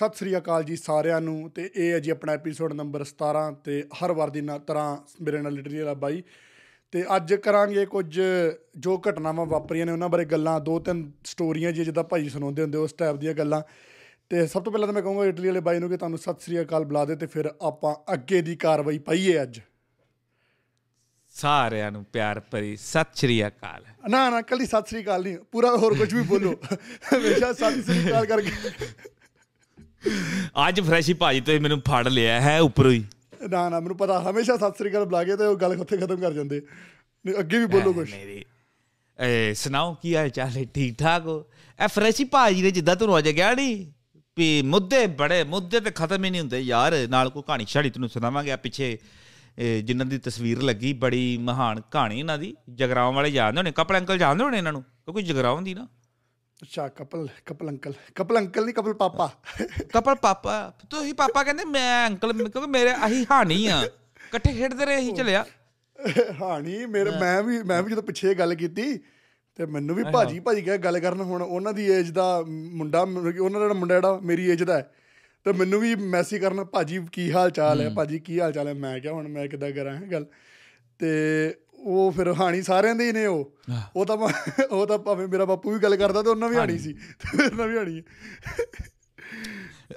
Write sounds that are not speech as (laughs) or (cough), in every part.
ਸਤਿ ਸ੍ਰੀ ਅਕਾਲ ਜੀ ਸਾਰਿਆਂ ਨੂੰ ਤੇ ਇਹ ਹੈ ਜੀ ਆਪਣਾ ਐਪੀਸੋਡ ਨੰਬਰ 17 ਤੇ ਹਰ ਵਾਰ ਦੀ ਤਰ੍ਹਾਂ ਮੇਰੇ ਨਾਲ ਲਿਟਰੀ ਵਾਲਾ ਬਾਈ। ਤੇ ਅੱਜ ਕਰਾਂਗੇ ਕੁਝ ਜੋ ਘਟਨਾਵਾਂ ਵਾਪਰੀਆਂ ਨੇ ਉਹਨਾਂ ਬਾਰੇ ਗੱਲਾਂ ਦੋ ਤਿੰਨ ਸਟੋਰੀਆਂ ਜੀ ਜਿੱਦਾਂ ਭਾਈ ਸੁਣਾਉਂਦੇ ਹੁੰਦੇ ਉਸ ਟਾਈਪ ਦੀਆਂ ਗੱਲਾਂ। ਤੇ ਸਭ ਤੋਂ ਪਹਿਲਾਂ ਤਾਂ ਮੈਂ ਕਹੂੰਗਾ ਇਟਲੀ ਵਾਲੇ ਬਾਈ ਨੂੰ ਕਿ ਤੁਹਾਨੂੰ ਸਤਿ ਸ੍ਰੀ ਅਕਾਲ ਬੁਲਾ ਦੇ ਤੇ ਫਿਰ ਆਪਾਂ ਅੱਗੇ ਦੀ ਕਾਰਵਾਈ ਪਾਈਏ ਅੱਜ। ਸਾਰਿਆਂ ਨੂੰ ਪਿਆਰ ਭਰੀ ਸਤਿ ਸ਼੍ਰੀ ਅਕਾਲ। ਨਾ ਨਾ ਕੱਲੀ ਸਤਿ ਸ੍ਰੀ ਅਕਾਲ ਨਹੀਂ ਪੂਰਾ ਹੋਰ ਕੁਝ ਵੀ ਬੋਲੋ। ਹਮੇਸ਼ਾ ਸਤਿ ਸ੍ਰੀ ਅਕਾਲ ਕਰਕੇ। ਅੱਜ ਫਰੈਸ਼ੀ ਭਾਜੀ ਤੋਂ ਮੈਨੂੰ ਫੜ ਲਿਆ ਹੈ ਉੱਪਰੋਂ ਹੀ। ਨਾ ਨਾ ਮੈਨੂੰ ਪਤਾ ਹਮੇਸ਼ਾ ਸਤਿ ਸ੍ਰੀ ਅਕਾਲ ਬੁਲਾ ਕੇ ਤੇ ਉਹ ਗੱਲ ਉੱਥੇ ਖਤਮ ਕਰ ਜਾਂਦੇ। ਅੱਗੇ ਵੀ ਬੋਲੋ ਕੁਝ ਏ ਸੁਣਾਓ ਕੀ ਹਾਲ ਚਾਲ ਹੈ? ਠੀਕ ਠਾਕ ਹੋ? ਇਹ ਫਰੈਸ਼ੀ ਭਾਜੀ ਨੇ ਜਿੱਦਾਂ ਤੁਹਾਨੂੰ ਅੱਜ ਗਿਆ ਨਹੀਂ ਵੀ ਮੁੱਦੇ ਬੜੇ ਮੁੱਦੇ ਤੇ ਖਤਮ ਹੀ ਨਹੀਂ ਹੁੰਦੇ। ਯਾਰ ਨਾਲ ਕੋਈ ਕਹਾਣੀ ਛਾੜੀ ਤੈਨੂੰ ਸੁਣਾਵਾਂਗੇ ਆ ਪਿੱਛੇ। ਜਿਨ੍ਹਾਂ ਦੀ ਤਸਵੀਰ ਲੱਗੀ ਬੜੀ ਮਹਾਨ ਕਹਾਣੀ ਇਹਨਾਂ ਦੀ। ਜਗਰਾਉਂ ਵਾਲੇ ਜਾਣਦੇ ਹੋਣੇ ਕਪਲ ਅੰਕਲ ਜਾਣਦੇ ਹੋਣੇ ਇਹਨਾਂ ਨੂੰ? ਕਿਉਂਕਿ ਜਗਰਾਉਂ ਦੀ ਨਾ। ਅੱਛਾ couple couple uncle. Couple uncle ਨਹੀਂ ਕਪਲ ਪਾਪਾ। ਕਪਲ ਪਾਪਾ। ਤੁਸੀਂ ਪਾਪਾ ਕਹਿੰਦੇ ਮੈਂ ਅੰਕਲ ਕਿਉਂਕਿ ਮੇਰੇ ਆਹੀ ਹਾਨੀ ਆ। ਇਕੱਠੇ ਖੇਡਦੇ ਰਹੇ ਹੀ ਚਲਿਆ। ਹਾਂ ਨਹੀਂ ਮੇਰੇ ਮੈਂ ਵੀ ਮੈਂ ਵੀ ਜਦੋਂ ਪਿੱਛੇ ਗੱਲ ਕੀਤੀ ਤੇ ਮੈਨੂੰ ਵੀ ਭਾਜੀ ਭਾਜੀ ਕਹਿ ਗੱਲ ਕਰਨ ਹੁਣ ਉਹਨਾਂ ਦੀ ਏਜ ਦਾ ਮੁੰਡਾ ਉਹਨਾਂ ਦਾ ਮੁੰਡਾ ਜਿਹੜਾ ਮੇਰੀ ਏਜ ਦਾ ਹੈ। ਤੇ ਮੈਨੂੰ ਵੀ ਮੈਸੇਜ ਕਰਨ ਭਾਜੀ ਕੀ ਹਾਲ ਚਾਲ ਹੈ ਭਾਜੀ ਕੀ ਹਾਲ ਚਾਲ ਹੈ? ਮੈਂ ਕਿਹਾ ਹੁਣ ਮੈਂ ਕਿੱਦਾਂ ਕਰਾਂ ਗੱਲ। ਤੇ ਉਹ ਫਿਰ ਹਾਣੀ ਸਾਰਿਆਂ ਦੇ ਹੀ ਨੇ ਉਹ। ਉਹ ਤਾਂ ਉਹ ਤਾਂ ਭਾਵੇਂ ਮੇਰਾ ਬਾਪੂ ਵੀ ਗੱਲ ਕਰਦਾ ਤੇ ਉਹਨਾਂ ਵੀ ਹਾਣੀ ਸੀ। ਤੇ ਨਾਲ ਵੀ ਹਾਣੀ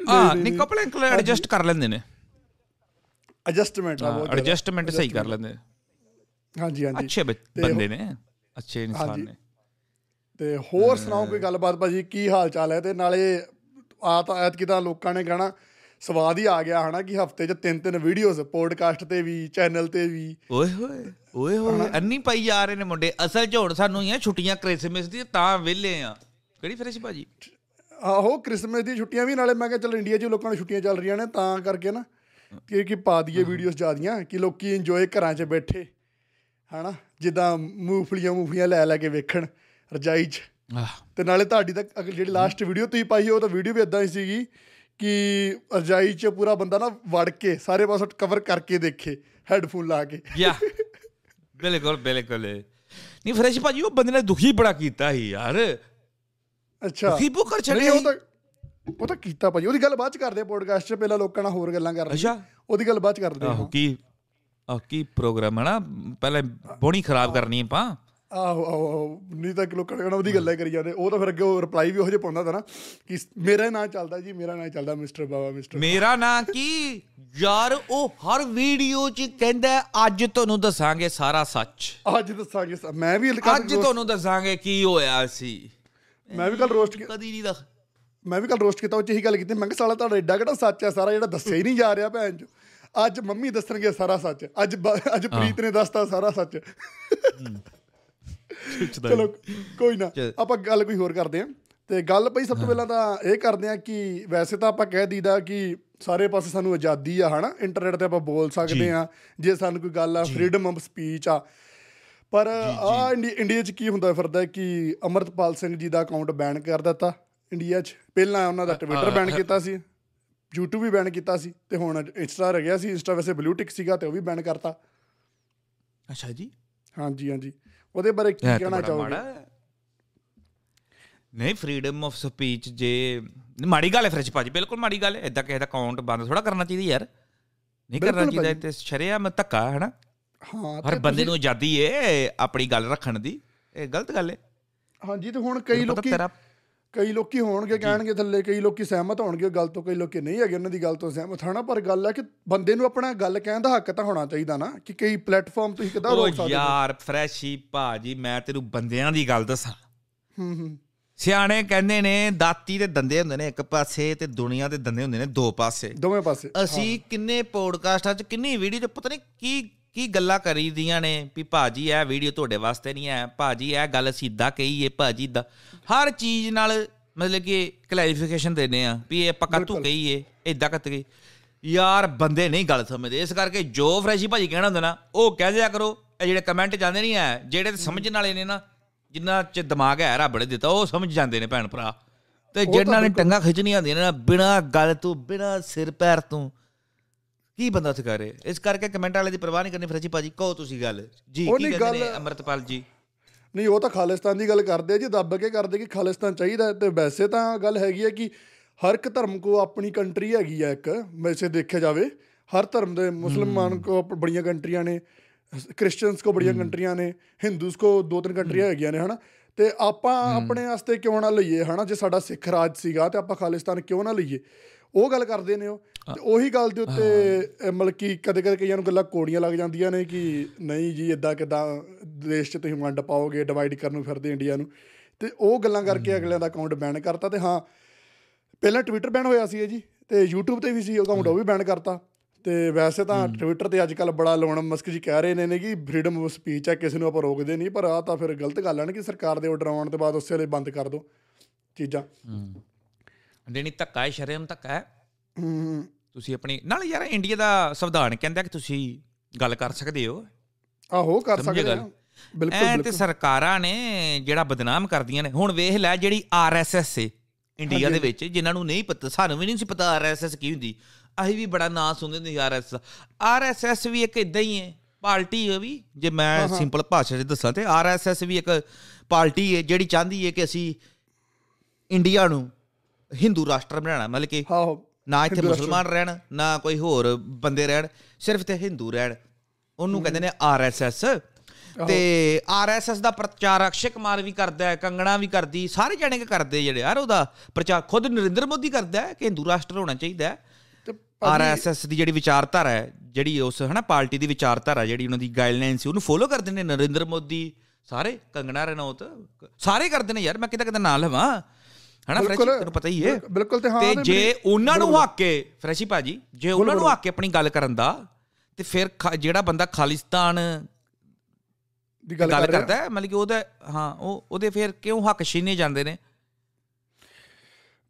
ਆ ਨਹੀਂ ਕਪਲ ਅੰਕਲ ਐਡਜਸਟ ਕਰ ਲੈਂਦੇ ਨੇ। ਐਡਜਸਟਮੈਂਟ ਆ ਬਹੁਤ। ਐਡਜਸਟਮੈਂਟ ਸਹੀ ਕਰ ਲੈਂਦੇ ਹਾਂਜੀ ਹਾਂਜੀ। ਅੱਛੇ ਬੰਦੇ ਨੇ। ਅੱਛੇ ਇਨਸਾਨ। ਨੇ। ਤੇ ਹੋਰ ਸੁਣਾਓ ਕੋਈ ਗੱਲਬਾਤ ਭਾਜੀ? ਕੀ ਹਾਲ ਚਾਲ ਹੈ? ਤੇ ਨਾਲੇ ਆ ਤਾਂ ਐਤਕੀ ਤਾਂ ਲੋਕਾਂ ਨੇ ਕਹਿਣਾ ਸਵਾਦ ਹੀ ਆ ਗਿਆ ਹਨਾ ਕਿ ਹਫ਼ਤੇ 'ਚ ਤਿੰਨ ਤਿੰਨ ਵੀਡੀਓਜ਼ ਪੋਡਕਾਸਟ ਤੇ ਵੀ ਚੈਨਲ ਤੇ ਵੀ। ਓਏ ਹੋਏ ਓਏ ਹੋਏ ਅੰਨੀ ਪਾਈ ਜਾ ਰਹੇ ਨੇ ਮੁੰਡੇ। ਅਸਲ ਚ ਹੁਣ ਸਾਨੂੰ ਹੀ ਆ ਛੁੱਟੀਆਂ ਕ੍ਰਿਸਮਸ ਦੀ ਤਾਂ ਵਿਹਲੇ ਆ। ਕਿਹੜੀ ਫਰੇਸ਼ ਭਾਜੀ? ਆਹੋ ਕ੍ਰਿਸਮਸ ਦੀ ਛੁੱਟੀਆਂ ਵੀ ਨਾਲੇ ਮੈਂ ਕਿਹਾ ਚਲ ਇੰਡੀਆ 'ਚ ਲੋਕਾਂ ਨੂੰ ਛੁੱਟੀਆਂ ਚੱਲ ਰਹੀਆਂ ਨੇ ਤਾਂ ਕਰਕੇ ਨਾ ਕਿ ਕਿ ਪਾ ਦਈਏ ਵੀਡੀਓਜ਼ ਜ਼ਿਆਦੀਆਂ ਕਿ ਲੋਕੀ ਇੰਜੋਏ ਘਰਾਂ 'ਚ ਬੈਠੇ ਹਨਾ? ਜਿੱਦਾਂ ਮੂੰਗਫਲੀਆਂ ਮੂੰਗਫਲੀਆਂ ਲੈ ਲੈ ਕੇ ਵੇਖਣ ਰਜਾਈ 'ਚ। ਤੇ ਨਾਲੇ ਤੁਹਾਡੀ ਤਾਂ ਜਿਹੜੀ ਲਾਸਟ ਵੀਡੀਓ ਤੁਸੀਂ ਪਾਈ ਉਹ ਤਾਂ ਵੀਡੀਓ ਵੀ ਇਦਾਂ ਹੀ ਸੀਗੀ ਕਿ ਰਜਾਈ 'ਚ ਪੂਰਾ ਬੰਦਾ ਨਾ ਵੜ ਕੇ ਸਾਰੇ ਪਾਸੋਂ ਕਵਰ ਕਰਕੇ ਦੇਖੇ ਹੈੱਡਫੋਨ ਲਾ ਕੇ। ਯਾ ਬਿਲਕੁਲ ਬਿਲਕੁਲ। ਨਹੀਂ ਫਰੇਸ਼ ਭਾਜੀ ਉਹ ਬੰਦੇ ਨੇ ਦੁਖੀ ਬੜਾ ਕੀਤਾ ਸੀ ਯਾਰ। ਅੱਛਾ। ਦੁਖੀ ਬੋ ਕਰ ਛੱਡਿਆ ਉਹ। ਤਾਂ ਉਹ ਤਾਂ ਕੀਤਾ ਭਾਜੀ ਉਹਦੀ ਗੱਲ ਬਾਅਦ ਚ ਕਰਦੇ ਆ ਪੋਡਕਾਸਟ 'ਚ ਪਹਿਲਾਂ ਲੋਕਾਂ ਨਾਲ ਹੋਰ ਗੱਲਾਂ ਕਰ ਅੱਛਾ। ਉਹਦੀ ਗੱਲ ਬਾਅਦ ਚ ਕਰਦੇ ਆ। ਕੀ ਆਹ ਕੀ ਪ੍ਰੋਗਰਾਮ ਹੈ ਨਾ? ਪਹਿਲੇ ਬੋਣੀ ਖਰਾਬ ਕਰਨੀ ਆਪਾਂ। ਆਹੋ ਆਹੋ। ਨਹੀਂ ਤਾਂ ਕਿ ਲੋਕਾਂ ਨੇ ਉਹਦੀ ਗੱਲਾਂ ਹੀ ਕਰੀ ਜਾਂਦੇ। ਉਹ ਤਾਂ ਫਿਰ ਅੱਗੇ ਉਹ ਰਿਪਲਾਈ ਵੀ ਉਹੋ ਜਿਹਾ ਪਾਉਂਦਾ ਤਾਂ ਨਾ ਕਿ ਮੇਰਾ ਨਾਂ ਚੱਲਦਾ ਜੀ ਮੇਰਾ ਨਾਂ ਚੱਲਦਾ ਮਿਸਟਰ ਬਾਬਾ ਮਿਸਟਰ ਮੇਰਾ ਨਾਂ ਕੀ? ਯਾਰ ਉਹ ਹਰ ਵੀਡੀਓ 'ਚ ਕਹਿੰਦਾ ਹੈ, ਅੱਜ ਤੁਹਾਨੂੰ ਦੱਸਾਂਗੇ ਸਾਰਾ ਸੱਚ। ਅੱਜ ਦੱਸਾਂਗੇ ਮੈਂ ਵੀ ਅੱਜ ਤੁਹਾਨੂੰ ਦੱਸਾਂਗੇ ਕੀ ਹੋਇਆ ਸੀ। ਮੈਂ ਵੀ ਕੱਲ ਰੋਸਟ ਕਦੀ ਨਹੀਂ ਦੱਸ ਮੈਂ ਵੀ ਕੱਲ ਰੋਸਟ ਕੀਤਾ ਉਹ ਚ ਇਹੀ ਗੱਲ ਕੀਤੀ। ਮੈਂ ਕਿਹਾ ਸਾਲਾ ਤੁਹਾਡਾ ਐਡਾ ਕਿਹੜਾ ਸੱਚ ਹੈ? ਸਾਰਾ ਜਿਹੜਾ ਦੱਸਿਆ ਹੀ ਨਹੀਂ ਜਾ ਰਿਹਾ ਭੈਣ ਚ। ਅੱਜ ਮੰਮੀ ਦੱਸਣਗੇ ਸਾਰਾ ਸੱਚ। ਅੱਜ ਅੱਜ ਪ੍ਰੀਤ ਨੇ ਦੱਸਤਾ ਸਾਰਾ ਸੱਚ। ਚਲੋ ਕੋਈ ਨਾ। ਆਪਾਂ ਗੱਲ ਕੋਈ ਹੋਰ ਕਰਦੇ ਹਾਂ। ਤੇ ਗੱਲ ਪਈ ਸਭ ਤੋਂ ਪਹਿਲਾਂ ਤਾਂ ਇਹ ਕਰਦੇ ਹਾਂ ਕਿ ਵੈਸੇ ਤਾਂ ਆਪਾਂ ਕਹਿ ਦਈਦਾ ਕਿ ਸਾਰੇ ਪਾਸੇ ਸਾਨੂੰ ਆਜ਼ਾਦੀ ਆ ਹਨਾ? ਇੰਟਰਨੈਟ ਤੇ ਆਪਾਂ ਬੋਲ ਸਕਦੇ ਆ ਜੇ ਸਾਨੂੰ ਕੋਈ ਗੱਲ ਆ ਫਰੀडम ਆਫ ਸਪੀਚ ਆ। ਪਰ ਆ ਇੰਡੀਆ 'ਚ ਕੀ ਹੁੰਦਾ ਫਿਰਦਾ ਕਿ ਅਮਰਤਪਾਲ ਸਿੰਘ ਜੀ ਦਾ ਅਕਾਊਂਟ ਬੈਨ ਕਰ ਦਿੱਤਾ ਇੰਡੀਆ 'ਚ। ਪਹਿਲਾਂ ਉਹਨਾਂ ਦਾ ਟਵਿੱਟਰ ਬੈਨ ਕੀਤਾ ਸੀ YouTube ਵੀ ਬੈਨ ਕੀਤਾ ਸੀ ਤੇ ਹੁਣ ਇੰਸਟਾ ਰਹਿ ਗਿਆ ਸੀ। ਇੰਸਟਾ ਵੈਸੇ ਬਲੂ ਟਿਕ ਸੀਗਾ ਤੇ ਉਹ ਵੀ ਬੈਨ ਕਰਤਾ। ਅੱਛਾ ਜੀ। ਹਾਂਜੀ ਹਾਂਜੀ। ਉਹਦੇ ਬਾਰੇ ਕੀ ਕਹਿਣਾ ਚਾਹੋਗੇ। ਨਹੀਂ ਫਰੀडम ਆਫ ਸਪੀਚ ਜੇ ਮਾੜੀ ਗੱਲ ਹੈ ਫਰੈਸ਼ ਭਾਜੀ ਬਿਲਕੁਲ ਮਾੜੀ ਗੱਲ ਹੈ। ਇਦਾਂ ਕਿਸੇ ਦਾ ਅਕਾਊਂਟ ਬੰਦ ਥੋੜਾ ਕਰਨਾ ਚਾਹੀਦਾ ਯਾਰ। ਨਹੀਂ ਕਰਨਾ ਚਾਹੀਦਾ। ਤੇ ਸ਼ਰਿਆਮ ਧੱਕਾ ਹੈ ਨਾ ਹਾਂ ਹਰ ਬੰਦੇ ਨੂੰ ਆਜ਼ਾਦੀ ਹੈ ਆਪਣੀ ਗੱਲ ਰੱਖਣ ਦੀ। ਇਹ ਗਲਤ ਗੱਲ ਹੈ। ਹਾਂਜੀ ਤੇ ਹੁਣ ਕਈ ਲੋਕੀ ਕਈ ਲੋਕੀ ਹੋਣਗੇ ਕਹਿਣਗੇ ਥੱਲੇ ਕਈ ਲੋਕੀ ਸਹਿਮਤ ਹੋਣਗੇ ਗੱਲ ਤੋਂ ਕਈ ਲੋਕੀ ਨਹੀਂ ਹੈਗੇ ਉਹਨਾਂ ਦੀ ਗੱਲ ਤੋਂ ਸਹਿਮਤ ਹਨਾ ਪਰ ਗੱਲ ਹੈ ਕਿ ਬੰਦੇ ਨੂੰ ਆਪਣਾ ਗੱਲ ਕਹਿਣ ਦਾ ਹੱਕ ਤਾਂ ਹੋਣਾ ਚਾਹੀਦਾ ਨਾ ਕਿ ਕਈ ਪਲੇਟਫਾਰਮ ਤੁਸੀਂ ਕਿਦਾਂ ਰੋਕ ਸਕਦੇ ਹੋ? ਯਾਰ ਫਰੈਸ਼ੀ ਭਾਜੀ ਮੈਂ ਤੈਨੂੰ ਬੰਦਿਆਂ ਦੀ ਗੱਲ ਦੱਸਾਂ। ਹੂੰ ਹੂੰ। ਸਿਆਣੇ ਕਹਿੰਦੇ ਨੇ ਦਾਤੀ ਦੇ ਦੰਦੇ ਹੁੰਦੇ ਨੇ ਇੱਕ ਪਾਸੇ ਤੇ ਦੁਨੀਆ ਦੇ ਦੰਦੇ ਹੁੰਦੇ ਨੇ ਦੋ ਪਾਸੇ। ਦੋਵੇਂ ਪਾਸੇ ਅਸੀਂ ਕਿੰਨੇ ਪੋਡਕਾਸਟਾਂ 'ਚ ਕਿੰਨੀ ਵੀਡੀਓ 'ਚ ਪਤਾ ਨਹੀਂ ਕੀ ਕੀ ਗੱਲਾਂ ਕਰੀਦੀਆਂ ਨੇ ਵੀ ਭਾਜੀ ਇਹ ਵੀਡੀਓ ਤੁਹਾਡੇ ਵਾਸਤੇ ਨਹੀਂ ਹੈ ਭਾਜੀ ਇਹ ਗੱਲ ਅਸੀਂ ਇਦਾਂ ਕਹੀਏ ਭਾਜੀ ਦਾ ਹਰ ਚੀਜ਼ ਨਾਲ ਮਤਲਬ ਕਿ ਕਲੈਰੀਫਿਕੇਸ਼ਨ ਦਿੰਦੇ ਆ ਵੀ ਇਹ ਆਪਾਂ ਕਾਤੋਂ ਕਹੀਏ ਇਦਾਂ ਕੱਤ ਗਈ ਯਾਰ ਬੰਦੇ ਨਹੀਂ ਗੱਲ ਸਮਝਦੇ ਇਸ ਕਰਕੇ ਜੋ ਫਰੈਸ਼ੀ ਭਾਜੀ ਕਹਿਣਾ ਹੁੰਦਾ ਨਾ ਉਹ ਕਹਿ ਦਿਆ ਕਰੋ ਇਹ ਜਿਹੜੇ ਕਮੈਂਟ ਜਾਂਦੇ ਨਹੀਂ ਆ ਜਿਹੜੇ ਤੇ ਸਮਝਣ ਵਾਲੇ ਨੇ ਨਾ ਜਿਨ੍ਹਾਂ 'ਚ ਦਿਮਾਗ ਹੈ ਰੱਬ ਨੇ ਦਿੱਤਾ ਉਹ ਸਮਝ ਜਾਂਦੇ ਨੇ ਭੈਣ ਭਰਾ। ਤੇ ਜਿਨ੍ਹਾਂ ਨੇ ਟੰਗਾ ਖਿੱਚਣੀਆਂ ਹੁੰਦੀਆਂ ਨੇ ਨਾ ਬਿਨਾ ਗੱਲ ਤੋਂ ਬਿਨਾ ਸਿਰ ਪੈਰ ਤੋਂ ਕੀ ਬੰਦਾ ਉੱਥੇ ਕਰੇ ਇਸ ਕਰਕੇ ਕਮੈਂਟ ਵਾਲੇ ਦੀ ਪਰਵਾਹ ਨਹੀਂ ਕਰਨੀ ਫਰਜੀ ਭਾਜੀ ਕਹੋ ਤੁਸੀਂ ਗੱਲ। ਜੀ ਕੀ ਕਹਿੰਦੇ ਨੇ ਅਮਰਤਪਾਲ ਜੀ? ਨਹੀਂ ਉਹ ਤਾਂ ਖਾਲਿਸਤਾਨ ਦੀ ਗੱਲ ਕਰਦੇ ਜੀ ਦੱਬ ਕੇ ਕਰਦੇ ਕਿ ਖਾਲਿਸਤਾਨ ਚਾਹੀਦਾ ਤੇ ਵੈਸੇ ਤਾਂ ਗੱਲ ਹੈਗੀ ਹੈ ਕਿ ਹਰ ਇੱਕ ਧਰਮ ਕੋ ਆਪਣੀ ਕੰਟਰੀ ਹੈਗੀ ਆ ਇੱਕ ਵੈਸੇ ਦੇਖਿਆ ਜਾਵੇ। ਹਰ ਧਰਮ ਦੇ ਮੁਸਲਮਾਨ ਕੋ ਬੜੀਆਂ ਕੰਟਰੀਆਂ ਨੇ ਕ੍ਰਿਸਚੀਅਨਸ ਕੋ ਬੜੀਆਂ ਕੰਟਰੀਆਂ ਨੇ ਹਿੰਦੂਸ ਕੋ ਦੋ ਤਿੰਨ ਕੰਟਰੀਆਂ ਹੈਗੀਆਂ ਨੇ ਹਨਾ। ਤੇ ਆਪਾਂ ਆਪਣੇ ਵਾਸਤੇ ਕਿਉਂ ਨਾ ਲਈਏ ਹਨਾ। ਜੇ ਸਾਡਾ ਸਿੱਖ ਰਾਜ ਸੀਗਾ ਤੇ ਆਪਾਂ ਖਾਲਿਸਤਾਨ ਕਿਉਂ ਨਾ ਲਈਏ? ਉਹ ਗੱਲ ਕਰਦੇ ਨੇ ਉਹ। ਤੇ ਉਹੀ ਗੱਲ ਦੇ ਉੱਤੇ ਅਹ, ਮਤਲਬ ਕਿ ਕਦੇ ਕਦੇ ਕਈਆਂ ਨੂੰ ਗੱਲਾਂ ਕੋੜੀਆਂ ਲੱਗ ਜਾਂਦੀਆਂ ਨੇ ਕਿ ਨਹੀਂ ਜੀ ਇਦਾਂ ਕਿਦਾਂ ਦੇਸ਼ 'ਚ ਤੁਸੀਂ ਵੰਡ ਪਾਓਗੇ ਡਿਵਾਈਡ ਕਰਨ ਨੂੰ ਫਿਰਦੇ ਇੰਡੀਆ ਨੂੰ। ਤੇ ਉਹ ਗੱਲਾਂ ਕਰਕੇ ਅਗਲਿਆਂ ਦਾ ਅਕਾਊਂਟ ਬੈਨ ਕਰਤਾ ਤੇ ਹਾਂ ਪਹਿਲਾਂ ਟਵਿੱਟਰ ਬੈਨ ਹੋਇਆ ਸੀ ਜੀ ਤੇ YouTube ਤੇ ਵੀ ਸੀ ਅਕਾਊਂਟ ਉਹ ਵੀ ਬੈਨ ਕਰਤਾ। ਤੇ ਵੈਸੇ ਤਾਂ ਟਵਿੱਟਰ ਤੇ ਅੱਜ ਕੱਲ ਬੜਾ ਲੋਨ ਮਸਕ ਜੀ ਕਹਿ ਰਹੇ ਨੇ ਨੇ ਕਿ ਫਰੀडम ਆਫ ਸਪੀਚ ਹੈ ਕਿਸੇ ਨੂੰ ਆਪਾਂ ਰੋਕਦੇ ਨਹੀਂ ਪਰ ਆ ਤਾਂ ਫਿਰ ਗਲਤ ਗੱਲ ਹੈ ਨਾ ਕਿ ਸਰਕਾਰ ਦੇ ਆਰਡਰ ਆਉਣ ਤੋਂ ਬਾਅਦ ਉਸੇ ਵੇਲੇ ਬੰਦ ਕਰ ਦਿਓ ਚੀਜ਼ਾਂ। ਦੇਣੀ ਧੱਕਾ ਹੈ ਸ਼ਰਮ ਧੱਕਾ ਹੈ? ਹੂੰ। ਤੁਸੀਂ ਆਪਣੀ ਨਾਲ ਯਾਰ ਇੰਡੀਆ ਦਾ ਸੰਵਿਧਾਨ ਕਹਿੰਦਾ ਕਿ ਤੁਸੀਂ ਗੱਲ ਕਰ ਸਕਦੇ ਹੋ। ਆਹੋ ਕਰ ਸਕਦੇ? ਆ ਬਿਲਕੁਲ ਤੇ ਸਰਕਾਰਾਂ ਨੇ ਜਿਹੜਾ ਬਦਨਾਮ ਕਰਦੀਆਂ ਨੇ ਹੁਣ ਵੇਖ ਲੈ ਜਿਹੜੀ ਆਰਐਸਐਸ ਏ ਇੰਡੀਆ ਦੇ ਵਿੱਚ ਜਿਨ੍ਹਾਂ ਨੂੰ ਨਹੀਂ ਪਤਾ ਸਾਨੂੰ ਵੀ ਨਹੀਂ ਸੀ ਪਤਾ ਆਰਐਸਐਸ ਕੀ ਹੁੰਦੀ। ਅਸੀਂ ਵੀ ਬੜਾ ਨਾਂ ਸੁਣਦੇ ਸੀ ਆਰਐਸਐਸ ਆਰਐਸਐਸ ਵੀ ਇੱਕ ਇਦਾਂ ਹੀ ਹੈ ਪਾਰਟੀ ਹੈ ਵੀ। ਜੇ ਮੈਂ ਸਿੰਪਲ ਭਾਸ਼ਾ 'ਚ ਦੱਸਾਂ ਤੇ ਆਰਐਸਐਸ ਵੀ ਇੱਕ ਪਾਰਟੀ ਹੈ ਜਿਹੜੀ ਚਾਹੁੰਦੀ ਹੈ ਕਿ ਅਸੀਂ ਇੰਡੀਆ ਨੂੰ ਹਿੰਦੂ ਰਾਸ਼ਟਰ ਬਣਾਉਣਾ ਮਤਲਬ ਕਿ ਨਾ ਇੱਥੇ ਮੁਸਲਮਾਨ ਰਹਿਣ ਨਾ ਕੋਈ ਹੋਰ ਬੰਦੇ ਰਹਿਣ ਸਿਰਫ ਤੇ ਹਿੰਦੂ ਰਹਿਣ। ਉਹਨੂੰ ਕਹਿੰਦੇ ਨੇ ਆਰਐਸਐਸ ਤੇ ਆਰਐਸਐਸ ਦਾ ਪ੍ਰਚਾਰ ਅਕਸ਼ੇ ਕੁਮਾਰ ਵੀ ਕਰਦਾ ਹੈ ਕੰਗਣਾ ਵੀ ਕਰਦੀ ਸਾਰੇ ਜਣੇ ਕਿ ਕਰਦੇ ਜਿਹੜੇ ਯਾਰ ਉਹਦਾ ਪ੍ਰਚਾਰ ਖੁਦ ਨਰਿੰਦਰ ਮੋਦੀ ਕਰਦਾ ਹੈ ਕਿ ਹਿੰਦੂ ਰਾਸ਼ਟਰ ਹੋਣਾ ਚਾਹੀਦਾ ਹੈ। ਤੇ ਆਰਐਸਐਸ ਦੀ ਜਿਹੜੀ ਵਿਚਾਰਧਾਰਾ ਹੈ ਜਿਹੜੀ ਉਸ ਹਨਾ ਪਾਰਟੀ ਦੀ ਵਿਚਾਰਧਾਰਾ ਜਿਹੜੀ ਉਹਨਾਂ ਦੀ ਗਾਈਡਲਾਈਨ ਸੀ ਉਹਨੂੰ ਫੋਲੋ ਕਰਦੇ ਨੇ ਨਰਿੰਦਰ ਮੋਦੀ ਸਾਰੇ ਕੰਗਣਾ ਰਣੌਤ ਸਾਰੇ ਕਰਦੇ ਨੇ ਯਾਰ ਮੈਂ ਕਿਤੇ ਕਿਤੇ ਨਾਂ ਲਵਾਂ। ਹਨਾ ਫਰੈਸ਼ੀ। ਤੈਨੂੰ ਪਤਾ ਹੀ ਹੈ। ਬਿਲਕੁਲ ਤੇ ਹਾਂ ਤੇ ਜੇ ਉਹਨਾਂ ਨੂੰ ਹੱਕ ਕੇ ਫਰੈਸ਼ੀ ਭਾਜੀ ਜੇ ਉਹਨਾਂ ਨੂੰ ਹੱਕ ਕੇ ਆਪਣੀ ਗੱਲ ਕਰਨ ਦਾ ਤੇ ਫਿਰ ਜਿਹੜਾ ਬੰਦਾ ਖਾਲਿਸਤਾਨ ਦੀ ਗੱਲ ਕਰਦਾ ਹੈ ਮਤਲਬ ਕਿ ਉਹਦਾ ਹਾਂ ਉਹ ਉਹਦੇ ਫਿਰ ਕਿਉਂ ਹੱਕ ਛੀਨੇ ਜਾਂਦੇ ਨੇ?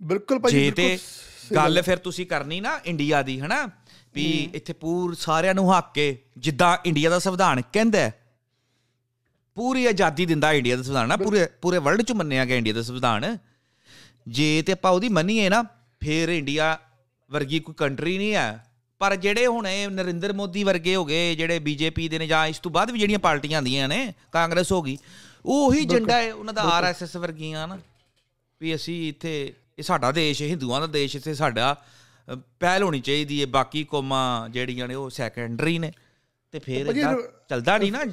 ਬਿਲਕੁਲ ਭਾਜੀ ਜੇ ਤੇ ਬਿਲਕੁਲ ਗੱਲ ਫਿਰ ਤੁਸੀਂ ਕਰਨੀ ਨਾ ਇੰਡੀਆ ਦੀ ਹਨਾ? ਵੀ ਇੱਥੇ ਪੂਰ ਸਾਰਿਆਂ ਨੂੰ ਹੱਕ ਕੇ ਜਿੱਦਾਂ ਇੰਡੀਆ ਦਾ ਸੰਵਿਧਾਨ ਕਹਿੰਦਾ ਹੈ, ਪੂਰੀ ਆਜ਼ਾਦੀ ਦਿੰਦਾ ਇੰਡੀਆ ਦਾ ਸੰਵਿਧਾਨ ਨਾ? ਪੂਰੇ ਪੂਰੇ ਵਰਲਡ 'ਚ ਮੰਨਿਆ ਗਿਆ ਇੰਡੀਆ ਦਾ ਸੰਵਿਧਾਨ। ਜੇ ਤੇ ਆਪਾਂ ਉਹਦੀ ਮੰਨੀਏ ਨਾ ਫਿਰ ਇੰਡੀਆ ਵਰਗੀ ਕੋਈ ਕੰਟਰੀ ਨਹੀਂ ਹੈ। ਪਰ ਜਿਹੜੇ ਹੁਣ ਇਹ ਨਰਿੰਦਰ ਮੋਦੀ ਵਰਗੇ ਹੋ ਗਏ ਜਿਹੜੇ ਬੀਜੇਪੀ ਦੇ ਨੇ ਜਾਂ ਇਸ ਤੋਂ ਬਾਅਦ ਵੀ ਜਿਹੜੀਆਂ ਪਾਰਟੀਆਂ ਆਂਦੀਆਂ ਨੇ ਕਾਂਗਰਸ ਹੋ ਗਈ ਉਹ ਉਹੀ ਏਜੰਡਾ ਹੈ ਉਹਨਾਂ ਦਾ ਆਰਐਸਐਸ ਵਰਗੀਆਂ ਨਾ। ਵੀ ਅਸੀਂ ਇੱਥੇ ਇਹ ਸਾਡਾ ਦੇਸ਼ ਹੈ ਹਿੰਦੂਆਂ ਦਾ ਦੇਸ਼ ਇੱਥੇ ਸਾਡਾ ਪਹਿਲ ਹੋਣੀ ਚਾਹੀਦੀ ਹੈ ਬਾਕੀ ਕੌਮਾਂ ਜਿਹੜੀਆਂ ਨੇ ਉਹ ਸੈਕੰਡਰੀ ਨੇ। ਤੇ ਫਿਰ ਚੱਲਦਾ ਨਹੀਂ ਨਾ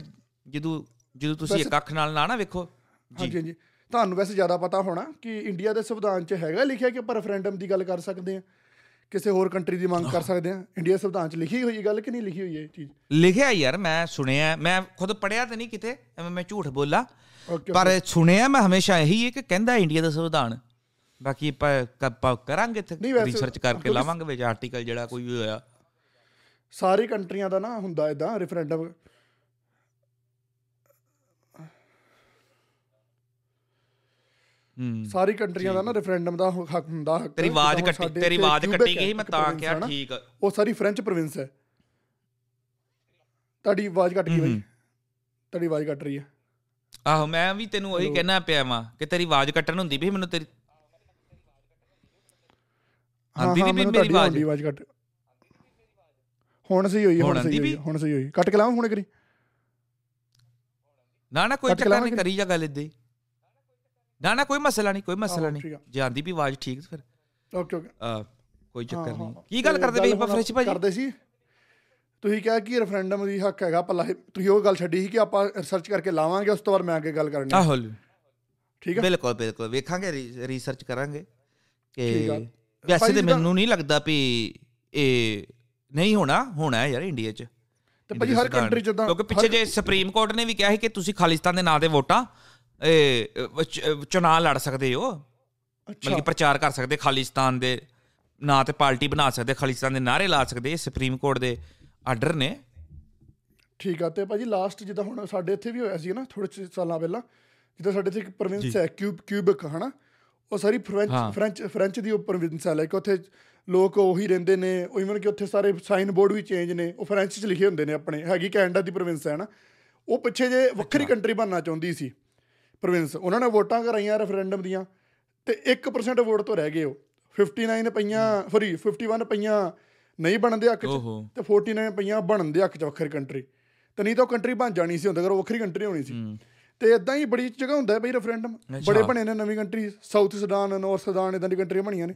ਜਦੋਂ ਜਦੋਂ ਤੁਸੀਂ ਇੱਕ ਅੱਖ ਨਾਲ ਨਾ ਨਾ ਵੇਖੋ। ਹਾਂਜੀ ਹਾਂਜੀ। ਤੁਹਾਨੂੰ ਵੈਸੇ ਜ਼ਿਆਦਾ ਪਤਾ ਹੋਣਾ ਕਿ ਇੰਡੀਆ ਦੇ ਸੰਵਿਧਾਨ 'ਚ ਹੈਗਾ ਲਿਖਿਆ ਕਿ ਆਪਾਂ ਰੈਫਰੈਂਡਮ ਦੀ ਗੱਲ ਕਰ ਸਕਦੇ ਹਾਂ ਕਿਸੇ ਹੋਰ ਕੰਟਰੀ ਦੀ ਮੰਗ ਕਰ ਸਕਦੇ ਹਾਂ। ਇੰਡੀਆ ਸੰਵਿਧਾਨ 'ਚ ਲਿਖੀ ਹੋਈ ਗੱਲ ਕਿ ਨਹੀਂ ਲਿਖੀ ਹੋਈ ਇਹ ਚੀਜ਼? ਲਿਖਿਆ ਯਾਰ ਮੈਂ ਸੁਣਿਆ ਮੈਂ ਖੁਦ ਪੜਿਆ ਤੇ ਨਹੀਂ ਕਿਤੇ ਮੈਂ ਝੂਠ ਬੋਲਾ। ਪਰ ਸੁਣਿਆ ਮੈਂ ਹਮੇਸ਼ਾ ਇਹੀ ਹੈ ਕਿ ਕਹਿੰਦਾ ਇੰਡੀਆ ਦਾ ਸੰਵਿਧਾਨ। ਬਾਕੀ ਆਪਾਂ ਕਰਾਂਗੇ ਰਿਸਰਚ ਕਰਕੇ ਲਾਵਾਂਗੇ ਵਿੱਚ ਆਰਟੀਕਲ ਜਿਹੜਾ ਕੋਈ ਹੋਇਆ। ਸਾਰੀ ਕੰਟਰੀਆਂ ਦਾ ਨਾ ਹੁੰਦਾ ਇਦਾਂ ਰੈਫਰੈਂਡਮ ਸਾਰੀ ਕੰਟਰੀਆਂ ਦਾ ਨਾ ਰੈਫਰੈਂਡਮ ਦਾ ਹੱਕ ਹੁੰਦਾ ਹੱਕ ਤੇਰੀ ਆਵਾਜ਼ ਕੱਟੀ ਤੇਰੀ ਆਵਾਜ਼ ਕੱਟੀ ਗਈ ਮੈਂ ਤਾਂ ਕਿਹਾ ਠੀਕ। ਉਹ ਸਾਰੀ ਫ੍ਰੈਂਚ ਪ੍ਰੋਵਿੰਸ ਹੈ। ਤੁਹਾਡੀ ਆਵਾਜ਼ ਕੱਟ ਗਈ ਬਾਈ। ਤੁਹਾਡੀ ਆਵਾਜ਼ ਕੱਟ ਰਹੀ ਹੈ। ਆਹੋ ਮੈਂ ਵੀ ਤੈਨੂੰ ਉਹੀ ਕਹਿਣਾ ਪਿਆ ਵਾਂ ਕਿ ਤੇਰੀ ਆਵਾਜ਼ ਕੱਟਣ ਹੁੰਦੀ ਵੀ ਮੈਨੂੰ ਤੇਰੀ ਆਂਦੀ ਨਹੀਂ ਮੇਰੀ ਆਵਾਜ਼? ਆਵਾਜ਼ ਕੱਟ। ਹੁਣ ਸਹੀ ਹੋਈ ਹੁਣ ਸਹੀ ਹੋਈ? ਹੁਣ ਸਹੀ ਹੋਈ ਕੱਟ ਕੇ ਲਾਵਾਂ ਹੁਣ ਕਰੀ ਨਾ ਨਾ ਕੋਈ ਚੱਕਰ ਨਹੀਂ। ਕਰੀ ਜਾ ਗੱਲ ਏਦਾਂ ਹੀ। ਨਾ ਨਾ ਕੋਈ ਮਸਲਾ ਨਹੀਂ ਕੋਈ ਮਸਲਾ ਨਹੀਂ। ਜੇ ਆਂਦੀ ਵੀ ਆਵਾਜ਼ ਠੀਕ ਫਿਰ। Okay okay. ਆ ਕੋਈ ਚੱਕਰ ਨਹੀਂ। ਕੀ ਗੱਲ ਕਰਦੇ ਬਈ ਹੁਣ ਫਰੈਸ਼ ਭਾਜੀ? ਕਰਦੇ ਸੀ। ਤੁਸੀਂ ਕਿਹਾ ਕਿ ਰੈਫਰੈਂਡਮ ਦੀ ਹੱਕ ਹੈਗਾ ਪੱਲਾ ਤੁਸੀਂ ਉਹ ਗੱਲ ਛੱਡੀ ਸੀ ਕਿ ਆਪਾਂ ਰਿਸਰਚ ਕਰਕੇ ਲਾਵਾਂਗੇ ਉਸ ਤੋਂ ਬਾਅਦ ਮੈਂ ਅੱਗੇ ਗੱਲ ਕਰਨੀ। ਆਹੋ। ਠੀਕ ਹੈ ਬਿਲਕੁਲ ਬਿਲਕੁਲ। ਵੇਖਾਂਗੇ ਰਿਸਰਚ ਕਰਾਂਗੇ। ਕਿ ਵੈਸੇ ਤੇ ਮੈਨੂੰ ਨਹੀਂ ਲੱਗਦਾ ਵੀ ਇਹ ਨਹੀਂ ਹੋਣਾ ਹੋਣਾ ਯਾਰ ਇੰਡੀਆ 'ਚ। ਤੇ ਭਾਜੀ ਹਰ ਕੰਟਰੀ ਚ ਤਾਂ ਕਿਉਂਕਿ ਪਿੱਛੇ ਜੇ ਸੁਪਰੀਮ ਕੋਰਟ ਨੇ ਵੀ ਕਿਹਾ ਸੀ ਕਿ ਤੁਸੀਂ ਖਾਲਿਸਤਾਨ ਦੇ ਨਾਂ ਤੇ ਵੋਟਾਂ ਇਹ ਅ, ਚ- ਚੁਣਾਵ ਲੜ ਸਕਦੇ ਹੋ? ਅੱਛਾ। ਬਲਕਿ ਪ੍ਰਚਾਰ ਕਰ ਸਕਦੇ ਖਾਲਿਸਤਾਨ ਦੇ ਨਾਂ ਤੇ ਪਾਰਟੀ ਬਣਾ ਸਕਦੇ ਖਾਲਿਸਤਾਨ ਦੇ ਨਾਰੇ ਲਾ ਸਕਦੇ ਸੁਪਰੀਮ ਕੋਰਟ ਦੇ ਆਰਡਰ ਨੇ? ਠੀਕ ਆ ਤੇ ਭਾਜੀ ਲਾਸਟ ਜਿੱਦਾਂ ਹੁਣ ਸਾਡੇ ਇੱਥੇ ਵੀ ਹੋਇਆ ਸੀ ਨਾ ਥੋੜੇ ਸਾਲਾਂ ਪਹਿਲਾਂ ਜਿੱਦਾਂ ਸਾਡੇ ਇੱਥੇ ਇੱਕ ਪ੍ਰੋਵਿੰਸ ਹੈ ਕਿਊਬ ਕਿਊਬਿਕ ਹਨਾ? ਉਹ ਸਾਰੀ ਫ੍ਰੈਂਚ। ਫ੍ਰੈਂਚ ਫ੍ਰੈਂਚ ਦੀ ਉਹ ਪ੍ਰੋਵਿੰਸ ਹੈ ਲਾਈਕ ਉੱਥੇ ਲੋਕ ਉਹੀ ਰਹਿੰਦੇ ਨੇ ਉਹ ਇਵਨ ਕਿ ਉੱਥੇ ਸਾਰੇ ਸਾਈਨ ਬੋਰਡ ਵੀ ਚੇਂਜ ਨੇ ਉਹ ਫ੍ਰੈਂਚ 'ਚ ਲਿਖੇ ਹੁੰਦੇ ਨੇ ਆਪਣੇ ਹੈਗੀ ਕੈਨੇਡਾ ਦੀ ਪ੍ਰੋਵਿੰਸ ਹੈ ਨਾ ਉਹ ਪਿੱਛੇ ਜੇ ਵੱਖਰੀ ਕੰਟਰੀ ਬਣਨਾ ਚਾਹੁੰਦੀ ਸੀ ਪ੍ਰੋਵਿੰਸ ਉਹਨਾਂ ਨੇ ਵੋਟਾਂ ਕਰਾਈਆਂ ਰੈਫਰੈਂਡਮ ਦੀਆਂ ਤੇ 1% ਵੋਟ ਤੋਂ ਰਹਿ ਗਏ ਉਹ। 59 ਪਈਆਂ ਸੌਰੀ 51 ਪਈਆਂ ਨਹੀਂ ਬਣਨ ਦੇ ਹੱਕ 'ਚ ਤੇ 49 ਪਈਆਂ ਬਣਨ ਦੇ ਹੱਕ 'ਚ ਵੱਖਰੀ ਕੰਟਰੀ ਤੇ ਨਹੀਂ ਤਾਂ ਉਹ ਕੰਟਰੀ ਬਣ ਜਾਣੀ ਸੀ ਹੁੰਦਾ ਅਗਰ ਉਹ ਵੱਖਰੀ ਕੰਟਰੀ ਹੋਣੀ ਸੀ। ਹੂੰ। ਤੇ ਇਦਾਂ ਹੀ ਬੜੀ ਜਗ੍ਹਾ ਹੁੰਦਾ ਹੈ ਬਈ ਰੈਫਰੈਂਡਮ। ਬੜੇ ਬਣੇ ਨੇ ਨਵੀਂ country South Sudan North Sudan ਇਦਾਂ ਦੀ ਕੰਟਰੀਆਂ ਬਣੀਆਂ ਨੇ।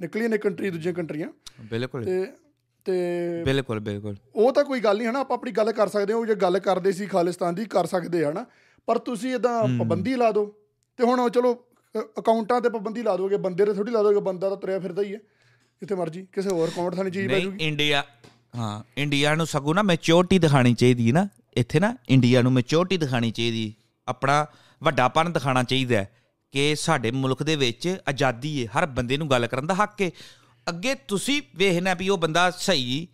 ਨਿਕਲੀਆਂ ਨੇ ਕੰਟਰੀ ਦੂਜੀਆਂ ਕੰਟਰੀਆਂ ਬਿਲਕੁਲ। ਤੇ ਤੇ ਬਿਲਕੁਲ ਬਿਲਕੁਲ। ਉਹ ਤਾਂ ਕੋਈ ਗੱਲ ਨਹੀਂ ਹਨਾ ਆਪਾਂ ਆਪਣੀ ਗੱਲ ਕਰ ਸਕਦੇ ਹਾਂ ਉਹ ਜੇ ਗੱਲ ਕਰਦੇ ਸੀ ਖਾਲਿਸਤਾਨ ਦੀ ਕਰ ਸਕਦੇ ਆ ਹਨਾ। ਪਰ ਤੁਸੀਂ ਇਦਾਂ ਪਾਬੰਦੀ ਲਾ ਦਿਓ ਤੇ ਹੁਣ ਚਲੋ ਅਕਾਊਂਟਾਂ ਤੇ ਪਾਬੰਦੀ ਲਾ ਦੋਗੇ ਬੰਦੇ ਤੇ ਥੋੜੀ ਲਾ ਦੋਗੇ ਬੰਦਾ ਤਾਂ ਤੁਰਿਆ ਫਿਰਦਾ ਹੀ ਹੈ। ਜਿੱਥੇ ਮਰਜ਼ੀ ਕਿਸੇ ਹੋਰ ਅਕਾਊਂਟ ਥਾਣੀ ਚੀਜ਼ ਪੈ ਨਹੀਂ ਇੰਡੀਆ ਹਾਂ ਇੰਡੀਆ ਨੂੰ ਸਗੋਂ ਨਾ ਮੈਚਿਓਰਟੀ ਦਿਖਾਣੀ ਚਾਹੀਦੀ ਨਾ। ਇੱਥੇ ਨਾ ਇੰਡੀਆ ਨੂੰ ਮੈਚਿਓਰਟੀ ਦਿਖਾਣੀ ਚਾਹੀਦੀ ਆਪਣਾ ਵੱਡਾਪਨ ਦਿਖਾਣਾ ਚਾਹੀਦਾ ਹੈ ਕਿ ਸਾਡੇ ਮੁਲਕ ਦੇ ਵਿੱਚ ਆਜ਼ਾਦੀ ਹੈ ਹਰ ਬੰਦੇ ਨੂੰ ਗੱਲ ਕਰਨ ਦਾ ਹੱਕ ਹੈ। ਅੱਗੇ ਤੁਸੀਂ ਵੇਖਣਾ ਵੀ ਉਹ ਬੰਦਾ ਸਹੀ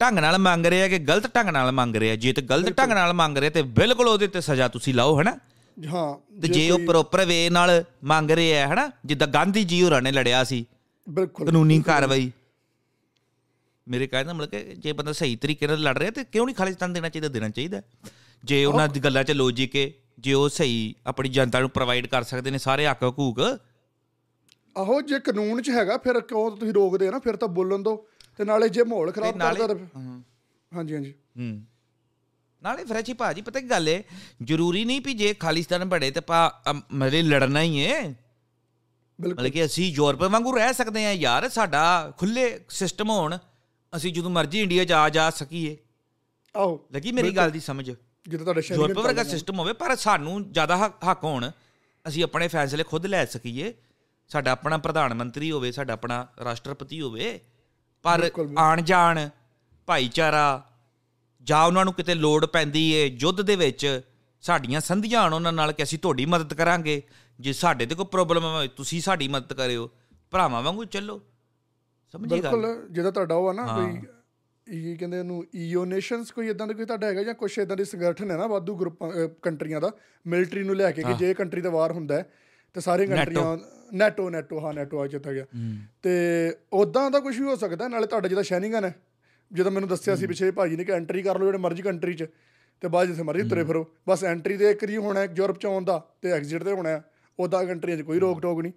ਢੰਗ ਨਾਲ ਮੰਗ ਰਿਹਾ ਕਿ ਗਲਤ ਢੰਗ ਨਾਲ ਮੰਗ ਰਿਹਾ ਜੇ ਤੇ ਗਲਤ ਢੰਗ ਨਾਲ ਮੰਗ ਰਿਹਾ ਤੇ ਬਿਲਕੁਲ ਉਹਦੇ ਤੇ ਸਜ਼ਾ ਤੁਸੀਂ ਲਾਓ ਹਨਾ? ਹਾਂ ਤੇ ਜੇ ਉਹ ਪ੍ਰੋਪਰ ਵੇ ਨਾਲ ਮੰਗ ਰਿਹਾ ਹੈ ਹਨਾ? ਜਿੱਦਾਂ ਗਾਂਧੀ ਜੀ ਹੋਰਾਂ ਨੇ ਲੜਿਆ ਸੀ। ਬਿਲਕੁਲ। ਕਾਨੂੰਨੀ ਕਾਰਵਾਈ। ਮੇਰੇ ਕਹਿਣ ਦਾ ਮਤਲਬ ਕਿ ਜੇ ਬੰਦਾ ਸਹੀ ਤਰੀਕੇ ਨਾਲ ਲੜ ਰਿਹਾ ਤੇ ਕਿਉਂ ਨਹੀਂ ਖਾਲਿਸਤਾਨ ਦੇਣਾ ਚਾਹੀਦਾ ਦੇਣਾ ਚਾਹੀਦਾ? ਜੇ ਉਹਨਾਂ ਦੀ ਗੱਲਾਂ 'ਚ ਲੌਜੀਕ ਹੈ ਜੇ ਉਹ ਸਹੀ ਆਪਣੀ ਜਨਤਾ ਨੂੰ ਪ੍ਰੋਵਾਈਡ ਕਰ ਸਕਦੇ ਨੇ ਸਾਰੇ ਹੱਕ ਹਕੂਕ। ਆਹੋ ਜੇ ਕਾਨੂੰਨ 'ਚ ਹੈਗਾ ਫਿਰ ਕਿਉਂ ਤੁਸੀਂ ਰੋਕਦੇ ਆ ਨਾ? ਫਿਰ ਤਾਂ ਬੋਲਣ ਦੋ ਤੇ ਨਾਲੇ ਜੇ ਮਾਹੌਲ ਖਰਾਬ ਕਰਦਾ ਤਾਂ ਹਾਂਜੀ ਹਾਂਜੀ। ਹੂੰ। ਨਾਲੇ ਫਰੈਚੀ ਭਾਜੀ ਪਤਾ ਕੀ ਗੱਲ ਹੈ ਜ਼ਰੂਰੀ ਨਹੀਂ ਵੀ ਜੇ ਖਾਲਿਸਤਾਨ ਬੜੇ ਤੇ ਪਾ ਮਤਲਬ ਲੜਨਾ ਹੀ ਹੈ ਬਿਲਕੁਲ। ਮਤਲਬ ਕਿ ਅਸੀਂ ਯੂਰਪ ਵਾਂਗੂ ਰਹਿ ਸਕਦੇ ਹਾਂ ਯਾਰ ਸਾਡਾ ਖੁੱਲੇ ਸਿਸਟਮ ਹੋਣ ਅਸੀਂ ਜਦੋਂ ਮਰਜ਼ੀ ਇੰਡੀਆ 'ਚ ਆ ਜਾ ਸਕੀਏ। ਆਹੋ। ਲੱਗੀ ਮੇਰੀ ਗੱਲ ਦੀ ਸਮਝ? ਜਿੱਦਾਂ ਤੁਹਾਡੇ ਸ਼ਹਿਰ ਯੂਰਪ ਵਰਗਾ ਸਿਸਟਮ ਹੋਵੇ ਪਰ ਸਾਨੂੰ ਜ਼ਿਆਦਾ ਹੱਕ ਹੋਣ ਅਸੀਂ ਆਪਣੇ ਫੈਸਲੇ ਖੁਦ ਲੈ ਸਕੀਏ। ਸਾਡਾ ਆਪਣਾ ਪ੍ਰਧਾਨ ਮੰਤਰੀ ਹੋਵੇ ਸਾਡਾ ਆਪਣਾ ਰਾਸ਼ਟਰਪਤੀ ਹੋਵੇ ਪਰ ਆਣ ਜਾਣ ਭਾਈਚਾਰਾ ਜਾਂ ਉਹਨਾਂ ਨੂੰ ਕਿਤੇ ਲੋੜ ਪੈਂਦੀ ਏ ਯੁੱਧ ਦੇ ਵਿੱਚ ਸਾਡੀਆਂ ਸੰਧੀਆਂ ਆਣ ਉਹਨਾਂ ਨਾਲ ਕਿ ਅਸੀਂ ਤੁਹਾਡੀ ਮਦਦ ਕਰਾਂਗੇ। ਜੇ ਸਾਡੇ ਤੇ ਕੋਈ ਪ੍ਰੋਬਲਮ ਹੈ ਤੁਸੀਂ ਸਾਡੀ ਮਦਦ ਕਰਿਓ। ਭਰਾਵਾਂ ਵਾਂਗੂ ਚੱਲੋ। ਸਮਝੀ ਗੱਲ? ਬਿਲਕੁਲ ਜਿਹਦਾ ਤੁਹਾਡਾ ਉਹ ਆ ਨਾ ਕੋਈ ਇਹ ਕਹਿੰਦੇ ਉਹਨੂੰ ਈਓ ਨੇਸ਼ਨਸ ਕੋਈ ਇਦਾਂ ਦਾ ਕੋਈ ਤੁਹਾਡਾ ਹੈਗਾ ਜਾਂ ਕੁਝ ਇਦਾਂ ਦੇ ਸੰਗਠਨ ਹੈ ਨਾ ਵਾਧੂ ਗਰੁੱਪਾਂ ਕੰਟਰੀਆਂ ਦਾ ਮਿਲਟਰੀ ਨੂੰ ਲੈ ਕੇ ਕਿ ਜੇ ਕੰਟਰੀ ਦਾ ਵਾਰ ਹੁੰਦਾ ਹੈ ਤੇ ਸਾਰੇ ਕੰਟਰੀਆਂ ਨੈਟੋ ਨੈਟੋ ਹਾਂ ਨੈਟੋ ਆ ਚਿੱਤਾ ਗਿਆ ਤੇ ਉਦਾਂ ਦਾ ਕੁਝ ਵੀ ਹੋ ਸਕਦਾ ਨਾਲੇ ਤੁਹਾਡਾ ਜਿਹਦਾ ਸ਼ੈਨਿੰਗਨ ਹੈ ਜਦੋਂ ਮੈਨੂੰ ਦੱਸਿਆ ਸੀ ਪਿਛੇ ਭਾਜੀ ਨੇ ਕਿ ਐਂਟਰੀ ਕਰ ਲਓ ਜਿਹੜੇ ਮਰਜ਼ੀ ਕੰਟਰੀ 'ਚ ਤੇ ਬਾਅਦ ਜਿੱਥੇ ਮਰਜ਼ੀ ਤੁਰੇ ਫਿਰੋ। ਬਸ ਐਂਟਰੀ ਦੇ ਇੱਕ ਰੀ ਹੋਣਾ ਹੈ ਯੂਰਪ 'ਚ ਆਉਣ ਦਾ ਤੇ ਐਗਜ਼ਿਟ ਤੇ ਹੋਣਾ ਹੈ ਉਦਾਂ ਕੰਟਰੀਆਂ 'ਚ ਕੋਈ ਰੋਕ ਟੋਕ ਨਹੀਂ।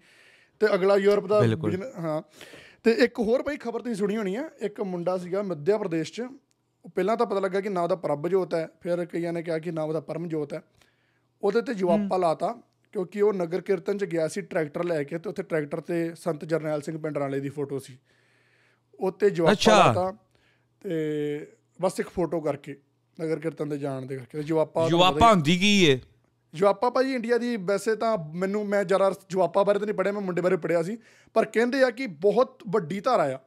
ਤੇ ਅਗਲਾ ਯੂਰਪ ਦਾ ਹਾਂ। ਤੇ ਇੱਕ ਹੋਰ ਬਈ ਖਬਰ ਤੁਸੀਂ ਸੁਣੀ ਹੋਣੀ ਆ ਇੱਕ ਮੁੰਡਾ ਸੀਗਾ ਮੱਧ ਪ੍ਰਦੇਸ਼ 'ਚ ਉਹ ਪਹਿਲਾਂ ਤਾਂ ਪਤਾ ਲੱਗਾ ਕਿ ਨਾ ਉਹਦਾ ਪ੍ਰਭਜੋਤ ਹੈ ਫਿਰ ਕਈਆਂ ਨੇ ਕਿਹਾ ਕਿ ਨਾ ਉਹਦਾ ਪਰਮਜੋਤ ਹੈ। ਉਹਦੇ ਤੇ ਜਵਾਬਾ ਲਾਤਾ। ਕਿਉਂਕਿ ਉਹ ਨਗਰ ਕੀਰਤਨ 'ਚ ਗਿਆ ਸੀ ਟਰੈਕਟਰ ਲੈ ਕੇ ਤੇ ਉੱਥੇ ਟਰੈਕਟਰ ਤੇ ਸੰਤ ਜਰਨੈਲ ਸਿੰਘ ਪਿੰਡਰਾਲੇ ਦੀ ਫੋਟੋ ਸੀ। ਉੱਤੇ ਜਵਾਬਾ। ਲਾਤਾ ਤੇ ਬਸ ਇੱਕ ਫੋਟੋ ਕਰਕੇ ਨਗਰ ਕੀਰਤਨ ਦੇ ਜਾਣ ਦੇ ਕਰਕੇ ਤੇ ਜਵਾਬਾ ਜਵਾਬਾ ਹੁੰਦੀ ਕੀ ਏ? ਜਵਾਪਾ ਭਾਜੀ ਇੰਡੀਆ ਦੀ ਵੈਸੇ ਤਾਂ ਮੈਨੂੰ ਮੈਂ ਜਰਾ ਜਵਾਪਾ ਬਾਰੇ ਤਾਂ ਨਹੀਂ ਪੜਿਆ ਮੈਂ ਮੁੰਡੇ ਬਾਰੇ ਪੜਿਆ ਸੀ ਪਰ ਕਹਿੰਦੇ ਆ ਕਿ ਬਹੁਤ ਵੱਡੀ ਧਾਰਾ ਆ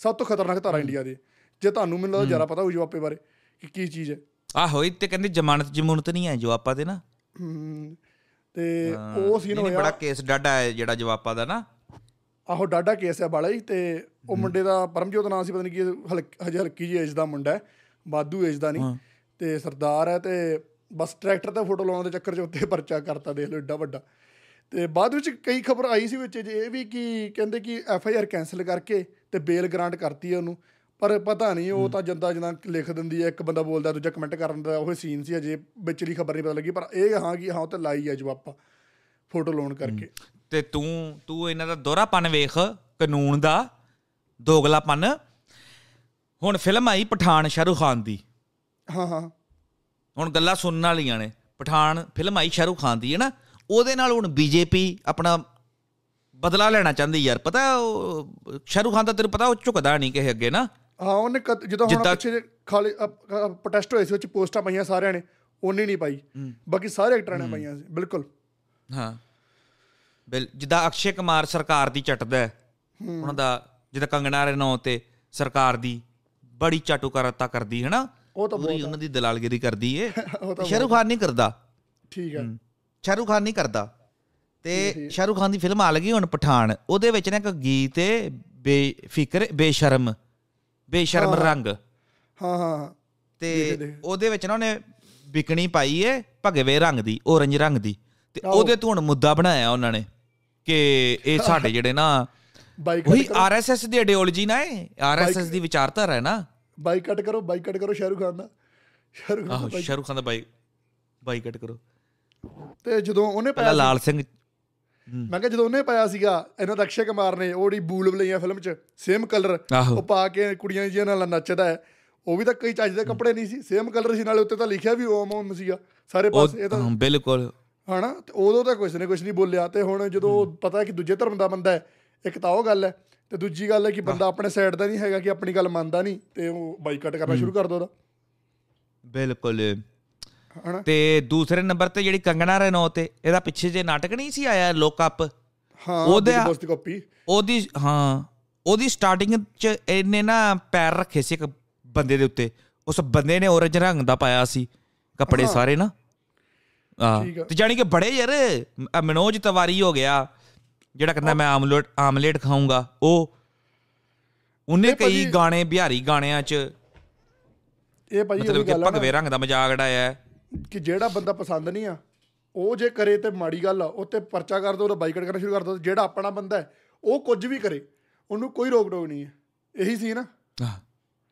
ਸਭ ਤੋਂ ਖਤਰਨਾਕ ਧਾਰਾ ਇੰਡੀਆ ਦੀ। ਜੇ ਤੁਹਾਨੂੰ ਮੈਨੂੰ ਲੱਗਦਾ ਜਰਾ ਪਤਾ ਹੋਊ ਜਵਾਪੇ ਬਾਰੇ ਕਿ ਕੀ ਚੀਜ਼ ਹੈ। ਆਹੋ ਇਹ ਤੇ ਕਹਿੰਦੇ ਜ਼ਮਾਨਤ ਜ਼ਮੂਨਤ ਨਹੀਂ ਹੈ ਜਵਾਬਾ ਦੇ ਨਾ। ਤੇ ਉਹ ਸੀਨ ਨਹੀਂ, ਬੜਾ ਹੋਇਆ ਕੇਸ ਡਾਡਾ ਹੈ ਜਿਹੜਾ ਜਵਾਬਾ ਦਾ ਨਾ। ਆਹੋ ਡਾਡਾ ਕੇਸ ਹੈ ਬਾਲਾ ਹੀ ਤੇ ਉਹ ਮੁੰਡੇ ਦਾ ਪਰਮਜੋਤ ਨਾਂ ਸੀ ਪਤਾ ਨਹੀਂ ਕੀ ਹਲਕ- ਹਜੇ ਹਲਕੀ ਜਿਹੀ ਏਜ ਦਾ ਮੁੰਡਾ ਹੈ ਬਾਦੂ ਏਜ ਦਾ ਨਹੀਂ ਤੇ ਸਰਦਾਰ ਹੈ ਤੇ ਬਸ ਟਰੈਕਟਰ ਤੇ ਫੋਟੋ ਲਾਉਣ ਦੇ ਚੱਕਰ 'ਚ ਉੱਤੇ ਪਰਚਾ ਕਰਤਾ ਦੇਖ ਲਓ ਏਡਾ ਵੱਡਾ। ਤੇ ਬਾਅਦ ਵਿੱਚ ਕਈ ਖਬਰ ਆਈ ਸੀ ਵਿੱਚ ਜੇ ਇਹ ਵੀ ਕਿ ਕਹਿੰਦੇ ਕਿ ਐਫ ਆਈ ਆਰ ਕੈਨਸਲ ਕਰਕੇ ਤੇ ਬੇਲ ਗ੍ਰਾਂਟ ਕਰਤੀ ਹੈ ਉਹਨੂੰ। ਪਰ ਪਤਾ ਨਹੀਂ ਉਹ ਤਾਂ ਜਨਤਾ ਜਨਾਂ ਲਿਖ ਦਿੰਦੀ ਹੈ ਇੱਕ ਬੰਦਾ ਬੋਲਦਾ ਦੂਜਾ ਕਮੈਂਟ ਕਰਨ ਦਾ ਉਹ ਸੀਨ ਸੀ ਅਜੇ ਵਿਚਲੀ ਖਬਰ ਨਹੀਂ ਪਤਾ ਲੱਗੀ ਪਰ ਇਹ ਹਾਂ ਕਿ ਹਾਂ ਉਹ ਤੇ ਲਾਈ ਹੈ ਜਵਾਬਾ ਫੋਟੋ ਲਾਉਣ ਕਰਕੇ। ਤੇ ਤੂੰ ਤੂੰ ਇਹਨਾਂ ਦਾ ਦੋਹਰਾਪਨ ਵੇਖ ਕਾਨੂੰਨ ਦਾ ਦੋਗਲਾਪਨ। ਹੁਣ ਫਿਲਮ ਆਈ ਪਠਾਨ ਸ਼ਾਹਰੁਖ ਖਾਨ ਦੀ। ਹਾਂ ਹਾਂ। ਹੁਣ ਗੱਲਾਂ ਸੁਣਨ ਵਾਲੀਆਂ ਨੇ। ਪਠਾਨ ਫਿਲਮ ਆਈ ਸ਼ਾਹਰੁਖ ਖਾਨ ਦੀ ਹੈ ਨਾ? ਉਹਦੇ ਨਾਲ ਹੁਣ ਬੀਜੇਪੀ ਆਪਣਾ ਬਦਲਾ ਲੈਣਾ ਚਾਹੁੰਦੀ ਯਾਰ। ਪਤਾ ਉਹ ਸ਼ਾਹਰੁਖ ਖਾਨ ਦਾ ਤੈਨੂੰ ਪਤਾ ਉਹ ਝੁਕਦਾ ਨਹੀਂ ਕਿਸੇ ਅੱਗੇ ਨਾ। ਹਾਂ ਉਹਨੇ ਜਦੋਂ ਹੁਣ ਪਿੱਛੇ ਖਾਲੀ ਪ੍ਰੋਟੈਸਟ ਹੋਏ ਸੀ ਉਹ ਚ ਪੋਸਟਾਂ ਪਾਈਆਂ ਸਾਰਿਆਂ ਨੇ ਉਹਨੇ ਨਹੀਂ ਪਾਈ। ਬਾਕੀ ਸਾਰੇ ਐਕਟਰਾਂ ਨੇ ਪਾਈਆਂ ਸੀ ਬਿਲਕੁਲ। ਹਾਂ। ਬਿਲ ਜਿੱਦਾਂ ਅਕਸ਼ੇ ਕੁਮਾਰ ਸਰਕਾਰ ਦੀ ਚੱਟਦਾ ਹੈ ਉਹਨਾਂ ਦਾ ਜਿੱਦਾਂ ਕੰਗਨਾ ਰਣੌਤ ਤੇ ਸਰਕਾਰ ਦੀ ਬੜੀ ਚਾਟੂਕਾਰਤਾ ਕਰਦੀ ਹੈ ਨਾ ਉਹ ਤਾਂ ਪੂਰੀ ਉਹਨਾਂ ਦੀ ਦਲਾਲਗਿਰੀ ਕਰਦੀ ਏ। (laughs) ਸ਼ਾਹਰੁਖ ਖਾਨ ਨਹੀਂ ਕਰਦਾ। ਠੀਕ ਹੈ। ਸ਼ਾਹਰੁਖ ਖਾਨ ਨਹੀਂ ਕਰਦਾ। ਤੇ ਸ਼ਾਹਰੁਖ ਖਾਨ ਦੀ ਫਿਲਮ ਆ ਲੱਗੀ ਹੁਣ ਪਠਾਨ ਉਹਦੇ ਵਿੱਚ ਨਾ ਇੱਕ ਗੀਤ ਏ ਬੇਫਿਕਰ ਬੇਸ਼ਰਮ। ਬੇਸ਼ਰਮ ਰੰਗ। ਹਾਂ ਹਾਂ ਤੇ ਉਹਦੇ ਵਿੱਚ ਨਾ ਉਹਨੇ ਵਿਕਣੀ ਪਾਈ ਏ ਭਗਵੇ ਰੰਗ ਦੀ orange ਰੰਗ ਦੀ। ਤੇ ਉਹਦੇ ਤੋਂ ਹੁਣ ਮੁੱਦਾ ਬਣਾਇਆ ਉਹਨਾਂ ਨੇ ਕਿ ਇਹ (laughs) ਸਾਡੇ ਜਿਹੜੇ ਨਾ ਉਹੀ ਆਰਐਸਐਸ ਦੀ ਆਈਡੀਓਲੋਜੀ ਨਾ ਹੈ ਆਰਐਸਐਸ ਦੀ ਵਿਚਾਰਧਾਰਾ ਹੈ ਨਾ। ਬਾਈਕਾਟ ਕਰੋ ਬਾਈਕਾਟ ਕਰੋ ਸ਼ਾਹਰੁਖ ਖਾਨ ਦਾ। ਸ਼ਾਹਰੁਖ ਖਾਨ ਆਹੋ ਸ਼ਾਹਰੁਖ ਖਾਨ ਦਾ ਬਾਈ ਬਾਈਕਟ ਕਰੋ। ਤੇ ਜਦੋਂ ਉਹਨੇ ਪਹਿਲਾਂ ਲਾਲ ਸਿੰਘ ਮੈਂ ਕਿਹਾ ਜਦੋਂ ਉਹਨੇ ਪਾਇਆ ਸੀਗਾ ਇਹਨਾਂ ਦਾ ਅਕਸ਼ੇ ਕੁਮਾਰ ਨੇ ਉਹੜੀ ਬੂਲ ਬਲਈਆਂ ਫਿਲਮ 'ਚ ਸੇਮ ਕਲਰ ਉਹ ਪਾ ਕੇ ਕੁੜੀਆਂ ਜਿਹੀਆਂ ਨਾਲ ਨੱਚਦਾ ਹੈ। ਉਹ ਵੀ ਤਾਂ ਕਈ ਚੱਜ ਦੇ ਕੱਪੜੇ ਨਹੀਂ ਸੀ ਸੇਮ ਕਲਰ ਸੀ ਨਾਲੇ ਉੱਤੇ ਤਾਂ ਲਿਖਿਆ ਵੀ ਓਮ ਓਮ ਸੀਗਾ। ਸਾਰੇ ਪਾਸੇ ਇਹ ਤਾਂ ਬਿਲਕੁਲ। ਹਨਾ? ਤੇ ਉਦੋਂ ਤਾਂ ਕੁਛ ਨੇ ਕੁਛ ਨਹੀਂ ਬੋਲਿਆ। ਤੇ ਹੁਣ ਜਦੋਂ ਪਤਾ ਕਿ ਦੂਜੇ ਧਰਮ ਦਾ ਬੰਦਾ ਹੈ ਇੱਕ ਤਾਂ ਉਹ ਗੱਲ ਹੈ। ਤੇ ਦੂਜੀ ਗੱਲ ਹੈ ਕਿ ਬੰਦਾ ਆਪਣੇ ਸਾਈਡ ਦਾ ਨਹੀਂ ਹੈਗਾ ਕਿ ਆਪਣੀ ਗੱਲ ਮੰਨਦਾ ਨਹੀਂ ਤੇ ਉਹ ਬਾਈਕਾਟ ਕਰਨਾ ਸ਼ੁਰੂ ਕਰ ਦੋ ਉਹਦਾ। ਬਿਲਕੁਲ। ਤੇ ਦੂਸਰੇ ਨੰਬਰ ਤੇ ਜਿਹੜੀ ਕੰਗਣਾ ਰਣੌਤ ਤੇ ਇਹਦਾ ਪਿੱਛੇ ਜੇ ਨਾਟਕ ਨਹੀਂ ਸੀ ਆਇਆ ਲੋਕ ਅਪ ਹਾਂ ਉਹਦੇ- ਕਾਪੀ। ਉਹਦੀ ਹਾਂ ਉਹਦੀ ਸਟਾਰਟਿੰਗ ਚ ਇਹਨੇ ਨਾ ਪੈਰ ਰੱਖੇ ਸੀ ਇੱਕ ਬੰਦੇ ਦੇ ਉੱਤੇ। ਉਸ ਬੰਦੇ ਨੇ ਔਰੰਜ ਰੰਗ ਦਾ ਪਾਇਆ ਸੀ ਕੱਪੜੇ ਹਾਂ। ਸਾਰੇ ਨਾ। ਆ। ਤੇ ਜਾਨੀ ਕਿ ਬੜੇ ਯਾਰ ਮਨੋਜ ਤਵਾਰੀ ਹੋ ਗਿਆ। ਜਿਹੜਾ ਕਹਿੰਦਾ ਮੈਂ ਆਮਲੇਟ ਆਮਲੇਟ ਖਾਊਂਗਾ ਉਹ ਉਹਨੇ ਕਈ ਗਾਣੇ ਬਿਹਾਰੀ ਗਾਣਿਆਂ ਚ ਇਹ ਭਾਜੀ ਮਤਲਬ ਕਿ ਭਗਵੇ ਰੰਗ ਦਾ ਮਜ਼ਾਕ ਉਡਾਇਆ। ਹੈ ਕਿ ਜਿਹੜਾ ਬੰਦਾ ਪਸੰਦ ਨਹੀਂ ਆ ਉਹ ਜੇ ਕਰੇ ਤੇ ਮਾੜੀ ਗੱਲ ਆ ਉਹ ਤੇ ਪਰਚਾ ਕਰ ਦੋ ਉਹਦਾ ਬਾਈਕਾਟ ਕਰਨਾ ਸ਼ੁਰੂ ਕਰ ਦੋ ਜਿਹੜਾ ਆਪਣਾ ਬੰਦਾ ਹੈ ਉਹ ਕੁਝ ਵੀ ਕਰੇ ਉਹਨੂੰ ਕੋਈ ਰੋਕ ਟੋਕ ਨਹੀਂ ਹੈ। ਇਹੀ ਸੀ ਨਾ? ਆਹ,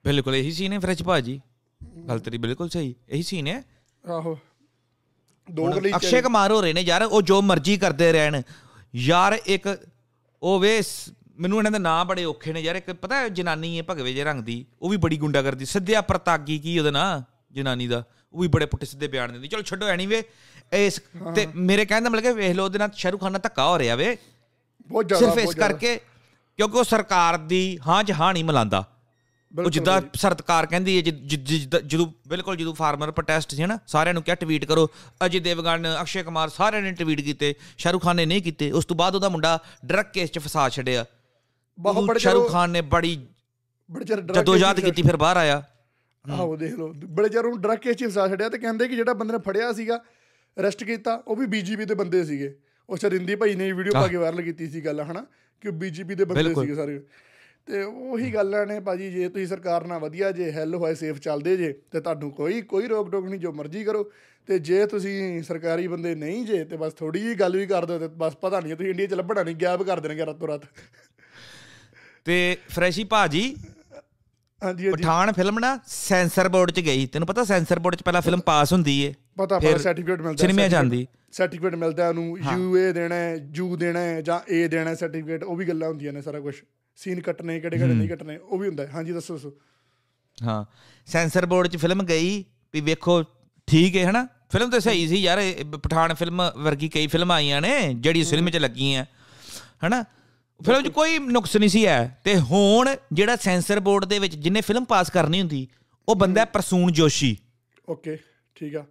ਬਿਲਕੁਲ ਇਹੀ ਸੀਨ ਹੈ ਫਰਜ ਭਾਜੀ। ਗੱਲ ਤੇਰੀ ਬਿਲਕੁਲ ਸਹੀ ਇਹੀ ਸੀਨ ਹੈ ਆਹੋ। ਦੋ ਗਲੀ ਅਕਸ਼ੇ ਕੁਮਾਰ ਹੋ ਰਹੇ ਨੇ ਯਾਰ ਉਹ ਜੋ ਮਰਜ਼ੀ ਕਰਦੇ ਰਹਿਣ। ਯਾਰ ਇੱਕ ਉਹ ਵੇ ਸ- ਮੈਨੂੰ ਇਹਨਾਂ ਦੇ ਨਾਂ ਬੜੇ ਔਖੇ ਨੇ ਯਾਰ ਇੱਕ ਪਤਾ ਹੈ ਜਨਾਨੀ ਹੈ ਭਗਵੇ ਜੇ ਰੰਗ ਦੀ ਉਹ ਵੀ ਬੜੀ ਗੁੰਡਾ ਕਰਦੀ ਸਿੱਧਿਆ ਪ੍ਰਤਾਗੀ ਕੀ ਉਹਦਾ ਨਾਂ ਜਨਾਨੀ ਦਾ? ਉਹ ਵੀ ਬੜੇ ਪੁੱਠੇ ਸਿੱਧੇ ਬਿਆਨ ਦਿੰਦੀ। ਚਲੋ ਛੱਡੋ ਐਨੀਵੇ ਇਸ ਤੇ ਮੇਰੇ ਕਹਿਣ ਦਾ ਮਤਲਬ ਕਿ ਵੇਖ ਲਓ ਉਹਦੇ ਨਾਲ ਸ਼ਾਹਰੁਖ ਖਾਨ ਨਾਲ ਧੱਕਾ ਹੋ ਰਿਹਾ ਵੇ। ਬਹੁਤ ਜ਼ਿਆਦਾ ਸਿਰਫ ਇਸ। ਕਰਕੇ ਕਿਉਂਕਿ ਉਹ ਸਰਕਾਰ ਦੀ ਹਾਂ ਨਹੀਂ ਮਿਲਾਉਂਦਾ ਉਹ ਜਿੱਦਾਂ। ਸਰਕਾਰ ਕਹਿੰਦੀ ਹੈ ਜਿੱਦਾਂ- ਬਿਲਕੁਲ ਜਦੋਂ ਫਾਰਮਰ ਪ੍ਰੋਟੈਸਟ ਸੀ ਨਾ ਸਾਰਿਆਂ ਨੂੰ ਕਿਹਾ ਟਵੀਟ ਕਰੋ ਅਜੇ ਦੇਵਗਨ ਅਕਸ਼ੇ ਕੁਮਾਰ ਸਾਰਿਆਂ ਨੇ ਟਵੀਟ ਕੀਤੇ ਸ਼ਾਹਰੁਖ ਖਾਨ ਨੇ ਨਹੀਂ ਕੀਤੇ। ਉਸ ਤੋਂ ਬਾਅਦ ਉਹਦਾ ਮੁੰਡਾ ਡਰਗ ਕੇਸ 'ਚ ਫਸਾ ਛੱਡਿਆ। ਬਹੁਤ ਬੜੇ ਸ਼ਾਹਰੁਖ ਖਾਨ ਨੇ ਬੜੀ ਬੜੇ ਜਦੋਜਾਦ ਕੀਤੀ ਫਿਰ ਬਾਹਰ ਆਇਆ। ਆਹੋ ਦੇਖ ਲਓ। ਬੜੇ ਚਿਰ ਉਹਨੂੰ ਡਰਗ ਕੇਸ ਚ ਫਸਾ ਛੱਡਿਆ ਤੇ ਕਹਿੰਦੇ ਕਿ ਜਿਹੜਾ ਬੰਦੇ ਨੇ ਫੜਿਆ ਸੀਗਾ ਅਰੈਸਟ ਕੀਤਾ ਉਹ ਵੀ ਬੀਜੀਪੀ ਦੇ ਬੰਦੇ ਸੀਗੇ। ਉਹ ਚਰਿੰਦੀ ਭਾਈ ਨੇ ਵੀਡੀਓ ਪਾ ਕੇ ਵਾਇਰਲ ਕੀਤੀ ਸੀ ਗੱਲ ਹਨਾ? ਕਿ ਬੀਜੇਪੀ ਦੇ ਬੰਦੇ। ਸੀਗੇ ਸਾਰੇ। ਤੇ ਉਹੀ ਗੱਲਾਂ ਨੇ ਭਾਜੀ ਜੇ ਤੁਸੀਂ ਸਰਕਾਰ ਨਾਲ ਵਧੀਆ ਜੇ ਹੈਲ ਹੋਏ ਸੇਫ ਚੱਲਦੇ ਜੇ ਤੇ ਤੁਹਾਨੂੰ ਕੋਈ ਕੋਈ ਰੋਕ ਟੋਕ ਨਹੀਂ ਜੋ ਮਰਜ਼ੀ ਕਰੋ। ਤੇ ਜੇ ਤੁਸੀਂ ਸਰਕਾਰੀ ਬੰਦੇ ਨਹੀਂ ਜੇ ਤੇ ਬਸ ਥੋੜੀ ਜਿਹੀ ਗੱਲ ਵੀ ਕਰ ਦਿਓ ਤੇ ਬਸ ਪਤਾ ਨਹੀਂ ਤੁਸੀਂ ਇੰਡੀਆ ਚ ਲੱਭਣਾ ਨਹੀਂ ਗਾਇਬ ਕਰ ਦੇਣਗੇ ਰਾਤੋਂ ਰਾਤ। ਤੇ ਫਰੈਸ਼ੀ ਭਾਜੀ ਹਾਂਜੀ ਹਾਂਜੀ। ਪਠਾਨ ਫਿਲਮ ਨਾ ਸੈਂਸਰ ਬੋਰਡ 'ਚ ਗਈ। ਤੈਨੂੰ ਪਤਾ ਸੈਂਸਰ ਬੋਰਡ 'ਚ ਪਹਿਲਾਂ ਫਿਲਮ ਪਾਸ ਹੁੰਦੀ ਏ। ਪਤਾ ਫਿਰ ਪਤਾ ਸਰਟੀਫਿਕੇਟ ਮਿਲਦਾ ਸਿਨੇਮਾ ਜਾਂਦੀ। ਸਰਟੀਫਿਕੇਟ ਮਿਲਦਾ ਹੈ। ਉਹਨੂੰ ਯੂਏ ਦੇਣਾ ਹੈ ਜੂ ਦੇਣਾ ਹੈ ਜਾਂ ਏ ਦੇਣਾ ਸਰਟੀਫਿਕੇਟ ਉਹ ਵੀ ਗੱਲਾਂ ਹੁੰਦੀਆਂ ਨੇ ਸਾਰਾ ਕੁਝ ਸੀਨ ਕੱਟਣੇ ਕਿਹੜੇ ਕਿਹੜੇ ਨਹੀਂ ਕੱਟਣੇ ਉਹ ਵੀ ਹੁੰਦਾ ਹੈ। ਹਾਂਜੀ ਦੱਸੋ ਦੱਸੋ। ਹਾਂ। ਸੈਂਸਰ ਬੋਰਡ 'ਚ ਫਿਲਮ ਗਈ ਵੀ ਵੇਖੋ ਠੀਕ ਹੈ ਹਨਾ? ਫਿਲਮ ਤਾਂ ਸਹੀ ਸੀ ਯਾਰ ਪਠਾਨ ਫਿਲਮ ਵਰਗੀ ਕਈ ਫਿਲਮਾਂ ਆਈਆਂ ਨੇ ਜਿਹੜੀ ਫਿਲਮ 'ਚ ਲੱਗੀਆਂ ਹਨਾ? ਫਿਲਮ 'ਚ ਕੋਈ ਨੁਕਸ ਨਹੀਂ ਸੀ ਹੈ। ਤੇ ਹੁਣ ਜਿਹੜਾ ਸੈਂਸਰ ਬੋਰਡ ਦੇ ਵਿੱਚ ਜਿੰਨੇ ਫਿਲਮ ਪਾਸ ਕਰਨੀ ਹੁੰਦੀ ਉਹ ਬੰਦਾ ਹੈ ਪ੍ਰਸੂਨ ਜੋਸ਼ੀ। ਓਕੇ ਠੀਕ ਆ।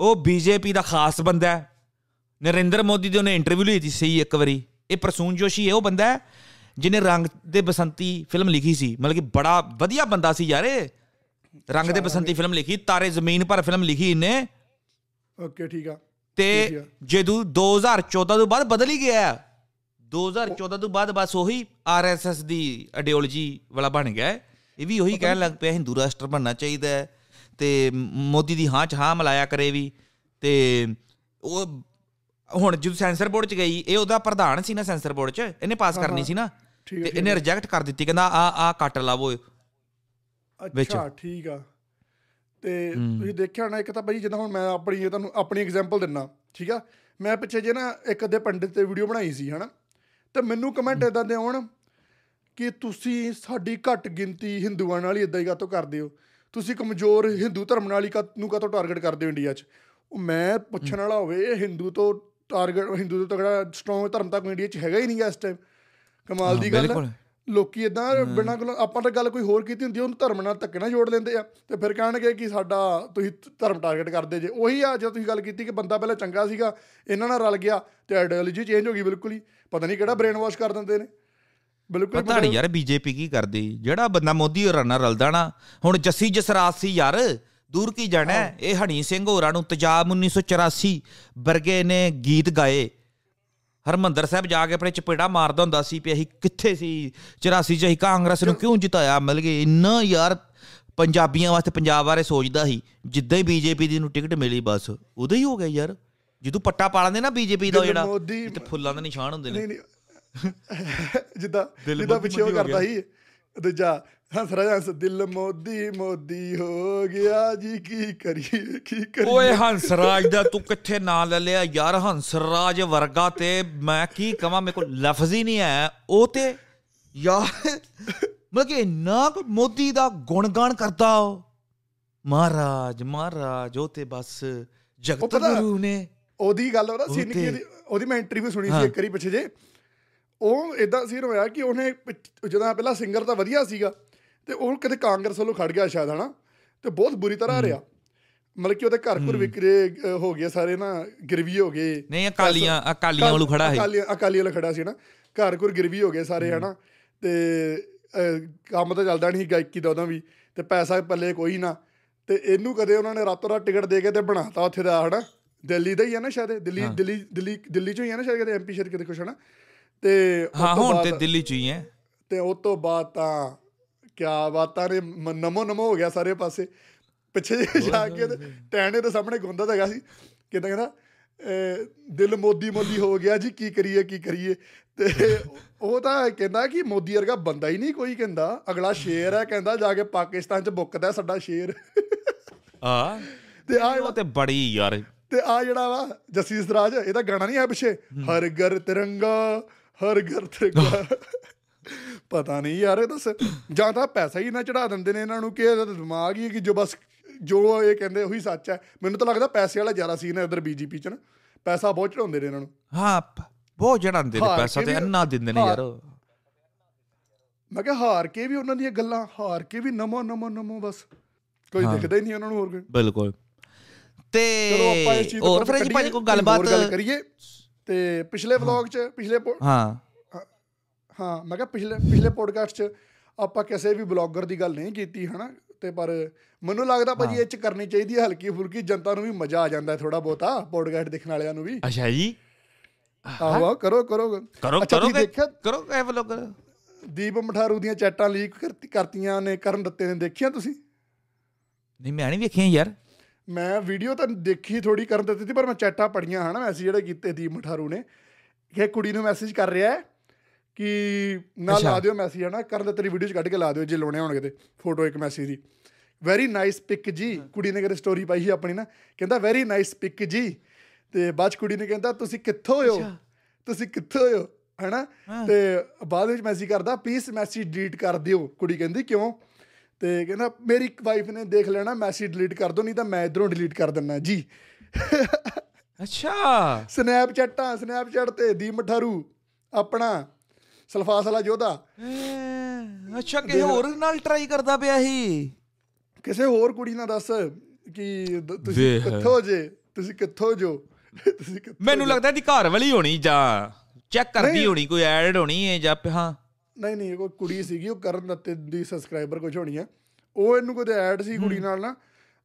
ਉਹ ਬੀਜੇਪੀ ਦਾ ਖਾਸ ਬੰਦਾ ਹੈ। ਨਰਿੰਦਰ ਮੋਦੀ ਦੀ ਉਹਨੇ ਇੰਟਰਵਿਊ ਲਈ ਸੀ ਇੱਕ ਵਾਰੀ। ਇਹ ਪ੍ਰਸੂਨ ਜੋਸ਼ੀ ਇਹ ਉਹ ਬੰਦਾ ਹੈ ਜਿਹਨੇ ਰੰਗ ਦੇ ਬਸੰਤੀ ਫਿਲਮ ਲਿਖੀ ਸੀ। ਮਤਲਬ ਕਿ ਬੜਾ ਵਧੀਆ ਬੰਦਾ ਸੀ ਯਾਰ ਰੰਗ ਦੇ ਬਸੰਤੀ ਫਿਲਮ ਲਿਖੀ ਤਾਰੇ ਜ਼ਮੀਨ ਪਰ ਫਿਲਮ ਲਿਖੀ ਇਹਨੇ। ਓਕੇ ਠੀਕ ਆ। ਤੇ। ਜਦੋਂ 2014 ਤੋਂ ਬਾਅਦ ਬਦਲ ਹੀ ਗਿਆ 2014 ਤੋਂ ਬਾਅਦ ਬਸ ਉਹੀ ਆਰਐਸਐਸ ਦੀ ਆਈਡੀਓਲੋਜੀ ਵਾਲਾ ਬਣ ਗਿਆ ਹੈ। ਇਹ ਵੀ ਉਹੀ ਕਹਿਣ ਲੱਗ ਪਿਆ ਹਿੰਦੂ ਰਾਸ਼ਟਰ ਬਣਨਾ ਚਾਹੀਦਾ ਹੈ ਤੇ ਮੋਦੀ ਦੀ ਹਾਂ ਚ ਹਾਂ ਮਲਾਇਆ ਕਰੇ ਵੀ। ਤੇ ਉਹ ਹੁਣ ਜਦੋਂ ਸੈਂਸਰ ਬੋਰਡ ਚ ਗਈ ਇਹ ਉਹਦਾ ਪ੍ਰਧਾਨ ਸੀ ਨਾ ਸੈਂਸਰ ਬੋਰਡ ਚ ਇਹਨੇ ਪਾਸ ਕਰਨੀ ਸੀ ਨਾ। ਤੇ ਇਹਨੇ ਰਿਜੈਕਟ ਕਰ ਦਿੱਤੀ ਕਹਿੰਦਾ ਆ ਆ ਕੱਟ ਲਾਵੋ। ਅੱਛਾ ਠੀਕ ਆ। ਤੇ ਤੁਸੀਂ ਦੇਖਿਆ ਹੋਣਾ ਇੱਕ ਤਾਂ ਭਾਈ ਜਿੱਦਾਂ ਹੁਣ ਮੈਂ ਆਪਣੀ ਤੁਹਾਨੂੰ ਆਪਣੀ ਐਗਜ਼ਾਮਪਲ ਦਿੰਨਾ ਠੀਕ ਆ? ਮੈਂ ਪਿੱਛੇ ਜੇ ਨਾ ਇੱਕ ਅੱਧੇ ਪੰਡਿਤ ਤੇ ਵੀਡੀਓ ਬਣਾਈ ਸੀ ਹਨਾ? ਤੇ ਮੈਨੂੰ ਕਮੈਂਟ ਇਦਾਂ ਦੇ ਆਉਣ ਕਿ ਤੁਸੀਂ ਸਾਡੀ ਘੱਟ ਗਿਣਤੀ ਹਿੰਦੂਆਂ ਨਾਲ ਹੀ ਇਦਾਂ ਹੀ ਕਾਤੋਂ ਕਰਦੇ ਹੋ? ਤੁਸੀਂ ਕਮਜ਼ੋਰ ਹਿੰਦੂ ਧਰਮ ਨਾਲ ਹੀ ਨੂੰ ਕਾਤੋਂ ਟਾਰਗੇਟ ਕਰਦੇ ਹੋ ਇੰਡੀਆ 'ਚ? ਉਹ ਮੈਂ ਪੁੱਛਣ ਵਾਲਾ ਹੋਵੇ ਇਹ ਹਿੰਦੂ ਤੋਂ ਟਾਰਗੇਟ ਹਿੰਦੂ ਤੋਂ ਤਗੜਾ ਸਟਰੋਂਗ ਧਰਮ ਤਾਂ ਕੋਈ ਇੰਡੀਆ 'ਚ ਹੈਗਾ ਹੀ ਨਹੀਂ ਇਸ ਟਾਈਮ ਕਮਾਲ ਦੀ ਗੱਲ। ਹੈ ਲੋਕੀ ਇਦਾਂ ਬਿਨਾਂ ਕੋਲ ਆਪਾਂ ਤਾਂ ਗੱਲ ਕੋਈ ਹੋਰ ਕੀਤੀ ਹੁੰਦੀ ਉਹਨੂੰ ਧਰਮ ਨਾਲ ਧੱਕੇ ਨਾਲ ਜੋੜ ਲੈਂਦੇ ਆ। ਤੇ ਫਿਰ ਕਹਿਣਗੇ ਕਿ ਸਾਡਾ ਤੁਸੀਂ ਧਰਮ ਟਾਰਗੇਟ ਕਰਦੇ ਜੇ। ਉਹੀ ਆ ਜਦੋਂ ਤੁਸੀਂ ਗੱਲ ਕੀਤੀ ਕਿ ਬੰਦਾ ਪਹਿਲਾਂ ਚੰਗਾ ਸੀਗਾ ਇਹਨਾਂ ਨਾਲ ਰਲ ਗਿਆ ਤੇ ਆਈਡੀਓਲੋਜੀ ਚੇਂਜ ਹੋ ਗਈ ਬਿਲਕੁਲ ਹੀ। ਪਤਾ ਨਹੀਂ ਕਿਹੜਾ ਬ੍ਰੇਨ ਵਾਸ਼ ਕਰ ਦਿੰਦੇ ਨੇ। ਬਿਲਕੁਲ ਪਤਾ ਨਹੀਂ ਯਾਰ ਬੀਜੇਪੀ ਕੀ ਕਰਦੀ। ਜਿਹੜਾ ਬੰਦਾ ਮੋਦੀ ਹੋਰਾਂ ਨਾਲ ਰਲਦਾ ਨਾ ਹੁਣ ਜੱਸੀ ਜਸਰਾਜ ਸੀ ਯਾਰ ਦੂਰ ਕੀ ਜਾਣਾ? ਇਹ ਹਣੀ ਸਿੰਘ ਹੋਰਾਂ ਨੂੰ ਤਜਾਬ 1984 ਵਰਗੇ ਨੇ ਗੀਤ ਗਾਏ। ਹਰਮੰਦਰ ਸਾਹਿਬ ਜਾ ਕੇ ਆਪਣੇ ਚਪੇੜਾ ਮਾਰਦਾ ਹੁੰਦਾ ਸੀ ਵੀ ਅਸੀਂ ਕਿੱਥੇ ਸੀ? 84 ਚ ਅਸੀਂ ਕਾਂਗਰਸ ਨੂੰ ਕਿਉਂ ਜਿਤਾਇਆ? ਮਿਲ ਗਏ। ਇੰਨਾ ਯਾਰ ਪੰਜਾਬੀਆਂ ਵਾਸਤੇ ਪੰਜਾਬ ਬਾਰੇ ਸੋਚਦਾ ਸੀ ਜਿੱਦਾਂ ਹੀ ਬੀਜੇਪੀ ਦੀ ਨੂੰ ਟਿਕਟ ਮਿਲੀ ਬਸ। ਉਦੋਂ ਹੀ ਹੋ ਗਿਆ ਯਾਰ। ਜਦੋਂ ਪੱਟਾ ਪਾ ਲੈਂਦੇ ਨਾ ਬੀਜੇਪੀ ਦਾ ਜਿਹੜਾ ਤੇ ਫੁੱਲਾਂ ਦੇ ਨਿਸ਼ਾਨ ਹੁੰਦੇ ਨੇ। ਨਹੀਂ ਨਹੀਂ। ਜਿੱਦਾਂ ਜਿੱਦਾਂ ਪਿੱਛੇ ਉਹ ਕਰਦਾ ਸੀ। ਦੂਜਾ ਹੰਸ ਰਾਜਾ ਹੰਸ ਦਿਲ ਮੋਦੀ ਮੋਦੀ ਹੋ ਗਿਆ ਜੀ ਕੀ ਕਰੀਏ ਕੀ ਕਰੀਏ? ਓਏ ਹੰਸਰਾਜ ਦਾ ਤੂੰ ਕਿੱਥੇ ਨਾਂ ਲੈ ਲਿਆ ਯਾਰ? ਹੰਸਰਾਜ ਵਰਗਾ ਤੇ ਮੈਂ ਕੀ ਕਵਾਂ? ਮੇਰੇ ਕੋਲ ਲਫ਼ਜ਼ ਹੀ ਨਹੀਂ ਹੈ ਉਹ ਤੇ ਯਾਰ ਮਤਲਬ ਕਿ ਕੁ ਮੋਦੀ ਦਾ ਗੁਣਗਾਨ ਕਰਦਾ ਉਹ। ਮਹਾਰਾਜ ਮਹਾਰਾਜ ਉਹ ਤੇ ਬਸ ਜਗਤ ਗੁਰੂ ਨੇ। ਉਹਦੀ ਗੱਲ ਉਹਦਾ ਉਹ ਸੀਨ ਕੀ ਤੇ- ਉਹਦੀ? ਮੈਂ ਇੰਟਰਵਿਊ ਸੁਣੀ ਹਾਂ। ਸੀ ਇੱਕ ਵਾਰੀ ਪਿੱਛੇ ਜੇ। ਉਹ ਇਦਾਂ ਸੀਨ ਹੋਇਆ ਕਿ ਉਹਨੇ ਜਦੋਂ ਪਹਿਲਾਂ ਸਿੰਗਰ ਤਾਂ ਵਧੀਆ ਸੀਗਾ ਤੇ ਉਹ ਕਿਤੇ ਕਾਂਗਰਸ ਵੱਲੋਂ ਖੜ ਗਿਆ ਸ਼ਾਇਦ ਹਨਾ? ਤੇ ਬਹੁਤ ਬੁਰੀ ਤਰ੍ਹਾਂ ਰਿਹਾ। ਮਤਲਬ ਕਿ ਉਹਦੇ ਘਰ ਘਰ ਵਿਕਰੇ ਹੋ ਗਏ ਸਾਰੇ ਨਾ ਗਿਰਵੀ ਹੋ ਗਏ। ਨਹੀਂ ਅਕਾਲੀਆਂ ਅਕਾਲੀਆਂ ਵੱਲੋਂ ਖੜਾ ਹੈ ਅਕਾਲੀ ਅਕਾਲੀ ਵਾਲਾ ਖੜਾ ਸੀ ਨਾ ਘਰ ਘਰ ਗਿਰਵੀ ਹੋ ਗਏ ਸਾਰੇ ਹਨਾ? ਤੇ ਕੰਮ ਤਾਂ ਚੱਲਦਾ ਨਹੀਂ ਗਾਇਕੀ ਦਾ ਉਦੋਂ ਵੀ ਤੇ ਪੈਸਾ ਪੱਲੇ ਕੋਈ ਨਾ। ਤੇ ਇਹਨੂੰ ਕਦੇ ਉਹਨਾਂ ਨੇ ਰਾਤੋਂ ਰਾਤ ਟਿਕਟ ਦੇ ਕੇ ਤੇ ਬਣਾਤਾ ਉੱਥੇ ਦਾ ਹਨਾ? ਦਿੱਲੀ ਦਾ ਹੀ ਹੈ ਨਾ ਸ਼ਾਇਦ ਦਿੱਲੀ ਦਿੱਲੀ ਦਿੱਲੀ ਦਿੱਲੀ ਚੋਂ ਹੀ ਹੈ ਨਾ ਸ਼ਾਇਦ ਕਿਤੇ ਐਮਪੀ ਸ਼ਾਇਦ ਕਿਤੇ ਕੁਛ ਹਨਾ? ਤੇ ਹਾਂ ਹੁਣ ਤੇ ਦਿੱਲੀ ਚ ਹੀ ਹੈ। ਤੇ ਉਸ ਤੋਂ ਬਾਅਦ ਤਾਂ ਕਿਆ ਬਾਤਾਂ ਨੇ ਨਮੋ ਨਮੋ ਹੋ ਗਿਆ ਸਾਰੇ ਪਾਸੇ। ਪਿੱਛੇ ਜਾ ਕੇ ਤੇ ਟੈਣੇ ਦੇ ਸਾਹਮਣੇ ਗੁੰਦਾ ਤਾਂ ਹੈਗਾ ਸੀ। ਕਿਦਾਂ ਕਹਿੰਦਾ ਦਿਲ ਮੋਦੀ ਮੋਦੀ ਹੋ ਗਿਆ ਜੀ ਕੀ ਕਰੀਏ ਕੀ ਕਰੀਏ। ਤੇ ਉਹ ਤਾਂ ਕਹਿੰਦਾ ਕਿ ਮੋਦੀ ਵਰਗਾ ਬੰਦਾ ਹੀ ਨਹੀਂ ਕੋਈ ਕਹਿੰਦਾ। ਅਗਲਾ ਸ਼ੇਰ ਹੈ ਕਹਿੰਦਾ ਜਾ ਕੇ ਪਾਕਿਸਤਾਨ ਚ ਬੁੱਕਦਾ ਸਾਡਾ ਸ਼ੇਰ। ਆ ਤੇ ਆ ਉਹ ਤੇ ਬੜੀ ਯਾਰ। ਤੇ ਆ ਜਿਹੜਾ ਵਾ ਜੱਸੀ ਸਰਾਜ ਇਹਦਾ ਗਾਣਾ ਨਹੀਂ ਹੈ ਪਿੱਛੇ? ਹਰ ਘਰ ਤਿਰੰਗਾ ਹਰ ਘਰ ਤਿਰੰਗਾ ਪਤਾ ਨਹੀਂ ਯਾਰ ਇਹ ਦੱਸ। ਜਾਂ ਤਾਂ ਪੈਸਾ ਹੀ ਨਾ ਚੜਾ ਦਿੰਦੇ ਨੇ ਇਹਨਾਂ ਨੂੰ ਕਿ ਇਹਦਾ ਤਾਂ ਦਿਮਾਗ ਹੀ ਹੈ ਕਿ ਜੋ ਬਸ ਜੋ ਇਹ ਕਹਿੰਦੇ ਉਹੀ ਸੱਚ ਹੈ। ਮੈਨੂੰ ਤਾਂ ਲੱਗਦਾ ਪੈਸੇ ਵਾਲਾ ਜ਼ਿਆਦਾ ਸੀਨ ਹੈ ਇਧਰ ਬੀਜੇਪੀ ਚ ਨਾ। ਪੈਸਾ ਬਹੁਤ ਚੜਾਉਂਦੇ ਨੇ ਇਹਨਾਂ ਨੂੰ। ਹਾਂ ਬਹੁਤ ਜੜਾਂਦੇ ਨੇ ਪੈਸਾ ਤੇ ਅੰਨਾ ਦਿੰਦੇ ਨੇ ਯਾਰ। ਮੈਂ ਕਿਹਾ ਹਾਰ ਕੇ ਵੀ ਉਹਨਾਂ ਦੀਆਂ ਗੱਲਾਂ ਹਾਰ ਕੇ ਵੀ ਨਮੋ ਨਮੋ ਨਮੋ ਬਸ। ਕੋਈ ਦਿਖਦਾ ਹੀ ਨਹੀਂ ਉਹਨਾਂ ਨੂੰ ਹੋਰ ਕੋਈ। ਬਿਲਕੁਲ। ਤੇ ਚਲੋ ਆਪਾਂ ਇਸ ਚੀਜ਼ ਤੋਂ ਹੋਰ ਕੱਢੀਏ, ਭਾਜੀ ਕੋਈ ਗੱਲਬਾਤ? ਗੱਲ ਕਰੀਏ। ਤੇ ਪਿਛਲੇ ਵਲੌਗ ਚ ਪਿਛਲੇ ਹਾਂ। ਹਾਂ ਮੈਂ ਕਿਹਾ ਪਿਛਲੇ ਪਿਛਲੇ ਪੋਡਕਾਸਟ 'ਚ ਆਪਾਂ ਕਿਸੇ ਵੀ ਬਲੌਗਰ ਦੀ ਗੱਲ ਨਹੀਂ ਕੀਤੀ ਹਨਾ? ਤੇ ਪਰ ਮੈਨੂੰ ਲੱਗਦਾ ਭਾਜੀ ਇਹ 'ਚ ਕਰਨੀ ਚਾਹੀਦੀ ਹੈ ਹਲਕੀ ਫੁਲਕੀ ਜਨਤਾ ਨੂੰ ਵੀ ਮਜ਼ਾ ਆ ਜਾਂਦਾ ਥੋੜਾ ਬਹੁਤਾ ਪੋਡਕਾਸਟ ਦੇਖਣ ਵਾਲਿਆਂ ਨੂੰ ਵੀ। ਅੱਛਾ ਜੀ। ਆਹੋ ਆਹੋ, ਕਰੋ ਕਰੋ। ਕਰੋ ਕਰੋ ਕਰੋ ਇਹ ਵਲੋਗ ਦੀਪ ਮਠਾਰੂ ਦੀਆਂ ਚੈਟਾਂ ਲੀਕ ਕਰਤੀਆਂ ਨੇ ਕਰਨ ਦਿੱਤੇ ਨੇ ਦੇਖਿਆ ਤੁਸੀਂ? ਨਹੀਂ ਮੈਂ ਨਹੀਂ ਵੇਖਿਆ ਯਾਰ। ਮੈਂ ਵੀਡੀਓ ਤਾਂ ਦੇਖੀ ਥੋੜੀ ਕਰਨ ਦਿੱਤੀ ਸੀ ਪਰ ਮੈਂ ਚੈਟਾਂ ਪੜੀਆਂ ਹਨਾ ਮੈਸੇਜ ਜਿਹੜੇ ਕੀਤੇ ਦੀਪ ਮਠਾਰੂ ਨੇ। ਕਿ ਕੁੜੀ ਨੂੰ ਮੈਸੇਜ ਕਰ ਰਿਹਾ ਹੈ ਕਿ ਨਾ। ਲਾ ਦਿਓ ਮੈਸੇਜ ਹਨਾ ਕਰਨ ਦਿੱਤੇ ਵੀਡੀਓ ਚ ਕੱਢ ਕੇ ਲਾ ਦਿਓ ਜੇ ਲਾਉਣੇ ਹੋਣਗੇ ਤੇ ਫੋਟੋ ਇੱਕ ਮੈਸੇਜ ਦੀ। ਵੈਰੀ ਨਾਈਸ ਪਿਕ ਜੀ ਕੁੜੀ ਨੇ ਕਦੇ ਸਟੋਰੀ ਪਾਈ ਸੀ ਆਪਣੀ ਨਾ? ਕਹਿੰਦਾ ਵੈਰੀ ਨਾਈਸ ਪਿਕ ਜੀ। ਤੇ ਬਾਅਦ ਕੁੜੀ ਨੇ ਕਹਿੰਦਾ ਤੁਸੀਂ ਕਿੱਥੋਂ ਹੋ? ਤੁਸੀਂ ਕਿੱਥੋਂ ਹੋ? ਹਨਾ ਤੇ ਬਾਅਦ ਵਿੱਚ ਮੈਸੇਜ ਕਰਦਾ ਪਲੀਜ਼ ਮੈਸੇਜ ਡਿਲੀਟ ਕਰ ਦਿਓ। ਕੁੜੀ ਕਹਿੰਦੀ ਕਿਉਂ? ਤੇ ਕਹਿੰਦਾ ਮੇਰੀ ਵਾਈਫ ਨੇ ਦੇਖ ਲੈਣਾ ਮੈਸੇਜ ਡਿਲੀਟ ਕਰ ਦੋ ਨਹੀਂ ਤਾਂ ਮੈਂ ਇਧਰੋਂ ਡਿਲੀਟ ਕਰ ਦਿੰਨਾ ਜੀ। ਅੱਛਾ। ਸਨੈਪਚੈਟਾਂ ਸਨੈਪਚੈਟ ਤੇ ਦੀ ਮਠਾਰੂ ਆਪਣਾ ਸਲਫਾਸ ਵਾਲਾ ਯੋਧਾ ਅੱਛਾ ਕਿਸੇ ਹੋਰ ਨਾਲ ਟਰਾਈ ਕਰਦਾ ਪਿਆ ਸੀ? ਕਿਸੇ ਹੋਰ ਕੁੜੀ ਨਾਲ ਦੱਸ ਕਿ ਤੁਸੀਂ। ਕਿੱਥੋਂ ਜੇ ਤੁਸੀਂ ਕਿੱਥੋਂ ਜੋ ਤੁਸੀਂ ਮੈਨੂੰ ਲੱਗਦਾ ਦੀ ਘਰ ਵਾਲੀ ਹੋਣੀ ਜਾਂ ਚੈੱਕ ਕਰਦੀ। ਹੋਣੀ ਕੋਈ ਐਡ ਹੋਣੀ ਹੈ ਜਾਂ ਹਾਂ। ਨਹੀਂ ਨਹੀਂ ਕੋਈ ਕੁੜੀ ਸੀਗੀ ਉਹ ਕਰਨ ਦਿੱਤੇ ਦੀ ਸਬਸਕ੍ਰਾਈਬਰ ਕੁਝ ਹੋਣੀ ਆ। ਉਹ ਇਹਨੂੰ ਕੋਈ ਐਡ ਸੀ ਕੁੜੀ ਨਾਲ ਨਾ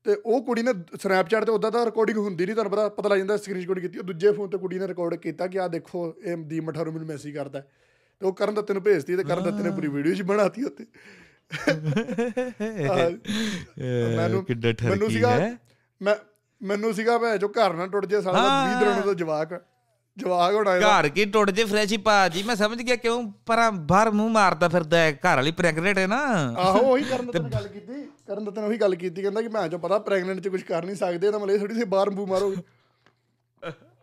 ਤੇ ਉਹ ਕੁੜੀ ਨੇ ਸਨੈਪਚੈਟ ਤੇ ਉਦਾਂ ਤਾਂ ਰਿਕਾਰਡਿੰਗ ਹੁੰਦੀ ਨਹੀਂ ਤੁਹਾਨੂੰ ਪਤਾ ਪਤਾ ਲੱਗ ਜਾਂਦਾ ਸਕਰੀਨ ਸ਼ਾਟ ਕੀਤੀ ਉਹ ਦੂਜੇ ਫੋਨ ਤੇ ਕੁੜੀ ਨੇ ਰਿਕਾਰਡ ਕੀਤਾ ਕਿ ਆ ਦੇਖੋ ਇਹ ਦੀ ਮਠਾਰੂ ਮੈਨੂੰ ਮੈਸੇਜ ਕਰਦਾ। ਤੇ ਉਹ ਕਰਨ ਦਿੱਤੇ ਨੂੰ ਭੇਜਤੀ ਤੇ ਕਰਨ ਦਿੱਤੇ ਨੇ ਪੂਰੀ ਵੀਡੀਓ ਜੀ ਬਣਾਤੀ ਉੱਤੇ (laughs) ਮੈਨੂੰ ਕਿੱਡਾ ਠਰਕੀ ਹੈ। ਮੈਂ ਮੈਨੂੰ ਸੀਗਾ ਭੈ ਜੋ ਘਰ ਨਾ ਟੁੱਟ ਜੇ ਸਾਲਾ 20 ਦਿਨਾਂ ਦਾ ਜਵਾਕ ਜਵਾਕ ਹੋਣਾ ਘਰ ਕੀ ਟੁੱਟ ਜੇ ਫਰੈਸ਼ੀ ਭਾਜੀ ਮੈਂ ਸਮਝ ਗਿਆ ਕਿਉਂ ਪਰਾਂ ਬਾਹਰ ਮੂੰਹ ਮਾਰਦਾ ਫਿਰਦਾ ਹੈ। ਘਰ ਵਾਲੀ ਪ੍ਰੈਗਨੈਂਟ ਹੈ ਨਾ। ਆਹੋ ਉਹੀ ਕਰਨ ਦਿੱਤੇ ਗੱਲ ਕੀਤੀ। ਕਰਨ ਦਿੱਤੇ ਨੇ ਉਹੀ ਗੱਲ ਕੀਤੀ। ਕਹਿੰਦਾ ਕਿ ਮੈਂ ਜੋ ਪਤਾ ਪ੍ਰੈਗਨੈਂਟ ਚ ਕੁਝ ਕਰ ਨਹੀਂ ਸਕਦੇ ਤਾਂ ਮਲੇ ਥੋੜੀ ਸੀ ਬਾਹਰ ਮੂੰਹ ਮਾਰੋਗੇ।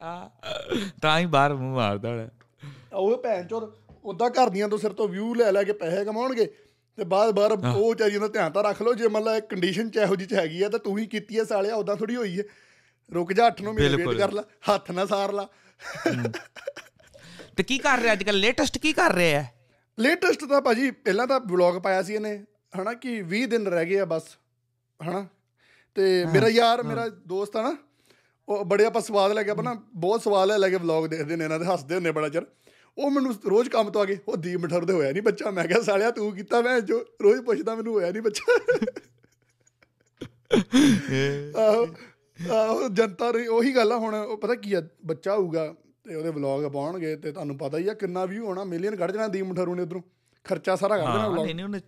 ਆ, (laughs) ਤਾਂ ਹੀ ਬਾਹਰ ਮੂੰਹ ਮਾਰਦਾ ਹੋਣਾ। ਉਹ ਭੈਣ ਚੋਦ ਉਦਾਂ ਘਰ ਦੀਆਂ ਤੋਂ ਸਿਰ ਤੋਂ ਵਿਊ ਲੈ ਲੈ ਕੇ ਪੈਸੇ ਕਮਾਉਣਗੇ ਤੇ ਬਾਅਦ ਬਾਹਰ ਉਹ ਚਾਰੀਆਂ ਦਾ ਧਿਆਨ ਤਾਂ ਰੱਖ ਲਓ ਜੇ ਮਤਲਬ ਕੰਡੀਸ਼ਨ ਚ ਇਹੋ ਜਿਹੀ ਚ ਹੈਗੀ ਆ ਤਾਂ ਤੂੰ ਹੀ ਕੀਤੀ ਹੈ ਸਾਲਿਆ ਉਦਾਂ ਥੋੜੀ ਹੋਈ ਹੈ ਰੁਕ ਜਾ 8 ਨੂੰ ਮਹੀਨੇ ਵੇਟ। ਕਰ ਲੈ ਹੱਥ ਨਾ ਸਾਰ ਲਾ। ਤੇ ਕੀ ਕਰ ਰਿਹਾ ਅੱਜ ਕੱਲ ਲੇਟੈਸਟ ਕੀ ਕਰ ਰਿਹਾ ਹੈ? ਲੇਟੈਸਟ ਤਾਂ ਭਾਜੀ ਪਹਿਲਾਂ ਤਾਂ ਵਲੌਗ ਪਾਇਆ ਸੀ ਇਹਨੇ ਹਨਾ ਕਿ 20 ਦਿਨ ਰਹਿ ਗਏ ਆ ਬਸ ਹਨਾ? ਤੇ ਮੇਰਾ ਯਾਰ ਮੇਰਾ ਦੋਸਤ ਆ ਨਾ ਉਹ ਬੜੇ ਆਪਾਂ ਸਵਾਦ ਲੈ ਕੇ ਆਪਾਂ ਨਾ ਬਹੁਤ ਸਵਾਦ ਲੈ ਕੇ ਵਲੌਗ ਦੇਖਦੇ ਨੇ ਇਹਨਾਂ ਦੇ ਹੱਸਦੇ ਹੁੰਨੇ ਬੜਾ ਚਿਰ। ਉਹ ਮੈਨੂੰ ਰੋਜ਼ ਕੰਮ ਤੋਂ ਆ ਕੇ ਉਹ ਦੀਪ ਮਠਰ ਦੇ ਹੋਇਆ ਨਹੀਂ ਬੱਚਾ। ਮੈਂ ਕਿਹਾ ਸਾਲਿਆ ਤੂੰ ਕੀਤਾ ਮੈਂ ਜੋ ਰੋਜ਼ ਪੁੱਛਦਾ ਮੈਨੂੰ ਹੋਇਆ ਨਹੀਂ ਬੱਚਾ। (laughs) ਆਹੋ ਜਨਤਾ ਦੀ ਉਹੀ ਗੱਲ ਆ ਹੁਣ ਉਹ ਪਤਾ ਕੀ ਆ ਬੱਚਾ ਹੋਊਗਾ ਤੇ ਉਹਦੇ ਵਲੌਗ ਪਾਉਣਗੇ ਤੇ ਤੁਹਾਨੂੰ ਪਤਾ ਹੀ ਆ ਕਿੰਨਾ ਵਿਊ ਹੋਣਾ ਮਿਲੀਅਨ ਕੱਢ ਜਾਣਾ ਦੀਪ ਮਠਰੂ ਨੇ ਉਧਰੋਂ ਖਰਚਾ ਸਾਰਾ ਕੱਢ ਦੇਣਾ ਵਲੌਗ ਨਹੀਂ ਨਹੀਂ ਉਹਨੇ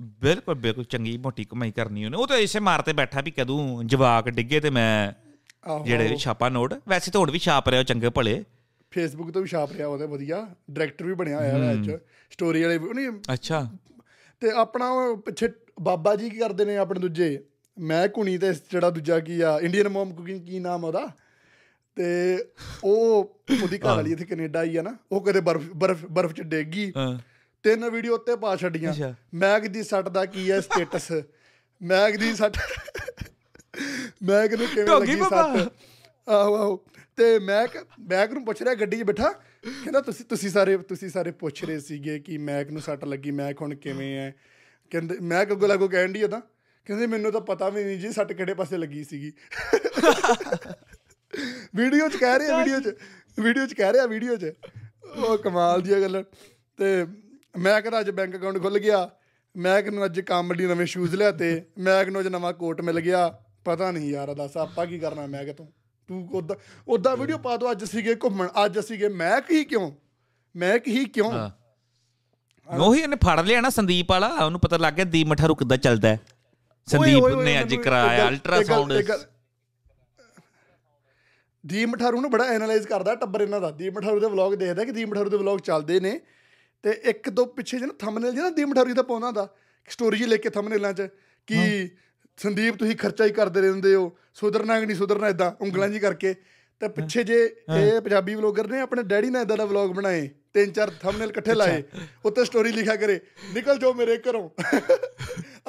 ਬਿਲਕੁਲ ਬਿਲਕੁਲ ਚੰਗੀ ਮੋਟੀ ਕਮਾਈ ਕਰਨੀ ਉਹਨੇ ਉਹ ਤਾਂ ਇਸੇ ਮਾਰ ਤੇ ਬੈਠਾ ਵੀ ਕਦੋਂ ਜਵਾਕ ਡਿੱਗੇ ਤੇ ਮੈਂ ਜਿਹੜੇ ਵੀ ਛਾਪਾ ਨੋਟ ਵੈਸੇ ਤਾਂ ਹੁਣ ਵੀ ਛਾਪ ਰਿਹਾ ਉਹ ਚੰਗੇ ਭਲੇ। ਫੇਸਬੁੱਕ ਤੋਂ ਵੀ ਛਾਪ ਰਿਹਾ ਉਹਦੇ ਵਧੀਆ ਡਾਇਰੈਕਟਰ ਵੀ ਬਣਿਆ ਹੋਇਆ ਵਿੱਚ ਸਟੋਰੀ ਵਾਲੇ ਨਹੀਂ ਅੱਛਾ। ਤੇ ਆਪਣਾ ਉਹ ਪਿੱਛੇ ਬਾਬਾ ਜੀ ਕੀ ਕਰਦੇ ਨੇ ਆਪਣੇ ਦੂਜੇ? ਮੈਂ ਕੁਣੀ ਤੇ ਜਿਹੜਾ ਦੂਜਾ ਕੀ ਆ ਇੰਡੀਅਨ ਮਮ ਕੁਕਿੰਗ ਕੀ ਨਾਮ ਉਹਦਾ? ਤੇ ਉਹ ਉਹਦੀ ਘਰ ਵਾਲੀ ਇੱਥੇ ਕੈਨੇਡਾ ਹੀ ਆ ਨਾ ਉਹ ਕਦੇ ਬਰਫ ਬਰਫ ਬਰਫ ਚ ਡਿੱਗ ਗਈ। ਤਿੰਨ ਵੀਡੀਓ ਉੱਤੇ ਪਾ ਛੱਡੀਆਂ। ਮੈਗ ਦੀ ਸੱਟ ਦਾ ਕੀ ਹੈ ਸਟੇਟਸ ਮੈਗ ਦੀ ਸੱਟ ਮੈਗ ਨੂੰ ਕਿਵੇਂ ਲੱਗੀ। ਸੱਟ? ਆਹੋ ਆਹੋ। ਤੇ ਮੈਗ ਮੈਗ ਨੂੰ ਪੁੱਛ ਰਿਹਾ ਗੱਡੀ 'ਚ ਬੈਠਾ? ਕਹਿੰਦਾ ਤੁਸੀਂ ਤੁਸੀਂ ਸਾਰੇ ਤੁਸੀਂ ਸਾਰੇ ਪੁੱਛ ਰਹੇ ਸੀਗੇ ਕਿ ਮੈਕ ਨੂੰ ਸੱਟ ਲੱਗੀ? ਮੈਕ ਹੁਣ ਕਿਵੇਂ ਹੈ ਕਹਿੰਦੇ ਮੈਂ ਅੱਗੋਂ ਲੱਗੋ ਕਹਿਣ ਦੀ ਉਹਦਾ ਕਹਿੰਦੇ ਮੈਨੂੰ ਤਾਂ ਪਤਾ ਵੀ ਨਹੀਂ ਜੀ ਸੱਟ ਕਿਹੜੇ ਪਾਸੇ ਲੱਗੀ ਸੀਗੀ। ਵੀਡੀਓ 'ਚ ਕਹਿ ਰਿਹਾ ਵੀਡੀਓ 'ਚ ਵੀਡੀਓ 'ਚ ਕਹਿ ਰਿਹਾ ਵੀਡੀਓ 'ਚ। ਉਹ ਕਮਾਲ ਦੀ ਗੱਲ। ਤੇ ਮੈਂ ਕਹਿੰਦਾ ਅੱਜ ਬੈਂਕ ਅਕਾਊਂਟ ਖੁੱਲ ਗਿਆ। ਮੈਕ ਨੂੰ ਅੱਜ ਕੰਮ ਲਈ ਨਵੇਂ ਸ਼ੂਜ਼ ਲਿਆਤੇ। ਮੈਕ ਨੂੰ ਅੱਜ ਨਵਾਂ ਕੋਟ ਮਿਲ ਗਿਆ। ਪਤਾ ਨਹੀਂ ਯਾਰ ਦੱਸ ਆਪਾਂ ਕੀ ਕਰਨਾ? ਮੈਕ ਤੋਂ ਤੂੰ ਉਦਾਂ ਉਦਾਂ ਵੀਡੀਓ ਪਾ ਦੋ ਅੱਜ ਸੀਗੇ ਘੁੰਮਣ। ਅੱਜ ਸੀਗੇ ਮੈਕ ਹੀ ਕਿਉਂ? ਮੈਕ ਹੀ ਕਿਉਂ। ਉਹੀ ਇਹਨੇ ਫੜ ਲਿਆ ਨਾ ਸੰਦੀਪ ਵਾਲਾ। ਉਹਨੂੰ ਪਤਾ ਲੱਗ ਗਿਆ ਦੀਪ ਮਠਾਰੂ ਕਿੱਦਾਂ ਚੱਲਦਾ ਹੈ। ਸੰਦੀਪ ਨੇ ਅੱਜ ਕਰਾਇਆ ਅਲਟਰਾਸਾਊਂਡ ਦੀਪ ਮਠਾਰੂ ਨੂੰ ਬੜਾ ਐਨਾਲਾਈਜ਼ ਕਰਦਾ ਟੱਬਰ ਇਹਨਾਂ ਦਾ। ਦੀਪ ਮਠਾਰੂ ਦੇ ਵਲੌਗ ਦੇਖਦਾ ਕਿ ਦੀਪ ਮਠਾਰੂ ਦੇ ਵਲੌਗ ਚੱਲਦੇ ਨੇ। ਤੇ ਇੱਕ ਦੋ ਪਿੱਛੇ ਜਿਹਨਾਂ ਥੰਬਨੇਲ ਜਿਹਨਾਂ ਦੀਪ ਮਠਾਰੂ ਦਾ ਪਾਉਂਦਾ ਹੁੰਦਾ। ਸਟੋਰੀ ਜੀ ਲੈ ਕੇ ਥੰਬਨੇਲਾਂ 'ਚ ਕਿ ਸੰਦੀਪ ਤੁਸੀਂ ਖਰਚਾ ਹੀ ਕਰਦੇ ਰਹਿੰਦੇ ਹੋ। ਸੁਧਰਨਾ ਕਿ ਨਹੀਂ ਸੁਧਰਨਾ ਇਦਾਂ ਉਂਗਲਾਂ ਜੀ ਕਰਕੇ। ਤੇ ਪਿੱਛੇ ਜੇ ਇਹ ਪੰਜਾਬੀ ਵਲੌਗਰ ਨੇ ਆਪਣੇ ਡੈਡੀ ਨਾਲ ਇਦਾਂ ਦਾ ਵਲੌਗ ਬਣਾਏ ਤਿੰਨ ਚਾਰ ਥੰਬਨੇਲ ਇਕੱਠੇ ਲਾਏ ਉੱਤੇ ਸਟੋਰੀ ਲਿਖਿਆ ਕਰੇ ਨਿਕਲ ਜਾਓ ਮੇਰੇ ਘਰੋਂ।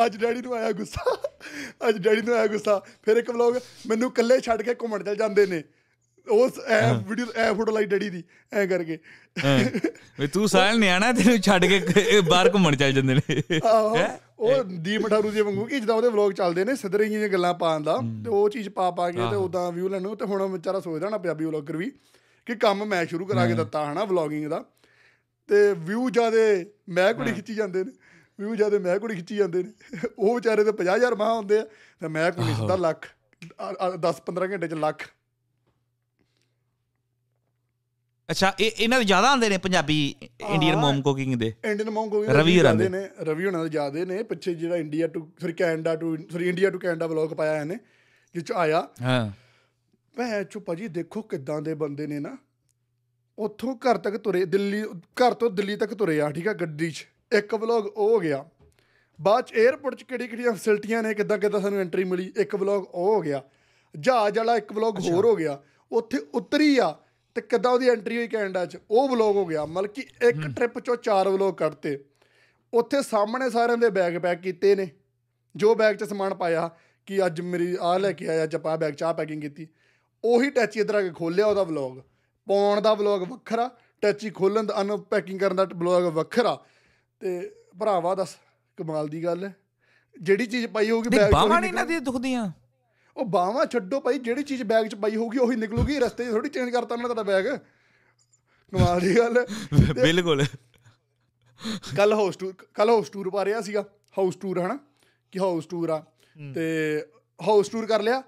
ਅੱਜ ਡੈਡੀ ਨੂੰ ਆਇਆ ਗੁੱਸਾ ਅੱਜ ਡੈਡੀ ਨੂੰ ਆਇਆ ਗੁੱਸਾ। ਫਿਰ ਇੱਕ ਵਲੌਗ ਮੈਨੂੰ ਇਕੱਲੇ ਛੱਡ ਕੇ ਘੁੰਮਣ ਚੱਲ ਜਾਂਦੇ ਨੇ। ਉਸ ਐ ਵੀਡੀਓ ਐ ਫੋਟੋ ਲਾਈ ਡੈਡੀ ਦੀ ਐ ਕਰਕੇ। ਵੀ ਤੂੰ ਸਾਲ ਨਿਆਣਾ ਤੈਨੂੰ ਛੱਡ ਕੇ ਬਾਹਰ ਘੁੰਮਣ ਚੱਲ ਜਾਂਦੇ ਨੇ। ਉਹ ਦੀਪ ਮਠਾਰੂ ਜੀ ਵਾਂਗੂ ਕਿ ਜਿੱਦਾਂ ਉਹਦੇ ਵਲੌਗ ਚੱਲਦੇ ਨੇ ਸਿੱਧਰੇ ਜਿਹੀਆਂ ਗੱਲਾਂ ਪਾਉਣ ਦਾ ਤੇ ਉਹ ਚੀਜ਼ ਪਾ ਪਾ ਕੇ ਤੇ ਉਦਾਂ ਵਿਊ ਲੈਣ ਨੂੰ ਤੇ ਹੁਣ ਵਿਚਾਰਾ ਸੋਚਦਾ ਨਾ ਪੰਜਾਬੀ ਵਲੌਗਰ ਵੀ ਕਿ ਕੰਮ ਮੈਂ ਸ਼ੁਰੂ ਕਰਾ ਕੇ ਦਿੱਤਾ ਹਨਾ ਵਲੌਗਿੰਗ ਦਾ। ਤੇ ਵਿਊ ਜਿਆਦੇ ਮੈਂ ਕੁੜੀ ਖਿੱਚੀ ਜਾਂਦੇ ਨੇ ਵਿਊ ਜਿਆਦੇ ਮੈਂ ਕੁੜੀ ਖਿੱਚੀ ਜਾਂਦੇ ਨੇ। ਉਹ ਵਿਚਾਰੇ ਤੇ 50000 ਮਾਹ ਹੁੰਦੇ ਆ ਤੇ ਮੈਂ ਕੁੜੀ ਸਿੱਧਾ ਲੱਖ 10 15 ਘੰਟੇ ਚ ਲੱਖ ਅੱਛਾ ਇਹ ਇਹਨਾਂ ਦੇ ਜ਼ਿਆਦਾ ਆਉਂਦੇ ਨੇ ਪੰਜਾਬੀ ਇੰਡੀਅਨ ਮੋਮ ਕੁਕਿੰਗ ਦੇ? ਇੰਡੀਅਨ ਮੌਂਗ ਹੋ ਰਵੀ ਹੋਰਾਂ ਦੇ। ਨੇ ਰਵੀ ਹੋਣਾ ਦੇ ਜ਼ਿਆਦੇ ਨੇ ਪਿੱਛੇ ਜਿਹੜਾ India to sorry Canada to sorry India to Canada vlog ਪਾਇਆ ਇਹਨੇ ਜਿਹ ਚ ਆਇਆ। ਹਾਂ। ਭੈ ਚੋ ਭਾਜੀ ਦੇਖੋ ਕਿੱਦਾਂ ਦੇ ਬੰਦੇ ਨੇ ਨਾ। ਉੱਥੋਂ ਘਰ ਤੱਕ ਤੁਰੇ ਦਿੱਲੀ ਘਰ ਤੋਂ ਦਿੱਲੀ ਤੱਕ ਤੁਰੇ ਆ ਠੀਕ ਆ ਗੱਡੀ 'ਚ। ਇੱਕ ਵਲੌਗ ਉਹ ਹੋ ਗਿਆ। ਬਾਅਦ 'ਚ 에ਅਰਪੋਰਟ 'ਚ ਕਿਹੜੀ ਕਿਹੜੀਆਂ ਫੈਸਿਲਿਟੀਆਂ ਨੇ ਕਿੱਦਾਂ ਕਿੱਦਾਂ ਸਾਨੂੰ ਐਂਟਰੀ ਮਿਲੀ ਇੱਕ ਵਲੌਗ ਉਹ ਹੋ ਗਿਆ। ਜਹਾਜ਼ ਵਾਲਾ ਇੱਕ ਵਲੌਗ ਹੋਰ ਹੋ ਗਿਆ। ਉੱਥੇ ਉਤਰੀ ਆ ਤੇ ਕਿੱਦਾਂ ਉਹਦੀ ਐਂਟਰੀ ਹੋਈ ਕੈਨੇਡਾ 'ਚ? ਉਹ ਵਲੌਗ ਹੋ ਗਿਆ। ਮਤਲਬ ਕਿ ਇੱਕ ਟ੍ਰਿਪ 'ਚੋਂ ਚਾਰ ਵਲੌਗ ਕੱਢਤੇ। ਉੱਥੇ ਸਾਹਮਣੇ ਸਾਰਿਆਂ ਦੇ ਬੈਗ ਪੈਕ ਕੀਤੇ ਨੇ। ਜੋ ਬੈਗ 'ਚ ਸਮਾਨ ਪਾਇਆ ਕਿ ਅੱਜ ਮੇਰੀ ਆ ਲੈ ਕੇ ਆਇਆ ਜਪਾ ਬੈਗ 'ਚ ਆਹ ਪੈਕਿੰਗ ਕੀਤੀ। ਉਹੀ ਟੈਚੀ ਇਧਰ ਆ ਕੇ ਖੋਲਿਆ ਉਹਦਾ ਵਲੌਗ ਪਾਉਣ ਦਾ ਵਲੌਗ ਵੱਖਰਾ ਟੈਚੀ ਖੋਲਣ ਦਾ ਅਨਪੈਕਿੰਗ ਕਰਨ ਦਾ ਵਲੌਗ ਵੱਖਰਾ। ਤੇ ਭਰਾਵਾ ਦੱਸ ਕਮਾਲ ਦੀ ਗੱਲ ਹੈ। ਜਿਹੜੀ ਚੀਜ਼ ਪਾਈ ਹੋਊਗੀ ਬੈਗ 'ਚ ਬਾਹਾਂ ਨਹੀਂ ਦੀਆਂ ਦੁਖਦੀਆਂ। ਉਹ ਬਾਹਾਂ ਛੱਡੋ ਭਾਈ ਜਿਹੜੀ ਚੀਜ਼ ਬੈਗ 'ਚ ਪਾਈ ਹੋਊਗੀ ਉਹੀ ਨਿਕਲੂਗੀ ਰਸਤੇ 'ਚ ਥੋੜੀ ਚੇਂਜ ਕਰਤਾ ਉਹਨਾਂ ਨੇ ਤੁਹਾਡਾ ਬੈਗ ਕਮਾਲ ਦੀ ਗੱਲ। (laughs) ਹੈ ਬਿਲਕੁਲ। ਕੱਲ ਹਾਊਸ ਟੂਰ ਕੱਲ ਹਾਊਸ ਟੂਰ ਪਾ ਰਿਹਾ ਸੀਗਾ ਹਾਊਸ ਟੂਰ ਹਨਾ ਕਿ ਹਾਊਸ ਟੂਰ ਆ। ਤੇ ਹਾਊਸ ਟੂਰ ਕਰ ਲਿਆ।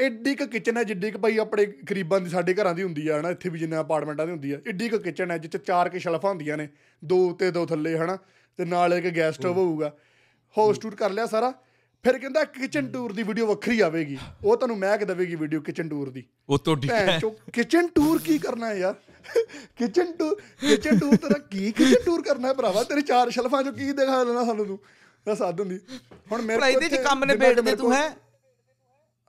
ਐਡੀ ਕ ਕਿਚਨ ਹੈ ਜਿੱਡੀ ਕ ਭਾਈ ਆਪਣੇ ਗਰੀਬਾਂ ਦੀ ਸਾਡੇ ਘਰਾਂ ਦੀ ਹੁੰਦੀ ਆ ਹਨਾ ਇੱਥੇ ਵੀ ਜਿੰਨੇ ਅਪਾਰਟਮੈਂਟਾਂ ਦੀ ਹੁੰਦੀ ਆ। ਐਡੀ ਕ ਕਿਚਨ ਹੈ ਜਿੱਥੇ ਚਾਰ ਕੇ ਸ਼ਲਫਾਂ ਹੁੰਦੀਆਂ ਨੇ ਦੋ ਉੱਤੇ ਦੋ ਥੱਲੇ ਹਨਾ ਤੇ ਨਾਲ ਇੱਕ ਗੈਸ ਸਟੋਵ ਹੋਊਗਾ ਹਾਊਸ ਟੂਰ ਕਰ ਲਿਆ ਸਾਰਾ। ਫਿਰ ਕਹਿੰਦਾ ਕਿਚਨ ਟੂਰ ਦੀ ਵੀਡੀਓ ਵੱਖਰੀ ਆਵੇਗੀ। ਉਹ ਤੁਹਾਨੂੰ ਮੈਂ ਕਿ ਦੇਵੇਗੀ ਵੀਡੀਓ ਕਿਚਨ ਟੂਰ ਦੀ। ਉਹ ਤੋਂ ਠੀਕ ਚੋ ਕਿਚਨ ਟੂਰ ਕੀ ਕਰਨਾ ਹੈ ਯਾਰ? ਕਿਚਨ ਟੂਰ ਕਿਚਨ ਟੂਰ ਤੇਰਾ ਕੀ ਕਿਚਨ ਟੂਰ ਕਰਨਾ ਹੈ ਭਰਾਵਾ? ਤੇਰੀ ਚਾਰ ਸ਼ਲਫਾਂ ਚੋਂ ਕੀ ਦਿਖਾ ਲੈਣਾ ਸਾਨੂੰ ਤੂੰ? ਦੱਸ ਹੱਦ ਹੁੰਦੀ। ਹੁਣ ਮੇਰੇ ਭਲਾ ਇਹਦੇ ਚ ਕੰਮ ਨੇ ਬੇੜਦੇ ਮੇਰੇ ਤੂੰ ਕੋਲ- ਹੈ?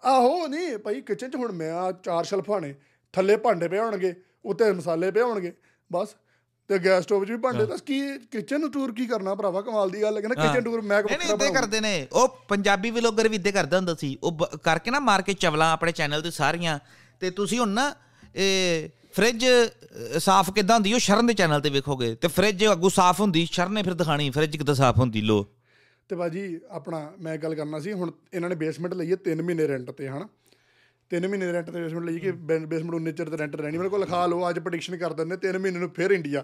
ਆਹੋ ਨਹੀਂ ਭਾਈ ਕਿਚਨ 'ਚ ਹੁਣ ਮੈਂ ਆ ਚਾਰ ਸ਼ਲਫਾਂ ਨੇ। ਥੱਲੇ ਭਾਂਡੇ ਪਏ ਹੋਣਗੇ ਉੱਤੇ ਮਸਾਲੇ ਪਏ ਹੋਣਗੇ ਬਸ। ਤੇ ਗੈਸ ਸਟੋਵ 'ਚ ਵੀ ਭਾਂਡੇ ਦੱਸ ਕੀ ਕਿਚਨ ਟੂਰ ਕੀ ਕਰਨਾ ਭਰਾਵਾ ਕਮਾਲ ਦੀ ਗੱਲ ਹੈ ਕਹਿੰਦਾ ਕਿਚਨ ਟੂਰ ਮੈਂ ਨਹੀਂ ਨਹੀਂ ਇਦਾਂ ਕਰਦੇ ਨੇ। ਉਹ ਪੰਜਾਬੀ ਵਲੋਗਰ ਵੀ ਇਦਾਂ ਕਰਦਾ ਹੁੰਦਾ ਸੀ। ਉਹ ਕਰਕੇ ਨਾ ਮਾਰ ਕੇ ਚਵਲਾਂ ਆਪਣੇ ਚੈਨਲ ਤੇ ਸਾਰੀਆਂ। ਤੇ ਤੁਸੀਂ ਹੁਣ ਨਾ ਇਹ ਫ੍ਰਿਜ ਸਾਫ਼ ਕਿਦਾਂ ਹੁੰਦੀ ਉਹ ਸ਼ਰਨ ਦੇ ਚੈਨਲ ਤੇ ਵੇਖੋਗੇ। ਤੇ ਫ੍ਰਿਜ ਅੱਗੂ ਸਾਫ਼ ਹੁੰਦੀ ਸ਼ਰਨ ਨੇ ਫਿਰ ਦਿਖਾਣੀ ਫ੍ਰਿਜ ਕਿਦਾਂ ਸਾਫ਼ ਹੁੰਦੀ ਲੋ ਤੇ ਬਾਜੀ ਆਪਣਾ ਮੈਂ ਗੱਲ ਕਰਨਾ ਸੀ ਹੁਣ ਇਹਨਾਂ ਨੇ ਬੇਸਮੈਂਟ ਲਈ ਹੈ 3 ਮਹੀਨੇ ਰੈਂਟ ਤੇ ਹਨਾ? 3 ਮਹੀਨੇ ਰੈਂਟ ਤੇ ਬੇਸਮੈਂਟ ਲਈ ਕਿ ਬੇਸਮੈਂਟ ਉਨੇ ਚਿਰ ਤੇ ਰੈਂਟ ਰਹਿਣੀ। ਮੇਰੇ ਕੋਲ ਲਿਖਾ ਲਓ ਅੱਜ ਪ੍ਰੈਡਿਕਸ਼ਨ ਕਰ ਦਿੰਦੇ 3 ਮਹੀਨੇ ਨੂੰ ਫਿਰ ਇੰਡੀਆ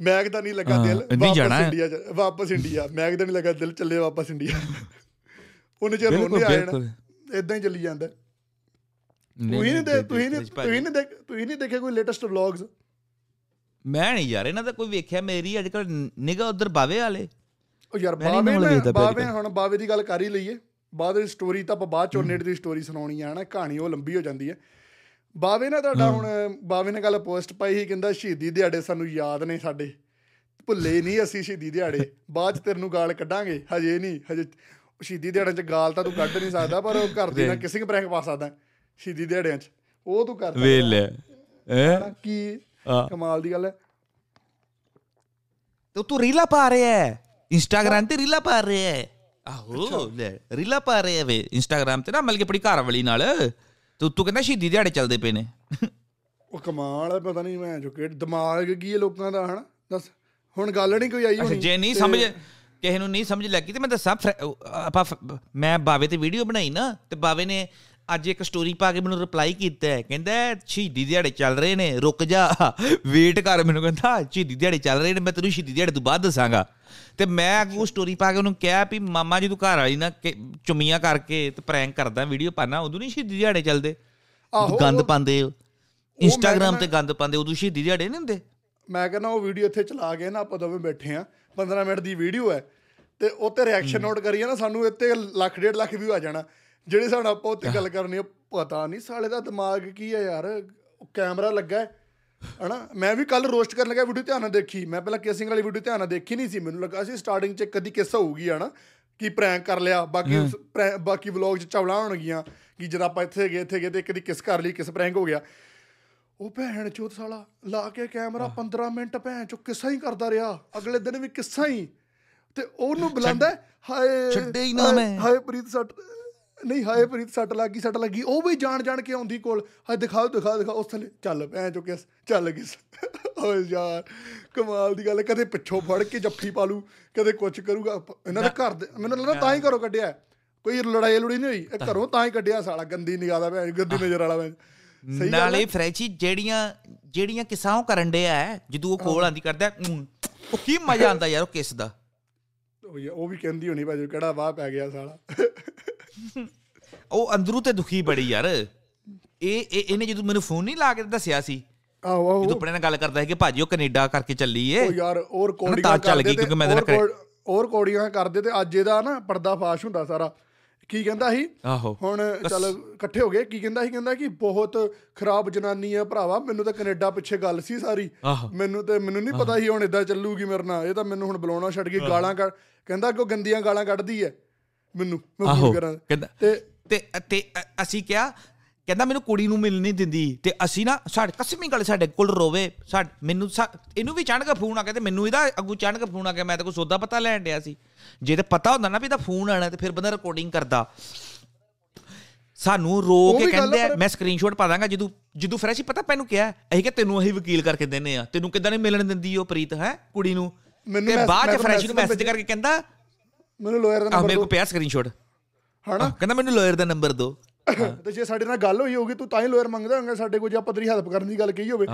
ਮੈਗ ਦਾ ਨਹੀਂ ਲੱਗਾ ਦਿਲ ਵਾਪਸ। ਇੰਡੀਆ ਵਾਪਸ ਇੰਡੀਆ ਮੈਗ ਦਾ ਨਹੀਂ ਲੱਗਾ ਦਿਲ ਚੱਲੇ ਵਾਪਸ ਇੰਡੀਆ ਉਹਨੇ ਚਿਰ ਰੋਣੇ ਆ ਜਾਣਾ। ਇਦਾਂ ਹੀ ਚੱਲੀ ਜਾਂਦਾ। ਤੁਸੀਂ ਨਹੀਂ ਦੇ ਤੁਸੀਂ ਨਹੀਂ ਤੁਸੀਂ ਨਹੀਂ ਦੇਖ ਤੁਸੀਂ ਨਹੀਂ ਦੇਖੇ ਕੋਈ ਲੇਟੈਸਟ ਵਲੌਗਸ ਮੈਂ ਨਹੀਂ ਯਾਰ ਇਹਨਾਂ ਦਾ ਕੋਈ ਵੇਖਿਆ ਮੇਰੀ ਅੱਜ ਕੱਲ ਨਿਗਾ ਉਧਰ ਬਾਵੇ ਵਾਲੇ। ਉਹ ਯਾਰ ਬਾਵੇ ਬਾਵੇ ਹੁਣ ਬਾਵੇ ਦੀ ਗੱਲ ਕਰ ਹੀ ਲਈਏ। ਬਾਅਦ ਦੀ ਸਟੋਰੀ ਤਾਂ ਆਪਾਂ ਬਾਅਦ ਚੋਂ ਨੇਟ ਦੀ ਸਟੋਰੀ ਸੁਣਾਉਣੀ ਆ ਹਨਾ ਕਹਾਣੀ ਉਹ ਲੰਬੀ ਹੋ ਜਾਂਦੀ ਹੈ ਬਾਵੇ ਨੇ ਤੁਹਾਡਾ ਹੁਣ ਬਾਵੇ ਨੇ ਗੱਲ ਪੋਸਟ ਪਾਈ ਸੀ ਕਹਿੰਦਾ ਸ਼ਹੀਦੀ ਦਿਹਾੜੇ ਸਾਨੂੰ ਯਾਦ ਨੇ ਸਾਡੇ। ਭੁੱਲੇ ਨਹੀਂ ਅਸੀਂ ਸ਼ਹੀਦੀ ਦਿਹਾੜੇ ਬਾਅਦ ਚ ਤੇਰੇ ਨੂੰ ਗਾਲ ਕੱਢਾਂਗੇ। ਹਜੇ ਨਹੀਂ ਹਜੇ ਸ਼ਹੀਦੀ ਦਿਹਾੜਿਆਂ ਚ ਗਾਲ ਤਾਂ ਤੂੰ ਕੱਢ ਨਹੀਂ ਸਕਦਾ ਪਰ ਉਹ ਘਰ ਦੀ ਨਾਲ ਕਿਸੇ ਵੀ ਪ੍ਰੈਂਕ ਪਾ ਸਕਦਾ ਸ਼ਹੀਦੀ ਦਿਹਾੜਿਆਂ ਚ। ਉਹ ਤੂੰ ਕਰ ਸਕਦਾ ਵੇਲੇ। ਹੈ? ਕੀ ਕਮਾਲ ਦੀ ਗੱਲ ਹੈ। ਤੇ ਤੂੰ ਰੀਲਾ ਪਾ ਰਿਹਾ ਹੈ। ਇੰਸਟਾਗ੍ਰਾਮ ਤੇ ਰੀਲਾ ਪਾ ਰਿਹਾ ਹੈ। ਆਹੋ। ਲੈ ਰੀਲਾ ਪਾ ਰਿਹਾ ਵੇ ਇੰਸਟਾਗ੍ਰਾਮ ਤੇ ਨਾ ਮਤਲਬ ਕਿ ਆਪਣੀ ਘਰ ਵਾਲੀ ਨਾਲ। ਤੂੰ ਤੂੰ ਕਹਿੰਦਾ ਸ਼ਹੀਦੀ ਦਿਹਾੜੇ ਚੱਲਦੇ ਪਏ ਨੇ। ਉਹ ਕਮਾਲ ਹੈ ਪਤਾ ਨਹੀਂ ਮੈਂ ਜੋ ਕਿ ਦਿਮਾਗ ਕੀ ਹੈ ਲੋਕਾਂ ਦਾ ਹਨਾ? ਦੱਸ ਹੁਣ ਗੱਲ ਨਹੀਂ ਕੋਈ ਆਈ ਹੋਣੀ। ਜੇ ਨਹੀਂ ਸਮਝ ਕਿਸੇ ਨੂੰ ਨਹੀਂ ਸਮਝ ਲੱਗੀ ਤੇ ਮੈਂ ਦੱਸਾਂ ਆਪਾਂ ਮੈਂ ਬਾਵੇ ਤੇ ਵੀਡੀਓ ਬਣਾਈ ਨਾ ਤੇ ਬਾਵੇ ਨੇ ਅੱਜ ਇੱਕ ਸਟੋਰੀ ਪਾ ਕੇ ਮੈਨੂੰ ਰਿਪਲਾਈ ਕੀਤਾ ਹੈ। ਕਹਿੰਦਾ ਸ਼ਹੀਦੀ ਦਿਹਾੜੇ ਚੱਲ ਰਹੇ ਨੇ ਰੁਕ ਜਾ ਵੇਟ ਕਰ। ਮੈਨੂੰ ਕਹਿੰਦਾ ਸ਼ਹੀਦੀ ਦਿਹਾੜੇ ਚੱਲ ਰਹੇ ਨੇ ਮੈਂ ਤੈਨੂੰ ਸ਼ਹੀਦੀ ਦਿਹਾੜੇ ਤੋਂ ਬਾਅਦ ਦੱਸਾਂਗਾ। ਤੇ ਮੈਂ ਅੱਗੋਂ ਸਟੋਰੀ ਪਾ ਕੇ ਉਹਨੂੰ ਕਿਹਾ ਵੀ ਮਾਮਾ ਜੀ ਤੂੰ ਘਰ ਵਾਲੀ ਨਾ ਚੁੰਮੀਆਂ ਕਰਕੇ ਤੇ ਪ੍ਰੈਂਕ ਕਰਦਾ ਵੀਡੀਓ ਪਾਣਾ ਉਦੋਂ ਨਹੀਂ ਸ਼ਹੀਦੀ ਦਿਹਾੜੇ ਚੱਲਦੇ? ਗੰਦ ਉਹ- ਪਾਉਂਦੇ ਇੰਸਟਾਗ੍ਰam ਤੇ ਗੰਦ ਪਾਉਂਦੇ ਉਦੋਂ ਸ਼ਹੀਦੀ ਦਿਹਾੜੇ ਨਹੀਂ ਹੁੰਦੇ? ਮੈਂ ਕਹਿੰਦਾ ਉਹ ਵੀਡੀਓ ਇੱਥੇ ਚਲਾ ਕੇ ਨਾ ਆਪਾਂ ਦੋਵੇਂ ਬੈਠੇ ਆ 15 ਮਿੰਟ ਦੀ ਵੀਡੀਓ ਹੈ ਤੇ ਉਹ ਤੇ ਰਿਐਕਸ਼ਨ ਨੋਟ ਕਰੀਏ ਨਾ ਸਾਨੂੰ ਇੱਥੇ ਲੱਖ ਡੇਢ ਲੱਖ ਵੀ ਆ ਜਾਣਾ। ਜਿਹੜੇ ਸਾਡਾ ਆਪਾਂ ਉੱਤੇ ਗੱਲ ਕਰਨੀ ਆ ਪਤਾ ਨਹੀਂ ਸਾਲੇ ਦਾ ਦਿਮਾਗ ਕੀ ਹੈ ਯਾਰ ਕੈਮਰਾ ਲੱਗਾ ਹੈ ਹਨਾ? ਮੈਂ ਵੀ ਕੱਲ ਰੋਸਟ ਕਰਨ ਲੱਗਾ ਵੀਡੀਓ ਧਿਆਨ ਨਾਲ ਦੇਖੀ। ਮੈਂ ਪਹਿਲਾਂ ਕੇਸਿੰਗ ਵਾਲੀ ਵੀਡੀਓ ਧਿਆਨ ਨਾਲ ਦੇਖੀ ਨਹੀਂ ਸੀ ਮੈਨੂੰ ਲੱਗਾ ਸੀ ਸਟਾਰਟਿੰਗ 'ਚ ਕਦੀ ਕਿੱਸਾ ਹੋਊਗੀ ਹਨਾ? ਕਿ ਪ੍ਰੈਂਕ ਕਰ ਲਿਆ ਬਾਕੀ ਬਾਕੀ ਵਲੌਗ 'ਚ ਚਵਲਾ ਹੋਣਗੀਆਂ ਕਿ ਜਦ ਆਪਾਂ ਇੱਥੇ ਗਏ ਇੱਥੇ ਗਏ ਤੇ ਕਦੀ ਕਿਸ ਕਰ ਲਈ ਕਿਸ ਪ੍ਰੈਂਕ ਹੋ ਗਿਆ। ਉਹ ਭੈਣ ਚੋਦ ਸਾਲਾ ਲਾ ਕੇ ਕੈਮਰਾ 15 ਮਿੰਟ ਭੈਣ ਚੋ ਕਿੱਸਾ ਹੀ ਕਰਦਾ ਰਿਹਾ ਅਗਲੇ ਦਿਨ ਵੀ ਕਿੱਸਾ ਹੀ। ਤੇ ਉਹਨੂੰ ਬੁਲਾਉਂਦਾ ਹਾਏ ਛੱਡੇ ਹੀ ਨਾ ਮੈਂ। ਹਾਏ ਪ੍ਰੀਤ ਸੱਟ। ਨਹੀਂ ਹਾਏ ਪ੍ਰੀਤ ਸੱਟ ਲੱਗੀ ਸੱਟ ਲੱਗੀ ਉਹ ਵੀ ਜਾਣ ਜਾਣ ਕੇ ਆਉਂਦੀ ਕੋਲ। ਹਾਏ ਦਿਖਾਓ ਦਿਖਾ ਦਿਖਾ ਉਸ ਥੱਲੇ ਚੱਲ ਭੈਣ ਚੋ ਕਿਸ ਚੱਲ ਕਿਸ ਓਏ ਯਾਰ ਕਮਾਲ ਦੀ ਗੱਲ ਕਦੇ ਪਿੱਛੋਂ ਫੜ ਕੇ ਜੱਫੀ ਪਾ ਲੂ ਕਦੇ ਕੁਛ ਕਰੂਗਾ। ਇਹਨਾਂ ਦੇ ਘਰ ਮੈਨੂੰ ਲੱਗਦਾ ਤਾਂ ਹੀ ਘਰੋਂ ਕੱਢਿਆ। ਕੋਈ ਲੜਾਈ ਲੜੀ ਨਹੀਂ ਹੋਈ। ਇਹ ਘਰੋਂ ਤਾਂ ਹੀ ਕੱਢਿਆ ਸਾਲਾ ਗੰਦੀ ਨਿਗਾਹ ਦਾ ਭੈਣ ਗੰਦੀ ਨਜ਼ਰ ਵਾਲਾ ਭੈਣ। ਨਾਲੇ ਫਰੈਂਚੀ ਜਿਹੜੀਆਂ ਜਿਹੜੀਆਂ ਕਿਸਾਂ ਉਹ ਕਰਨ ਡਿਆ ਜਦੋਂ ਉਹ ਕੋਲ ਆਂਦੀ ਕਰਦਾ ਉਹ ਕੀ ਮਜ਼ਾ ਆਂਦਾ ਯਾਰ ਉਹ ਕਿਸ ਦਾ? ਉਹ ਯਾ- ਉਹ ਵੀ ਕਹਿੰਦੀ ਹੋਣੀ ਭਾਜੀ ਕਿਹੜਾ ਵਾਹ ਪੈ ਗਿਆ ਸਾਲਾ। ਉਹ ਅੰਦਰੋਂ ਤੇ ਦੁਖੀ ਬੜੀ ਯਾਰ। ਇਹ ਇਹ- ਇਹਨੇ ਜਦੋਂ ਮੈਨੂੰ ਫੋਨ ਨਹੀਂ ਲਾ ਕੇ ਦੱਸਿਆ ਸੀ ਆਹੋ ਆਹੋ। ਜਦੋਂ ਆਪਣੇ ਨਾਲ ਗੱਲ ਕਰਦਾ ਹੈ ਕਿ ਭਾਜੀ ਉਹ ਕੈਨੇਡਾ ਕਰਕੇ ਚੱਲੀ ਏ। ਉਹ ਯਾਰ ਹੋਰ ਕੋੜੀਆਂ ਚੱਲ ਗਈ ਕਿਉਂਕਿ ਮੈਂ ਹੋਰ- ਹੋਰ ਕੋੜੀਆਂ ਕਰਦੇ ਤੇ ਅੱਜ ਇਹਦਾ ਨਾ ਪਰਦਾ ਫਾਸ਼ ਹੁੰਦਾ ਸਾਰਾ। ਕੀ ਕਹਿੰਦਾ ਸੀ? ਆਹੋ। ਹੁਣ ਚੱਲ ਇਕੱਠੇ ਹੋ ਗਏ। ਕੀ ਕਹਿੰਦਾ ਸੀ? ਕਹਿੰਦਾ ਕਿ ਬਹੁਤ ਖਰਾਬ ਜਨਾਨੀ ਹੈ ਭਰਾਵਾ। ਮੈਨੂੰ ਤਾਂ ਕੈਨੇਡਾ ਪਿੱਛੇ ਗੱਲ ਸੀ ਸਾਰੀ। ਮੈਨੂੰ ਤੇ ਮੈਨੂੰ ਨਹੀਂ ਪਤਾ ਸੀ ਹੁਣ ਇਦਾਂ ਚੱਲੂਗੀ ਮੇਰੇ ਨਾਲ। ਇਹ ਤਾਂ ਮੈਨੂੰ ਹੁਣ ਬੁਲਾਉਣਾ ਛੱਡ ਗਈ ਗਾਲਾਂ ਕੱਢ ਕਹਿੰਦਾ ਕਿ ਉਹ ਗੰਦੀਆਂ ਗਾਲਾਂ ਕੱਢਦੀ ਹੈ ਮੈਨੂੰ ਮੈਂ ਫੋਨ ਕਰਾਂ। ਤੇ ਤੇ ਤੇ ਅਸੀਂ ਕਿਹਾ ਕਹਿੰਦਾ ਮੈਨੂੰ ਕੁੜੀ ਨੂੰ ਮਿਲ ਨਹੀਂ ਦਿੰਦੀ। ਤੇ ਅਸੀਂ ਨਾ ਸਾਡੇ ਕਸਮੀ ਗੱਲ ਸਾਡੇ ਕੋਲ ਰੋਵੇ। ਮੈਨੂੰ ਇਹਨੂੰ ਵੀ ਚੰਨ ਕੇ ਫੋਨ ਆ ਗਿਆ ਤੇ ਮੈਨੂੰ ਇਹਦਾ ਅੱਗੂ ਚੰਨ ਕੇ ਫੋਨ ਆ ਗਿਆ। ਮੈਂ ਤਾਂ ਕੋਈ ਸੌਦਾ ਪਤਾ ਲੈਣ ਡਿਆ ਸੀ। ਜੇ ਤੇ ਪਤਾ ਹੁੰਦਾ ਨਾ ਵੀ ਇਹਦਾ ਫੋਨ ਆਣਾ ਤੇ ਫਿਰ ਬੰਦਾ ਰਿਕਾਰਡਿੰਗ ਕਰਦਾ। ਸਾਨੂੰ ਰੋ ਕੇ ਕਹਿੰਦੇ ਆ ਮੈਂ ਸਕਰੀਨਸ਼ਾਟ ਪਾ ਦਾਂਗਾ ਜਦੋਂ ਜਦੋਂ ਫਰੈਸ਼ ਹੀ ਪਤਾ ਮੈਨੂੰ ਕਿਹਾ ਅਸੀਂ ਕਿ ਤੈਨੂੰ ਅਸੀਂ ਵਕੀਲ ਕਰਕੇ ਦਿੰਨੇ ਆ। ਤੈਨੂੰ ਕਿੱਦਾਂ ਨਹੀਂ ਮਿਲਣ ਦਿੰਦੀ ਉਹ ਪ੍ਰੀਤ ਹੈ ਕੁੜੀ ਨੂੰ? ਮੈਨੂੰ ਤੇ ਬਾਅਦ ਚ ਫਰੈਸ਼ ਨੂੰ ਮੈਸੇਜ ਕਰਕੇ ਕਹਿੰਦਾ ਮੈਨੂੰ ਲਾਇਰ ਦਾ ਆ ਨੰਬਰ ਮੇਰੇ ਕੋਲ ਪਿਆ ਸਕਰੀਨਸ਼ਾਟ ਹਨਾ? ਕਹਿੰਦਾ ਮੈਨੂੰ ਲਾਇਰ ਦਾ ਨੰਬਰ ਦਿਓ ਤੇ ਜੇ ਸਾਡੇ ਨਾਲ ਗੱਲ ਹੋਈ ਹੋਊਗੀ ਤੂੰ ਤਾਂ ਹੀ ਲਾਇਰ ਮੰਗਦਾ ਹੋਵੇਂਗਾ ਸਾਡੇ ਕੋਲ ਜੇ ਆਪਾਂ ਤੇਰੀ ਹੈਲਪ ਕਰਨ ਦੀ ਗੱਲ ਕਹੀ ਹੋਵੇ।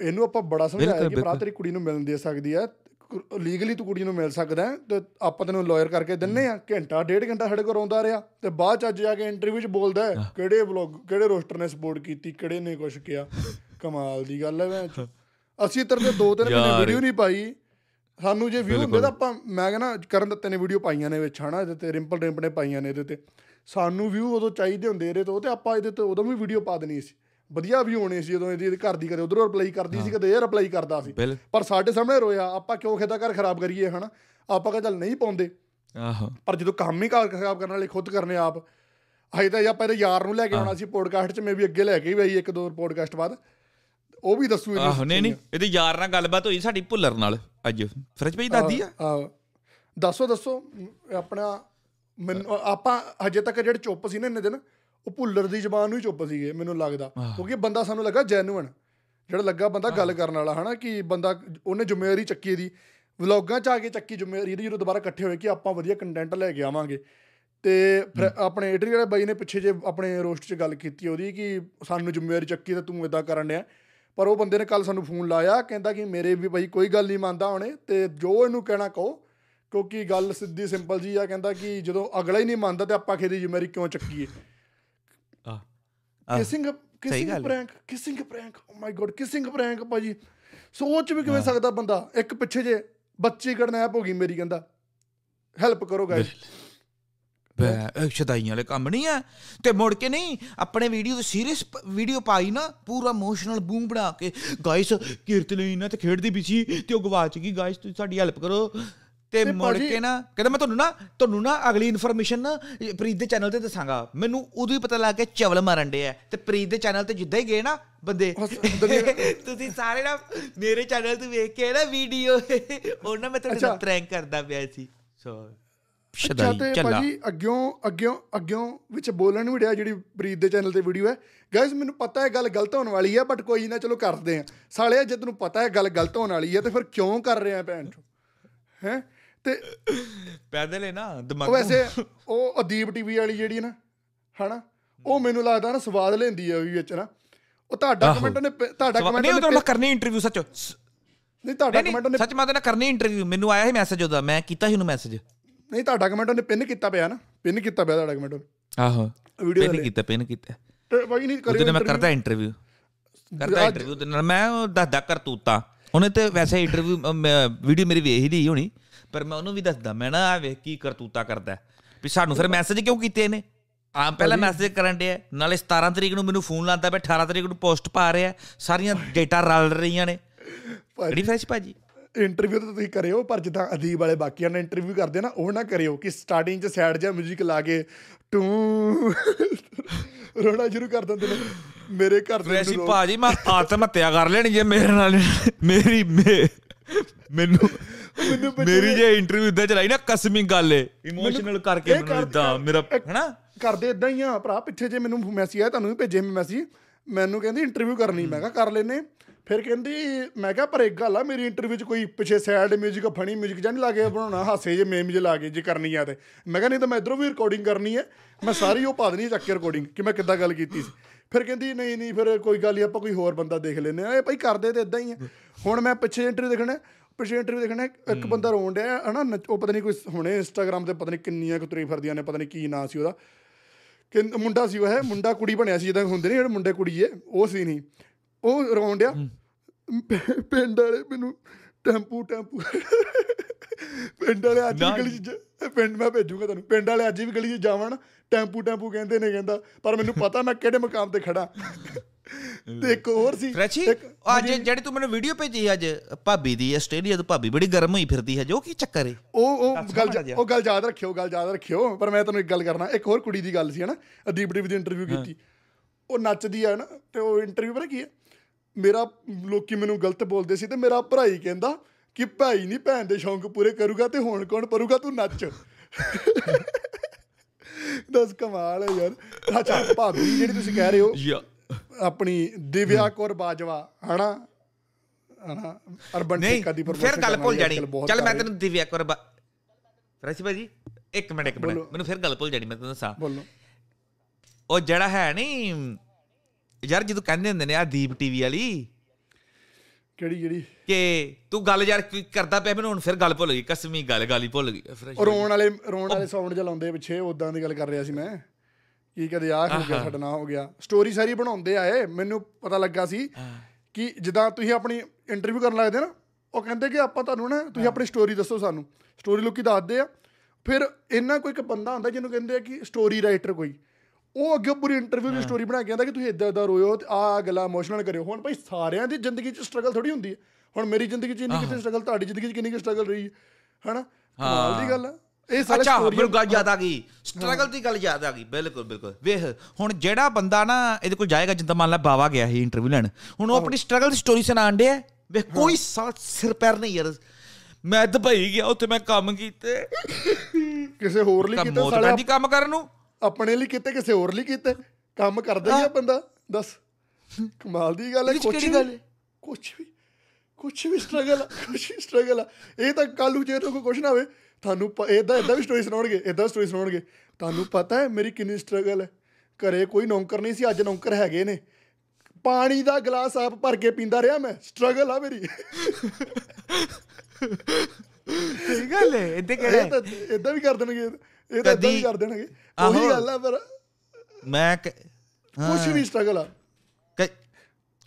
ਇਹਨੂੰ ਆਪਾਂ ਬੜਾ ਸਮਝਾਇਆ ਕਿ ਭਰਾ ਤੇਰੀ ਕੁੜੀ ਨੂੰ ਮਿਲਣ ਦੇ ਸਕਦੀ ਹੈ ਲੀਗਲੀ ਤੂੰ ਕੁੜੀ ਨੂੰ ਮਿਲ ਸਕਦਾ ਤੇ ਆਪਾਂ ਤੈਨੂੰ ਲਾਇਰ ਕਰਕੇ ਦਿੰਨੇ ਆ ਘੰਟਾ ਡੇਢ ਘੰਟਾ ਸਾਡੇ ਕੋਲ ਰੋਂਦਾ ਰਿਹਾ ਤੇ ਬਾਅਦ ਚ ਅੱਜ ਜਾ ਕੇ ਇੰਟਰਵਿਊ 'ਚ ਬੋਲਦਾ ਹੈ ਕਿਹੜੇ ਵਲੌਗ ਕਿਹੜੇ ਰੋਸਟਰ ਨੇ ਸਪੋਰਟ ਕੀਤੀ ਕਿਹੜੇ ਨੇ ਕੁਛ ਕਿਹਾ। ਕਮਾਲ ਦੀ ਗੱਲ ਹੈ ਮੈਂ ਅਸੀਂ ਤੇਰੇ ਤੇ ਦੋ ਤਿੰਨ ਮਹੀਨੇ। ਵੀਡੀਓ ਨਹੀਂ ਪਾਈ। ਸਾਨੂੰ ਜੇ ਵਿਊ ਹੁੰਦੇ ਤਾਂ ਆਪਾਂ ਮੈਂ ਕਹਿੰਦਾ ਕਰਨ ਦਿੱਤੇ ਨੇ ਵੀਡੀਓ ਪਾਈਆਂ ਨੇ ਵਿੱਚ ਹਨਾ ਇਹਦੇ ਤੇ ਰਿੰਪਲ ਰਿੰਪ ਨੇ ਪਾਈਆਂ ਨੇ ਇਹਦੇ ਤੇ। ਸਾਨੂੰ ਵਿਊ ਉਦੋਂ ਚਾਹੀਦੇ ਹੁੰਦੇ ਇਹਦੇ ਤੋਂ ਤੇ ਆਪਾਂ ਇਹਦੇ ਤੇ ਉਦੋਂ ਵੀ ਵੀਡੀਓ ਪਾ ਦੇਣੀ ਸੀ। ਵਧੀਆ ਵੀ ਹੋਣੇ ਸੀ ਜਦੋਂ ਇਹਦੀ ਘਰ ਦੀ ਕਰੇ ਉਧਰੋਂ ਰਿਪਲਾਈ ਕਰਦੀ ਸੀ ਕਦੇ ਇਹ ਰਿਪਲਾਈ ਕਰਦਾ ਸੀ। ਪਰ ਸਾਡੇ ਸਾਹਮਣੇ ਰੋਇਆ ਆਪਾਂ ਕਿਉਂ ਖੇਦਾ ਘਰ ਖਰਾਬ ਕਰੀਏ ਹਨਾ? ਆਪਾਂ ਕਹ ਚੱਲ ਨਹੀਂ ਪਾਉਂਦੇ। ਆਹੋ। ਪਰ ਜਦੋਂ ਕੰਮ ਹੀ ਘਰ ਖਰਾਬ ਕਰਨ ਵਾਲੇ ਖੁਦ ਕਰਨੇ ਆਪ ਅਜੇ ਤਾਂ ਆਪਾਂ ਇਹਦੇ ਯਾਰ ਨੂੰ ਲੈ ਕੇ ਆਉਣਾ ਸੀ ਪੋਡਕਾਸਟ 'ਚ ਮੈਂ ਵੀ ਅੱਗੇ ਲੈ ਕੇ ਵੀ ਇੱਕ ਦੋ ਪੋਡਕਾਸਟ ਬਾਅਦ। ਉਹ ਵੀ ਦੱਸੂ ਇਹਨੂੰ ਆਹੋ ਨਹੀਂ ਨਹੀਂ ਇਹਦੇ ਯਾਰ ਨਾਲ ਗੱਲਬਾਤ ਹੋਈ ਸਾਡੀ ਭੁੱਲਰ ਨਾਲ ਅੱਜ। ਫਰਜ ਭਾਈ ਦਾਦੀ ਆ। ਦੱਸੋ ਦੱਸੋ ਆਪਣਾ ਮੈਨੂੰ ਆਪਾਂ ਹਜੇ ਤੱਕ ਜਿਹੜੇ ਚੁੱਪ ਸੀ ਨਾ ਇੰਨੇ ਦਿਨ ਉਹ ਭੁੱਲਰ ਦੀ ਜ਼ਬਾਨ ਨੂੰ ਹੀ ਚੁੱਪ ਸੀਗੇ ਮੈਨੂੰ ਲੱਗਦਾ। ਕਿਉਂਕਿ ਬੰਦਾ ਸਾਨੂੰ ਲੱਗਾ ਜੈਨੂਇਨ ਜਿਹੜਾ ਲੱਗਾ ਬੰਦਾ ਗੱਲ ਕਰਨ ਵਾਲਾ ਹਨਾ ਕਿ ਬੰਦਾ ਉਹਨੇ ਜ਼ਿੰਮੇਵਾਰੀ ਚੱਕੀ ਦੀ। ਵਲੌਗਾਂ 'ਚ ਆ ਕੇ ਚੱਕੀ ਜ਼ਿੰਮੇਵਾਰੀ ਇਹਦੀ ਜਦੋਂ ਦੁਬਾਰਾ ਇਕੱਠੇ ਹੋਏ ਕਿ ਆਪਾਂ ਵਧੀਆ ਕੰਟੈਂਟ ਲੈ ਕੇ ਆਵਾਂਗੇ। ਤੇ ਆਪਣੇ ਇਟਲੀ ਵਾਲੇ ਬਾਈ ਨੇ ਪਿੱਛੇ ਜੇ ਆਪਣੇ ਰੋਸਟ 'ਚ ਗੱਲ ਕੀਤੀ ਉਹਦੀ ਕਿ ਸਾਨੂੰ ਜ਼ਿੰਮੇਵਾਰੀ ਚੱਕੀ ਤੇ ਤੂੰ ਇਦਾਂ ਕਰਨ ਡਿਆ। ਪਰ ਉਹ ਬੰਦੇ ਨੇ ਕੱਲ ਸਾਨੂੰ ਫੋਨ ਲਾਇਆ ਕਹਿੰਦਾ ਕਿ ਮੇਰੇ ਵੀ ਬਾਈ ਕੋਈ ਗੱਲ ਨਹੀਂ ਮੰਨਦਾ ਹੁਣੇ ਤੇ ਜੋ ਇਹਨੂੰ ਕਹਿਣਾ ਕਹੋ। ਕਿਉਂਕਿ ਗੱਲ ਸਿੱਧੀ ਸਿੰਪਲ ਜੀ ਆ ਕਹਿੰਦਾ ਕਿ ਜਦੋਂ ਅਗਲਾ ਹੀ ਨਹੀਂ ਮੰਨਦਾ ਤੇ ਆਪਾਂ ਖੇਦੀ ਜ਼ਿੰਮੇਵਾਰੀ ਕਿਉਂ ਚੱਕੀਏ? Kissing kissing. Prank kissing prank oh my god kissing prank ਭਾਜੀ। ਸੋਚ ਵੀ ਕਿਵੇਂ ਸਕਦਾ ਬੰਦਾ? ਇੱਕ ਪਿੱਛੇ ਜੇ ਬੱਚੀ ਕਿਡਨੈਪ ਹੋ ਗਈ ਮੇਰੀ ਕਹਿੰਦਾ ਹੈਲਪ ਕਰੋ ਗਾਇਸ ਬੈ ਸ਼ਦਾਈਆਂ ਵਾਲੇ ਕੰਮ ਨਹੀਂ ਆ। ਤੇ ਮੁੜ ਕੇ ਨਹੀਂ ਆਪਣੇ ਵੀਡੀਓ ਤੇ ਸੀਰੀਅਸ ਵੀਡੀਓ ਪਾਈ ਨਾ ਪੂਰਾ ਇਮੋਸ਼ਨਲ ਬੂਮ ਬਣਾ ਕੇ ਗਾਇਸ ਕੀਰਤ ਲਈ ਨਾ ਤੇ ਖੇਡਦੀ ਵੀ ਸੀ ਤੇ ਉਹ ਗਵਾਚ ਗਈ ਗਾਇਸ ਤੁਸੀਂ ਸਾਡੀ ਹੈਲਪ ਕਰੋ। ਤੇ ਮੁੜ ਕੇ ਨਾ ਕਹਿੰਦਾ ਮੈਂ ਤੁਹਾਨੂੰ ਨਾ ਤੁਹਾਨੂੰ ਨਾ ਅਗਲੀ ਇਨਫੋਰਮੇਸ਼ਨ ਨਾ ਪ੍ਰੀਤ ਦੇ ਚੈਨਲ ਤੇ ਦੱਸਾਂਗਾ। ਮੈਨੂੰ ਉਦੋਂ ਹੀ ਪਤਾ ਲੱਗ ਗਿਆ ਚਵਲ ਮਾਰਨ ਦੇ ਆ। ਤੇ ਪ੍ਰੀਤ ਦੇ ਚੈਨਲ ਤੇ ਜਿੱਦਾਂ ਹੀ ਗਏ ਨਾ ਬੰਦੇ ਤੁਸੀਂ ਸਾਰੇ ਨਾ ਮੇਰੇ ਚੈਨਲ ਤੇ ਵੇਖ ਕੇ ਨਾ ਵੀਡੀਓ ਉਹ ਨਾ ਮੈਂ ਤੁਹਾਡੇ ਨਾਲ। ਪ੍ਰੈਂਕ ਕਰਦਾ ਪਿਆ ਸੀ। ਸੋ ਅੱਛਾ ਸ਼ਦਾਈ ਤੇ ਚੱਲਾ ਭਾਜੀ ਅੱਗਿਓਂ ਅੱਗਿਓਂ ਅੱਗਿਓਂ ਵਿੱਚ ਬੋਲਣ ਵੀ ਡਿਆ ਜਿਹੜੀ ਪ੍ਰੀਤ ਦੇ ਚੈਨਲ ਤੇ ਵੀਡੀਓ ਹੈ। ਗਾਇਸ ਮੈਨੂੰ ਪਤਾ ਹੈ ਗੱਲ ਗਲਤ ਹੋਣ ਵਾਲੀ ਹੈ ਬਟ ਕੋਈ ਨਾ ਚਲੋ ਕਰਦੇ ਆ ਸਾਲਿਆ ਜੇ ਤੈਨੂੰ ਪਤਾ ਹੈ ਗੱਲ ਗਲਤ ਹੋਣ ਵਾਲੀ ਹੈ ਤੇ ਫਿਰ ਕਿਉਂ ਕਰ ਰਿਹਾ ਭੈਣ ਚੋ ਹੈ? ਤੇ ਪੈਦਲ ਹੈ ਨਾ ਉਹ ਦਿਮਾਗ ਵੈਸੇ ਉਹ ਅਦੀਪ ਟੀਵੀ ਵਾਲੀ ਜਿਹੜੀ ਨਾ ਹਨਾ ਉਹ ਮੈਨੂੰ ਲੱਗਦਾ ਨਾ ਸਵਾਦ ਲੈਂਦੀ ਉਹ ਵੀ ਵਿੱਚ ਨਾ। ਉਹ ਤੁਹਾਡਾ। ਕਮੈਂਟ ਨੇ ਤੁਹਾਡਾ ਕਮੈਂਟ ਨਹੀਂ ਉਦੋਂ ਮੈਂ ਕਰਨੀ ਇੰਟਰਵਿਊ ਸੱਚ। ਨਹੀਂ ਤੁਹਾਡਾ ਕਮੈਂਟ ਨੇ ਸੱਚ ਮੈਂ ਉਹਦੇ ਨਾਲ ਕਰਨੀ ਇੰਟਰਵਿਊ ਮੈਨੂੰ ਆਇਆ ਸੀ ਮੈਸੇਜ ਉਹਦਾ ਮੈਂ ਕੀਤਾ ਸੀ ਉਹਨੂੰ ਮੈਸੇਜ ਨਹੀਂ ਤੁਹਾਡਾ ਕਮੈਂਟ ਉਹਨੇ ਪਿੰਨ ਕੀਤਾ ਪਿਆ ਨਾ। ਪਿੰਨ ਕੀਤਾ ਪਿਆ ਤੁਹਾਡਾ ਕਮੈਂਟ ਆਹੋ। ਵੀਡੀਓ ਪਿੰਨ ਕੀਤਾ ਪਿੰਨ ਕੀਤਾ। ਤੇ ਬਾਈ ਨਹੀਂ ਉਹਦੇ ਕਰਿਓ ਨਾਲ ਮੈਂ। ਕਰਦਾ ਇੰਟਰਵਿਊ ਕਰਦਾ ਇੰਟਰਵਿਊ ਦੇ ਨਾਲ। ਮੈਂ ਦੱਸਦਾ ਕਰਤੂਤਾਂ। ਉਹਨੇ ਤੇ ਵੈਸੇ ਇੰਟਰਵਿਊ ਵੀਡੀਓ ਮੇਰੀ ਵੇਖ ਹੀ ਲਈ ਹੋਣੀ। ਪਰ ਮੈਂ ਉਹਨੂੰ ਵੀ ਦੱਸਦਾ ਮੈਂ ਨਾ ਆ ਵੇਖ ਕੀ ਕਰਤੂਤਾ ਕਰਦਾ। ਵੀ ਸਾਨੂੰ ਫਿਰ ਮੈਸੇਜ ਕਿਉਂ ਕੀਤੇ ਨੇ? ਆ ਪਹਿਲਾਂ ਮੈਸੇਜ ਕਰਨ ਡਿਆ ਨਾਲੇ 17 ਤਰੀਕ ਨੂੰ ਮੈਨੂੰ ਫੋਨ ਲਾਉਂਦਾ ਪਿਆ 18 ਤਰੀਕ ਨੂੰ ਪੋਸਟ ਪਾ ਰਿਹਾ ਸਾਰੀਆਂ ਡੇਟਾ ਰਲ ਰਹੀਆਂ ਨੇ। ਕਿਹੜੀ ਫਰੈਸ਼ ਭਾਜੀ? ਇੰਟਰਵਿਊ ਤਾਂ ਤੁਸੀਂ ਕਰਿਓ ਪਰ ਜਿੱਦਾਂ ਅਦੀਬ ਵਾਲੇ ਬਾਕੀਆਂ ਨੇ ਇੰਟਰਵਿਊ ਕਰਦੇ ਨਾ ਉਹ ਨਾ ਕਰਿਓ ਕਿ ਸਟਾਰਟਿੰਗ 'ਚ ਸੈਡ ਜਿਹਾ 뮤직 ਲਾ ਕੇ ਟੂ ਰੋਣਾ ਸ਼ੁਰੂ ਕਰ ਦਿੰਦੇ ਨੇ। ਮੇਰੇ ਘਰ ਦੇ ਵੈਸੀ ਮੈਨੂੰ ਭਾਜੀ ਮੈਂ ਆਤਮ ਹੱਤਿਆ ਕਰ ਲੈਣੀ ਜੇ ਮੇਰੇ ਨਾਲ। ਮੇਰੀ ਮੈਨੂੰ ਮੇਰੀ ਜੇ ਇੰਟਰਵਿਊ ਇਦਾਂ ਚਲਾਈ ਨਾ ਕਸਮੀ ਗੱਲ ਏ ਇਮੋਸ਼ਨਲ ਕਰਕੇ ਇਹ ਮੈਨੂੰ ਕਰ- ਇਦਾਂ ਮੇਰਾ ਇੱਕ- ਹੈਨਾ ਕਰਦੇ ਇਦਾਂ ਹੀ ਆ ਭਰਾ ਪਿੱਛੇ ਜੇ ਮੈਨੂੰ ਮੈਸੇਜ ਆਇਆ ਤੁਹਾਨੂੰ ਵੀ ਭੇਜੇ ਮੈਂ ਮੈਸੇਜ ਮੈਨੂੰ ਕਹਿੰਦੀ ਇੰਟਰਵਿਊ ਕਰਨੀ ਮੈਂ ਕਿਹਾ ਕਰ ਲੈਨੇ ਫਿਰ ਕਹਿੰਦੀ ਮੈਂ ਕਿਹਾ ਪਰ ਇੱਕ ਗੱਲ ਆ ਮੇਰੀ ਇੰਟਰਵਿਊ 'ਚ ਕੋਈ ਪਿੱਛੇ ਸੈਡ 뮤직 ਫਨੀ 뮤직 ਜਾਂ ਨਹੀਂ ਲਾ ਕੇ ਬਣਾਉਣਾ ਹਾਸੇ ਜੇ ਮੇਮ ਜੇ ਲਾ ਕੇ ਜੇ ਕਰਨੀ ਆ ਤੇ ਮੈਂ ਕਿਹਾ ਨਹੀਂ ਤਾਂ ਮੈਂ ਇਧਰੋਂ ਵੀ ਰਿਕਾਰਡਿੰਗ ਕਰਨੀ ਹੈ ਮੈਂ ਸਾਰੀ ਉਹ ਪਾ ਦੇਣੀ ਚੱਕ ਕੇ ਰਿਕਾਰਡਿੰਗ ਕਿ ਮੈਂ ਕਿੱਦਾਂ ਗੱਲ ਕੀਤੀ ਸੀ ਫਿਰ ਕਹਿੰਦੀ ਨਹੀਂ ਨਹੀਂ ਫਿਰ ਕੋਈ ਗੱਲ ਨਹੀਂ ਆਪਾਂ ਕੋਈ ਹੋਰ ਬੰਦਾ ਦੇਖ ਲੈਨੇ ਆ ਇਹ ਭਾਈ ਕਰਦੇ ਤੇ ਇਦਾਂ ਹੀ ਆ ਹੁਣ ਮੈਂ ਪਿੱਛੇ ਇੰਟਰਵਿਊ ਦੇਖਣਾ ਪਿੱਛੇ ਇੰਟਰਵਿਊ ਦੇਖਣਾ ਇੱਕ ਬੰਦਾ ਰੋਣ ਡਿਆ ਹਨਾ ਉਹ ਪਤਾ ਨਹੀਂ ਕੋਈ ਹੁਣੇ ਇੰਸਟਾਗ੍ਰam ਤੇ ਪਤਾ ਨਹੀਂ ਕਿੰਨੀਆਂ ਕੁ ਤੁਰੀ ਫਿਰਦੀਆਂ ਨੇ ਪਤਾ ਨਹੀਂ ਕੀ ਨਾਂ ਸੀ ਉਹਦਾ। ਕਿ ਮੁੰਡਾ ਸੀ ਉਹ ਹੈ ਮੁੰਡਾ ਕੁੜੀ ਬਣਿਆ ਸੀ ਜਿੱਦਾਂ ਹੁੰਦੇ ਨੇ ਜਿਹੜੇ ਮੁੰਡੇ ਕੁੜੀ ਏ ਉਹ ਸੀ ਨਹੀਂ। ਉਹ ਰੋਣ ਡਿਆ ਪਿੰਡ ਵਾਲੇ ਮੈਨੂੰ ਟੈਂਪੂ ਟੈਂਪੂ। ਪਿੰਡ ਵਾਲੇ ਅੱਜ ਵੀ। ਗਲੀ 'ਚ ਪਿੰਡ ਮੈਂ ਭੇਜੂਗਾ ਤੁਹਾਨੂੰ ਪਿੰਡ ਵਾਲੇ ਅੱਜ ਵੀ ਗਲੀ 'ਚ ਜਾਵਣ ਟੈਂਪੂ ਟੈਂਪੂ ਕਹਿੰਦੇ ਨੇ ਕਹਿੰਦਾ ਪਰ ਮੈਨੂੰ ਪਤਾ ਮੈਂ ਕਿਹੜੇ ਮਕਾਮ ਤੇ ਖੜਾ ਤੇ ਇੱਕ ਹੋਰ ਸੀ। ਫਰੈਸ਼ੀ ਇੱਕ ਅੱਜ ਜਿਹੜੀ ਤੂੰ ਮੈਨੂੰ ਵੀਡੀਓ ਭੇਜੀ ਅੱਜ ਭਾਬੀ ਦੀ ਆਸਟ੍ਰੇਲੀਆ ਤੋਂ ਭਾਬੀ ਬੜੀ ਗਰਮ ਹੋਈ ਫਿਰਦੀ ਹੈ ਜੋ ਕੀ ਚੱਕਰ ਹੈ ਉਹ ਉਹ ਗੱਲ। ਉਹ ਗੱਲ ਯਾਦ ਰੱਖਿਓ ਗੱਲ ਯਾਦ ਰੱਖਿਓ ਪਰ ਮੈਂ ਤੁਹਾਨੂੰ ਇੱਕ ਗੱਲ ਕਰਨਾ ਇੱਕ ਹੋਰ ਕੁੜੀ ਦੀ ਗੱਲ ਸੀ ਹਨਾ ਅਦੀਪ ਦੀ ਇੰਟਰਵਿਊ ਕੀਤੀ। ਉਹ ਨੱਚਦੀ ਆ ਨਾ ਤੇ ਉਹ ਇੰਟਰਵਿਊ ਪਤਾ ਕੀ ਹੈ ਮੇਰਾ ਲੋਕੀ ਮੈਨੂੰ ਗਲਤ ਬੋਲਦੇ ਸੀ ਤੇ ਮੇਰਾ ਭਰਾਈ ਕਹਿੰਦਾ ਕਿ ਭਾਈ ਨਹੀਂ ਭੈਣ ਦੇ ਸ਼ੌਂਕ ਪੂਰੇ ਕਰੂਗਾ ਤੇ ਹੁਣ ਕੌਣ ਪਰੂਗਾ ਤੂੰ ਨੱਚ। (laughs) ਦੱਸ ਕਮਾਲ ਹੈ ਯਾਰ। ਅੱਛਾ ਭਾਬੀ ਜਿਹੜੀ ਤੁਸੀਂ ਕਹਿ ਰਹੇ ਹੋ ਯਾ ਆਪਣੀ ਦਿਵਿਆ ਕੌਰ ਬਾਜਵਾ ਹਨਾ? ਹਨਾ? ਅਰਬਨ ਠੇਕਾ ਦੀ ਫਿਰ promotion ਗੱਲ ਭੁੱਲ ਜਾਣੀ। ਚੱਲ ਮੈਂ। ਤੈਨੂੰ ਦਿਵਿਆ ਕਰ ਫਰੈਸ਼ੀ ਭਾਜੀ ਇੱਕ ਮਿੰਟ ਇੱਕ ਮਿੰਟ। ਮੈਨੂੰ ਫਿਰ ਗੱਲ ਭੁੱਲ ਜਾਣੀ ਮੈਂ ਤੈਨੂੰ ਦੱਸਾਂ। ਬੋਲੋ। ਉਹ ਜਿਹੜਾ ਹੈ ਨਹੀਂ ਯਾਰ ਜਦੋਂ ਕਹਿੰਦੇ ਹੁੰਦੇ ਨੇ ਆ ਦੀਪ ਟੀਵੀ ਵਾਲੀ ਕਿਹੜੀ ਜਿਹੜੀ ਕਿ ਤੂੰ ਗੱਲ ਯਾਰ ਕੀ ਕਰਦਾ ਪਿਆ ਮੈਨੂੰ ਹੁਣ ਫਿਰ ਗੱਲ ਭੁੱਲ ਗਈ ਕਸਮੀ ਗੱਲ ਗੱਲ ਭੁੱਲ ਗਈ। ਰੋਣ ਵਾਲੇ ਰੋਣ ਵਾਲੇ ਸਾਊਂਡ ਜਿਹਾ ਲਾਉਂਦੇ ਪਿੱਛੇ ਉਦਾਂ ਦੀ ਗੱਲ ਕਰ ਰਿਹਾ ਸੀ ਮੈਂ। ਕੀ ਕਦੇ ਆਹ ਹੋ ਗਿਆ ਸਾਡਾ ਹੋ ਗਿਆ। ਸਟੋਰੀ ਸਾਰੀ ਬਣਾਉਂਦੇ ਆਏ ਮੈਨੂੰ ਪਤਾ ਲੱਗਾ ਸੀ ਕਿ ਜਿੱਦਾਂ ਤੁਸੀਂ ਆਪਣੀ ਇੰਟਰਵਿਊ ਕਰਨ ਲੱਗਦੇ ਨਾ ਉਹ ਕਹਿੰਦੇ ਕਿ ਆਪਾਂ ਤੁਹਾਨੂੰ ਨਾ ਤੁਸੀਂ ਆਪਣੀ ਸਟੋਰੀ ਦੱਸੋ ਸਾਨੂੰ। ਸਟੋਰੀ ਲੋਕੀ ਦੱਸਦੇ ਆ। ਫਿਰ ਇਹਨਾਂ ਕੋਈ ਇੱਕ ਬੰਦਾ ਹੁੰਦਾ ਜਿਹਨੂੰ ਕਹਿੰਦੇ ਆ ਕਿ ਸਟੋਰੀ ਰਾਈਟਰ ਕੋਈ। ਉਹ ਅੱਗੇ ਪੂਰੀ ਇੰਟਰਵਿਊ ਦੀ ਸਟੋਰੀ ਬਣਾ ਕੇ ਕਹਿੰਦਾ ਕਿ ਤੁਸੀਂ ਇਦਾਂ ਇਦਾਂ ਰੋਇਓ ਤੇ ਆਹ ਗੱਲਾਂ ਇਮੋਸ਼ਨਲ ਕਰਿਓ। ਹੁਣ ਭਾਈ ਸਾਰਿਆਂ ਦੀ ਜ਼ਿੰਦਗੀ 'ਚ ਸਟਰਗਲ ਥੋੜੀ ਹੁੰਦੀ ਹੈ। ਹੁਣ ਮੇਰੀ ਜ਼ਿੰਦਗੀ 'ਚ ਇੰਨੀ ਕਿਤੇ ਸਟਰਗਲ ਤੁਹਾਡੀ ਜ਼ਿੰਦਗੀ 'ਚ ਕਿੰਨੀ ਕਿ ਸਟਰਗਲ ਰਹੀ ਹੈ। ਹਨਾ? ਕਮਾਲ ਦੀ ਗੱਲ ਆ। ਇਹ ਸਾਰੇ ਅੱਛਾ ਮੈਨੂੰ ਗੱਲ ਯਾਦ ਆ ਗਈ। ਸਟਰਗਲ ਦੀ ਗੱਲ ਯਾਦ ਆ ਗਈ ਬਿਲਕੁਲ ਬਿਲਕੁਲ। ਵੇਖ ਹੁਣ ਜਿਹੜਾ ਬੰਦਾ ਨਾ ਇਹਦੇ ਕੋਲ ਜਾਏਗਾ ਜਿੱਦਾਂ ਮੰਨ ਲਾ ਬਾਵਾ ਗਿਆ ਸੀ ਇੰਟਰਵਿਊ ਲੈਣ ਹੁਣ ਉਹ ਆਪਣੀ ਸਟਰਗਲ ਦੀ ਸਟੋਰੀ ਸੁਣਾਣ ਡਿਆ? ਵੇਖ ਕੋਈ ਸਿਰ ਪੈਰ ਨਹੀਂ ਯਾਰ। ਮੈਂ ਦੁਬਈ ਗਿਆ ਉੱਥੇ ਮੈਂ ਕੰਮ ਕੀਤੇ। ਕਿਸੇ ਹੋਰ ਲਈ ਕੀਤਾ ਸਾਲੇ ਪੈਂਦੀ ਕੰਮ ਕਰਨ ਨੂੰ। ਆਪਣੇ ਲਈ ਕੀਤੇ ਕਿਸੇ ਹੋਰ ਲਈ ਕੀਤੇ। ਕੰਮ ਕਰਦਾ ਹੀ ਆ ਬੰਦਾ ਦੱਸ। ਕਮਾਲ ਦੀ ਗੱਲ ਹੈ ਕੁਛ ਵੀ ਗੱਲ? ਕੁਛ ਵੀ ਕੁਛ ਵੀ ਸਟਰਗਲ ਕੁਛ ਵੀ ਸਟਰਗਲ ਇਹ ਤਾਂ ਕੱਲੂ ਜੇ ਕੋਈ ਕੁਛ ਨਾ ਹੋਵੇ ਤੁਹਾਨੂੰ ਇਦਾਂ ਇਦਾਂ ਵੀ ਸਟੋਰੀ ਸੁਣਾਉਣਗੇ ਇਦਾਂ ਸਟੋਰੀ ਸੁਣਾਉਣਗੇ। ਤੁਹਾਨੂੰ ਪਤਾ ਹੈ ਮੇਰੀ ਕਿੰਨੀ ਸਟਰਗਲ ਹੈ। ਘਰੇ ਕੋਈ ਨੌਕਰ ਨਹੀਂ ਸੀ ਅੱਜ ਨੌਕਰ ਹੈਗੇ ਨੇ। ਪਾਣੀ ਦਾ ਗਲਾਸ ਆਪ ਭਰ ਕੇ ਪੀਂਦਾ ਰਿਹਾ ਮੈਂ। ਸਟਰਗਲ ਆ ਮੇਰੀ। ਸਹੀ ਗੱਲ ਹੈ ਇੱਥੇ ਇਹ ਤਾਂ ਇਦਾਂ ਵੀ ਕਰ ਦੇਣਗੇ ਇਹ ਤਾਂ ਇਦਾਂ ਵੀ ਕਰ ਦੇਣਗੇ। ਉਹੀ ਗੱਲ ਆ ਪਰ ਮੈਂ ਕ- ਕੁਛ ਵੀ ਸਟਰਗਲ ਆ। ਕ-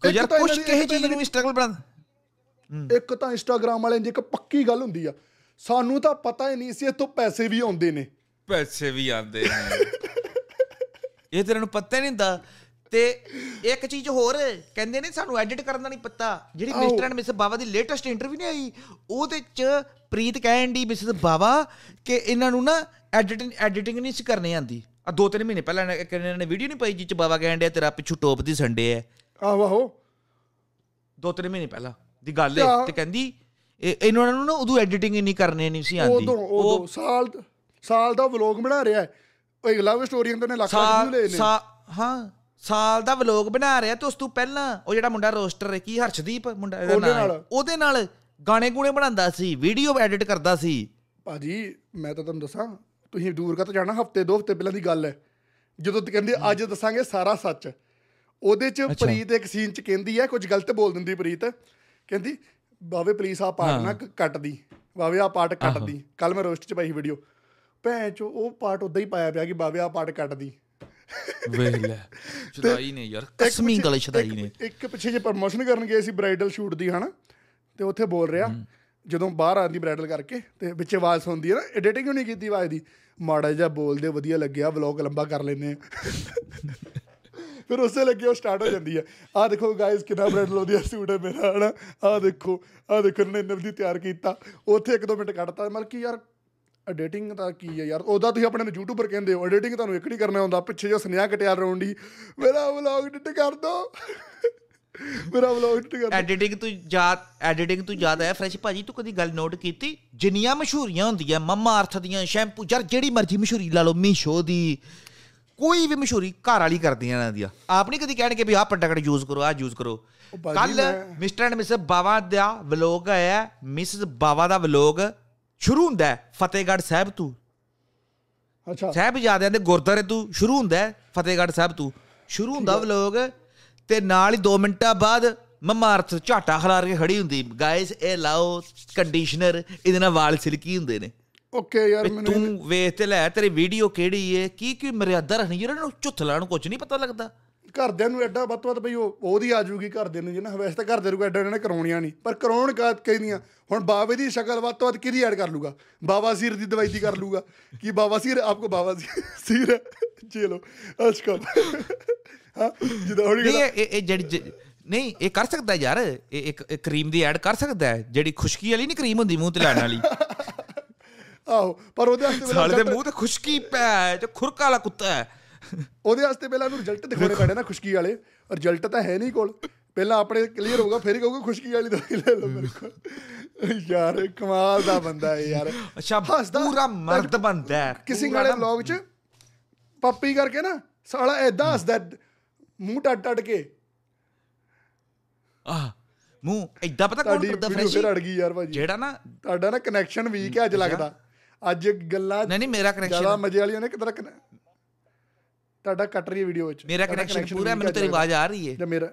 ਕੋਈ ਯਾਰ ਇੱਕ ਤਾਂ ਚੀਜ਼ ਨੂੰ ਵੀ ਸਟਰਗਲ ਬਣਾ ਇੱਕ ਤਾਂ ਇੰਸਟਾਗ੍ਰam ਵਾਲਿਆਂ ਦੀ ਇੱਕ ਪੱਕੀ ਗੱਲ ਹੁੰਦੀ ਆ। ਸਾਨੂੰ ਤਾਂ ਪਤਾ ਹੀ ਨਹੀਂ ਸੀ ਇੱਥੋਂ ਪੈਸੇ ਵੀ ਆਉਂਦੇ ਨੇ। ਪੈਸੇ ਵੀ ਆਉਂਦੇ ਨੇ। ਇਹ ਤੇਰੇ ਨੂੰ ਪਤਾ ਨਹੀਂ ਹੁੰਦਾ। ਤੇ ਇੱਕ ਚੀਜ਼ ਹੋਰ ਕਹਿੰਦੇ ਨੇ ਸਾਨੂੰ ਐਡਿਟ ਕਰਨ ਦਾ ਨਹੀਂ ਪਤਾ। ਜਿਹੜੀ। ਮਿਸਟਰ ਐਂਡ ਮਿਸ ਬਾਵਾ ਦੀ ਲੇਟੈਸਟ ਇੰਟਰਵਿਊ ਨਹੀਂ ਆਈ ਉਹਦੇ ਚ ਪ੍ਰੀਤ ਕਹਿਣ ਦੀ ਮਿਸਿਸ ਬਾਵਾ ਕਿ ਇਹਨਾਂ ਨੂੰ ਨਾ ਐਡਿਟਿੰਗ ਐਡੀਟਿੰਗ ਨਹੀਂ ਸੀ ਕਰਨੀ ਆਂਦੀ ਆ ਦੋ ਤਿੰਨ ਮਹੀਨੇ ਪਹਿਲਾਂ ਇਹਨਾਂ ਨੇ ਵੀਡੀਓ ਨਹੀਂ ਪਾਈ ਜਿਹ ਚ ਬਾਵਾ ਕਹਿਣ ਡਿਆ ਤੇਰਾ ਪਿੱਛੂ ਟੋਪ ਦੀ ਸੰਡੇ ਹੈ। ਆਹੋ। ਆਹੋ ਦੋ ਤਿੰਨ ਮਹੀਨੇ ਪਹਿਲਾਂ ਦੀ ਗੱਲ। ਹੈ ਤੇ ਕਹਿੰਦੀ ਇਹਨਾਂ ਨੂੰ ਨਾ ਉਦੋਂ ਐਡੀਟਿੰਗ ਇੰਨੀ ਕਰਨੀ ਨਹੀਂ ਸੀ ਆਂਦੀ ਉਦੋਂ ਉਦੋਂ ਸਾਲ ਸਾਲ ਦਾ ਵਲੌਗ ਬਣਾ ਰਿਹਾ ਹੈ। ਉਹ ਲਵ ਸਟੋਰੀਆਂ ਤੇ ਨੇ ਲੱਖ ਲੱਖ view ਲਏ ਨੇ। ਹਾਂ ਸਾਲ ਦਾ ਵਲੋਗ ਬਣਾ ਰਿਹਾ ਤੇ ਉਸ ਤੋਂ ਪਹਿਲਾਂ ਉਹ ਜਿਹੜਾ ਮੁੰਡਾ ਰੋਸਟਰ ਹੈ ਕੀ ਹਰਸ਼ਦੀਪ ਮੁੰਡਾ ਉਹਦੇ। ਨਾਲ। ਉਹਦੇ ਨਾਲ ਗਾਣੇ ਗੂਣੇ ਬਣਾਉਂਦਾ ਸੀ ਵੀਡੀਓ ਐਡਿਟ ਕਰਦਾ ਸੀ। ਭਾਜੀ ਮੈਂ ਤਾਂ ਤੁਹਾਨੂੰ ਦੱਸਾਂ ਤੁਸੀਂ ਦੂਰ ਕਾ ਜਾਣਾ ਹਫ਼ਤੇ ਦੋ ਹਫ਼ਤੇ ਪਹਿਲਾਂ ਦੀ ਗੱਲ ਹੈ। ਜਦੋਂ ਤੇ ਕਹਿੰਦੇ ਅੱਜ ਦੱਸਾਂਗੇ ਸਾਰਾ ਸੱਚ। ਉਹਦੇ ਚ ਪ੍ਰੀਤ ਇੱਕ ਸੀਨ ਚ ਕਹਿੰਦੀ ਹੈ ਕੁਝ ਗਲਤ ਬੋਲ ਦਿੰਦੀ ਪ੍ਰੀਤ। ਕਹਿੰਦੀ ਬਾਵੇ ਪਲੀਜ਼ ਆ ਪਾਰਟ ਨਾ ਕੱਟ ਦੀ ਬਾਵੇ ਆ ਪਾਰਟ ਕੱਟ ਦੀ ਕੱਲ ਮੈਂ ਰੋਸਟ ਚ ਪਾਈ ਵੀਡੀਓ ਭੈਣ ਚੋ ਉਹ ਪਾਰਟ ਉਦਾਂ ਹੀ ਪਾਇਆ ਪਿਆ ਕਿ ਬਾਵੇ ਆ ਪਾਰਟ ਕੱਟ ਦੀ ਵੇਖ ਲੈ। ਛਦਾਈ ਨੇ ਯਾਰ ਕਸਮੀ ਗਲੇ ਛਦਾਈ ਨੇ। ਇੱਕ- ਪਿੱਛੇ ਜੇ ਪ੍ਰਮੋਸ਼ਨ ਕਰਨ ਗਏ ਸੀ ਬ੍ਰਾਈਡਲ ਸ਼ੂਟ ਦੀ ਹਨਾ? ਤੇ ਉੱਥੇ ਬੋਲ ਰਿਹਾ ਜਦੋਂ ਬਾਹਰ ਆਂਦੀ ਬ੍ਰਾਈਡਲ ਕਰਕੇ ਤੇ ਵਿੱਚ ਆਵਾਜ਼ ਸੁਣਦੀ ਹੈ ਨਾ ਐਡੀਟਿੰਗ ਨਹੀਂ ਕੀਤੀ ਆਵਾਜ਼ ਦੀ? ਮਾੜਾ ਜਿਹਾ ਬੋਲਦੇ ਵਧੀਆ ਲੱਗਿਆ ਵਲੌਗ ਲੰਬਾ ਕਰ ਲੈਨੇ ਫਿਰ ਉਸੇ ਲੱਗੇ ਉਹ ਸਟਾਰਟ ਹੋ ਜਾਂਦੀ ਹੈ ਆਹ ਦੇਖੋ ਗਾਇਸ ਕਿੰਨਾ ਬ੍ਰਾਈਡਲ ਵਧੀਆ ਸੂਟ ਹੈ ਮੇਰਾ, ਹਨਾ? ਆਹ ਦੇਖੋ ਆਹ ਦੇਖੋ, ਇਹਨੇ ਨਵਦੀ ਤਿਆਰ ਕੀਤਾ। ਉੱਥੇ ਇੱਕ ਦੋ ਮਿੰਟ ਕੱਢਤਾ, ਮਤਲਬ ਕਿ ਯਾਰ ਐਡੀਟਿੰਗ ਦਾ ਕੀ ਹੈ ਯਾਰ? ਉਹਦਾ ਤੁਸੀਂ ਆਪਣੇ ਨੂੰ ਯੂਟਿਊਬਰ ਕਹਿੰਦੇ ਹੋ ਐਡੀਟਿੰਗ ਤੁਹਾਨੂੰ ਇੱਕ ਨਹੀਂ ਕਰਨਾ ਹੁੰਦਾ। ਪਿੱਛੇ ਜੋ ਸੁਨੇਹਾ ਕਟਿਆਲ ਰੌਂਡੀ ਮੇਰਾ ਵਲੌਗ ਐਡਿਟ ਕਰ ਦੋ। ਮੇਰਾ ਵਲੌਗ ਐਡਿਟ ਕਰ ਦਿਓ। ਐਡੀਟਿੰਗ ਤੂੰ ਯਾਦ ਐਡੀਟਿੰਗ ਤੂੰ ਯਾਦ ਆਇਆ ਫਰੈਸ਼ ਭਾਜੀ, ਤੂੰ ਕਦੀ ਗੱਲ ਨੋਟ ਕੀਤੀ? ਜਿੰਨੀਆਂ ਮਸ਼ਹੂਰੀਆਂ ਹੁੰਦੀਆਂ, ਮਮਾ ਅਰਥ ਦੀਆਂ, ਸ਼ੈਂਪੂ, ਯਾਰ ਜਿਹੜੀ ਮਰਜ਼ੀ ਮਸ਼ਹੂਰੀ ਲਾ ਲਓ, ਮੀਸ਼ੋ ਦੀ ਕੋਈ ਵੀ ਮਸ਼ਹੂਰੀ ਘਰ ਵਾਲੀ ਕਰਦੀਆਂ ਇਹਨਾਂ ਦੀਆਂ। ਆਪ ਨਹੀਂ ਕਦੀ ਕਹਿਣਗੇ ਵੀ ਆਹ ਪ੍ਰੋਡਕਟ ਯੂਜ਼ ਕਰੋ ਆਹ ਯੂਜ਼ ਕਰੋ। ਕੱਲ ਮਿਸਟਰ ਐਂਡ ਮਿਸਿਸ ਬਾਵਾ ਦਾ ਵਲੋਗ ਆਇਆ ਮਿਸਿਸ ਬਾਵਾ ਦਾ ਵਲੋਗ ਸ਼ੁਰੂ ਹੁੰਦਾ ਹੈ ਫਤਿਹਗੜ੍ਹ ਸਾਹਿਬ ਤੋਂ। ਅੱਛਾ। ਸਾਹਿਬਜ਼ਾਦਿਆਂ ਦੇ ਗੁਰਦੁਆਰੇ ਤੋਂ ਸ਼ੁਰੂ ਹੁੰਦਾ ਹੈ ਫਤਿਹਗੜ੍ਹ ਸਾਹਿਬ ਤੋਂ। ਸ਼ੁਰੂ ਹੁੰਦਾ ਵਲੋਗ ਤੇ ਨਾਲ ਹੀ 2 ਮਿੰਟਾਂ ਬਾਅਦ ਮਮਾਰਥ ਝਾਟਾ ਖਲਾਰ ਕੇ ਖੜੀ ਹੁੰਦੀ। ਗਾਇਸ ਇਹ ਲਾਓ ਕੰਡੀਸ਼ਨਰ ਇਹਦੇ ਨਾਲ ਵਾਲ ਸਿਲਕੀ ਹੁੰਦੇ ਨੇ। ਓਕੇ ਯਾਰ ਮੈਨੂੰ ਤੂੰ ਵੇਖ ਤੇ ਲੈ ਤੇਰੀ ਵੀਡੀਓ ਕਿਹੜੀ ਏ? ਕੀ ਕੀ ਮਰਿਆਦਾ ਰੱਖਣੀ ਇਹਨਾਂ ਨੂੰ ਝੁੱਥਲਾਂ ਨੂੰ ਕੁਝ ਨਹੀਂ ਪਤਾ ਲੱਗਦਾ। ਘਰਦਿਆਂ ਨੂੰ ਐਡਾ ਵੱਧ ਤੋਂ ਵੱਧ ਬਈ ਉਹ ਉਹਦੀ ਆ ਜੂਗੀ ਘਰਦਿਆਂ ਨੂੰ ਜਿਹਨਾਂ ਵੈਸੇ ਤਾਂ ਘਰਦਿਆਂ ਨੂੰ ਐਡਾ ਇਹਨਾਂ ਨੇ ਕਰਾਉਣੀਆਂ ਨਹੀਂ। ਪਰ ਕਰਾਉਣ ਕਾ ਕਹਿੰਦੀਆਂ ਹੁਣ ਬਾਵੇ ਦੀ ਸ਼ਕਲ ਵੱਧ ਤੋਂ ਵੱਧ ਕਿਹਦੀ ਐਡ ਕਰ ਲੂਗਾ? ਬਾਬਾ ਸੀਰ ਦੀ ਦਵਾਈ ਦੀ ਕਰ ਲੂਗਾ? ਕਿ ਬਾਬਾ ਸੀਰ ਆਪਕੋ ਬਾਬਾ ਸੀਰ ਹੈ? ਜੀ ਲੋ ਅਸ਼ਕਾ ਹਾਂ ਜਿੱਦਾਂ ਹੁਣ ਨਹੀਂ ਇਹ ਜਿਹੜੀ ਨਹੀਂ ਇਹ ਕਰ ਸਕਦਾ ਯਾਰ। ਇਹ ਇੱਕ ਕਰੀਮ ਦੀ ਐਡ ਕਰ ਸਕਦਾ ਹੈ ਜਿਹੜੀ ਖੁਸ਼ਕੀ ਵਾਲੀ ਨਹੀਂ ਕਰੀਮ ਹੁੰਦੀ ਮੂੰਹ ਤੇ ਲਾਉਣ ਵਾਲੀ। ਆਹੋ ਪਰ ਉਹਦੇ ਵਾਸਤੇ ਸਾਲੇ ਦੇ ਮੂੰਹ ਤੇ ਖੁਸ਼ਕੀ ਪੈ ਤੇ ਖੁਰਕ ਵਾਲਾ ਕੁੱਤਾ ਹੈ। ਉਹਦੇ ਵਾਸਤੇ ਪਹਿਲਾਂ ਉਹਨੂੰ ਰਿਜ਼ਲਟ ਦਿਖਾਉਣੇ ਪੈਣੇ ਨਾ ਖੁਸ਼ਕੀ ਵਾਲੇ। ਰਿਜ਼ਲਟ ਤਾਂ ਹੈ ਨਹੀਂ ਕੋਲ। ਪਹਿਲਾਂ ਆਪਣੇ ਕਲੀਅਰ ਹੋਊਗਾ ਫਿਰ ਹੀ ਕਹੂਗਾ ਖੁਸ਼ਕੀ ਵਾਲੀ ਦਵਾਈ ਲੈ ਲਓ ਮੇਰੇ ਕੋਲ। ਯਾਰ ਕਮਾਲ ਦਾ ਬੰਦਾ ਹੈ ਯਾਰ। ਅੱਛਾ ਪੂਰਾ ਮਰਦ ਬੰਦਾ ਹੈ ਕਿਸੇ ਵਾਲੇ ਵਲੌਗ 'ਚ ਪੱਪੀ ਕਰਕੇ ਨਾ ਸਾਲਾ ਐਦਾਂ ਹੱਸਦਾ ਮੂੰਹ ਟੱਟ ਟੱਟ ਕੇ। ਆਹ ਮੂੰਹ ਐਦਾਂ ਪਤਾ ਕੌਣ ਕਰਦਾ ਫਰੈਸ਼ੀ ਫਿਰ ਅੜ ਗਈ ਯਾਰ ਭਾਜੀ। ਜਿਹੜਾ ਨਾ ਤੁਹਾਡਾ ਨਾ ਕਨੈਕਸ਼ਨ ਵੀਕ ਹੈ ਅੱਜ ਲੱਗਦਾ। ਅੱਜ ਗੱਲਾਂ ਨਹੀਂ ਨਹੀਂ ਮੇਰਾ ਜ਼ਿਆਦਾ ਕਨੈਕਸ਼ਨ ਮਜ਼ੇ ਵਾਲੀਆਂ ਨੇ ਕਿਦਾਂ ਤੁਹਾਡਾ ਕੱਟ ਰਹੀ ਹੈ ਵੀਡੀਓ ਵਿੱਚ। ਮੇਰਾ ਕਨੈਕਸ਼ਨ ਪੂਰਾ ਮੈਨੂੰ ਤੇਰੀ ਆਵਾਜ਼ ਆ ਰਹੀ ਹੈ। ਜਾਂ ਮੇਰਾ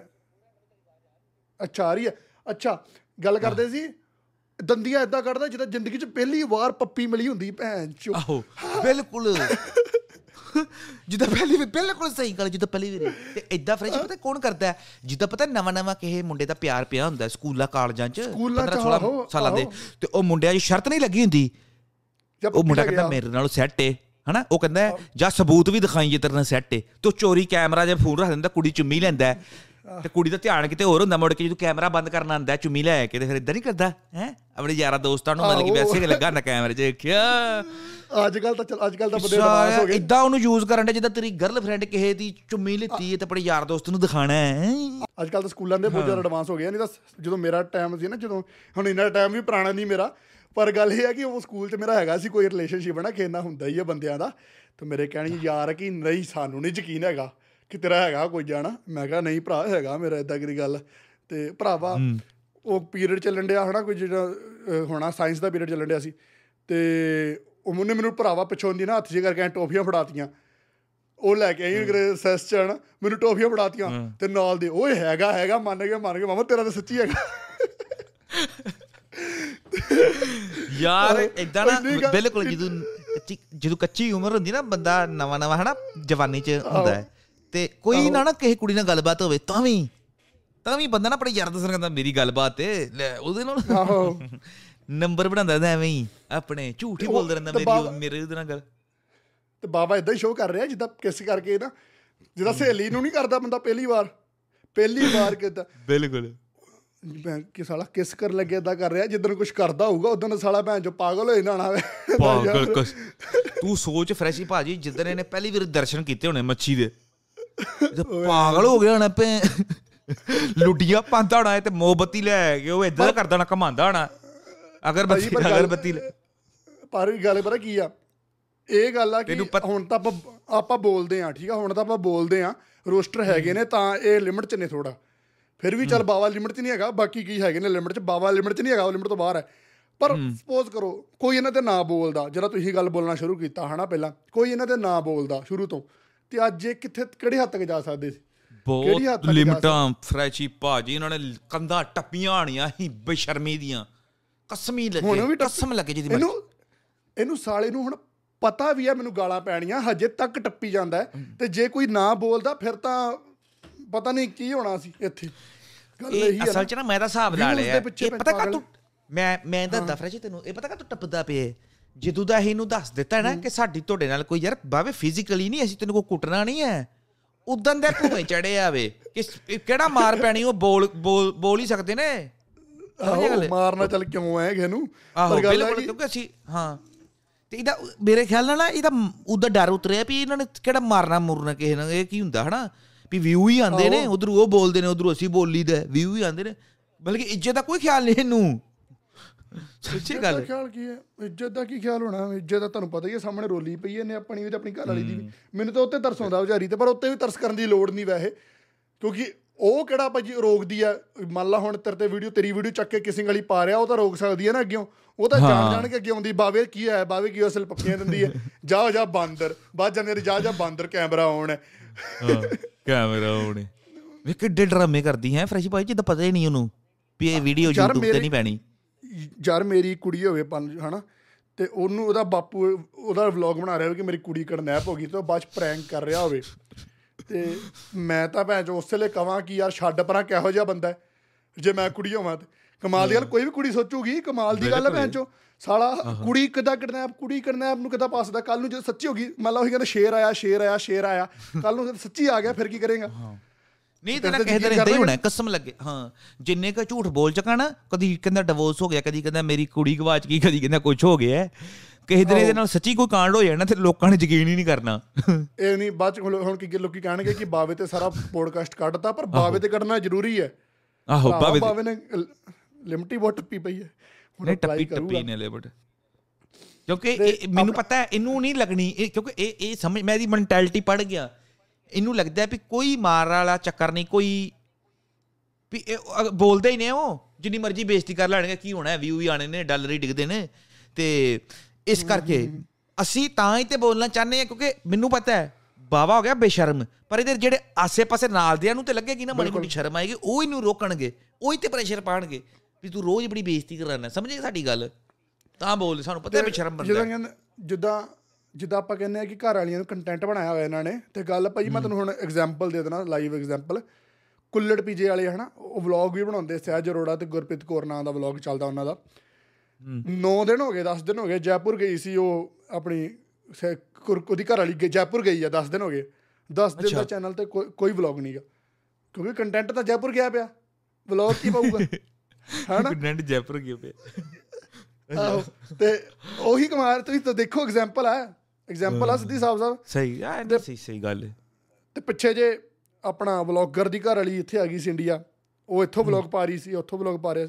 ਅੱਛਾ ਆ ਰਹੀ ਹੈ। ਅੱਛਾ ਗੱਲ ਕਰਦੇ ਸੀ ਦੰਦੀਆਂ ਇਦਾਂ ਕੱਢਦਾ ਜਿੱਦਾਂ ਜ਼ਿੰਦਗੀ 'ਚ ਪਹਿਲੀ ਵਾਰ ਪੱਪੀ ਮਿਲੀ ਹੁੰਦੀ ਭੈਣ ਚੋ। ਆਹੋ ਬਿਲਕੁਲ। (laughs) ਜਿੱਦਾਂ ਪਹਿਲੀ ਵੀ ਬਿਲਕੁਲ ਸਹੀ ਗੱਲ ਜਿੱਦਾਂ ਪਹਿਲੀ ਵੀ ਤੇ ਐਦਾਂ ਫਰੈਸ਼ ਪਤਾ ਕੌਣ ਕਰਦਾ ਹੈ? ਜਿੱਦਾਂ ਪਤਾ ਨਵਾਂ ਨਵਾਂ ਕਿਸੇ ਮੁੰਡੇ ਦਾ ਪਿਆਰ ਪਿਆ ਹੁੰਦਾ ਸਕੂਲਾਂ ਕਾਲਜਾਂ 'ਚ ਸਕੂਲਾਂ 'ਚ 15 16 ਆਹੋ, ਸਾਲਾਂ ਦੇ। ਤੇ ਉਹ ਮੁੰਡਿਆਂ 'ਚ ਸ਼ਰਤ ਨਹੀਂ ਲੱਗੀ ਹੁੰਦੀ ਜਦ ਉਹ ਮੁੰਡਾ ਕਹਿੰਦਾ। ਮੇਰੇ ਨਾਲੋਂ ਸੈੱਟ ਏ ਹਨਾ ਉਹ ਕਹਿੰਦਾ ਜਾਂ ਸਬੂਤ ਵੀ ਦਿਖਾਈ ਜੇ ਤੇਰੇ ਨਾਲ ਸੈੱਟ ਏ ਤੂੰ ਚੋਰੀ ਕੈਮਰਾ ਜੇ ਫੋਨ ਰੱਖ ਦਿੰਦਾ ਕੁੜੀ ਚੁੰਮੀ ਲੈਂਦਾ। ਤੇ ਕੁੜੀ ਦਾ ਧਿਆਨ ਕਿਤੇ ਹੋਰ ਹੁੰਦਾ ਮੁੜ ਕੇ ਜਦੋਂ ਕੈਮਰਾ ਬੰਦ ਕਰਨ ਆਂਦਾ ਚੁੰਮੀ ਲੈ ਕੇ ਤੇ ਫਿਰ ਇਦਾਂ ਨਹੀਂ ਕਰਦਾ ਹੈ ਆਪਣੇ ਯਾਰਾਂ ਦੋਸਤਾਂ ਨੂੰ ਮਤਲਬ ਕਿ। ਵੈਸੇ ਹੀ ਲੱਗਾ ਨਾ ਕੈਮਰੇ 'ਚ ਦੇਖਿਆ ਅੱਜ ਕੱਲ ਤਾਂ ਚੱਲ ਅੱਜ ਕੱਲ ਤਾਂ ਬੰਦੇ ਐਡਵਾਂਸ ਹੋ ਗਏ ਇਦਾਂ ਉਹਨੂੰ ਯੂਜ਼ ਕਰਨ ਦੇ ਜਿੱਦਾਂ ਤੇਰੀ ਗਰਲਫ੍ਰੈਂਡ ਕਿਸੇ ਦੀ ਚੁੰਮੀ ਲਿੱਤੀ ਹੈ ਤੇ ਆਪਣੇ ਯਾਰ ਦੋਸਤ ਨੂੰ ਦਿਖਾਣਾ ਹੈ ਅੱਜ ਕੱਲ ਤਾਂ ਸਕੂਲਾਂ ਦੇ ਬਹੁਤ ਜ਼ਿਆਦਾ ਐਡਵਾਂਸ ਹੋ ਗਏ ਨਹੀਂ ਤਾਂ ਜਦੋਂ ਮੇਰਾ ਟਾਈਮ ਸੀ ਨਾ ਜਦੋਂ ਹੁਣ ਇੰਨਾ ਟਾਈਮ ਵੀ ਪੁਰਾਣਾ ਨਹੀਂ ਮੇਰਾ ਪਰ ਗੱਲ ਇਹ ਹੈ ਕਿ ਉਹ ਸਕੂਲ 'ਚ ਮੇਰਾ ਹੈਗਾ ਸੀ ਕੋਈ ਰਿਲੇਸ਼ਨਸ਼ਿਪ ਨਾ ਖੇਨਾ ਹੁੰਦਾ ਹੀ ਹੈ ਬੰਦਿਆਂ ਦਾ। ਤੇ ਮੇਰੇ ਕਹਿਣੀ ਯਾਰ ਕਿ ਨਹੀਂ ਸਾਨੂੰ ਨਹੀਂ ਯਕੀਨ ਹੈਗਾ ਕਿ ਤੇਰਾ ਹੈਗਾ ਕੋਈ ਜਾਣਾ। ਮੈਂ ਕਿਹਾ ਨਹੀਂ ਭਰਾ ਹੈਗਾ ਮੇਰਾ ਇਦਾਂ ਕਰੀ ਗੱਲ। ਤੇ ਭਰਾਵਾ ਉਹ ਪੀਰੀਅਡ ਚੱਲਣ ਡਿਆ ਹਨਾ ਕੋਈ ਜਿਹੜਾ ਹੋਣਾ ਸਾਇੰਸ ਦਾ ਪੀਰੀਅਡ ਚੱਲਣ ਡਿਆ ਸੀ। ਤੇ ਉਹ ਮੁੰਨੇ ਮੈਨੂੰ ਭਰਾਵਾ ਪਿੱਛੋਂ ਦੀ ਨਾ ਹੱਥ ਜੇ ਕਰਕੇ ਟੋਫੀਆਂ ਫੜਾਤੀਆਂ। ਉਹ ਲੈ ਕੇ ਆਈ ਗ੍ਰੈਸੈਸ ਚ ਹਨਾ ਮੈਨੂੰ ਟੋਫੀਆਂ ਫੜਾਤੀਆਂ ਤੇ ਨਾਲ ਦੇ ਓਏ ਹੈਗਾ ਹੈਗਾ ਮੰਨ ਗਿਆ ਮੰਨ ਗਿਆ ਮਾਮਾ ਤੇਰਾ ਤਾਂ ਸੱਚੀ ਹੈਗਾ। ਯਾਰ ਇਦਾਂ ਨਾ ਬਿਲਕੁਲ ਜਦੋਂ ਕੱਚੀ ਜਦੋਂ ਕੱਚੀ ਉਮਰ ਹੁੰਦੀ ਨਾ ਬੰਦਾ ਨਵਾਂ ਨਵਾਂ ਹਨਾ ਜਵਾਨੀ 'ਚ ਹੁੰਦਾ ਹੈ। ਤੇ ਕੋਈ ਨਾ ਨਾ ਕਿਸੇ ਕੁੜੀ ਨਾਲ ਗੱਲਬਾਤ ਹੋਵੇ ਤਾਂ ਵੀ ਤਾਂ ਵੀ ਬੰਦਾ ਨਾ ਆਪਣੇ ਯਾਰ ਨਾਲ ਕਹਿੰਦਾ ਮੇਰੀ ਗੱਲਬਾਤ ਲੈ ਉਹਦੇ ਨਾਲ ਆਹੋ। ਨੰਬਰ ਬਣਾਉਂਦਾ ਤਾਂ ਐਵੇਂ ਹੀ ਆਪਣੇ ਝੂਠ ਹੀ ਬੋਲਦਾ ਰਹਿੰਦਾ ਤੇ ਮੇਰੀ ਮੇਰੇ ਉਹਦੇ ਨਾਲ ਗੱਲ। ਤੇ ਬਾਬਾ ਇਦਾਂ ਹੀ ਸ਼ੋਅ ਕਰ ਰਿਹਾ ਜਿੱਦਾਂ ਕਿਸ ਕਰਕੇ ਨਾ ਜਿੱਦਾਂ ਸਹੇਲੀ ਨੂੰ ਨਹੀਂ ਕਰਦਾ ਬੰਦਾ ਪਹਿਲੀ ਵਾਰ ਪਹਿਲੀ ਵਾਰ ਕਿਦਾਂ। ਬਿਲਕੁਲ। ਮੈਂ ਕਿ ਸਾਲਾ ਕਿਸ ਕਰਨ ਲੱਗੇ ਇਦਾਂ ਕਰ ਰਿਹਾ ਜਿੱਦਣ ਕੁਝ ਕਰਦਾ ਹੋਊਗਾ ਉਦੋਂ ਸਾਲਾ ਭੈਣ ਜੋ ਪਾਗਲ ਹੋ ਜਾਂਦਾ ਹੋਣਾ ਪਾਗਲ ਕਸ ਤੂੰ ਸੋਚ ਫਰੈਸ਼ੀ ਭਾਜੀ ਜਿੱਦਣ ਇਹਨੇ ਪਹਿਲੀ ਵਾਰ ਦਰਸ਼ਨ ਕੀਤੇ ਹੋਣੇ ਮੱਛੀ ਦੇ। ਪਾਗਲ ਹੋ ਗਿਆ ਹੋਣਾ ਪੈ ਲੁੱਡੀਆਂ ਪਾਉਂਦਾ ਹੋਣਾ ਤੇ ਮੋਮਬੱਤੀ ਲੈ ਕੇ ਉਹ ਇਦਾਂ ਕਰਦਾ ਹੋਣਾ ਕਮਾਉਂਦਾ ਹੋਣਾ। ਅਗਰਬੱਤੀ ਪਰ ਅਗਰਬੱਤੀ ਲੈ- ਪਰ ਵੀ ਗੱਲ ਪਤਾ ਕੀ ਆ? ਇਹ ਗੱਲ ਆ ਕਿ ਹੁਣ ਤਾਂ ਆਪਾਂ ਆਪਾਂ ਬੋਲਦੇ ਆ ਠੀਕ ਆ? ਹੁਣ ਤਾਂ ਆਪਾਂ ਬੋਲਦੇ ਆ ਰੋਸਟਰ ਹੈਗੇ ਨੇ ਤਾਂ ਇਹ ਲਿਮਟ 'ਚ ਨੇ ਥੋੜਾ ਫਿਰ ਵੀ ਚੱਲ ਬਾਵਾ ਲਿਮਟ 'ਚ ਨਹੀਂ ਹੈਗਾ ਬਾਕੀ ਕੀ ਹੈਗੇ ਨੇ ਲਿਮਟ 'ਚ ਬਾਵਾ ਲਿਮਟ 'ਚ ਨਹੀਂ ਹੈਗਾ ਉਹ ਲਿਮਟ ਤੋਂ ਬਾਹਰ ਹੈ। ਪਰ ਸਪੋਜ਼ ਕਰੋ ਕੋਈ ਇਹਨਾਂ ਤੇ ਨਾ ਬੋਲਦਾ ਜਦੋਂ ਤੁਸੀਂ ਗੱਲ ਬੋਲਣਾ ਸ਼ੁਰੂ ਕੀਤਾ ਹਨਾ ਪਹਿਲਾਂ ਕੋਈ ਇਹਨਾਂ ਤੇ ਨਾ ਬੋਲਦਾ ਸ਼ੁਰੂ ਤੋਂ ਤੇ ਅੱਜ ਇਹ ਕਿੱਥੇ ਕਿਹੜੇ ਹੱਦ ਤੱਕ ਜਾ ਸਕਦੇ ਸੀ? ਬਹੁਤ ਲਿਮਟਾਂ ਫਰੈਸ਼ੀ ਭਾਜੀ ਇਹਨਾਂ ਨੇ ਕੰਧਾਂ ਟੱਪੀਆਂ ਆਣੀਆਂ ਹੀ ਬੇਸ਼ਰਮੀ ਦੀਆਂ। ਕਸਮੀ ਲੱਗੇ ਕਸਮ ਲੱਗੇ ਜਿਹਦੀ ਇਹਨੂੰ ਇਹਨੂੰ ਸਾਲੇ ਨੂੰ ਹੁਣ ਪਤਾ ਵੀ ਹੈ ਮੈਨੂੰ ਗਾਲਾਂ ਪੈਣੀਆਂ ਹਜੇ ਤੱਕ ਟੱਪੀ ਜਾਂਦਾ ਤੇ ਜੇ ਕੋਈ ਨਾ ਬੋਲਦਾ ਫਿਰ ਤਾਂ ਪਤਾ ਨਹੀਂ ਕੀ ਹੋਣਾ ਸੀ ਇੱਥੇ। ਗੱਲ ਇਹੀ ਹੈ ਅਸਲ 'ਚ ਨਾ ਮੈਂ ਤਾਂ ਹਿਸਾਬ ਲਾ ਲਿਆ ਇਹ ਪਤਾ ਕਾ ਤੂੰ ਮੈਂ ਮੈਂ ਦੱਸਦਾ ਫਰੈਸ਼ ਤੈਨੂੰ ਇਹ ਪਤਾ ਕਾ ਤੂੰ ਟੱਪਦਾ ਪਿਆ ਜਦੋਂ ਦਾ ਇਹਨੂੰ ਦੱਸ ਦਿੱਤਾ ਨਾ ਕਿ ਸਾਡੀ ਤੁਹਾਡੇ ਨਾਲ ਕੋਈ ਯਾਰ ਬਾਵੇ ਫਿਜ਼ੀਕਲੀ ਨਹੀਂ ਅਸੀਂ ਤੈਨੂੰ ਕੋਈ ਕੁੱਟਣਾ ਨਹੀਂ ਹੈ। ਉਦੋਂ ਦੇ ਭੂਵੇਂ (laughs) ਚੜੇ ਆਵੇ ਕਿ ਕਿਹੜਾ ਮਾਰ ਪੈਣੀ ਉਹ ਬੋਲ ਬੋਲ ਹੀ ਸਕਦੇ ਨੇ? ਆਹੋ ਮਾਰਨਾ ਚੱਲ ਕਿਉਂ ਹੈ ਕਿਸੇ ਨੂੰ? ਪਰ ਗੱਲ ਹੈ ਕਿਉਂਕਿ ਅਸੀਂ ਹਾਂ। ਤੇ ਇਹਦਾ ਮੇਰੇ ਖਿਆਲ ਨਾਲ ਇਹਦਾ ਉਹਦਾ ਡਰ ਉਤਰਿਆ ਵੀ ਇਹਨਾਂ ਨੇ ਕਿਹੜਾ ਮਾਰਨਾ ਮੁਰਨਾ ਕਿਸੇ ਨਾਲ ਇਹ ਕੀ ਹੁੰਦਾ ਹਨਾ? ਵੀ ਵਿਊ ਹੀ ਆਉਂਦੇ ਨੇ ਉਧਰ ਉਹ ਬੋਲਦੇ ਨੇ ਉਧਰ ਅਸੀਂ ਬੋਲੀਦਾ ਵਿਊ ਹੀ ਆਉਂਦੇ ਨੇ। ਬਲਕਿ ਇੱਜ਼ਤ ਦਾ ਕੋਈ ਖਿਆਲ ਨਹੀਂ ਇਹਨੂੰ। ਸੱਚੀ ਗੱਲ ਹੈ। ਖਿਆਲ ਕੀ ਹੈ? ਇੱਜ਼ਤ ਦਾ ਕੀ ਖਿਆਲ ਹੋਣਾ? ਇੱਜ਼ਤ ਦਾ ਤੁਹਾਨੂੰ ਪਤਾ ਹੀ ਹੈ ਸਾਹਮਣੇ ਰੋਲੀ ਪਈ ਹੈ ਨੇ ਆਪਣੀ ਵੀ ਤੇ ਆਪਣੀ ਘਰ ਵਾਲੀ ਦੀ ਵੀ। ਮੈਨੂੰ ਤਾਂ ਉੱਤੇ ਤਰਸ ਆਉਂਦਾ ਵਿਚਾਰੀ ਤੇ ਪਰ ਉੱਤੇ ਵੀ ਤਰਸ ਕਰਨ ਦੀ ਲੋੜ ਨਹੀਂ ਵੈਸੇ। ਕਿਉਂਕਿ ਉਹ ਕਿਹੜਾ ਭਾਜੀ ਰੋਕਦੀ ਆ? ਮੰਨ ਲਾ ਹੁਣ ਤੇਰੇ ਤੇ ਵੀਡੀਓ ਤੇਰੀ ਵੀਡੀਓ ਚੱਕ ਕੇ ਕਿਸੇ ਗਲੀ ਪਾ ਰਿਆ ਉਹ ਤਾਂ ਰੋਕ ਸਕਦੀ ਹੈ ਨਾ ਅੱਗਿਓਂ। ਉਹ ਤਾਂ ਜਾਣ ਜਾਣ ਕੇ ਅੱਗੇ ਆਉਂਦੀ ਬਾਵੇ ਕੀ ਹੈ ਬਾਵੇ ਕੀ ਅਸਲ ਪੱਕੀਆਂ ਦਿੰਦੀ ਹੈ। (laughs) ਜਾ ਜਾ ਬਾਂਦਰ। ਬਾਅਦ ਜਾਂਦੇ ਜਾ ਜਾ ਬਾਂਦਰ ਕੈਮਰਾ ਆਉਣ। ਹੈ। ਕੈਮਰਾ ਆਉਣ ਵੇ ਕਿੱਡੇ ਡਰਾਮੇ ਕਰਦੀ ਹੈ ਫਰੈਸ਼ ਭਾਈ ਜਿੱਦਾਂ ਪਤਾ ਹੀ ਨਹੀਂ ਉਹਨੂੰ ਵੀ ਇਹ ਵੀਡੀਓ YouTube ਤੇ ਨਹੀਂ ਪੈਣੀ। ਯਾਰ ਮੇਰੀ ਕੁੜੀ ਹੋਵੇ ਪੰਜ ਹਨਾ? ਤੇ ਉਹਨੂੰ ਉਹਦਾ ਬਾਪੂ ਉਹਦਾ ਵਲੌਗ ਬਣਾ ਰਿਹਾ ਹੋਵੇ ਕਿ ਮੇਰੀ ਕੁੜੀ ਕਡਨੈਪ ਹੋ ਗਈ ਤੇ ਉਹ ਬਾਅਦ ਪ੍ਰੈਂਕ ਕਰ ਰਿਹਾ ਹੋਵੇ। ਤੇ ਮੈਂ ਤਾਂ ਭੈਣ ਚੋ ਉਸੇ ਲਈ ਕਵਾਂ ਕਿ ਯਾਰ ਛੱਡ ਪਰਾਂ ਕਿਹੋ ਜਿਹਾ ਬੰਦਾ ਜੇ ਮੈਂ ਕੁੜੀ ਹੋਵਾਂ ਤੇ। ਕਮਾਲ ਦੀ ਗੱਲ ਕੋਈ ਵੀ ਕੁੜੀ ਸੋਚੂਗੀ ਕਮਾਲ ਦੀ ਗੱਲ ਹੈ ਭੈਣ ਚੋ ਸਾਲਾ ਕੁੜੀ ਕਿਦਾਂ ਕਡਨੈਪ ਕੁੜੀ ਕਡਨੈਪ ਨੂੰ ਕਿਦਾਂ ਪਾਸਦਾ ਕੱਲ ਨੂੰ ਜੇ ਸੱਚੀ ਹੋ ਗਈ ਮੰਨ ਲਾ ਉਹੀ ਕਹਿੰਦਾ ਸ਼ੇਰ ਆਇਆ ਸ਼ੇਰ ਆਇਆ ਸ਼ੇਰ ਆਇਆ। ਕੱਲ ਨੂੰ ਸੱਚੀ ਆ ਗਿਆ ਫਿਰ ਕੀ ਕਰੇਗਾ? ਨਹੀਂ ਤੇ ਨਾ ਇਦਾਂ ਹੀ ਹੋਣਾ ਕਸਮ ਲੱਗੇ। ਹਾਂ ਜਿੰਨੇ ਕ ਝੂਠ ਬੋਲ ਚਕਾ ਨਾ ਕਦੀ ਕਹਿੰਦਾ ਡਿਵੋਰਸ ਹੋ ਗਿਆ ਕਦੀ ਕਹਿੰਦਾ ਮੇਰੀ ਕੁੜੀ ਗਵਾਚ ਗਈ ਕਦੀ ਕਹਿੰਦਾ ਕੁਝ ਹੋ ਗਿਆ। ਕਿਸੇ ਦਿਨ ਇਹਦੇ ਨਾਲ ਸੱਚੀ ਕੋਈ ਕਾਂਡ ਹੋ ਜਾਣਾ ਤੇ ਲੋਕਾਂ ਨੇ ਯਕੀਨ ਹੀ ਨਹੀਂ ਕਰਨਾ। ਇਹ ਨਹੀਂ ਬਾਅਦ ਚ ਹੁਣ ਕੀ ਲੋਕੀ ਕਹਿਣਗੇ ਕਿ ਬਾਵੇ ਤੇ ਸਾਰਾ ਪੋਡਕਾਸਟ ਕੱਢਤਾ ਪਰ ਬਾਵੇ ਤੇ ਕੱਢਣਾ ਜ਼ਰੂਰੀ ਹੈ। ਆਹੋ ਬਾਵੇ ਨੇ ਲਿਮਟੀ ਬਹੁਤ ਟੱਪੀ ਪਈ ਹੈ। ਹੁਣ ਟੱਪੀ ਟੱਪੀ ਨੇ ਲਿਮਟ ਕਿਉਂਕਿ ਮੈਨੂੰ ਪਤਾ ਹੈ ਇਹਨੂੰ ਨਹੀਂ ਲੱਗਣੀ ਕਿਉਂਕਿ ਇਹ ਇਹ ਸਮਝ ਮੈਂ ਇਹਦੀ ਮੈਂਟੈਲਿਟੀ ਪੜ ਗਿਆ। ਇਹਨੂੰ ਲੱਗਦਾ ਵੀ ਕੋਈ ਮਾਰ ਵਾਲਾ ਚੱਕਰ ਨਹੀਂ ਕੋਈ ਵੀ ਬੋਲਦੇ ਹੀ ਨੇ ਉਹ ਜਿੰਨੀ ਮਰਜ਼ੀ ਬੇਇੱਜ਼ਤੀ ਕਰ ਲੈਣਗੇ ਕੀ ਹੋਣਾ ਵਿਊ ਵੀ ਆਣੇ ਨੇ ਡਾਲਰ ਹੀ ਡਿੱਗਦੇ ਨੇ। ਤੇ ਇਸ ਕਰਕੇ ਅਸੀਂ ਤਾਂ ਹੀ ਤੇ ਬੋਲਣਾ ਚਾਹੁੰਦੇ ਆ ਕਿਉਂਕਿ ਮੈਨੂੰ ਪਤਾ ਹੈ ਬਾਵਾ ਹੋ ਗਿਆ ਬੇਸ਼ਰਮ। ਪਰ ਇਹਦੇ ਜਿਹੜੇ ਆਸੇ-ਪਾਸੇ ਨਾਲ ਦਿਆਂ ਨੂੰ ਤੇ ਲੱਗੇਗੀ ਨਾ ਮਣੀ ਮੋਟੀ ਸ਼ਰਮ ਆਏਗੀ ਉਹ ਇਹਨੂੰ ਰੋਕਣਗੇ ਉਹ ਹੀ ਤੇ ਪ੍ਰੈਸ਼ਰ ਪਾਣਗੇ ਵੀ ਤੂੰ ਰੋਜ਼ ਬੜੀ ਬੇਇੱਜ਼ਤੀ ਕਰਨਾ ਸਮਝੇ ਸਾਡੀ ਗੱਲ? ਤਾਂ ਬੋਲ ਸਾਨੂੰ ਪਤਾ ਹੈ ਬੇਸ਼ਰਮ ਬੰਦਾ ਜਿੱਦਾਂ ਜਿੱਦਾਂ ਜਿੱਦਾਂ ਆਪਾਂ ਕਹਿੰਦੇ ਆ ਕਿ ਘਰ ਵਾਲੀਆਂ ਨੂੰ ਕੰਟੈਂਟ ਬਣਾਇਆ ਹੋਇਆ ਇਹਨਾਂ ਨੇ ਤੇ ਗੱਲ ਭਾਈ ਮੈਂ ਤੁਹਾਨੂੰ ਹੁਣ ਐਗਜ਼ਾਮਪਲ ਦੇ ਦੇਣਾ ਲਾਈਵ ਐਗਜ਼ਾਮਪਲ ਕੁੱਲੜ ਪੀਜੇ ਵਾਲੇ ਹਨਾ ਉਹ ਵਲੌਗ ਵੀ ਬਣਾਉਂਦੇ ਸਹਿਜ ਅਰੋੜਾ ਤੇ ਗੁਰਪ੍ਰੀਤ ਕੌਰ ਨਾਂ ਦਾ ਵਲੌਗ ਚੱਲਦਾ ਉਹਨਾਂ ਦਾ। 9 ਦਿਨ ਹੋ ਗਏ 10 ਦਿਨ ਹੋ ਗਏ ਜੈਪੁਰ ਗਈ ਸੀ ਉਹ ਆਪਣੀ ਉਹਦੀ ਘਰ ਵਾਲੀ ਜੈਪੁਰ ਗਈ ਆ 10 ਦਿਨ ਹੋ ਗਏ। 10 ਦਿਨ ਦਾ ਚੈਨਲ ਤੇ ਕੋਈ ਵਲੌਗ ਨਹੀਂਗਾ ਕਿਉਂਕਿ ਕੰਟੈਂਟ ਤਾਂ ਜੈਪੁਰ ਗਿਆ ਪਿਆ। ਵਲੌਗ ਕੀ ਪਾਊਗਾ? (laughs) ਹਨਾ? ਕੰਟੈਂਟ ਜੈਪੁਰ ਗਿਆ ਪਿਆ ਤੇ ਉਹੀ ਕਮਾਲ ਤੁਸੀਂ ਤਾਂ ਦੇਖੋ ਐਗਜ਼ਾਮਪਲ ਆ। ਐਗਜ਼ਾਮਪਲ ਆ ਸਿੱਧੀ ਸਾਹਿਬ ਸਾਹਿਬ। ਸਹੀ ਆ ਸਹੀ ਸਹੀ ਗੱਲ ਹੈ ਤੇ ਪਿੱਛੇ ਜੇ ਆਪਣਾ ਵਲੌਗਰ ਦੀ ਘਰ ਵਾਲੀ ਇੱਥੇ ਆ ਗਈ ਸੀ ਇੰਡੀਆ ਉਹ ਇੱਥੋਂ ਵਲੌਗ ਪਾ ਰਹੀ ਸੀ ਉੱਥੋਂ ਵਲੌਗ ਪਾ ਰਿਹਾ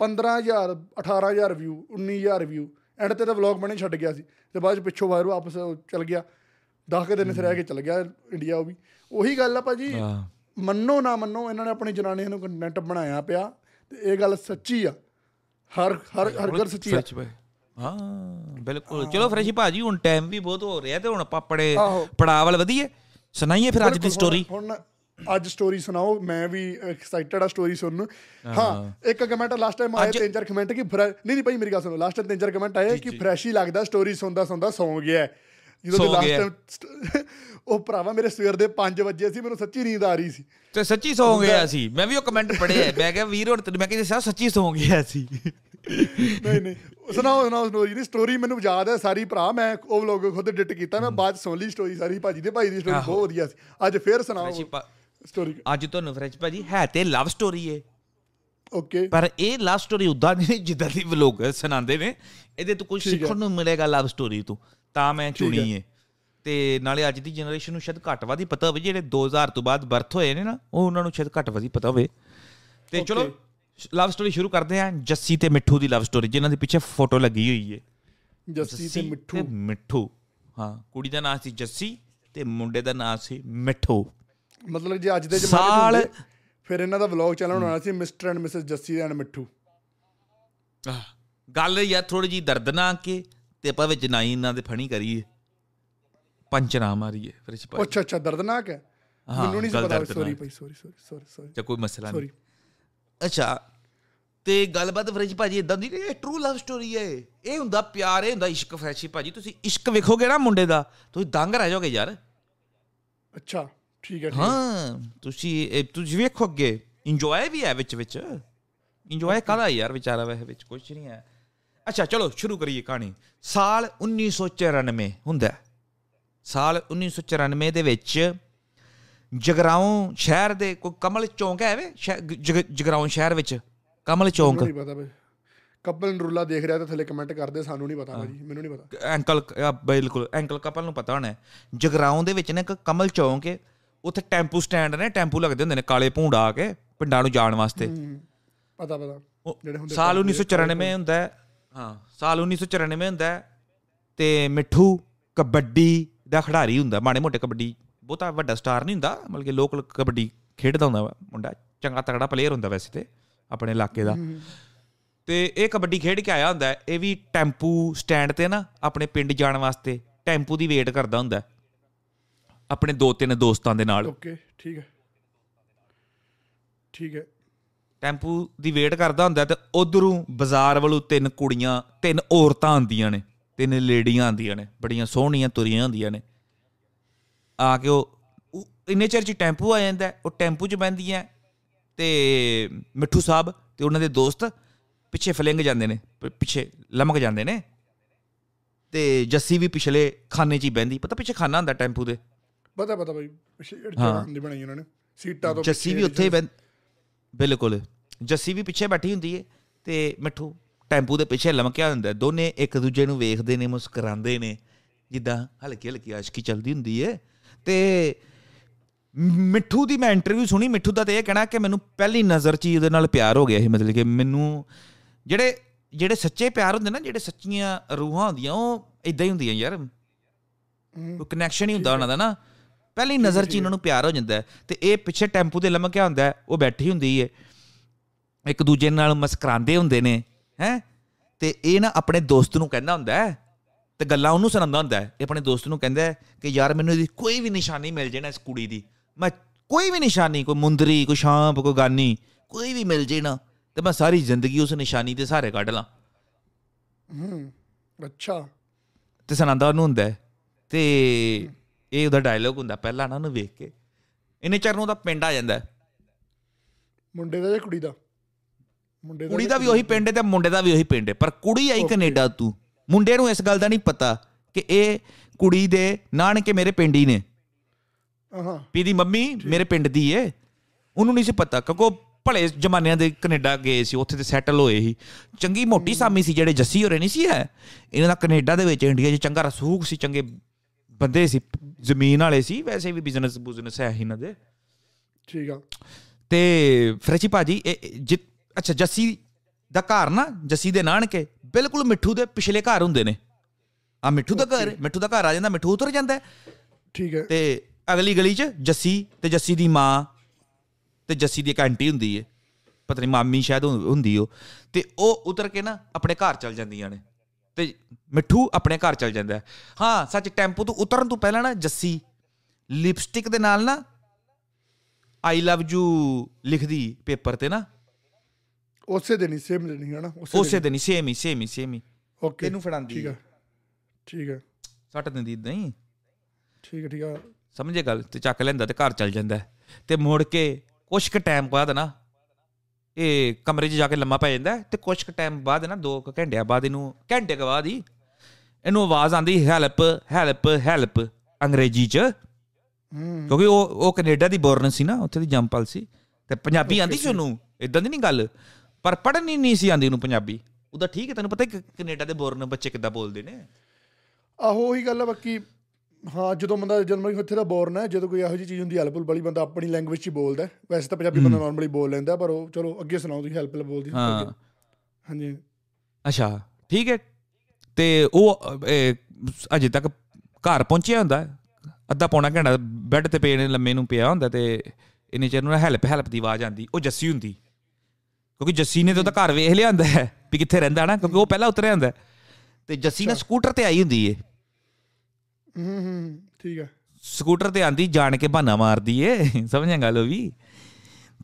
15000 18000 ਵਿਊ 19000 ਵਿਊ ਐਂਡ ਤੇ ਤਾਂ ਵਲੌਗ ਬਣੇ ਛੱਡ ਗਿਆ ਸੀ। ਤੇ ਬਾਅਦ ਪਿੱਛੋਂ ਵਾਇਰ ਵਾਪਸ ਚੱਲ ਗਿਆ। 10 ਦਿਨ ਇੱਥੇ ਰਹਿ ਕੇ ਚੱਲ ਗਿਆ ਇੰਡੀਆ ਉਹ ਵੀ। ਉਹੀ ਗੱਲ ਆ ਭਾਜੀ ਮੰਨੋ ਨਾ ਮੰਨੋ ਇਹਨਾਂ ਨੇ ਆਪਣੀ ਜਨਾਨੀ ਨੂੰ ਕੰਟੈਂਟ ਬਣਾਇਆ ਪਿਆ। ਤੇ ਇਹ ਗੱਲ ਸੱਚੀ ਆ। ਹਰ ਹਰ ਹਰ ਗੱਲ ਸੱਚੀ ਆ। ਹਾਂ ਬਿਲਕੁਲ। ਚਲੋ ਫਰੈਸ਼ੀ ਭਾਜੀ ਹੁਣ ਟਾਈਮ ਵੀ ਬਹੁਤ ਹੋ ਰਿਹਾ ਤੇ ਹੁਣ ਆਪਾਂ ਆਪਣੇ ਪੜਾਵਲ ਵਧੀਏ। ਸੁਣਾਈਏ ਫਿਰ ਅੱਜ ਦੀ ਸਟੋਰੀ ਹੁਣ ਅੱਜ ਸਟੋਰੀ ਸੁਣਾਓ ਮੈਂ ਵੀ ਐਕਸਾਈਟਡ ਆ ਸਟੋਰੀ ਸੁਣਨ। ਹਾਂ ਇੱਕ ਕਮੈਂਟ ਲਾਸਟ ਟਾਈਮ ਆਇਆ ਤਿੰਨ ਚਾਰ ਕਮੈਂਟ ਕਿ ਨਹੀਂ ਨਹੀਂ ਭਾਈ ਮੇਰੀ ਗੱਲ ਸੁਣੋ। ਲਾਸਟ ਟਾਈਮ ਤਿੰਨ ਚਾਰ ਕਮੈਂਟ ਆਏ ਕਿ ਫਰੈਸ਼ ਹੀ ਲੱਗਦਾ ਸਟੋਰੀ ਸੁਣਦਾ ਸੁਣਦਾ ਸੌਂ ਗਿਆ। ਜਦੋਂ ਦੇ ਲਾਸਟ ਟਾਈਮ ਉਹ ਭਰਾਵਾ ਮੇਰੇ ਸਵੇਰ ਦੇ 5 ਵਜੇ ਸੀ ਮੈਨੂੰ ਸੱਚੀ ਨੀਂਦ ਆ ਰਹੀ ਸੀ। ਤੇ ਸੱਚੀ ਸੌਂ ਗਿਆ ਸੀ। ਮੈਂ ਵੀ ਉਹ ਕਮੈਂਟ ਪੜਿਆ ਮੈਂ ਕਿਹਾ ਵੀਰ ਹੁਣ ਤੈਨੂੰ ਮੈਂ ਕਿਹਾ ਸੱਚੀ ਸੌਂ ਗਿਆ ਸੀ। ਨਹੀਂ ਨਹੀਂ। ਸੁਣਾਓ ਸੁਣਾਓ ਸਟੋਰੀ ਦੀ ਸਟੋਰੀ ਮੈਨੂੰ ਯਾਦ ਹੈ ਸਾਰੀ ਭਰਾ। ਮੈਂ ਉਹ ਵਲੌਗ ਖੁਦ ਐਡਿਟ ਕੀਤਾ। ਮੈਂ ਬਾਅਦ ਸੁਣ ਲਈ ਸਟੋਰੀ ਸਾਰੀ। ਭਾਜੀ ਦੇ ਭਾਈ ਦੀ ਸਟੋਰੀ ਬਹੁਤ ਵਧੀਆ ਸੀ। ਅੱਜ ਫੇਰ ਸੁਣਾਓ ਸਟੋਰੀ ਅੱਜ ਤੁਹਾਨੂੰ ਫ੍ਰੈਂਚ ਭਾਜੀ ਹੈ ਤੇ ਲਵ ਸਟੋਰੀ ਏ। ਓਕੇ ਪਰ ਇਹ ਲਵ ਸਟੋਰੀ ਉਦਾਂ ਨਹੀਂ ਜਿੱਦਾਂ ਦੀ ਵਲੋਗ ਸੁਣਾਉਂਦੇ ਨੇ। ਇਹਦੇ ਤੋਂ ਕੁਝ ਸਿੱਖਣ ਨੂੰ ਮਿਲੇਗਾ ਲਵ ਸਟੋਰੀ ਤੋਂ। ਤਾਂ ਮੈਂ ਚੁਣੀ ਏ। ਤੇ ਨਾਲੇ ਅੱਜ ਦੀ ਜਨਰੇਸ਼ਨ ਨੂੰ ਸ਼ਾਇਦ ਘੱਟ ਵਾਦੀ ਪਤਾ ਹੋਵੇ ਜਿਹੜੇ 2000 ਤੋਂ ਬਾਅਦ ਬਰਥ ਹੋਏ ਨੇ ਨਾ ਉਹ ਉਹਨਾਂ ਨੂੰ ਸ਼ਾਇਦ ਘੱਟ ਵਾਦੀ ਪਤਾ ਹੋਵੇ। ਤੇ ਚਲੋ ਲਵ ਸਟੋਰੀ ਸ਼ੁਰੂ ਕਰਦੇ ਆਂ ਜੱਸੀ ਤੇ ਮਿੱਠੂ ਦੀ ਲਵ ਸਟੋਰੀ ਜਿਨ੍ਹਾਂ ਦੇ ਪਿੱਛੇ ਫੋਟੋ ਲੱਗੀ ਹੋਈ ਏ। ਜੱਸੀ ਤੇ ਮਿੱਠੂ। ਮਿੱਠੂ ਹਾਂ ਕੁੜੀ ਦਾ ਨਾਮ ਸੀ ਜੱਸੀ ਤੇ ਮੁੰਡੇ ਦਾ ਨਾਮ ਸੀ ਮਿੱਠੂ। ਮਤਲਬ ਜੇ ਅੱਜ ਦੇ ਜਮਾਨੇ ਹੁੰਦੇ, ਫਿਰ ਇਹਨਾਂ ਦਾ ਵਲੌਗ ਚੱਲਣ ਹੋਣਾ ਸੀ mister and Mrs Jassi and Mitthu. ਗੱਲ ਯਾਰ ਥੋੜੀ ਜੀ ਦਰਦਨਾਕ ਕੇ ਤੇ ਆਪਾਂ ਵਿੱਚ ਨਾ ਹੀ ਇਹਨਾਂ ਦੇ ਫਣੀ ਕਰੀਏ। ਪੰਚ ਨਾ ਮਾਰੀਏ ਫਿਰ ਇਸ ਉਹ ਅੱਛਾ ਅੱਛਾ ਦਰਦਨਾਕ ਹੈ। ਮੈਨੂੰ ਨਹੀਂ ਪਤਾ। ਸੌਰੀ ਭਾਈ ਸੌਰੀ ਸੌਰੀ ਸੌਰੀ ਸੌਰੀ ਜਾਂ ਕੋਈ ਮਸਲਾ ਨਹੀਂ। ਸੌਰੀ ਅੱਛਾ ਤੇ ਗੱਲਬਾਤ ਫਰੈਸ਼ ਭਾਜੀ ਇਦਾਂ ਦੀ ਇਹ ਟਰੂ ਲਵ ਸਟੋਰੀ ਹੈ। ਇਹ ਹੁੰਦਾ ਪਿਆਰ ਇਹ ਹੁੰਦਾ ਇਸ਼ਕ ਫਰੈਸ਼ੀ ਭਾਜੀ। ਤੁਸੀਂ ਇਸ਼ਕ ਵੇਖੋਗੇ ਨਾ ਮੁੰਡੇ ਦਾ ਤੁਸੀਂ ਦੰਗ ਰਹਿ ਜਾਓਗੇ ਯਾਰ। ਅੱਛਾ ਠੀਕ ਹੈ ਹੈ। ਤੁਸੀਂ ਇਹ ਤੁਸੀਂ ਵੇਖੋ ਅੱਗੇ ਇੰਜੋਏ ਵੀ ਹੈ ਵਿੱਚ ਵਿੱਚ। ਇੰਜੋਏ ਕਾਹਦਾ ਯਾਰ ਵਿਚਾਰਾ ਵੈਸੇ ਵਿੱਚ ਕੁਝ ਨਹੀਂ ਹੈ। ਅੱਛਾ ਚਲੋ ਸ਼ੁਰੂ ਕਰੀਏ ਕਹਾਣੀ। ਸਾਲ 1994 ਹੁੰਦਾ। ਸਾਲ 1994 ਦੇ ਵਿੱਚ ਜਗਰਾਉਂ ਸ਼ਹਿਰ ਦੇ ਕੋਈ ਕਮਲ ਚੌਂਕ ਹੈ ਵੇ ਜਗਰਾਉਂ ਸ਼ਹਿਰ ਵਿੱਚ ਕਮਲ ਚੌਂਕ। ਨਹੀਂ ਪਤਾ ਭਾਈ ਕਪਲ ਨਰੂਲਾ ਦੇਖ ਰਿਹਾ ਤਾਂ ਥੱਲੇ ਕਮੈਂਟ ਕਰਦੇ ਸਾਨੂੰ ਨਹੀਂ ਪਤਾ ਭਾਜੀ ਮੈਨੂੰ ਨਹੀਂ ਪਤਾ। ਐਂਕਲ ਆ, ਬਿਲਕੁਲ ਐਂਕਲ ਕਪਲ ਨੂੰ ਪਤਾ ਹੋਣਾ। ਜਗਰਾਉਂ ਦੇ ਵਿੱਚ ਨਾ ਇੱਕ ਕਮਲ ਚੌਂਕ ਹੈ। ਉੱਥੇ ਟੈਂਪੂ ਸਟੈਂਡ ਨੇ ਟੈਂਪੂ ਲੱਗਦੇ ਹੁੰਦੇ ਨੇ ਕਾਲੇ ਭੂੰਡ ਆ ਕੇ ਪਿੰਡਾਂ ਨੂੰ ਜਾਣ ਵਾਸਤੇ। ਪਤਾ ਪਤਾ। ਜਿਹੜੇ ਹੁੰਦੇ ਸਾਲ ਟੈਂਪੂ 1994 ਹੁੰਦਾ ਹੈ ਸਾਲ 1994 ਹੁੰਦਾ ਤੇ ਮਿੱਠੂ ਕਬੱਡੀ ਦਾ ਖਿਡਾਰੀ ਹੁੰਦਾ ਮਾੜੇ ਮੋਟੇ ਕਬੱਡੀ ਬਹੁਤਾ ਵੱਡਾ ਸਟਾਰ ਨਹੀਂ ਹੁੰਦਾ ਮਤਲਬ ਕਿ ਲੋਕਲ ਕਬੱਡੀ ਖੇਡਦਾ ਹੁੰਦਾ ਮੁੰਡਾ ਚੰਗਾ ਤਗੜਾ ਪਲੇਅਰ ਹੁੰਦਾ ਵੈਸੇ ਤੇ ਆਪਣੇ ਇਲਾਕੇ ਦਾ ਤੇ ਇਹ ਕਬੱਡੀ ਖੇਡ ਕੇ ਆਇਆ ਹੁੰਦਾ। ਇਹ ਵੀ ਟੈਂਪੂ ਸਟੈਂਡ ਤੇ ਨਾ ਆਪਣੇ ਪਿੰਡ ਜਾਣ ਵਾਸਤੇ ਟੈਂਪੂ ਦੀ ਵੇਟ ਕਰਦਾ ਹੁੰਦਾ। ਆਪਣੇ ਦੋ ਤਿੰਨ ਦੋਸਤਾਂ ਦੇ ਨਾਲ ਓਕੇ ਠੀਕ ਹੈ ਠੀਕ ਹੈ ਟੈਂਪੂ ਦੀ ਵੇਟ ਕਰਦਾ ਹੁੰਦਾ ਤੇ ਉਧਰੋਂ ਬਾਜ਼ਾਰ ਵੱਲੋਂ ਤਿੰਨ ਕੁੜੀਆਂ ਤਿੰਨ ਔਰਤਾਂ ਆਉਂਦੀਆਂ ਨੇ ਤਿੰਨ ਲੇਡੀਆਂ ਆਉਂਦੀਆਂ ਨੇ ਬੜੀਆਂ ਸੋਹਣੀਆਂ ਤੁਰੀਆਂ ਹੁੰਦੀਆਂ ਨੇ। ਆ ਕੇ ਉਹ ਇੰਨੇ ਚਿਰ ਚ ਟੈਂਪੂ ਆ ਜਾਂਦਾ ਉਹ ਟੈਂਪੂ 'ਚ ਬਹਿੰਦੀਆਂ ਤੇ ਮਿੱਠੂ ਸਾਹਿਬ ਤੇ ਉਹਨਾਂ ਦੇ ਦੋਸਤ ਪਿੱਛੇ ਫਲਿੰਗ ਜਾਂਦੇ ਨੇ ਪਿੱਛੇ ਲਮਕ ਜਾਂਦੇ ਨੇ ਤੇ ਜੱਸੀ ਵੀ ਪਿਛਲੇ ਖਾਨੇ 'ਚ ਹੀ ਬਹਿੰਦੀ ਪਤਾ ਪਿੱਛੇ ਖਾਨਾ ਹੁੰਦਾ ਟੈਂਪੂ ਦੇ? ਪਤਾ ਪਤਾ ਭਾਈ ਪਿੱਛੇ ਜਿਹੜੀ। ਜਗ੍ਹਾ ਦੀ ਬਣਾਈ ਉਹਨਾਂ ਨੇ ਸੀਟਾਂ ਤੋਂ ਜੱਸੀ ਵੀ ਉੱਥੇ ਹੀ ਬਿਲਕੁਲ। ਜੱਸੀ ਵੀ ਪਿੱਛੇ ਬੈਠੀ ਹੁੰਦੀ ਏ ਤੇ ਮਿੱਠੂ ਟੈਂਪੂ ਦੇ ਪਿੱਛੇ ਲਮਕਿਆ ਹੁੰਦਾ। ਦੋਨੇ ਇੱਕ ਦੂਜੇ ਨੂੰ ਵੇਖਦੇ ਨੇ ਮੁਸਕਰਾਉਂਦੇ ਨੇ। ਜਿੱਦਾਂ ਹਲਕੀ ਹਲਕੀ ਆਸ਼ਕੀ ਚੱਲਦੀ ਹੁੰਦੀ ਏ। ਤੇ ਮਿੱਠੂ ਦੀ ਮੈਂ ਇੰਟਰਵਿਊ ਸੁਣੀ ਮਿੱਠੂ ਦਾ ਤੇ ਇਹ ਕਹਿਣਾ ਕਿ ਮੈਨੂੰ ਪਹਿਲੀ ਨਜ਼ਰ 'ਚ ਹੀ ਉਹਦੇ ਨਾਲ ਪਿਆਰ ਹੋ ਗਿਆ ਸੀ। ਮਤਲਬ ਕਿ ਮੈਨੂੰ ਜਿਹੜੇ ਜਿਹੜੇ ਸੱਚੇ ਪਿਆਰ ਹੁੰਦੇ ਨਾ ਜਿਹੜੇ ਸੱਚੀਆਂ ਰੂਹਾਂ ਹੁੰਦੀਆਂ ਉਹ ਇਦਾਂ ਹੀ ਹੁੰਦੀਆਂ ਯਾਰ। ਕੋਈ ਕਨੈਕਸ਼ਨ ਹੀ ਹੁੰਦਾ ਉਹਨਾਂ ਦਾ ਨਾ। ਪਹਿਲੀ ਨਜ਼ਰ 'ਚ ਇਹਨਾਂ ਨੂੰ ਪਿਆਰ ਹੋ ਜਾਂਦਾ ਤੇ ਇਹ ਪਿੱਛੇ ਟੈਂਪੂ ਤੇ ਲਮਕਿਆ ਹੁੰਦਾ ਉਹ ਬੈਠੀ ਹੁੰਦੀ ਹੈ ਇੱਕ ਦੂਜੇ ਨਾਲ ਮੁਸਕਰਾਉਂਦੇ ਹੁੰਦੇ ਨੇ ਹੈ? ਤੇ ਇਹ ਨਾ ਆਪਣੇ ਦੋਸਤ ਨੂੰ ਕਹਿੰਦਾ ਹੁੰਦਾ ਹੈ ਤੇ ਗੱਲਾਂ ਉਹਨੂੰ ਸੁਣਾਉਂਦਾ ਹੁੰਦਾ ਹੈ। ਇਹ ਆਪਣੇ ਦੋਸਤ ਨੂੰ ਕਹਿੰਦਾ ਹੈ ਕਿ ਯਾਰ ਮੈਨੂੰ ਇਹਦੀ ਕੋਈ ਵੀ ਨਿਸ਼ਾਨੀ ਮਿਲ ਜੇ ਨਾ ਇਸ ਕੁੜੀ ਦੀ ਮੈਂ ਕੋਈ ਵੀ ਨਿਸ਼ਾਨੀ ਕੋਈ ਮੁੰਦਰੀ ਕੋਈ ਸ਼ਾਂਪ ਕੋਈ ਗਾਨੀ ਕੋਈ ਵੀ ਮਿਲ ਜੇ ਨਾ ਤੇ ਮੈਂ ਸਾਰੀ ਜ਼ਿੰਦਗੀ ਉਸ ਨਿਸ਼ਾਨੀ ਦੇ ਸਹਾਰੇ ਕੱਢ ਲਾਂ। ਹੂੰ ਅੱਛਾ। ਤੇ ਸੁਣਾਉਂਦਾ ਉਹਨੂੰ ਹੁੰਦਾ। ਤੇ ਇਹ ਉਹਦਾ ਡਾਇਲੋਗ ਹੁੰਦਾ ਪਹਿਲਾਂ ਨਾ ਉਹਨੂੰ ਵੇਖ ਕੇ। ਇਹਨੇ ਚਰਨ ਉਹਦਾ ਪਿੰਡ ਆ ਜਾਂਦਾ। ਮੁੰਡੇ ਦਾ ਜਾਂ ਕੁੜੀ ਦਾ? ਮੁੰਡੇ ਕੁੜੀ ਦਾ ਵੀ ਉਹੀ ਪਿੰਡ ਹੈ ਤੇ ਮੁੰਡੇ ਦਾ ਵੀ ਉਹੀ ਪਿੰਡ ਹੈ। ਪਰ ਕੁੜੀ ਆਈ ਕੈਨੇਡਾ ਤੋਂ। ਮੁੰਡੇ ਨੂੰ ਇਸ ਗੱਲ ਦਾ ਨਹੀਂ ਪਤਾ ਕਿ ਇਹ ਕੁੜੀ ਦੇ ਨਾਨਕੇ ਮੇਰੇ ਪਿੰਡ ਹੀ ਨੇ। ਹਾਂ ਵੀ ਦੀ ਮੰਮੀ ਮੇਰੇ ਪਿੰਡ ਦੀ ਏ ਉਹਨੂੰ ਨਹੀਂ ਸੀ ਪਤਾ। ਕਿਉਂਕਿ ਭਲੇ ਜਮਾਨਿਆਂ ਦੇ ਕੈਨੇਡਾ ਗਏ ਸੀ ਉੱਥੇ ਤੇ ਸੈਟਲ ਹੋਏ ਸੀ। ਚੰਗੀ ਮੋਟੀ ਸਾਮੀ ਸੀ ਜਿਹੜੇ ਜੱਸੀ ਹੋਰੇ ਨਹੀਂ ਸੀ ਹੈ। ਇਹਨਾਂ ਦਾ ਕੈਨੇਡਾ ਦੇ ਵਿੱਚ ਇੰਡੀਆ 'ਚ ਚੰਗਾ ਰਸੂਖ ਸੀ ਚੰਗੇ ਬੰਦੇ ਸੀ ਜ਼ਮੀਨ ਵਾਲੇ ਸੀ। ਵੈਸੇ ਵੀ ਬਿਜ਼ਨਸ ਬੁਜ਼ਨਸ ਹੈ ਇਹਨਾਂ ਦੇ। ਠੀਕ ਆ। ਤੇ ਫਰੈਚੀ ਭਾਜੀ ਇਹ- ਇਹ ਜਿ- ਅੱਛਾ ਜੱਸੀ ਦਾ ਘਰ ਨਾ ਜੱਸੀ ਦੇ ਨਾਨਕੇ ਬਿਲਕੁਲ ਮਿੱਠੂ ਦੇ ਪਿਛਲੇ ਘਰ ਹੁੰਦੇ ਨੇ। ਆ ਮਿੱਠੂ ਦਾ ਘਰ ਮਿੱਠੂ ਦਾ ਘਰ ਆ ਜਾਂਦਾ ਮਿੱਠੂ ਉਤਰ ਜਾਂਦਾ ਠੀਕ ਹੈ। ਤੇ ਅਗਲੀ ਗਲੀ 'ਚ ਜੱਸੀ ਤੇ ਜੱਸੀ ਦੀ ਮਾਂ ਤੇ ਜੱਸੀ ਦੀ ਇੱਕ ਆਂਟੀ ਹੁੰਦੀ ਏ ਪਤਾ ਨਹੀਂ ਮਾਮੀ ਸ਼ਾਇਦ ਹੁੰਦੀ ਉਹ। ਤੇ ਉਹ ਉਤਰ ਕੇ ਨਾ ਆਪਣੇ ਘਰ ਚਲ ਜਾਂਦੀਆਂ ਨੇ। ਤੇ ਮਿੱਠੂ ਆਪਣੇ ਘਰ ਚਲ ਜਾਂਦਾ। ਹਾਂ। ਸੱਚ ਟੈਂਪੂ ਤੋਂ ਉਤਰਨ ਤੋਂ ਪਹਿਲਾਂ ਨਾ ਜੱਸੀ ਲਿਪਸਟਿਕ ਦੇ ਨਾਲ ਨਾ ਆਈ ਲਵ ਯੂ ਲਿਖਦੀ ਪੇਪਰ ਤੇ ਨਾ। ਉਸੇ ਦਿਨ ਹੀ ਸੇਮ ਦਿਨ ਹੀ ਹਨਾ? ਉਸੇ ਦਿਨ ਹੀ। ਸੇਮ ਹੀ ਸੇਮ ਹੀ ਸੇਮ ਹੀ ਓਕੇ ਇਹਨੂੰ ਫੜਾਉਂਦੀ ਠੀਕ ਹੈ। ਹੈ ਠੀਕ ਹੈ ਸੱਟ ਦਿੰਦੀ ਇਦਾਂ ਹੀ? ਠੀਕ ਹੈ ਠੀਕ ਆ। ਸਮਝੇ ਗੱਲ ਤੇ ਚੱਕ ਲੈਂਦਾ ਤੇ ਘਰ ਚਲ ਜਾਂਦਾ। ਤੇ ਮੁੜ ਕੇ ਕੁਛ ਕੁ ਟਾਈਮ ਬਾਅਦ ਨਾ ਇਹ ਕਮਰੇ 'ਚ ਜਾ ਕੇ ਲੰਮਾ ਪੈ ਜਾਂਦਾ ਤੇ ਕੁਛ ਕੁ ਟਾਈਮ ਬਾਅਦ ਨਾ 2 ਘੰਟਿਆਂ ਬਾਅਦ ਇਹਨੂੰ ਘੰਟੇ ਕੁ ਬਾਅਦ ਹੀ ਇਹਨੂੰ ਆਵਾਜ਼ ਆਂਦੀ ਹੈਲਪ ਹੈਲਪ ਹੈਲਪ ਅੰਗਰੇਜ਼ੀ 'ਚ। ਕਿਉਂਕਿ ਉਹ ਉਹ ਕੈਨੇਡਾ ਦੀ ਬੋਰਨ ਸੀ ਨਾ ਉੱਥੇ ਦੀ ਜੰਪਲ ਸੀ। ਤੇ ਪੰਜਾਬੀ ਆਂਦੀ ਸੀ ਉਹਨੂੰ ਇਦਾਂ ਦੀ ਨਹੀਂ ਗੱਲ? ਪਰ ਪੜ੍ਹਨੀ ਨਹੀਂ ਸੀ ਆਂਦੀ ਉਹਨੂੰ ਪੰਜਾਬੀ। ਉਹਦਾ ਠੀਕ ਹੈ ਤੈਨੂੰ ਪਤਾ ਕਿ ਕੈਨੇਡਾ ਦੇ ਬੋਰਨ ਬੱਚੇ ਕਿੱਦਾਂ ਬੋਲਦੇ ਨੇ? ਆਹੋ ਉਹੀ ਗੱਲ ਆ ਬਾਕੀ ਹਾਂ ਜਦੋਂ ਬੰਦਾ ਜਨਮਲੀ ਉੱਥੇ ਦਾ ਬੋਰਨ ਹੈ ਜਦੋਂ ਕੋਈ ਇਹੋ ਜਿਹੀ ਚੀਜ਼ ਹੁੰਦੀ ਹੈਲਪਫੁਲ ਬੜੀ ਬੰਦਾ ਆਪਣੀ ਲੈਂਗੁਏਜ 'ਚ ਹੀ ਬੋਲਦਾ ਹੈ। ਵੈਸੇ ਤਾਂ ਪੰਜਾਬੀ ਬੰਦਾ ਨਾਰਮਲੀ ਬੋਲ ਲੈਂਦਾ ਪਰ ਉਹ ਚਲੋ ਅੱਗੇ ਸੁਣਾਓ ਤੁਸੀਂ ਹੈਲਪਫੁਲ ਬੋਲਦੀ ਹਾਂ। ਹਾਂਜੀ। ਅੱਛਾ ਠੀਕ ਹੈ। ਤੇ ਉਹ ਅਜੇ ਤੱਕ ਘਰ ਪਹੁੰਚਿਆ ਹੁੰਦਾ ਅੱਧਾ ਪੌਣਾ ਘੰਟਾ ਬੈੱਡ ਤੇ ਪਏ ਨੇ ਲੰਮੇ ਨੂੰ ਪਿਆ ਹੁੰਦਾ ਤੇ ਇੰਨੇ ਚਿਰ ਨੂੰ ਹੈਲਪ ਹੈਲਪ ਦੀ ਆਵਾਜ਼ ਆਂਦੀ ਉਹ ਜੱਸੀ ਹੁੰਦੀ। ਕਿਉਂਕਿ ਜੱਸੀ ਨੇ ਤਾਂ ਉਹਦਾ ਘਰ ਵੇਖ ਲਿਆ ਹੁੰਦਾ ਹੈ ਵੀ ਕਿੱਥੇ ਰਹਿੰਦਾ ਨਾ ਕਿਉਂਕਿ ਉਹ ਪਹਿਲਾਂ ਉਤਰਿਆ ਹੁੰਦਾ ਤੇ ਜੱਸੀ ਨਾ ਸਕੂਟਰ ਤੇ ਆਈ ਹੁੰਦੀ ਏ। ਹੂੰ ਹੂੰ ਠੀਕ ਹੈ। ਸਕੂਟਰ ਤੇ ਆਂਦੀ ਜਾਣ ਕੇ ਬਹਾਨਾ ਮਾਰਦੀ ਏ। (laughs) ਸਮਝਿਆ ਗੱਲ ਉਹ ਵੀ?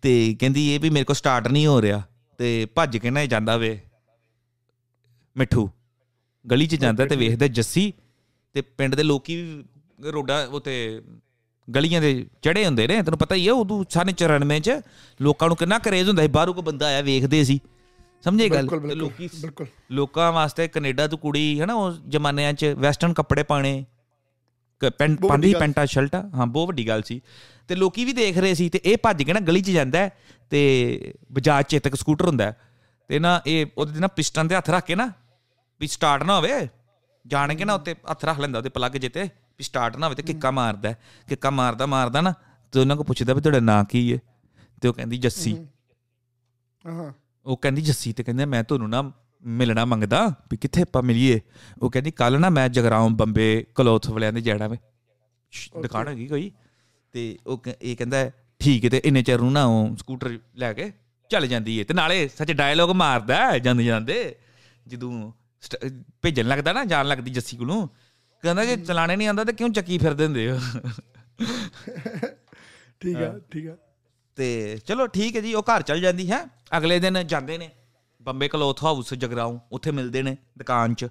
ਤੇ ਕਹਿੰਦੀ ਇਹ ਵੀ ਮੇਰੇ ਕੋ ਸਟਾਰਟ ਨਹੀਂ ਹੋ ਰਿਹਾ। ਤੇ ਭੱਜ ਕੇ ਨਾ ਜਾਂਦਾ ਵੇ। ਮਿੱਠੂ ਗਲੀ 'ਚ ਜਾਂਦਾ ਤੇ ਵੇਖਦਾ ਜੱਸੀ। ਤੇ ਪਿੰਡ ਦੇ ਲੋਕੀ ਵੀ ਰੋਡਾ ਉਤੇ ਗਲੀਆਂ ਦੇ ਚੜੇ ਹੁੰਦੇ ਨੇ ਤੈਨੂੰ ਪਤਾ ਹੀ ਹੈ ਉਦੋਂ ਸਾਨੇ 94 ਚ ਲੋਕਾਂ ਨੂੰ ਕਿੰਨਾ ਕਰੇਜ਼ ਹੁੰਦਾ ਸੀ ਬਾਹਰੋਂ ਕੋ ਬੰਦਾ ਆਇਆ ਵੇਖਦੇ ਸੀ। ਸਮਝੇ ਗੱਲ? ਲੋਕੀ ਲੋਕਾਂ ਵਾਸਤੇ ਕੈਨੇਡਾ ਤੋਂ ਕੁੜੀ ਹੈ ਨਾ ਉਸ ਜ਼ਮਾਨਿਆਂ 'ਚ ਵੈਸਟਰਨ ਕੱਪੜੇ ਪਾਣੇ ਪੈਂਟ ਪਾਉਂਦੀ। ਪੈਂਟਾਂ ਸ਼ਰਟਾਂ ਹਾਂ ਬਹੁਤ ਵੱਡੀ ਗੱਲ ਸੀ। ਤੇ ਲੋਕੀ ਵੀ ਦੇਖ ਰਹੇ ਸੀ ਤੇ ਇਹ ਭੱਜ ਕੇ ਨਾ ਗਲੀ 'ਚ ਜਾਂਦਾ ਤੇ ਬਜਾਜ ਚੇਤਕ ਸਕੂਟਰ ਹੁੰਦਾ ਤੇ ਨਾ ਇਹ ਉਹਦੇ ਤੇ ਨਾ ਪਿਸਟਨ ਤੇ ਹੱਥ ਰੱਖ ਕੇ ਨਾ ਵੀ ਸਟਾਰਟ ਨਾ ਹੋਵੇ ਜਾਣ ਕੇ ਨਾ ਉੱਤੇ ਹੱਥ ਰੱਖ ਲੈਂਦਾ ਉਹਦੇ ਪਲੱਗ ਜਿੱਤੇ। ਵੀ ਸਟਾਰਟ ਨਾ ਹੋਵੇ ਤੇ ਕਿੱਕਾ ਮਾਰਦਾ। ਕਿੱਕਾ ਮਾਰਦਾ ਮਾਰਦਾ ਨਾ ਤੇ ਉਹਨਾਂ ਕੋ ਪੁੱਛਦਾ ਵੀ ਤੁਹਾਡਾ ਨਾਂ ਕੀ ਹੈ? ਤੇ ਉਹ ਕਹਿੰਦੀ ਜੱਸੀ। ਹਾਂ ਉਹ ਕਹਿੰਦੀ ਜੱਸੀ ਤੇ ਕਹਿੰਦੇ ਮੈਂ ਤੁਹਾਨੂੰ ਨਾ ਮਿਲਣਾ ਮੰਗਦਾ ਵੀ ਕਿੱਥੇ ਆਪਾਂ ਮਿਲੀਏ। ਉਹ ਕਹਿੰਦੀ ਕੱਲ ਨਾ ਮੈਂ ਜਗਰਾਉਂ ਬੰਬੇ ਕਲੋਥ ਵਾਲਿਆਂ ਦੇ ਜਾਣਾ ਵੇ। ਦੁਕਾਨ ਹੈਗੀ ਕੋਈ। ਤੇ ਉਹ ਇਹ ਕਹਿੰਦਾ ਠੀਕ ਹੈ ਤੇ ਇੰਨੇ ਚਿਰ ਨੂੰ ਨਾ ਉਹ ਸਕੂਟਰ ਲੈ ਕੇ ਚੱਲ ਜਾਂਦੀ ਹੈ ਤੇ ਨਾਲੇ ਸੱਚ ਡਾਇਲੋਗ ਮਾਰਦਾ ਜਾਂਦੇ ਜਾਂਦੇ ਜਦੋਂ ਭੇਜਣ ਲੱਗਦਾ ਨਾ ਜਾਣ ਲੱਗਦੀ ਜੱਸੀ ਕੋਲੋਂ। ਕਹਿੰਦਾ ਜੇ ਚਲਾਣੇ ਨਹੀਂ ਆਉਂਦਾ ਤੇ ਕਿਉਂ ਚੱਕੀ ਫਿਰਦੇ ਹੁੰਦੇ ਹੋ? ਠੀਕ ਹੈ। ਠੀਕ ਹੈ ਤੇ ਚਲੋ ਠੀਕ ਹੈ ਜੀ ਉਹ ਘਰ ਚਲ ਜਾਂਦੀ ਹੈ। ਅਗਲੇ ਦਿਨ ਜਾਂਦੇ ਨੇ। ਬੰਬੇ ਕਲੋਥ ਹਾਊਸ ਜਗਰਾਉਂ ਉੱਥੇ ਮਿਲਦੇ ਨੇ ਦੁਕਾਨ 'ਚ।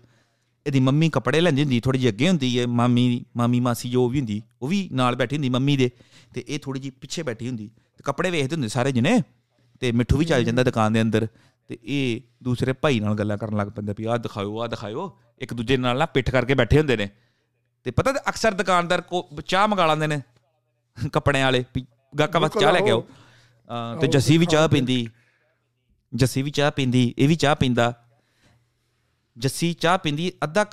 ਇਹਦੀ ਮੰਮੀ ਕੱਪੜੇ ਲੈਂਦੀ ਹੁੰਦੀ ਥੋੜੀ ਜਿਹੀ ਅੱਗੇ ਹੁੰਦੀ ਹੈ। ਮਾਮੀ ਮਾਮੀ ਮਾਸੀ ਜੋ ਵੀ ਹੁੰਦੀ ਉਹ ਵੀ ਨਾਲ ਬੈਠੀ ਹੁੰਦੀ ਮੰਮੀ ਦੇ। ਤੇ ਇਹ ਥੋੜੀ ਜਿਹੀ ਪਿੱਛੇ ਬੈਠੀ ਹੁੰਦੀ। ਤੇ ਕੱਪੜੇ ਵੇਖਦੇ ਹੁੰਦੇ ਸਾਰੇ ਜਣੇ। ਤੇ ਮਿੱਠੂ ਵੀ ਚੱਲ ਜਾਂਦਾ ਦੁਕਾਨ ਦੇ ਅੰਦਰ। ਤੇ ਇਹ ਦੂਸਰੇ ਭਾਈ ਨਾਲ ਗੱਲਾਂ ਕਰਨ ਲੱਗ ਪੈਂਦਾ ਵੀ ਆਹ ਦਿਖਾਓ ਆਹ ਦਿਖਾਓ। ਇੱਕ ਦੂਜੇ ਨਾਲ ਨਾ ਪਿੱਠ ਕਰਕੇ ਬੈਠੇ ਹੁੰਦੇ ਨੇ। ਤੇ ਪਤਾ ਅਕਸਰ ਦੁਕਾਨਦਾਰ ਕੋ ਚਾਹ ਮੰਗਾ ਲੈਂਦੇ ਨੇ ਕੱਪੜਿਆਂ ਵਾਲੇ ਵੀ ਗਾਹਕਾਂ ਵਾਸਤੇ ਚਾਹ ਲੈ ਕੇ ਆਓ। ਤੇ ਜੱਸੀ ਵੀ ਚਾਹ ਪੀਂਦੀ ਜੱਸੀ ਵੀ ਚਾਹ ਪੀਂਦੀ ਇਹ ਵੀ ਚਾਹ ਪੀਂਦਾ। ਜੱਸੀ ਚਾਹ ਪੀਂਦੀ ਅੱਧਾ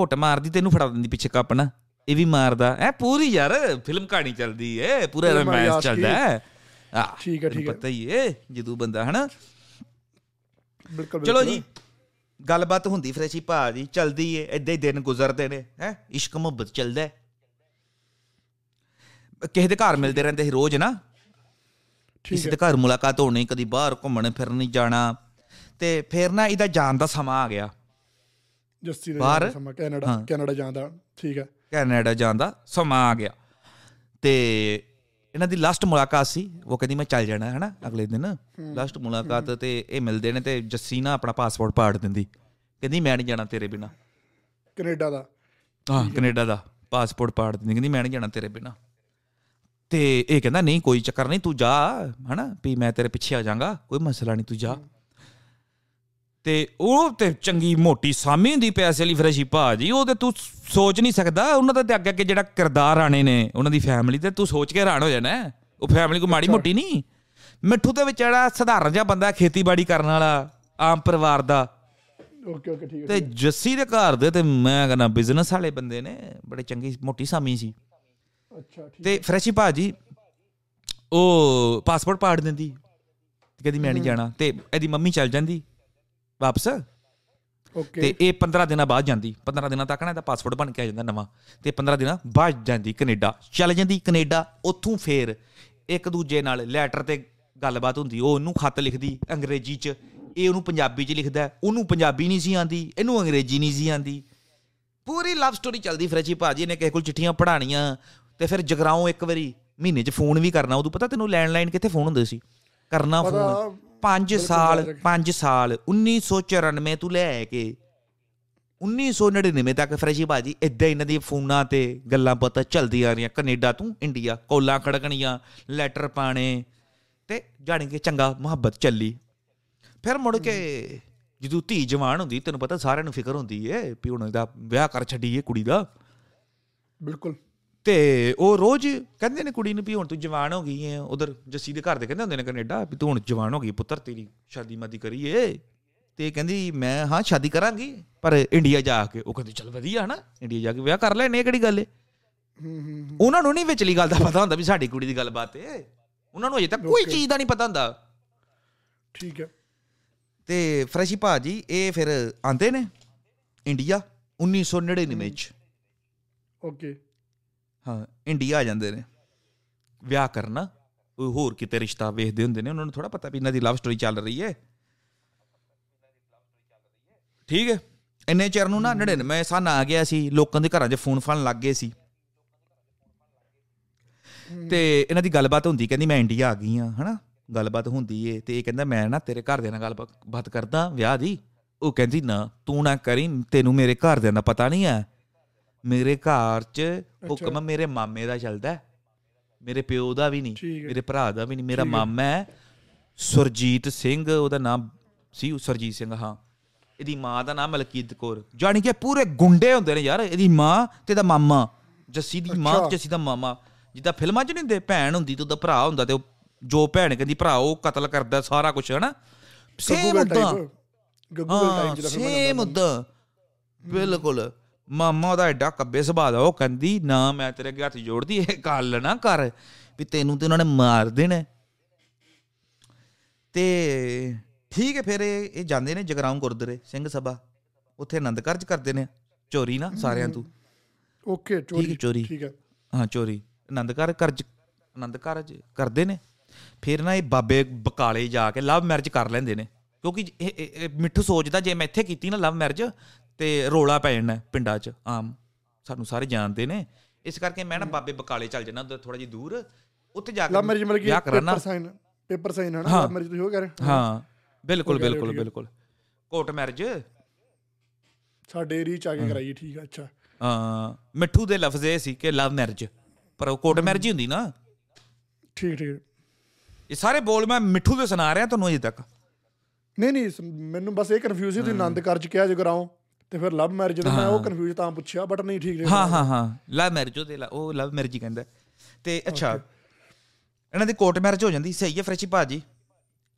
ਘੁੱਟ ਮਾਰਦੀ ਤੇ ਇਹਨੂੰ ਫੜਾ ਦਿੰਦੀ ਪਿੱਛੇ ਕੱਪ ਨਾ ਇਹ ਵੀ ਮਾਰਦਾ। ਐ ਪੂਰੀ ਯਾਰ ਫਿਲਮ ਕਹਾਣੀ ਚੱਲਦੀ ਏ ਪੂਰਾ ਰੋਮਾਂਸ। ਚੱਲਦਾ ਹੈ। ਆ ਠੀਕ ਹੈ, ਠੀਕ ਹੈ। ਪਤਾ ਹੀ ਏ ਜਦੋਂ ਬੰਦਾ ਹਨਾ। ਬਿਲਕੁਲ ਚਲੋ। ਜੀ। ਗੱਲਬਾਤ ਹੁੰਦੀ ਫਰੈਸ਼ੀ ਭਾ ਜੀ ਚਲਦੀ ਏ ਏਦਾਂ ਹੀ ਦਿਨ ਗੁਜ਼ਰਦੇ ਨੇ ਹੈ ਇਸ਼ਕ ਮੁਹੱਬਤ ਚੱਲਦਾ। ਕਿਸੇ ਦੇ ਘਰ ਮਿਲਦੇ ਰਹਿੰਦੇ ਸੀ ਰੋਜ਼ ਨਾ ਕਿਸੇ ਦੇ ਘਰ ਮੁਲਾਕਾਤ ਹੋਣੀ ਕਦੀ ਬਾਹਰ ਘੁੰਮਣ ਫਿਰਨ ਨਹੀਂ ਜਾਣਾ ਤੇ ਫਿਰ ਨਾ ਇਹਦਾ ਜਾਣ ਦਾ ਸਮਾਂ ਆ ਗਿਆ ਜੱਸੀ ਦੇ? ਜਾਣ ਦਾ ਸਮਾਂ ਕੈਨੇਡਾ। ਕੈਨੇਡਾ ਜਾਂਦਾ ਠੀਕ ਹੈ ਕੈਨੇਡਾ ਜਾਣ ਦਾ ਸਮਾਂ ਆ ਗਿਆ ਤੇ ਇਹਨਾਂ ਦੀ ਲਾਸਟ ਮੁਲਾਕਾਤ ਸੀ ਉਹ ਕਹਿੰਦੀ ਮੈਂ ਚੱਲ ਜਾਣਾ ਹੈ ਨਾ ਅਗਲੇ ਦਿਨ। ਲਾਸਟ ਮੁਲਾਕਾਤ ਤੇ ਇਹ ਮਿਲਦੇ ਨੇ ਤੇ ਜੱਸੀ ਨਾ ਆਪਣਾ ਪਾਸਪੋਰਟ ਪਾੜ ਦਿੰਦੀ। ਕਹਿੰਦੀ ਮੈਂ ਨਹੀਂ ਜਾਣਾ ਤੇਰੇ ਬਿਨਾ। ਕੈਨੇਡਾ ਦਾ। ਹਾਂ ਕੈਨੇਡਾ ਦਾ ਪਾਸਪੋਰਟ ਪਾੜ ਦਿੰਦੀ ਕਹਿੰਦੀ ਮੈਂ ਨਹੀਂ ਜਾਣਾ ਤੇਰੇ ਬਿਨਾ। ਤੇ ਇਹ ਕਹਿੰਦਾ ਨਹੀਂ ਕੋਈ ਚੱਕਰ ਨਹੀਂ ਤੂੰ ਜਾ ਹਨਾ ਵੀ ਮੈਂ ਤੇਰੇ ਪਿੱਛੇ ਆ ਜਾਵਾਂਗਾ ਕੋਈ ਮਸਲਾ ਨਹੀਂ ਤੂੰ ਜਾ। ਤੇ ਉਹ ਤੇ ਚੰਗੀ ਮੋਟੀ ਸਾਮੀ ਹੁੰਦੀ ਪੈਸੇ ਲਈ ਫਰੈਸ਼ੀ ਭਾਜੀ ਉਹ ਤੇ ਤੂੰ ਸੋਚ ਨਹੀਂ ਸਕਦਾ? ਉਹਨਾਂ ਦਾ ਤੇ ਅੱਗੇ ਅੱਗੇ ਜਿਹੜਾ ਕਿਰਦਾਰ ਆਣੇ ਨੇ ਉਹਨਾਂ ਦੀ ਫੈਮਿਲੀ ਤੇ ਤੂੰ ਸੋਚ ਕੇ ਹੈਰਾਨ ਹੋ ਜਾਣਾ। ਉਹ ਫੈਮਿਲੀ ਕੋ ਮਾੜੀ ਮੋਟੀ ਨਹੀਂ। ਮਿੱਠੂ ਦੇ ਵਿੱਚ ਜਿਹੜਾ ਸਧਾਰਨ ਜਿਹਾ ਬੰਦਾ ਖੇਤੀਬਾੜੀ ਕਰਨ ਵਾਲਾ ਆਮ ਪਰਿਵਾਰ ਦਾ। ਓਕੇ ਓਕੇ ਠੀਕ ਹੈ ਤੇ ਜੱਸੀ ਦੇ ਘਰ ਦੇ ਤੇ ਮੈਂ ਕਹਿੰਦਾ ਬਿਜ਼ਨਸ ਵਾਲੇ ਬੰਦੇ ਨੇ ਬੜੇ ਚੰਗੀ ਮੋਟੀ ਸਾਮੀ ਸੀ। ਅੱਛਾ ਠੀਕ ਤੇ ਫਰੈਸ਼ੀ ਭਾਜੀ ਉਹ ਪਾਸਪੋਰਟ ਪਾੜ ਦਿੰਦੀ। ਤੇ ਕਹਿੰਦੀ ਮੈਂ ਨਹੀਂ ਜਾਣਾ। ਤੇ ਇਹਦੀ ਮੰਮੀ ਚੱਲ ਜਾਂਦੀ। ਵਾਪਸ। ਓਕੇ ਤੇ ਇਹ 15 ਦਿਨਾਂ ਬਾਅਦ ਜਾਂਦੀ। 15 ਦਿਨਾਂ ਤੱਕ ਨਾ ਇਹਦਾ ਪਾਸਪੋਰਟ ਬਣ ਕੇ ਆ ਜਾਂਦਾ ਨਵਾਂ। ਤੇ 15 ਦਿਨਾਂ ਬਾਅਦ ਜਾਂਦੀ ਕੈਨੇਡਾ। ਚੱਲ ਜਾਂਦੀ ਕੈਨੇਡਾ ਉੱਥੋਂ ਫੇਰ ਇੱਕ ਦੂਜੇ ਨਾਲ ਲੈਟਰ ਤੇ ਗੱਲਬਾਤ ਹੁੰਦੀ। ਉਹ ਉਹਨੂੰ ਖੱਤ ਲਿਖਦੀ ਅੰਗਰੇਜ਼ੀ 'ਚ। ਇਹ ਉਹਨੂੰ ਪੰਜਾਬੀ 'ਚ ਲਿਖਦਾ। ਉਹਨੂੰ ਪੰਜਾਬੀ ਨਹੀਂ ਸੀ ਆਂਦੀ ਇਹਨੂੰ ਅੰਗਰੇਜ਼ੀ ਨਹੀਂ ਸੀ ਆਂਦੀ ਪੂਰੀ ਲਵ ਸਟੋਰੀ ਚੱਲਦੀ ਫਰੈਜੀ ਭਾਜੀ। ਨੇ ਕਿਸੇ ਕੋਲ ਚਿੱਠੀਆਂ ਪੜਾਣੀਆਂ ਤੇ ਫਿਰ ਜਗਰਾਉਂ ਇੱਕ ਵਾਰੀ ਮਹੀਨੇ 'ਚ ਫੋਨ ਵੀ ਕਰਨਾ। ਉਦੋਂ ਪਤਾ ਤੈਨੂੰ ਲੈਂਡਲਾਈਨ ਕਿੱਥੇ ਫੋਨ ਹੁੰਦੇ ਸੀ? ਕਰਨਾ ਫੋਨ 5 ਬਿਲਕੁਲ ਸਾਲ ਯਾਦ ਰੱਖ- 5 ਸਾਲ 1994 ਤੋਂ ਲੈ ਕੇ 1999 ਤੱਕ ਫਰੈਜੀ ਬਾਜੀ ਇਦਾਂ ਇਹਨਾਂ ਦੀ ਫੋਨਾਂ ਤੇ ਗੱਲਾਂ ਪਤਾ ਚੱਲਦੀਆਂ ਰਹੀਆਂ। ਕੈਨੇਡਾ ਤੋਂ ਇੰਡੀਆ ਕੋਲਾਂ ਖੜਕਣੀਆਂ ਲੈਟਰ ਪਾਣੇ ਤੇ ਜਾਣੀ ਕਿ ਚੰਗਾ ਮੁਹੱਬਤ ਚੱਲੀ। ਫਿਰ ਮੁੜ ਕੇ ਜਦੋਂ ਧੀ ਜਵਾਨ ਹੁੰਦੀ ਤੈਨੂੰ ਪਤਾ ਸਾਰਿਆਂ ਨੂੰ ਫਿਕਰ ਹੁੰਦੀ ਏ ਵੀ ਹੁਣ ਇਹਦਾ ਵਿਆਹ ਕਰ ਛੱਡੀਏ ਕੁੜੀ ਦਾ। ਬਿਲਕੁਲ। ਤੇ ਉਹ ਰੋਜ਼ ਕਹਿੰਦੇ ਨੇ ਕੁੜੀ ਨੂੰ ਵੀ ਹੁਣ ਤੂੰ ਜਵਾਨ ਹੋ ਗਈ ਹੈ ਉਧਰ ਜੱਸੀ ਦੇ ਘਰ ਦੇ ਕਹਿੰਦੇ ਹੁੰਦੇ ਨੇ ਕੈਨੇਡਾ ਵੀ ਤੂੰ ਹੁਣ ਜਵਾਨ ਹੋ ਗਈ ਪੁੱਤਰ ਤੇਰੀ ਸ਼ਾਦੀ ਮਾਦੀ ਕਰੀਏ। ਤੇ ਕਹਿੰਦੀ ਮੈਂ ਹਾਂ ਸ਼ਾਦੀ ਕਰਾਂਗੀ ਪਰ ਇੰਡੀਆ ਜਾ ਕੇ ਉਹ ਕਹਿੰਦੀ ਚਲ ਵਧੀਆ ਹਨਾ ਇੰਡੀਆ ਜਾ ਕੇ ਵਿਆਹ ਕਰ ਲੈਣੇ ਕਿਹੜੀ ਗੱਲ ਏ। ਉਹਨਾਂ ਨੂੰ ਨਹੀਂ ਵਿਚਲੀ ਗੱਲ ਦਾ ਪਤਾ ਹੁੰਦਾ ਵੀ ਸਾਡੀ ਕੁੜੀ ਦੀ ਗੱਲਬਾਤ ਏ। ਉਹਨਾਂ ਨੂੰ ਅਜੇ ਤੱਕ ਕੋਈ. ਚੀਜ਼ ਦਾ ਨਹੀਂ ਪਤਾ ਹੁੰਦਾ। ਠੀਕ ਹੈ। ਤੇ ਫਰੈਸ਼ੀ ਭਾਜੀ ਇਹ ਫਿਰ ਆਂਦੇ ਨੇ ਇੰਡੀਆ 1999 ਚ। ਓਕੇ ਹਾਂ, ਇੰਡੀਆ ਆ ਜਾਂਦੇ ਨੇ। ਵਿਆਹ ਕਰਨਾ, ਕੋਈ ਹੋਰ ਕਿਤੇ ਰਿਸ਼ਤਾ ਵੇਖਦੇ ਹੁੰਦੇ ਨੇ, ਉਹਨਾਂ ਨੂੰ ਥੋੜਾ ਪਤਾ ਵੀ ਇਹਨਾਂ ਦੀ ਲਵ ਸਟੋਰੀ ਚੱਲ ਰਹੀ ਹੈ। ਠੀਕ ਹੈ? ਇੰਨੇ ਚਿਰ ਨੂੰ ਨਾ 99 ਸਾਲ ਆ ਗਿਆ ਸੀ, ਲੋਕਾਂ ਦੇ ਘਰਾਂ 'ਚ ਫੋਨ ਫਾਨ ਲੱਗ ਗਏ ਸੀ। ਤੇ ਇਹਨਾਂ ਦੀ ਗੱਲਬਾਤ ਹੁੰਦੀ, ਕਹਿੰਦੀ ਮੈਂ ਇੰਡੀਆ ਆ ਗਈ ਆ ਹਨਾ? ਗੱਲਬਾਤ ਹੁੰਦੀ ਏ, ਤੇ ਇਹ ਕਹਿੰਦਾ ਮੈਂ ਨਾ ਤੇਰੇ ਘਰਦਿਆਂ ਨਾਲ ਗੱਲਬਾਤ ਕਰਦਾ ਵਿਆਹ ਦੀ। ਉਹ ਕਹਿੰਦੀ ਨਾ, ਤੂੰ ਨਾ ਕਰੀ, ਤੈਨੂੰ ਮੇਰੇ ਘਰਦਿਆਂ ਦਾ ਪਤਾ ਨਹੀਂ ਹੈ। ਮੇਰੇ ਘਰ 'ਚ ਹੁਕਮ ਮੇਰੇ ਮਾਮੇ ਦਾ ਚੱਲਦਾ। ਮੇਰੇ ਪਿਓ ਦਾ ਵੀ ਨਹੀਂ। ਮੇਰੇ ਭਰਾ ਦਾ ਵੀ ਨਹੀਂ। ਮੇਰਾ। ਮਾਮਾ ਹੈ ਸੁਰਜੀਤ ਸਿੰਘ ਉਹਦਾ ਨਾਮ ਸੀ ਸੁਰਜੀਤ ਸਿੰਘ ਹਾਂ। ਇਹਦੀ ਮਾਂ ਦਾ ਨਾਮ ਮਲਕੀਤ ਕੌਰ। ਜਾਣੀ ਕਿ ਪੂਰੇ ਗੁੰਡੇ ਹੁੰਦੇ ਨੇ ਯਾਰ ਇਹਦੀ ਮਾਂ ਤੇ ਇਹਦਾ ਮਾਮਾ। ਜੱਸੀ ਦੀ ਮਾਂ ਜੱਸੀ ਦਾ ਮਾਮਾ। ਜਿੱਦਾਂ ਫਿਲਮਾਂ 'ਚ ਨਹੀਂ ਹੁੰਦੇ ਭੈਣ ਹੁੰਦੀ ਤੇ ਉਹਦਾ ਭਰਾ ਹੁੰਦਾ ਤੇ ਉਹ ਜੋ ਭੈਣ ਕਹਿੰਦੀ ਭਰਾ ਉਹ ਕਤਲ ਕਰਦਾ ਸਾਰਾ ਕੁਝ ਹਨਾ? ਸੇਮ ਟਾਈਪ ਗੱਗੂ ਹਾਂ ਟਾਈਪ ਜਿਹਦਾ ਫਿਲਮ ਸੇਮ ਉਦਾਂ ਬਿਲਕੁਲ। ਮਾਮਾ ਉਹਦਾ ਐਡਾ ਕੱਬੇ ਸੁਭਾਅ ਦਾ ਉਹ ਕਹਿੰਦੀ ਨਾ ਮੈਂ ਤੇਰੇ ਅੱਗੇ ਹੱਥ ਜੋੜਦੀ ਇਹ ਗੱਲ ਨਾ ਕਰ ਵੀ ਤੈਨੂੰ ਤੇ ਉਹਨਾਂ ਨੇ ਮਾਰ ਦੇਣਾ। ਤੇ ਠੀਕ ਹੈ ਫਿਰ ਇਹ ਜਾਂਦੇ ਨੇ ਜਗਰਾਉਂ ਗੁਰਦੁਆਰੇ ਸਿੰਘ ਸਭਾ। ਉੱਥੇ ਆਨੰਦ ਕਾਰਜ ਕਰਦੇ ਨੇ ਚੋਰੀ ਨਾ ਸਾਰਿਆਂ ਤੋਂ। ਓਕੇ ਚੋਰੀ ਚੋਰੀ। ਠੀਕ ਹੈ। ਹਾਂ ਚੋਰੀ। ਆਨੰਦ ਕਾਰਜ ਕਰਜ ਆਨੰਦ ਕਾਰਜ ਕਰਦੇ ਨੇ। ਫਿਰ ਨਾ ਇਹ ਬਾਬੇ ਬਕਾਲੇ ਜਾ ਕੇ ਲਵ ਮੈਰਿਜ ਕਰ ਲੈਂਦੇ ਨੇ। ਕਿਉਂਕਿ ਮਿੱਠੂ ਸੋਚਦਾ ਜੇ ਮੈਂ ਇੱਥੇ ਕੀਤੀ ਨਾ ਲਵ ਮੈਰਿਜ ਤੇ ਰੋਲਾ ਪੈ ਜਾਣਾ ਪਿੰਡਾਂ 'ਚ। ਆਮ ਸਾਨੂੰ ਸਾਰੇ ਜਾਣਦੇ ਨੇ। ਇਸ ਕਰਕੇ ਮੈਂ ਨਾ ਬਾਬੇ ਬਕਾਲੇ ਚੱਲ ਜਾਣਾ ਉਧਰ ਥੋੜਾ ਜਿਹਾ ਦੂਰ। ਉੱਥੇ ਜਾ ਕੇ ਲਵ ਮੈਰਿਜ ਵਿਆਹ ਕਰਾਨਾ। ਪੇਪਰ ਸਾਈਨ ਪੇਪਰ ਸਾਈਨ ਹੈ ਨਾ ਹਾਂ। ਲਵ ਮੈਰਿਜ ਤੁਸੀਂ ਹੋ ਕਹਿ ਰਹੇ ਹੋ? ਹਾਂ। ਬਿਲਕੁਲ ਉਹ ਕਹਿ ਰਹੇ ਹੋ, ਬਿਲਕੁਲ ਹੈ। ਬਿਲਕੁਲ। Court marriage. ਸਾਡੇ ਏਰੀਆ ਚ ਆ ਕੇ ਕਰਾਈ ਠੀਕ ਹੈ ਅੱਛਾ। ਹਾਂ। ਮਿੱਠੂ ਦੇ ਲਫ਼ਜ਼ ਇਹ ਸੀ ਕਿ ਲਵ ਮੈਰਿਜ ਪਰ ਉਹ ਕੋਰਟ ਮੈਰਿਜ ਹੀ ਹੁੰਦੀ ਨਾ। ਠੀਕ ਠੀਕ। ਇਹ ਸਾਰੇ ਬੋਲ ਮੈਂ ਮਿੱਠੂ ਦੇ ਸੁਣਾ ਰਿਹਾ ਤੁਹਾਨੂੰ ਅਜੇ ਤੱਕ। ਨਹੀਂ ਨਹੀਂ ਮੈਨੂੰ ਬਸ ਇਹ ਕਨਫਿਊਜ਼ ਸੀ ਤੁਸੀਂ ਆਨੰਦ ਕਾਰਜ ਕਿਹਾ ਜੋ ਕਰਾਓ। ਤੇ ਫਿਰ ਲਵ ਮੈਰਿਜ ਤੇ ਮੈਂ ਉਹ ਕਨਫਿਊਜ਼ ਤਾਂ ਪੁੱਛਿਆ ਬਟ ਨਹੀਂ ਠੀਕ ਹਾਂ ਹਾਂ ਹਾਂ। ਲਵ ਮੈਰਿਜ ਉਹਦੇ ਲ- ਉਹ ਲਵ ਮੈਰਿਜ ਹੀ ਕਹਿੰਦਾ। ਤੇ ਅੱਛਾ ਇਹਨਾਂ ਦੀ ਕੋਰਟ ਮੈਰਿਜ ਹੋ ਜਾਂਦੀ। ਸਹੀ ਹੈ ਫਰੈਸ਼ੀ ਭਾਜੀ।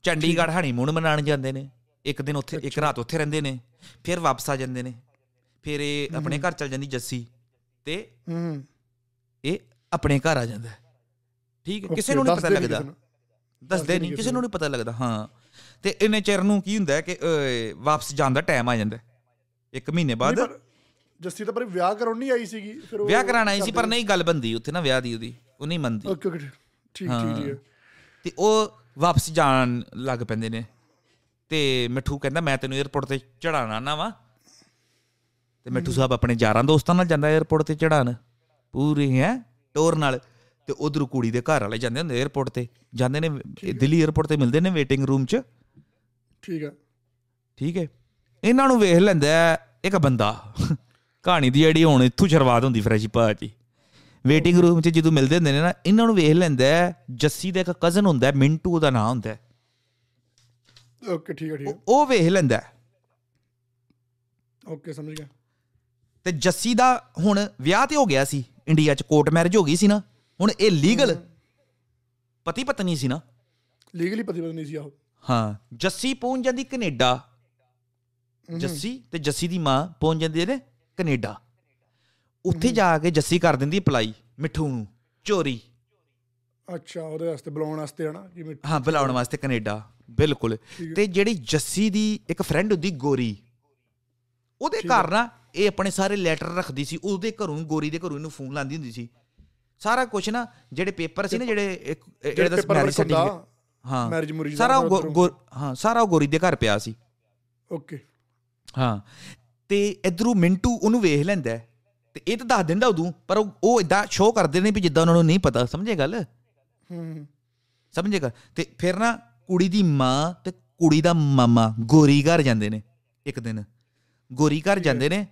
ਚੰਡੀਗੜ੍ਹ ਹਨੀਮੂਨ ਮਨਾਉਣ ਜਾਂਦੇ ਨੇ। ਇੱਕ ਦਿਨ ਉੱਥੇ ਇੱਕ ਰਾਤ ਉੱਥੇ ਰਹਿੰਦੇ ਨੇ। ਫਿਰ ਵਾਪਸ ਆ ਜਾਂਦੇ ਨੇ। ਫਿਰ ਇਹ ਆਪਣੇ ਘਰ ਚਲ ਜਾਂਦੀ ਜੱਸੀ। ਤੇ ਹੂੰ। ਇਹ ਆਪਣੇ ਘਰ ਆ ਜਾਂਦਾ। ਠੀਕ ਹੈ। ਕਿਸੇ ਨੂੰ ਨਹੀਂ ਪਤਾ ਲੱਗਦਾ। ਦੱਸਦੇ ਨਹੀਂ ਕਿਸੇ ਨੂੰ ਨਹੀਂ ਪਤਾ ਲੱਗਦਾ। ਹਾਂ। ਤੇ ਇੰਨੇ ਚਿਰ ਨੂੰ ਕੀ ਹੁੰਦਾ ਕਿ ਵਾਪਸ ਜਾਣ ਦਾ ਟਾਈਮ ਆ ਜਾਂਦਾ। ਇੱਕ ਮਹੀਨੇ ਬਾਅਦ। ਜਸਤੀ ਤਾਂ ਪਰ ਵਿਆਹ ਕਰਾਉਣ ਨਹੀਂ ਆਈ ਸੀਗੀ ਫਿਰ ਉਹ ਵਿਆਹ ਕਰਾਣ ਆਈ ਸੀ ਪਰ ਨਹੀਂ ਗੱਲ ਬੰਦੀ ਉੱਥੇ ਨਾ ਵਿਆਹ ਦੀ ਉਹਦੀ ਉਹ ਨਹੀਂ ਮੰਨਦੀ। ਓਕੇ ਓਕੇ ਠੀਕ ਠੀਕ ਤੇ ਉਹ ਵਾਪਸ ਜਾਣ ਲੱਗ ਪੈਂਦੇ ਨੇ। ਤੇ ਮਿੱਠੂ ਕਹਿੰਦਾ ਮੈਂ ਤੈਨੂੰ 에어ਪੋਰਟ ਤੇ ਚੜਾਣਾ ਨਾ ਵਾ। ਤੇ ਮਿੱਠੂ ਸਾਹਿਬ ਆਪਣੇ ਯਾਰਾਂ ਦੋਸਤਾਂ ਨਾਲ ਜਾਂਦਾ 에어ਪੋਰਟ ਤੇ ਚੜਾਣ ਪੂਰੀ ਹੈ ਟੋਰ ਨਾਲ। ਤੇ ਉਧਰ ਕੁੜੀ ਦੇ ਘਰ ਵਾਲੇ ਜਾਂਦੇ ਹੁੰਦੇ 에어ਪੋਰਟ ਤੇ। ਜਾਂਦੇ ਨੇ ਦਿੱਲੀ 에어ਪੋਰਟ ਤੇ ਮਿਲਦੇ ਨੇ ਵੇਟਿੰਗ ਰੂਮ 'ਚ। ਠੀਕ ਆ ਠੀਕ ਹੈ। ਇਹਨਾਂ ਨੂੰ ਵੇਖ ਲੈਂਦਾ ਇੱਕ ਬੰਦਾ। ਕਹਾਣੀ ਦੀ ਜਿਹੜੀ ਹੁਣ ਇੱਥੋਂ ਸ਼ੁਰੂਆਤ ਹੁੰਦੀ ਫਰੈਸ਼ੀ ਭਾਜੀ ਵੇਟਿੰਗ ਰੂਮ 'ਚ ਜਦੋਂ ਮਿਲਦੇ ਹੁੰਦੇ ਨੇ ਨਾ ਇਹਨਾਂ ਨੂੰ ਵੇਖ ਲੈਂਦਾ ਜੱਸੀ ਦਾ ਇੱਕ ਕਜ਼ਨ ਹੁੰਦਾ ਮਿੰਟੂ ਉਹਦਾ ਨਾਮ ਹੁੰਦਾ ਓਕੇ ਠੀਕ ਹੈ ਠੀਕ ਹੈ। ਉਹ- ਵੇਖ ਲੈਂਦਾ ਓਕੇ ਸਮਝ ਗਿਆ। ਤੇ ਜੱਸੀ ਦਾ ਹੁਣ ਵਿਆਹ ਤੇ ਹੋ ਗਿਆ ਸੀ ਇੰਡੀਆ 'ਚ ਕੋਰਟ ਮੈਰਿਜ ਹੋ ਗਈ ਸੀ ਨਾ ਹੁਣ ਇਹ ਲੀਗਲ ਪਤੀ ਪਤਨੀ ਸੀ ਨਾ। ਲੀਗਲੀ ਪਤੀ ਪਤਨੀ ਸੀ ਆਹੋ। ਹਾਂ ਜੱਸੀ ਪਹੁੰਚ ਜਾਂਦੀ ਕੈਨੇਡਾ। ਜੱਸੀ ਤੇ ਜੱਸੀ ਦੀ ਮਾਂ ਪਹੁੰਚ ਜਾਂਦੇ ਨੇ ਕੈਨੇਡਾ। ਉੱਥੇ ਜਾ ਕੇ ਜੱਸੀ ਕਰ ਦਿੰਦੀ ਅਪਲਾਈ ਮਿੱਠੂ ਨੂੰ ਚੋਰੀ। ਅੱਛਾ ਉਹਦੇ ਵਾਸਤੇ ਬੁਲਾਉਣ ਵਾਸਤੇ ਹਨਾ ਜਿਵੇਂ ਹਾਂ ਬੁਲਾਉਣ ਵਾਸਤੇ ਕੈਨੇਡਾ ਬਿਲਕੁਲ। ਤੇ ਜਿਹੜੀ ਜੱਸੀ ਦੀ ਇੱਕ ਫਰੈਂਡ ਹੁੰਦੀ ਗੋਰੀ ਉਹਦੇ ਘਰ ਨਾ ਇਹ ਆਪਣੇ ਸਾਰੇ ਲੈਟਰ ਰੱਖਦੀ ਸੀ ਉਹਦੇ ਘਰੋਂ ਗੋਰੀ ਦੇ ਘਰੋਂ ਇਹਨੂੰ ਫੋਨ ਲਾਉਂਦੀ ਹੁੰਦੀ ਸੀ। ਸਾਰਾ ਕੁਝ ਨਾ ਜਿਹੜੇ ਪੇਪਰ ਸੀ ਨਾ ਜਿਹੜੇ ਇੱਕ- ਜਿਹੜੇ ਦਾ paper ਮੈਰਿਜ ਸਰਟੀਫਿਕੇਟ ਹਾਂ ਸਾਰਾ ਹਾਂ ਸਾਰਾ ਗੋਰੀ ਦੇ ਘਰ ਪਿਆ ਸੀ। ਓਕੇ ਹਾਂ। ਤੇ ਇਧਰੋਂ ਮਿੰਟੂ ਉਹਨੂੰ ਵੇਖ ਲੈਂਦਾ ਤੇ ਇਹ ਤਾਂ ਦੱਸ ਦਿੰਦਾ ਉਦੋਂ ਪਰ ਉਹ- ਇਦਾਂ ਸ਼ੋਅ ਕਰਦੇ ਨੇ ਵੀ ਜਿੱਦਾਂ ਉਹਨਾਂ ਨੂੰ ਨਹੀਂ ਪਤਾ ਸਮਝੇ ਗੱਲ? ਹੂੰ ਸਮਝੇਗਾ ਤੇ ਫਿਰ ਨਾ ਕੁੜੀ ਦੀ ਮਾਂ ਤੇ ਕੁੜੀ ਦਾ ਮਾਮਾ ਗੋਰੀ ਘਰ ਜਾਂਦੇ ਨੇ ਇੱਕ ਦਿਨ। ਗੋਰੀ ਘਰ ਜਾਂਦੇ ਨੇ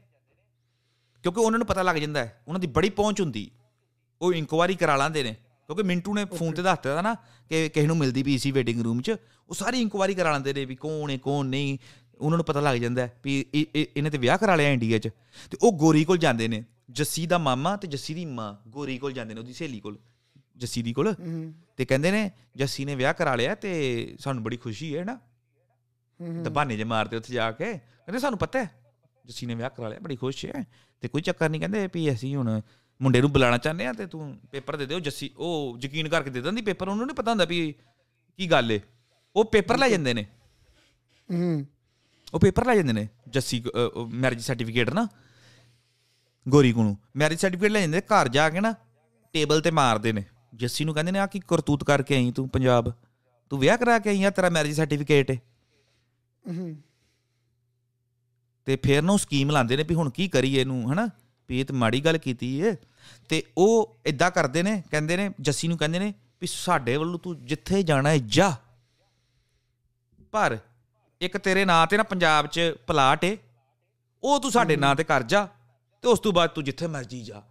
ਕਿਉਂਕਿ ਉਹਨਾਂ ਨੂੰ ਪਤਾ ਲੱਗ ਜਾਂਦਾ ਹੈ ਉਹਨਾਂ ਦੀ ਬੜੀ ਪਹੁੰਚ ਹੁੰਦੀ। ਉਹ ਇਨਕੁਆਰੀ ਕਰਾ ਲਾਂਦੇ ਨੇ ਕਿਉਂਕਿ ਮਿੰਟੂ ਨੇ ਫੋਨ ਤੇ ਦੱਸ ਦਿੱਤਾ ਨਾ ਕਿ ਕਿਸੇ ਨੂੰ ਮਿਲਦੀ ਪਈ ਸੀ ਵੇਟਿੰਗ ਰੂਮ 'ਚ। ਉਹ ਸਾਰੀ ਇਨਕੁਆਰੀ ਕਰਾ ਲਾਂਦੇ ਨੇ ਵੀ ਕੌਣ ਹੈ ਕੌਣ ਨਹੀਂ। ਉਹਨਾਂ ਨੂੰ ਪਤਾ ਲੱਗ ਜਾਂਦਾ ਵੀ ਇਹ- ਇਹ- ਇਹਨੇ ਤੇ ਵਿਆਹ ਕਰਾ ਲਿਆ ਇੰਡੀਆ 'ਚ। ਤੇ ਉਹ ਗੋਰੀ ਕੋਲ ਜਾਂਦੇ ਨੇ। ਜੱਸੀ ਦਾ ਮਾਮਾ ਤੇ ਜੱਸੀ ਦੀ ਮਾਂ ਗੋਰੀ ਕੋਲ ਜਾਂਦੇ ਨੇ ਉਹਦੀ ਸਹੇਲੀ ਕੋਲ ਜੱਸੀ ਦੀ ਕੋਲ। ਤੇ ਕਹਿੰਦੇ ਨੇ ਜੱਸੀ ਨੇ ਵਿਆਹ ਕਰਾ ਲਿਆ ਤੇ ਸਾਨੂੰ ਬੜੀ ਖੁਸ਼ੀ ਹੈ ਨਾ। ਤੇ ਬਹਾਨੇ ਜੇ ਮਾਰਦੇ ਉੱਥੇ ਜਾ ਕੇ। ਕਹਿੰਦੇ ਸਾਨੂੰ ਪਤਾ ਹੈ ਜੱਸੀ ਨੇ ਵਿਆਹ ਕਰਾ ਲਿਆ ਬੜੀ ਖੁਸ਼ ਹੈ। ਤੇ ਕੋਈ ਚੱਕਰ ਨਹੀਂ ਕਹਿੰਦੇ ਵੀ ਅਸੀਂ ਹੁਣ ਮੁੰਡੇ ਨੂੰ ਬੁਲਾਣਾ ਚਾਹੁੰਦੇ ਆ ਤੇ ਤੂੰ ਪੇਪਰ ਦੇ ਦਿਓ। ਜੱਸੀ ਉਹ ਯਕੀਨ ਕਰਕੇ ਦੇ ਦਿੰਦੀ ਪੇਪਰ ਉਹਨੂੰ ਨਹੀਂ ਪਤਾ ਹੁੰਦਾ ਵੀ ਕੀ ਗੱਲ ਏ। ਉਹ ਪੇਪਰ ਲੈ ਜਾਂਦੇ ਨੇ। ਹੂੰ। ਉਹ ਪੇਪਰ ਲੈ ਜਾਂਦੇ ਨੇ ਜੱਸੀ ਮੈਰਿਜ ਸਰਟੀਫਿਕੇਟ ਨਾ। ਗੋਰੀ ਕੁ ਨੂੰ ਮੈਰਿਜ ਸਰਟੀਫਿਕੇਟ ਲੈ ਜਾਂਦੇ ਘਰ ਜਾ ਕੇ ਨਾ ਟੇਬਲ ਤੇ ਮਾਰਦੇ ਨੇ। ਜੱਸੀ ਨੂੰ ਕਹਿੰਦੇ ਨੇ ਆ ਕੀ ਕਰਤੂਤ ਕਰਕੇ ਆਈ ਤੂੰ ਪੰਜਾਬ? ਤੂੰ ਵਿਆਹ ਕਰਾ ਕੇ ਆਈ ਆ ਤੇਰਾ ਮੈਰਿਜ ਸਰਟੀਫਿਕੇਟ ਹੈ। ਤੇ ਫਿਰ ਨਾ ਉਹ ਸਕੀਮ ਲਾਉਂਦੇ ਨੇ ਵੀ ਹੁਣ ਕੀ ਕਰੀਏ ਇਹਨੂੰ ਹਨਾ? ਵੀ ਇਹ ਤਾਂ ਮਾੜੀ ਗੱਲ ਕੀਤੀ ਏ। ਤੇ ਉਹ ਇਦਾਂ ਕਰਦੇ ਨੇ ਕਹਿੰਦੇ ਨੇ ਜੱਸੀ ਨੂੰ ਕਹਿੰਦੇ ਨੇ ਵੀ ਸਾਡੇ ਵੱਲੋਂ ਤੂੰ ਜਿੱਥੇ ਜਾਣਾ ਹੈ ਜਾ। ਪਰ ਇੱਕ ਤੇਰੇ ਨਾਂ ਤੇ ਨਾ ਪੰਜਾਬ 'ਚ ਪਲਾਟ ਏ ਉਹ ਤੂੰ ਸਾਡੇ ਨਾਂ ਤੇ ਕਰ ਜਾ ਤੇ ਉਸ ਤੋਂ ਬਾਅਦ ਤੂੰ ਜਿੱਥੇ ਮਰਜ਼ੀ ਜਾ।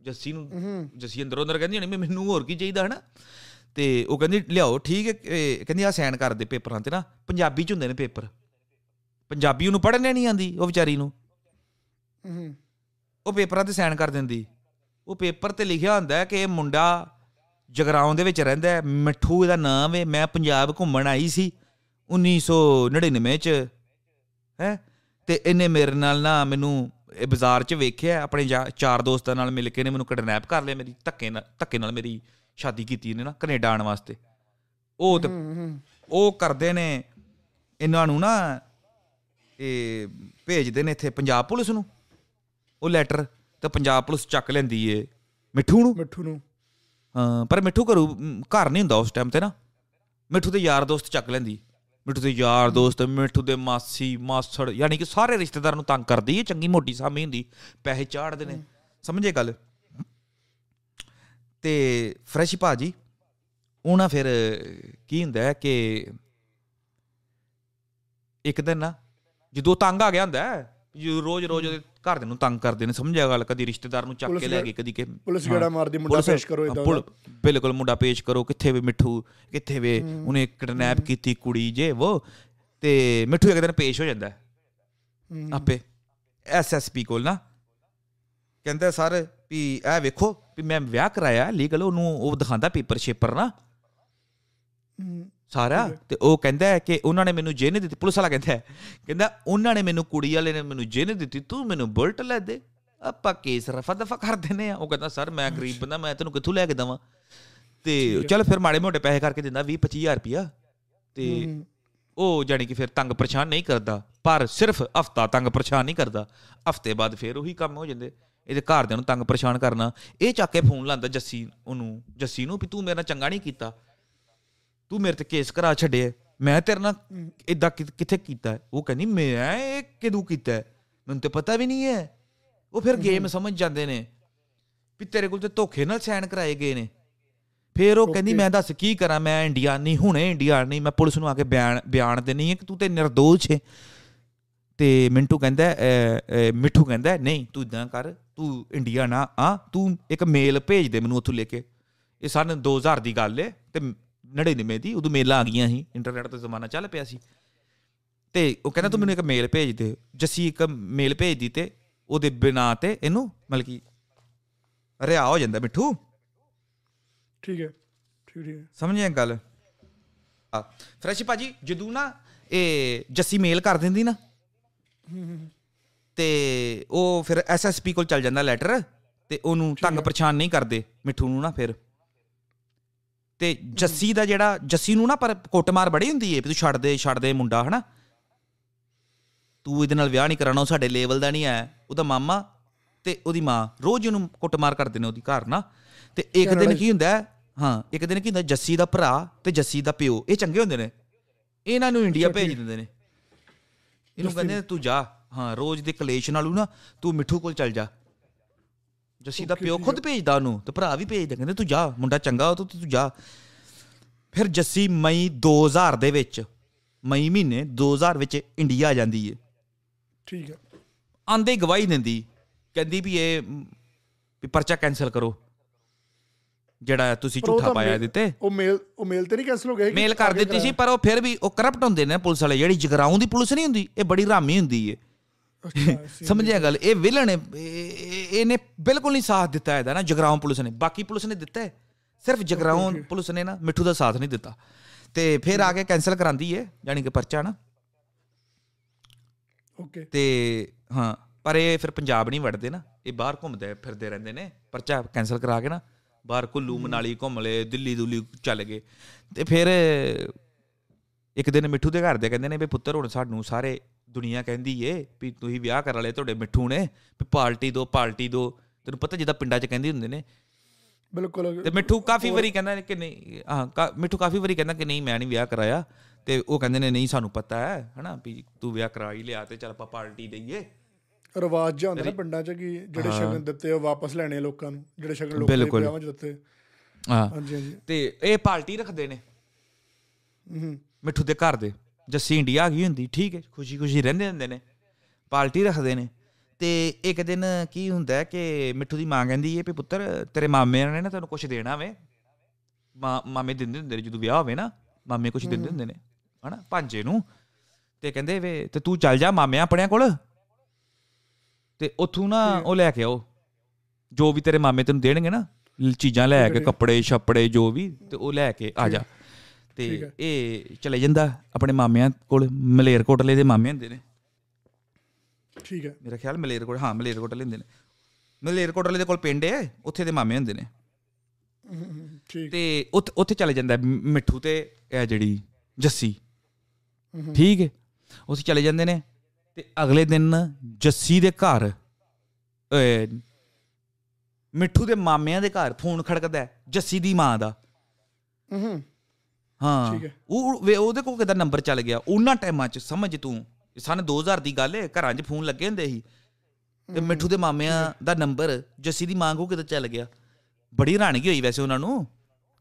ਜੱਸੀ ਨੂੰ ਜੱਸੀ ਅੰਦਰੋਂ ਅੰਦਰ ਕਹਿੰਦੀ ਹੋਣੀ ਮੈਨੂੰ ਹੋਰ ਕੀ ਚਾਹੀਦਾ ਹਨਾ? ਤੇ ਉਹ ਕਹਿੰਦੀ ਲਿਆਓ ਠੀਕ ਹੈ ਕਹਿੰਦੀ ਆ ਸਾਈਨ ਕਰ ਦੇ ਪੇਪਰਾਂ ਤੇ ਨਾ ਪੰਜਾਬੀ 'ਚ ਹੁੰਦੇ ਨੇ ਪੇਪਰ। ਪੰਜਾਬੀ ਉਹਨੂੰ ਪੜ੍ਹਨੇ ਨਹੀਂ ਆਂਦੀ ਉਹ ਵਿਚਾਰੀ ਨੂੰ। ਉਹ ਪੇਪਰਾਂ ਤੇ ਸਾਈਨ ਕਰ ਦਿੰਦੀ। ਉਹ ਪੇਪਰ ਤੇ ਲਿਖਿਆ ਹੁੰਦਾ ਕਿ ਇਹ ਮੁੰਡਾ ਜਗਰਾਉਂ ਦੇ ਵਿੱਚ ਰਹਿੰਦਾ ਹੈ ਮਿੱਠੂ ਇਹਦਾ ਨਾਮ ਹੈ ਮੈਂ ਪੰਜਾਬ ਘੁੰਮਣ ਆਈ ਸੀ। 1999 ਚ ਹੈ? ਤੇ ਇਹਨੇ ਮੇਰੇ ਨਾਲ ਨਾ ਮੈਨੂੰ ਇਹ ਬਾਜ਼ਾਰ 'ਚ ਵੇਖਿਆ ਆਪਣੇ ਚਾਰ ਦੋਸਤਾਂ ਨਾਲ ਮਿਲ ਕੇ ਨੇ ਮੈਨੂੰ ਕਿਡਨੈਪ ਕਰ ਲਿਆ ਮੇਰੀ ਧੱਕੇ ਨਾਲ ਧੱਕੇ ਨਾਲ ਮੇਰੀ ਸ਼ਾਦੀ ਕੀਤੀ ਇਹਨੇ ਨਾ ਕੈਨੇਡਾ ਆਉਣ ਵਾਸਤੇ। ਉਹ ਤੇ ਉਹ ਕਰਦੇ ਨੇ ਇਹਨਾਂ ਨੂੰ ਨਾ ਇਹ ਭੇਜਦੇ ਨੇ ਇੱਥੇ ਪੰਜਾਬ ਪੁਲਿਸ ਨੂੰ। ਉਹ ਲੈਟਰ ਤੇ ਪੰਜਾਬ ਪੁਲਿਸ ਚੱਕ ਲੈਂਦੀ ਏ ਮਿੱਠੂ ਨੂੰ। ਮਿੱਠੂ ਨੂੰ। ਹਾਂ ਪਰ ਮਿੱਠੂ ਘਰੂ ਘਰ ਨਹੀਂ ਹੁੰਦਾ ਉਸ ਟਾਈਮ ਤੇ ਨਾ। ਮਿੱਠੂ ਦੇ ਯਾਰ ਦੋਸਤ ਚੱਕ ਲੈਂਦੀ। ਮਿੱਠੂ ਦੇ ਯਾਰ ਦੋਸਤ ਮਿੱਠੂ ਦੇ ਮਾਸੀ ਮਾਸੜ ਯਾਨੀ ਕਿ ਸਾਰੇ ਰਿਸ਼ਤੇਦਾਰਾਂ ਨੂੰ ਤੰਗ ਕਰਦੀ ਏ ਚੰਗੀ ਮੋਟੀ ਸਾਮੀ ਹੁੰਦੀ ਪੈਸੇ ਚਾੜਦੇ ਨੇ। ਸਮਝੇ ਗੱਲ? ਤੇ ਫਰੈਸ਼ ਭਾਜੀ ਉਹ ਨਾ ਫਿਰ ਕੀ ਹੁੰਦਾ ਹੈ ਕਿ ਇੱਕ ਦਿਨ ਨਾ ਜਦੋਂ ਤੰਗ ਆ ਗਿਆ ਹੁੰਦਾ ਹੈ, ਜਦੋਂ ਰੋਜ਼ ਰੋਜ਼ ਉਹਦੇ ਘਰ ਦੇ ਨੂੰ ਤੰਗ ਕਰਦੇ ਨੇ ਸਮਝਿਆ ਗੱਲ ਕਦੀ ਰਿਸ਼ਤੇਦਾਰ ਨੂੰ ਚੱਕ ਕੇ ਲੈ ਗਏ ਕਦੀ ਕਿ ਪੁਲਿਸ। ਗੇੜਾ ਮਾਰਦੀ ਮੁੰਡਾ ਪੇਸ਼ ਕਰੋ ਇਦਾਂ ਬਿਲਕੁਲ ਮੁੰਡਾ ਪੇਸ਼ ਕਰੋ ਕਿੱਥੇ ਵੇ ਮਿੱਠੂ ਕਿੱਥੇ ਵੇ ਉਹਨੇ ਕਿਡਨੈਪ ਕੀਤੀ ਕੁੜੀ ਜੇ ਉਹ ਤੇ ਮਿੱਠੂ ਇੱਕ ਦਿਨ ਪੇਸ਼ ਹੋ ਜਾਂਦਾ ਆਪੇ ਐਸਐਸਪੀ ਕੋਲ ਨਾ। ਕਹਿੰਦਾ ਸਰ ਵੀ ਇਹ ਵੇਖੋ ਵੀ ਮੈਂ ਵਿਆਹ ਕਰਾਇਆ ਲੀਗਲ ਉਹਨੂੰ ਉਹ ਦਿਖਾਉਂਦਾ ਪੇਪਰ ਸ਼ੇਪਰ ਨਾ ਸਾਰਾ ਤੇ ਉਹ ਕਹਿੰਦਾ ਹੈ ਕਿ ਉਹਨਾਂ ਨੇ ਮੈਨੂੰ ਜੇ ਨਹੀਂ ਦਿੱਤੀ। ਪੁਲਿਸ ਵਾਲਾ ਕਹਿੰਦਾ ਹੈ, ਕਹਿੰਦਾ ਉਹਨਾਂ ਨੇ ਮੈਨੂੰ ਕੁੜੀ ਵਾਲੇ ਨੇ ਮੈਨੂੰ ਜੇ ਨਹੀਂ ਦਿੱਤੀ। ਤੂੰ ਮੈਨੂੰ ਬੁਲਟ ਲੈ ਦੇ। ਆਪਾਂ ਕੇਸ ਰਫਾ ਦਫਾ ਕਰ ਦਿੰਨੇ ਆ ਉਹ ਕਹਿੰਦਾ ਸਰ ਮੈਂ ਗਰੀਬ ਬੰਦਾ ਮੈਂ ਤੈਨੂੰ ਕਿੱਥੋਂ ਲੈ ਕੇ ਦਵਾਂ? ਤੇ ਚੱਲ ਫਿਰ ਮਾੜੇ ਮੋਟੇ ਪੈਸੇ ਕਰਕੇ ਦਿੰਦਾ 20 25000 ਰੁਪਿਆ ਤੇ ਉਹ ਜਾਨੀ ਕਿ ਫਿਰ ਤੰਗ ਪਰੇਸ਼ਾਨ ਨਹੀਂ ਕਰਦਾ। ਪਰ ਸਿਰਫ ਹਫਤਾ ਤੰਗ ਪਰੇਸ਼ਾਨ ਨਹੀਂ ਕਰਦਾ। ਹਫ਼ਤੇ ਬਾਅਦ ਫਿਰ ਉਹੀ ਕੰਮ ਹੋ ਜਾਂਦੇ। ਇਹਦੇ ਘਰਦਿਆਂ ਨੂੰ ਤੰਗ ਪਰੇਸ਼ਾਨ ਕਰਨਾ। ਇਹ ਚੱਕ ਕੇ ਫੋਨ ਲਾਉਂਦਾ ਜੱਸੀ ਉਹਨੂੰ ਜੱਸੀ ਨੂੰ ਵੀ ਤੂੰ ਮੇਰੇ ਚੰਗਾ ਨਹੀਂ ਕੀਤਾ। ਤੂੰ ਮੇਰੇ ਤੇ ਕੇਸ ਕਰਾ ਛੱਡਿਆ ਮੈਂ ਤੇਰੇ ਨਾਲ ਇਦਾਂ ਕਿੱਥੇ ਕੀਤਾ? ਉਹ ਕਹਿੰਦੀ ਮੈਂ ਇਹ ਕਿਦੋਂ ਕੀਤਾ? ਮੈਨੂੰ ਤੇ ਪਤਾ ਵੀ ਨਹੀਂ ਹੈ। ਉਹ ਫਿਰ ਗੇਮ ਸਮਝ ਜਾਂਦੇ ਨੇ ਵੀ ਤੇਰੇ ਕੋਲ ਤੇ ਧੋਖੇ ਨਾਲ ਸਾਈਨ ਕਰਾਏ ਗਏ ਨੇ। ਫਿਰ ਉਹ ਕਹਿੰਦੀ ਮੈਂ ਦੱਸ ਕੀ ਕਰਾਂ? ਮੈਂ ਇੰਡੀਆ ਨਹੀਂ ਹੁਣੇ ਇੰਡੀਆ ਨਹੀਂ ਮੈਂ ਪੁਲਿਸ ਨੂੰ ਆ ਕੇ ਬਿਆਨ ਬਿਆਨ ਦੇਣੀ ਹੈ ਕਿ ਤੂੰ ਤੇ ਨਿਰਦੋਸ਼ ਹੈ। ਤੇ ਮਿੰਟੂ ਕਹਿੰਦਾ ਮਿੱਠੂ ਕਹਿੰਦਾ ਨਹੀਂ ਤੂੰ ਇਦਾਂ ਕਰ ਤੂੰ ਇੰਡੀਆ ਨਾ ਆ ਤੂੰ ਇੱਕ ਮੇਲ ਭੇਜ ਦੇ ਮੈਨੂੰ ਉੱਥੋਂ ਲੈ ਕੇ। ਇਹ ਸਨ 2000 ਦੀ ਗੱਲ ਹੈ ਤੇ 99 ਦੀ ਉਦੋਂ ਮੇਲਾਂ ਆ ਗਈਆਂ ਸੀ ਇੰਟਰਨੈਟ ਦਾ ਜ਼ਮਾਨਾ ਚੱਲ ਪਿਆ ਸੀ। ਤੇ ਉਹ ਕਹਿੰਦਾ ਤੂੰ ਮੈਨੂੰ ਇੱਕ ਮੇਲ ਭੇਜ ਦੇ। ਜੱਸੀ ਇੱਕ ਮੇਲ ਭੇਜਦੀ ਤੇ ਉਹਦੇ ਬਿਨਾਂ ਤੇ ਇਹਨੂੰ ਮਤਲਬ ਕਿ ਰਿਆ ਹੋ ਜਾਂਦਾ ਮਿੱਠੂ। ਠੀਕ ਹੈ ਠੀਕ ਹੈ। ਸਮਝਿਆ ਗੱਲ? ਆ ਫਰੈਸ਼ ਭਾਜੀ ਜਦੋਂ ਨਾ ਇਹ ਜੱਸੀ ਮੇਲ ਕਰ ਦਿੰਦੀ ਨਾ ਤੇ ਉਹ ਫਿਰ ਐਸਐਸਪੀ ਕੋਲ ਚੱਲ ਜਾਂਦਾ ਲੈਟਰ ਤੇ ਉਹਨੂੰ ਤੰਗ ਪਰੇਸ਼ਾਨ ਨਹੀਂ ਕਰਦੇ ਮਿੱਠੂ ਨੂੰ ਨਾ ਫਿਰ। ਤੇ ਜੱਸੀ ਦਾ ਜਿਹੜਾ ਜੱਸੀ ਨੂੰ ਨਾ ਪਰ ਕੁੱਟਮਾਰ ਬੜੀ ਹੁੰਦੀ ਏ ਵੀ ਤੂੰ ਛੱਡ ਦੇ ਛੱਡ ਦੇ ਮੁੰਡਾ ਹਨਾ? ਤੂੰ ਇਹਦੇ ਨਾਲ ਵਿਆਹ ਨਹੀਂ ਕਰਾਉਣਾ ਉਹ ਸਾਡੇ ਲੈਵਲ ਦਾ ਨਹੀਂ ਹੈ। ਉਹਦਾ ਮਾਮਾ ਤੇ ਉਹਦੀ ਮਾਂ ਰੋਜ਼ ਉਹਨੂੰ ਕੁੱਟਮਾਰ ਕਰਦੇ ਨੇ ਉਹਦੀ ਘਰ ਨਾ? ਤੇ ਇੱਕ ਦਿਨ ਕੀ ਹੁੰਦਾ ਹੈ? ਇੱਕ ਦਿਨ ਕੀ ਹੁੰਦਾ ਜੱਸੀ ਦਾ ਭਰਾ ਤੇ ਜੱਸੀ ਦਾ ਪਿਓ ਇਹ ਚੰਗੇ ਹੁੰਦੇ ਨੇ। ਇਹਨਾਂ ਨੂੰ ਇੰਡੀਆ ਭੇਜ ਦਿੰਦੇ ਨੇ। ਇਹਨੂੰ ਕਹਿੰਦੇ ਤੂੰ ਜਾ ਹਾਂ ਰੋਜ਼ ਦੇ ਕਲੇਸ਼ ਨਾਲੋਂ ਨਾ ਤੂੰ ਮਿੱਠੂ ਕੋਲ ਚੱਲ ਜਾ। ਜੱਸੀ ਦਾ ਪਿਓ ਖੁਦ ਭੇਜਦਾ ਉਹਨੂੰ ਤੇ ਭਰਾ ਵੀ ਭੇਜਦਾ ਕਹਿੰਦੇ ਤੂੰ ਜਾ ਮੁੰਡਾ ਚੰਗਾ ਤੂੰ ਤੂੰ ਜਾ। ਫਿਰ ਜੱਸੀ ਮਈ 2000 ਦੇ ਵਿੱਚ ਮਈ ਮਹੀਨੇ 2000 ਵਿੱਚ ਇੰਡੀਆ ਆ ਜਾਂਦੀ ਏ। ਠੀਕ ਹੈ। ਆਂਦੇ ਗਵਾਹੀ ਦਿੰਦੀ ਕਹਿੰਦੀ ਵੀ ਇਹ ਵੀ ਪਰਚਾ ਕੈਨਸਲ ਕਰੋ। ਜਿਹੜਾ ਤੁਸੀਂ ਝੂਠਾ ਪਾਇਆ ਮੇ- ਇਹਦੇ ਤੇ ਉਹ ਮੇਲ ਉਹ ਮੇਲ ਤੇ ਨਹੀਂ ਕੈਨਸਲ ਹੋ ਗਿਆ? ਮੇਲ ਕਰ ਦਿੱਤੀ ਸੀ ਪਰ ਉਹ ਫਿਰ ਵੀ ਉਹ ਕਰਪਟ ਹੁੰਦੇ ਨੇ ਪੁਲਿਸ ਵਾਲੇ ਜਿਹੜੀ ਜਗਰਾਉਂ ਦੀ ਪੁਲਿਸ ਨਹੀਂ ਹੁੰਦੀ ਇਹ ਬੜੀ ਰਾਮੀ ਹੁੰਦੀ ਏ। ਸਮਝਿਆ ਗੱਲ? ਇਹ ਹੈ ਇਹ- ਇਹਨੇ ਬਿਲਕੁਲ ਨਹੀਂ ਸਾਥ ਦਿੱਤਾ ਇਹਦਾ ਨਾ ਜਗਰਾਉਂ ਪੁਲਿਸ ਨੇ। ਬਾਕੀ ਪੁਲਿਸ ਨੇ ਦਿੱਤਾ ਹੈ। ਸਿਰਫ ਜਗਰਾਉਂ ਪੁਲਿਸ ਨੇ ਨਾ ਮਿੱਠੂ ਦਾ ਸਾਥ ਨਹੀਂ ਦਿੱਤਾ। ਤੇ ਫਿਰ ਆ ਕੇ ਕੈਨਸਲ ਕਰਾਂਦੀ ਏ ਯਾਨੀ ਕਿ ਪਰਚਾ ਨਾ। ਓਕੇ ਤੇ ਹਾਂ ਪਰ ਇਹ ਫਿਰ ਪੰਜਾਬ ਨਹੀਂ ਵੜਦੇ ਨਾ। ਇਹ ਬਾਹਰ ਘੁੰਮਦੇ ਫਿਰਦੇ ਰਹਿੰਦੇ ਨੇ। ਪਰਚਾ ਕੈਨਸਲ ਕਰਾ ਕੇ ਨਾ ਬਾਹਰ ਕੁੱਲੂ ਮਨਾਲੀ ਘੁੰਮ ਲਏ ਦਿੱਲੀ ਦੁੱਲੀ ਚੱਲ ਗਏ। ਤੇ ਫਿਰ ਇੱਕ ਦਿਨ ਮਿੱਠੂ ਦੇ ਘਰ ਦੇ ਕਹਿੰਦੇ ਨੇ ਵੀ ਪੁੱਤਰ ਹੁਣ ਸਾਨੂੰ ਸਾਰੇ ਦੁਨੀਆ ਕਹਿੰਦੀ ਏ ਵੀ ਤੁਸੀਂ ਵਿਆਹ ਕਰ ਵਾਲੇ ਤੁਹਾਡੇ ਮਿੱਠੂ ਨੇ ਵੀ ਪਾਰਟੀ ਦੋ ਪਾਰਟੀ ਦੋ। ਤੈਨੂੰ ਪਤਾ ਜਿੱਦਾਂ ਪਿੰਡਾਂ 'ਚ ਕਹਿੰਦੇ ਹੁੰਦੇ ਨੇ। ਬਿਲਕੁਲ। ਤੇ ਮਿੱਠੂ ਕਾਫੀ ਵਾਰੀ ਕਹਿੰਦਾ ਕਿ ਨਹੀਂ ਹਾਂ ਮਿੱਠੂ ਕਾਫੀ ਵਾਰੀ ਕਹਿੰਦਾ ਕਿ ਨਹੀਂ ਮੈਂ ਨਹੀਂ ਵਿਆਹ ਕਰਾਇਆ। ਤੇ ਉਹ ਕਹਿੰਦੇ ਨੇ ਨਹੀਂ ਸਾਨੂੰ ਪਤਾ ਹੈ ਹਨਾ ਵੀ ਤੂੰ ਵਿਆਹ ਕਰਾ ਹੀ ਲਿਆ ਤੇ ਚੱਲ ਆਪਾਂ ਪਾਰਟੀ ਦਈਏ। ਰਿਵਾਜ ਜਿਹਾ ਹੁੰਦਾ ਨਾ ਪਿੰਡਾਂ 'ਚ ਕਿ ਜਿਹੜੇ ਸ਼ਗਨ ਦਿੱਤੇ ਉਹ ਵਾਪਸ ਲੈਣੇ ਲੋਕਾਂ ਨੂੰ ਜਿਹੜੇ ਸ਼ਗਨ ਲੋਕਾਂ ਬਿਲਕੁਲ। ਵਿਆਹਾਂ 'ਚ ਦਿੱਤੇ। ਹਾਂ। ਹਾਂਜੀ ਹਾਂਜੀ। ਤੇ ਇਹ ਪਾਰਟੀ ਰੱਖਦੇ ਨੇ। ਹੂੰ। ਮਿੱਠੂ ਦੇ ਘਰ ਦੇ। ਜੱਸੀ ਇੰਡੀਆ ਆ ਗਈ ਹੁੰਦੀ ਠੀਕ ਹੈ ਖੁਸ਼ੀ ਖੁਸ਼ੀ ਰਹਿੰਦੇ ਹੁੰਦੇ ਨੇ ਪਾਰਟੀ ਰੱਖਦੇ ਨੇ। ਤੇ ਇੱਕ ਦਿਨ ਕੀ ਹੁੰਦਾ ਕਿ ਮਿੱਠੂ ਦੀ ਮਾਂ ਕਹਿੰਦੀ ਹੈ ਵੀ ਪੁੱਤਰ ਤੇਰੇ ਮਾਮੇ ਨੇ ਨਾ ਤੈਨੂੰ ਕੁਝ ਦੇਣਾ ਵੇ। ਮਾਮੇ ਦਿੰਦੇ ਹੁੰਦੇ ਨੇ ਜਦੋਂ ਵਿਆਹ ਹੋਵੇ ਨਾ ਮਾਮੇ ਕੁਝ ਦਿੰਦੇ ਹੁੰਦੇ ਨੇ ਹਨਾ ਭਾਂਜੇ ਨੂੰ। ਤੇ ਕਹਿੰਦੇ ਵੇ ਤੇ ਤੂੰ ਚੱਲ ਜਾ ਮਾਮਿਆਂ ਆਪਣਿਆਂ ਕੋਲ। ਤੇ ਉੱਥੋਂ ਨਾ ਉਹ ਲੈ ਕੇ ਆਓ। ਜੋ ਵੀ ਤੇਰੇ ਮਾਮੇ ਤੈਨੂੰ ਦੇਣਗੇ ਨਾ ਚੀਜ਼ਾਂ ਲੈ ਕੇ ਕੱਪੜੇ ਛੱਪੜੇ ਜੋ ਵੀ ਤੇ ਉਹ ਲੈ ਕੇ ਆ ਜਾ। ਤੇ ਇਹ ਚਲੇ ਜਾਂਦਾ ਆਪਣੇ ਮਾਮਿਆਂ ਕੋਲ ਮਲੇਰਕੋਟਲੇ ਦੇ ਮਾਮੇ ਹੁੰਦੇ ਨੇ। ਠੀਕ ਹੈ ਮੇਰਾ ਖਿਆਲ ਮਲੇਰਕੋਟ ਹਾਂ ਮਲੇਰਕੋਟਲੇ ਹੁੰਦੇ ਨੇ। ਮਲੇਰਕੋਟਲੇ ਦੇ ਕੋਲ ਪਿੰਡ ਹੈ ਉੱਥੇ ਦੇ ਮਾਮੇ ਹੁੰਦੇ ਨੇ। ਠੀਕ। ਤੇ ਉੱਥੇ ਚਲੇ ਜਾਂਦਾ ਮਿੱਠੂ ਤੇ ਇਹ ਜਿਹੜੀ ਜੱਸੀ। ਠੀਕ ਹੈ ਉੱਥੇ ਚਲੇ ਜਾਂਦੇ ਨੇ ਤੇ ਅਗਲੇ ਦਿਨ ਜੱਸੀ ਦੇ ਘਰ ਮਿੱਠੂ ਦੇ ਮਾਮਿਆਂ ਦੇ ਘਰ ਫੋਨ ਖੜਕਦਾ ਜੱਸੀ ਦੀ ਮਾਂ ਦਾ। ਹੂੰ। ਹੂੰ। ਉਹ ਵੇ- ਉਹਦੇ ਕੋਲ ਕਿਦਾਂ ਨੰਬਰ ਚੱਲ ਗਿਆ? ਉਹਨਾਂ ਟਾਈਮਾਂ 'ਚ ਸਮਝ ਤੂੰ। ਸਨ 2000 ਦੀ ਗੱਲ ਹੈ ਘਰਾਂ 'ਚ ਫੋਨ ਲੱਗੇ ਹੁੰਦੇ ਸੀ। ਤੇ ਮਿੱਠੂ ਦੇ ਮਾਮਿਆਂ ਦਾ ਨੰਬਰ ਜੱਸੀ ਦੀ ਮਾਂ ਕੋਲ ਕਿਦਾਂ ਚੱਲ ਗਿਆ? ਬੜੀ ਹੈਰਾਨਗੀ ਹੋਈ ਵੈਸੇ ਉਹਨਾਂ ਨੂੰ।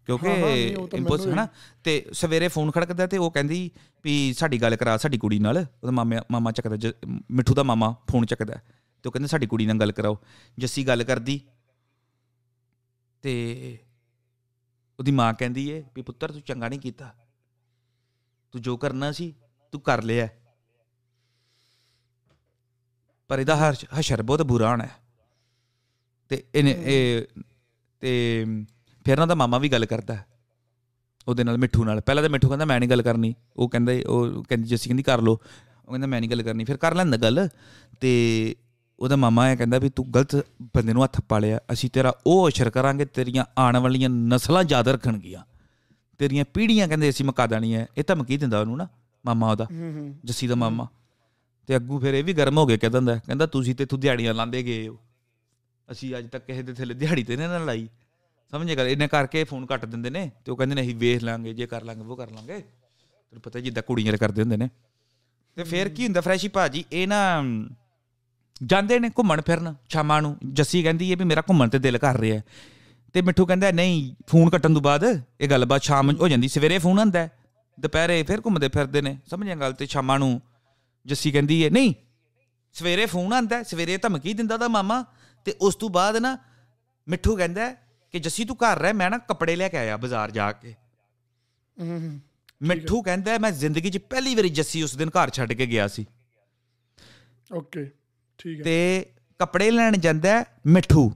ਕਿਉਂਕਿ ਹਾਂ, ਹਾਂ, ਉਹ ਤਾਂ ਇੰਪੋਸ ਸਵੇਰੇ ਫੋਨ ਖੜਕਦਾ ਤੇ ਉਹ ਕਹਿੰਦੀ ਵੀ ਸਾਡੀ ਗੱਲ ਕਰਾ ਸਾਡੀ ਕੁੜੀ ਨਾਲ। ਉਹਦਾ ਮਾਮਾ ਮਾਮਾ ਚੱਕਦਾ ਮਿੱਠੂ ਦਾ ਮਾਮਾ ਫੋਨ ਚੱਕਦਾ। ਤੇ ਉਹ ਕਹਿੰਦੇ ਸਾਡੀ ਕੁੜੀ ਨਾਲ ਗੱਲ ਕਰਾਓ। ਜੱਸੀ ਗੱਲ ਕਰਦੀ ਤੇ ਉਹਦੀ ਮਾਂ ਕਹਿੰਦੀ ਏ ਵੀ ਪੁੱਤਰ ਤੂੰ ਚੰਗਾ ਨਹੀਂ ਕੀਤਾ। ਤੂੰ ਜੋ ਕਰਨਾ ਸੀ ਤੂੰ ਕਰ ਲਿਆ। ਪਰ ਇਹਦਾ ਹਰ ਹਸ਼ਰ ਬਹੁਤ ਬੁਰਾ ਹੋਣਾ ਤੇ ਇਹਨੇ ਇਹ ਤੇ ਫਿਰ ਉਹਨਾਂ ਦਾ ਮਾਮਾ ਵੀ ਗੱਲ ਕਰਦਾ। ਉਹਦੇ ਨਾਲ ਮਿੱਠੂ ਨਾਲ। ਪਹਿਲਾਂ ਤਾਂ ਮਿੱਠੂ ਕਹਿੰਦਾ ਮੈਂ ਨਹੀਂ ਗੱਲ ਕਰਨੀ। ਉਹ ਕਹਿੰਦਾ ਉਹ ਕਹਿੰਦੀ ਜੱਸੀ ਕਹਿੰਦੀ ਕਰ ਲੋ ਉਹ ਕਹਿੰਦਾ ਮੈਂ ਨਹੀਂ ਗੱਲ ਕਰਨੀ। ਫਿਰ ਕਰ ਲੈਂਦਾ ਗੱਲ ਤੇ ਉਹਦਾ ਮਾਮਾ ਇਹ ਕਹਿੰਦਾ ਵੀ ਤੂੰ ਗਲਤ ਬੰਦੇ ਨੂੰ ਹੱਥ ਪਾ ਲਿਆ ਅਸੀਂ ਤੇਰਾ ਉਹ ਅਸ਼ਰ ਕਰਾਂਗੇ ਤੇਰੀਆਂ ਆਉਣ ਵਾਲੀਆਂ ਨਸਲਾਂ ਯਾਦ ਰੱਖਣਗੀਆਂ। ਤੇਰੀਆਂ ਪੀੜ੍ਹੀਆਂ ਕਹਿੰਦੇ ਅਸੀਂ ਮੁਕਾ ਦੇਣੀਆਂ ਇਹ ਧਮਕੀ ਦਿੰਦਾ ਉਹਨੂੰ ਨਾ ਮਾਮਾ ਉਹਦਾ ਜੱਸੀ ਦਾ ਮਾਮਾ। ਤੇ ਅੱਗੂ ਫਿਰ ਇਹ ਵੀ ਗਰਮ ਹੋ ਕੇ ਕਹਿ ਦਿੰਦਾ ਕਹਿੰਦਾ ਤੁਸੀਂ ਤੇ ਤੂੰ ਦਿਹਾੜੀਆਂ ਲਾਉਂਦੇ ਗਏ ਹੋ। ਅਸੀਂ ਅੱਜ ਤੱਕ ਕਿਸੇ ਦੇ ਥੱਲੇ ਦਿਹਾੜੀ ਤੇ ਨਾ ਲਾਈ। ਸਮਝੇ ਗੱਲ ਇਹਨੇ ਕਰਕੇ ਫੋਨ ਕੱਟ ਦਿੰਦੇ ਨੇ ਤੇ ਉਹ ਕਹਿੰਦੇ ਨੇ ਅਸੀਂ ਵੇਖ ਲਾਂਗੇ ਜੇ ਕਰ ਲਾਂਗੇ ਉਹ ਕਰ ਲਾਂਗੇ। ਤੈਨੂੰ ਪਤਾ ਜਿੱਦਾਂ ਕੁੜੀਆਂ ਕਰਦੇ ਹੁੰਦੇ ਨੇ। ਤੇ ਫਿਰ ਕੀ ਹੁੰਦਾ ਫਰੈਸ਼ੀ ਭਾਜੀ ਇਹ ਨਾ ਜਾਂਦੇ ਨੇ ਘੁੰਮਣ ਫਿਰਨ ਸ਼ਾਮਾਂ ਨੂੰ। ਜੱਸੀ ਕਹਿੰਦੀ ਹੈ ਵੀ ਮੇਰਾ ਘੁੰਮਣ ਤੇ ਦਿਲ ਕਰ ਰਿਹਾ ਹੈ। ਤੇ ਮਿੱਠੂ ਕਹਿੰਦਾ ਨਹੀਂ ਫੋਨ ਕੱਟਣ ਤੋਂ ਬਾਅਦ ਇਹ ਗੱਲਬਾਤ ਸ਼ਾਮ ਹੋ ਜਾਂਦੀ ਸਵੇਰੇ ਫੋਨ ਆਉਂਦਾ ਹੈ, ਦੁਪਹਿਰੇ ਫਿਰ ਘੁੰਮਦੇ ਫਿਰਦੇ ਨੇ ਸਮਝਿਆ ਗੱਲ ਤੇ ਸ਼ਾਮਾਂ ਨੂੰ। ਜੱਸੀ ਕਹਿੰਦੀ ਹੈ ਨਹੀਂ ਸਵੇਰੇ ਫੋਨ ਆਉਂਦਾ ਹੈ, ਸਵੇਰੇ ਧਮਕੀ ਦਿੰਦਾ ਦਾ ਮਾਮਾ। ਤੇ ਉਸ ਤੋਂ ਬਾਅਦ ਨਾ ਮਿੱਠੂ ਕਹਿੰਦਾ ਕਿ ਜੱਸੀ ਤੂੰ ਘਰ ਰਹਿ ਮੈਂ ਨਾ ਕੱਪੜੇ ਲੈ ਕੇ ਆਇਆ ਬਾਜ਼ਾਰ ਜਾ ਕੇ। ਮਿੱਠੂ ਕਹਿੰਦਾ ਮੈਂ ਜ਼ਿੰਦਗੀ 'ਚ ਪਹਿਲੀ ਵਾਰੀ ਜੱਸੀ ਉਸ ਦਿਨ ਘਰ ਛੱਡ ਕੇ ਗਿਆ ਸੀ। ਓਕੇ। ਠੀਕ ਹੈ। ਤੇ ਕੱਪੜੇ ਲੈਣ ਜਾਂਦਾ ਹੈ ਮਿੱਠੂ।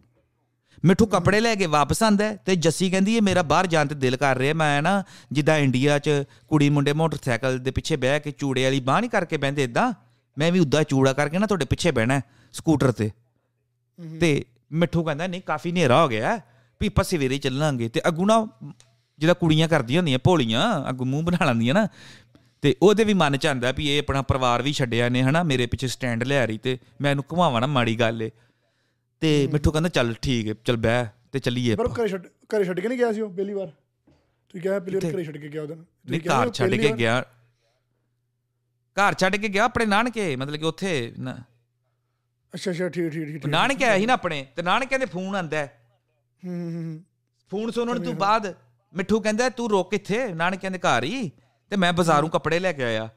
ਮਿੱਠੂ ਕੱਪੜੇ ਲੈ ਕੇ ਵਾਪਸ ਆਂਦਾ ਤੇ ਜੱਸੀ ਕਹਿੰਦੀ ਹੈ ਮੇਰਾ ਬਾਹਰ ਜਾਣ ਤੇ ਦਿਲ ਕਰ ਰਿਹਾ। ਮੈਂ ਨਾ ਜਿੱਦਾਂ ਇੰਡੀਆ 'ਚ ਕੁੜੀ ਮੁੰਡੇ ਮੋਟਰਸਾਈਕਲ ਦੇ ਪਿੱਛੇ ਬਹਿ ਕੇ ਚੂੜੇ ਵਾਲੀ ਬਾਹ ਨਹੀਂ ਕਰਕੇ ਬਹਿੰਦੇ ਇਦਾਂ ਮੈਂ ਵੀ ਉਦਾਂ ਚੂੜਾ ਕਰਕੇ ਨਾ ਤੁਹਾਡੇ ਪਿੱਛੇ ਬਹਿਣਾ ਸਕੂਟਰ ਤੇ। ਤੇ ਮਿੱਠੂ ਕਹਿੰਦਾ ਨਹੀਂ ਕਾਫੀ ਹਨੇਰਾ ਹੋ ਗਿਆ ਵੀ ਆਪਾਂ ਸਵੇਰੇ ਚੱਲਾਂਗੇ। ਤੇ ਅੱਗੂ ਨਾ ਜਿਹਦਾ ਕੁੜੀਆਂ ਕਰਦੀਆਂ ਹੁੰਦੀਆਂ ਭੋਲੀਆਂ ਅੱਗੂ ਮੂੰਹ ਬਣਾ ਲੈਂਦੀਆਂ ਨਾ ਤੇ ਉਹਦੇ ਵੀ ਮਨ ਚ ਆਂਦਾ ਵੀ ਇਹ ਆਪਣਾ ਪਰਿਵਾਰ ਵੀ ਛੱਡਿਆ ਨੇ ਹਨਾ? ਮੇਰੇ ਪਿੱਛੇ ਸਟੈਂਡ ਲਿਆ ਰਹੀ ਤੇ ਮੈਂ ਇਹਨੂੰ ਘੁਮਾਵਾਂ ਨਾ ਮਾੜੀ ਗੱਲ ਏ। ਤੇ ਮਿੱਠੂ ਕਹਿੰਦਾ ਚੱਲ ਠੀਕ ਹੈ ਚੱਲ ਬਹਿ ਤੇ ਚੱਲੀਏ ਪਰ ਘਰੇ ਛੱਡ ਘਰੇ ਛੱਡ ਕੇ ਨਹੀਂ ਗਿਆ ਸੀ ਉਹ ਪਹਿਲੀ ਵਾਰ? ਤੂੰ ਕਿਹਾ ਪਹਿਲੀ ਵਾਰ ਘਰੇ ਛੱਡ ਕੇ ਗਿਆ ਉਹਦਨ ਨਹੀਂ ਘਰ ਛੱਡ ਕੇ ਗਿਆ। ਘਰ ਛੱਡ ਕੇ ਗਿਆ ਆਪਣੇ ਨਾਨਕੇ? ਮਤਲਬ ਕਿ ਉੱਥੇ ਨਾ- ਅੱਛਾ ਅੱਛਾ ਠੀਕ ਠੀਕ ਠੀਕ ਨਾਨਕੇ ਆਇਆ ਸੀ ਨਾ ਆਪਣੇ ਤੇ ਨਾਨਕੇ ਦੇ ਫੋਨ ਆਂਦਾ ਹੈ। ਹੂੰ ਫੋਨ ਸੁਣਨ ਤੋਂ ਬਾਅਦ ਮਿੱਠੂ ਕਹਿੰਦਾ ਤੂੰ ਰੁਕ ਕਿੱਥੇ ਨਾਨਕਿਆਂ ਦੇ ਘਰ ਹੀ? ਤੇ ਮੈਂ ਬਾਜ਼ਾਰੋਂ ਕੱਪੜੇ ਲੈ ਕੇ ਆਇਆ।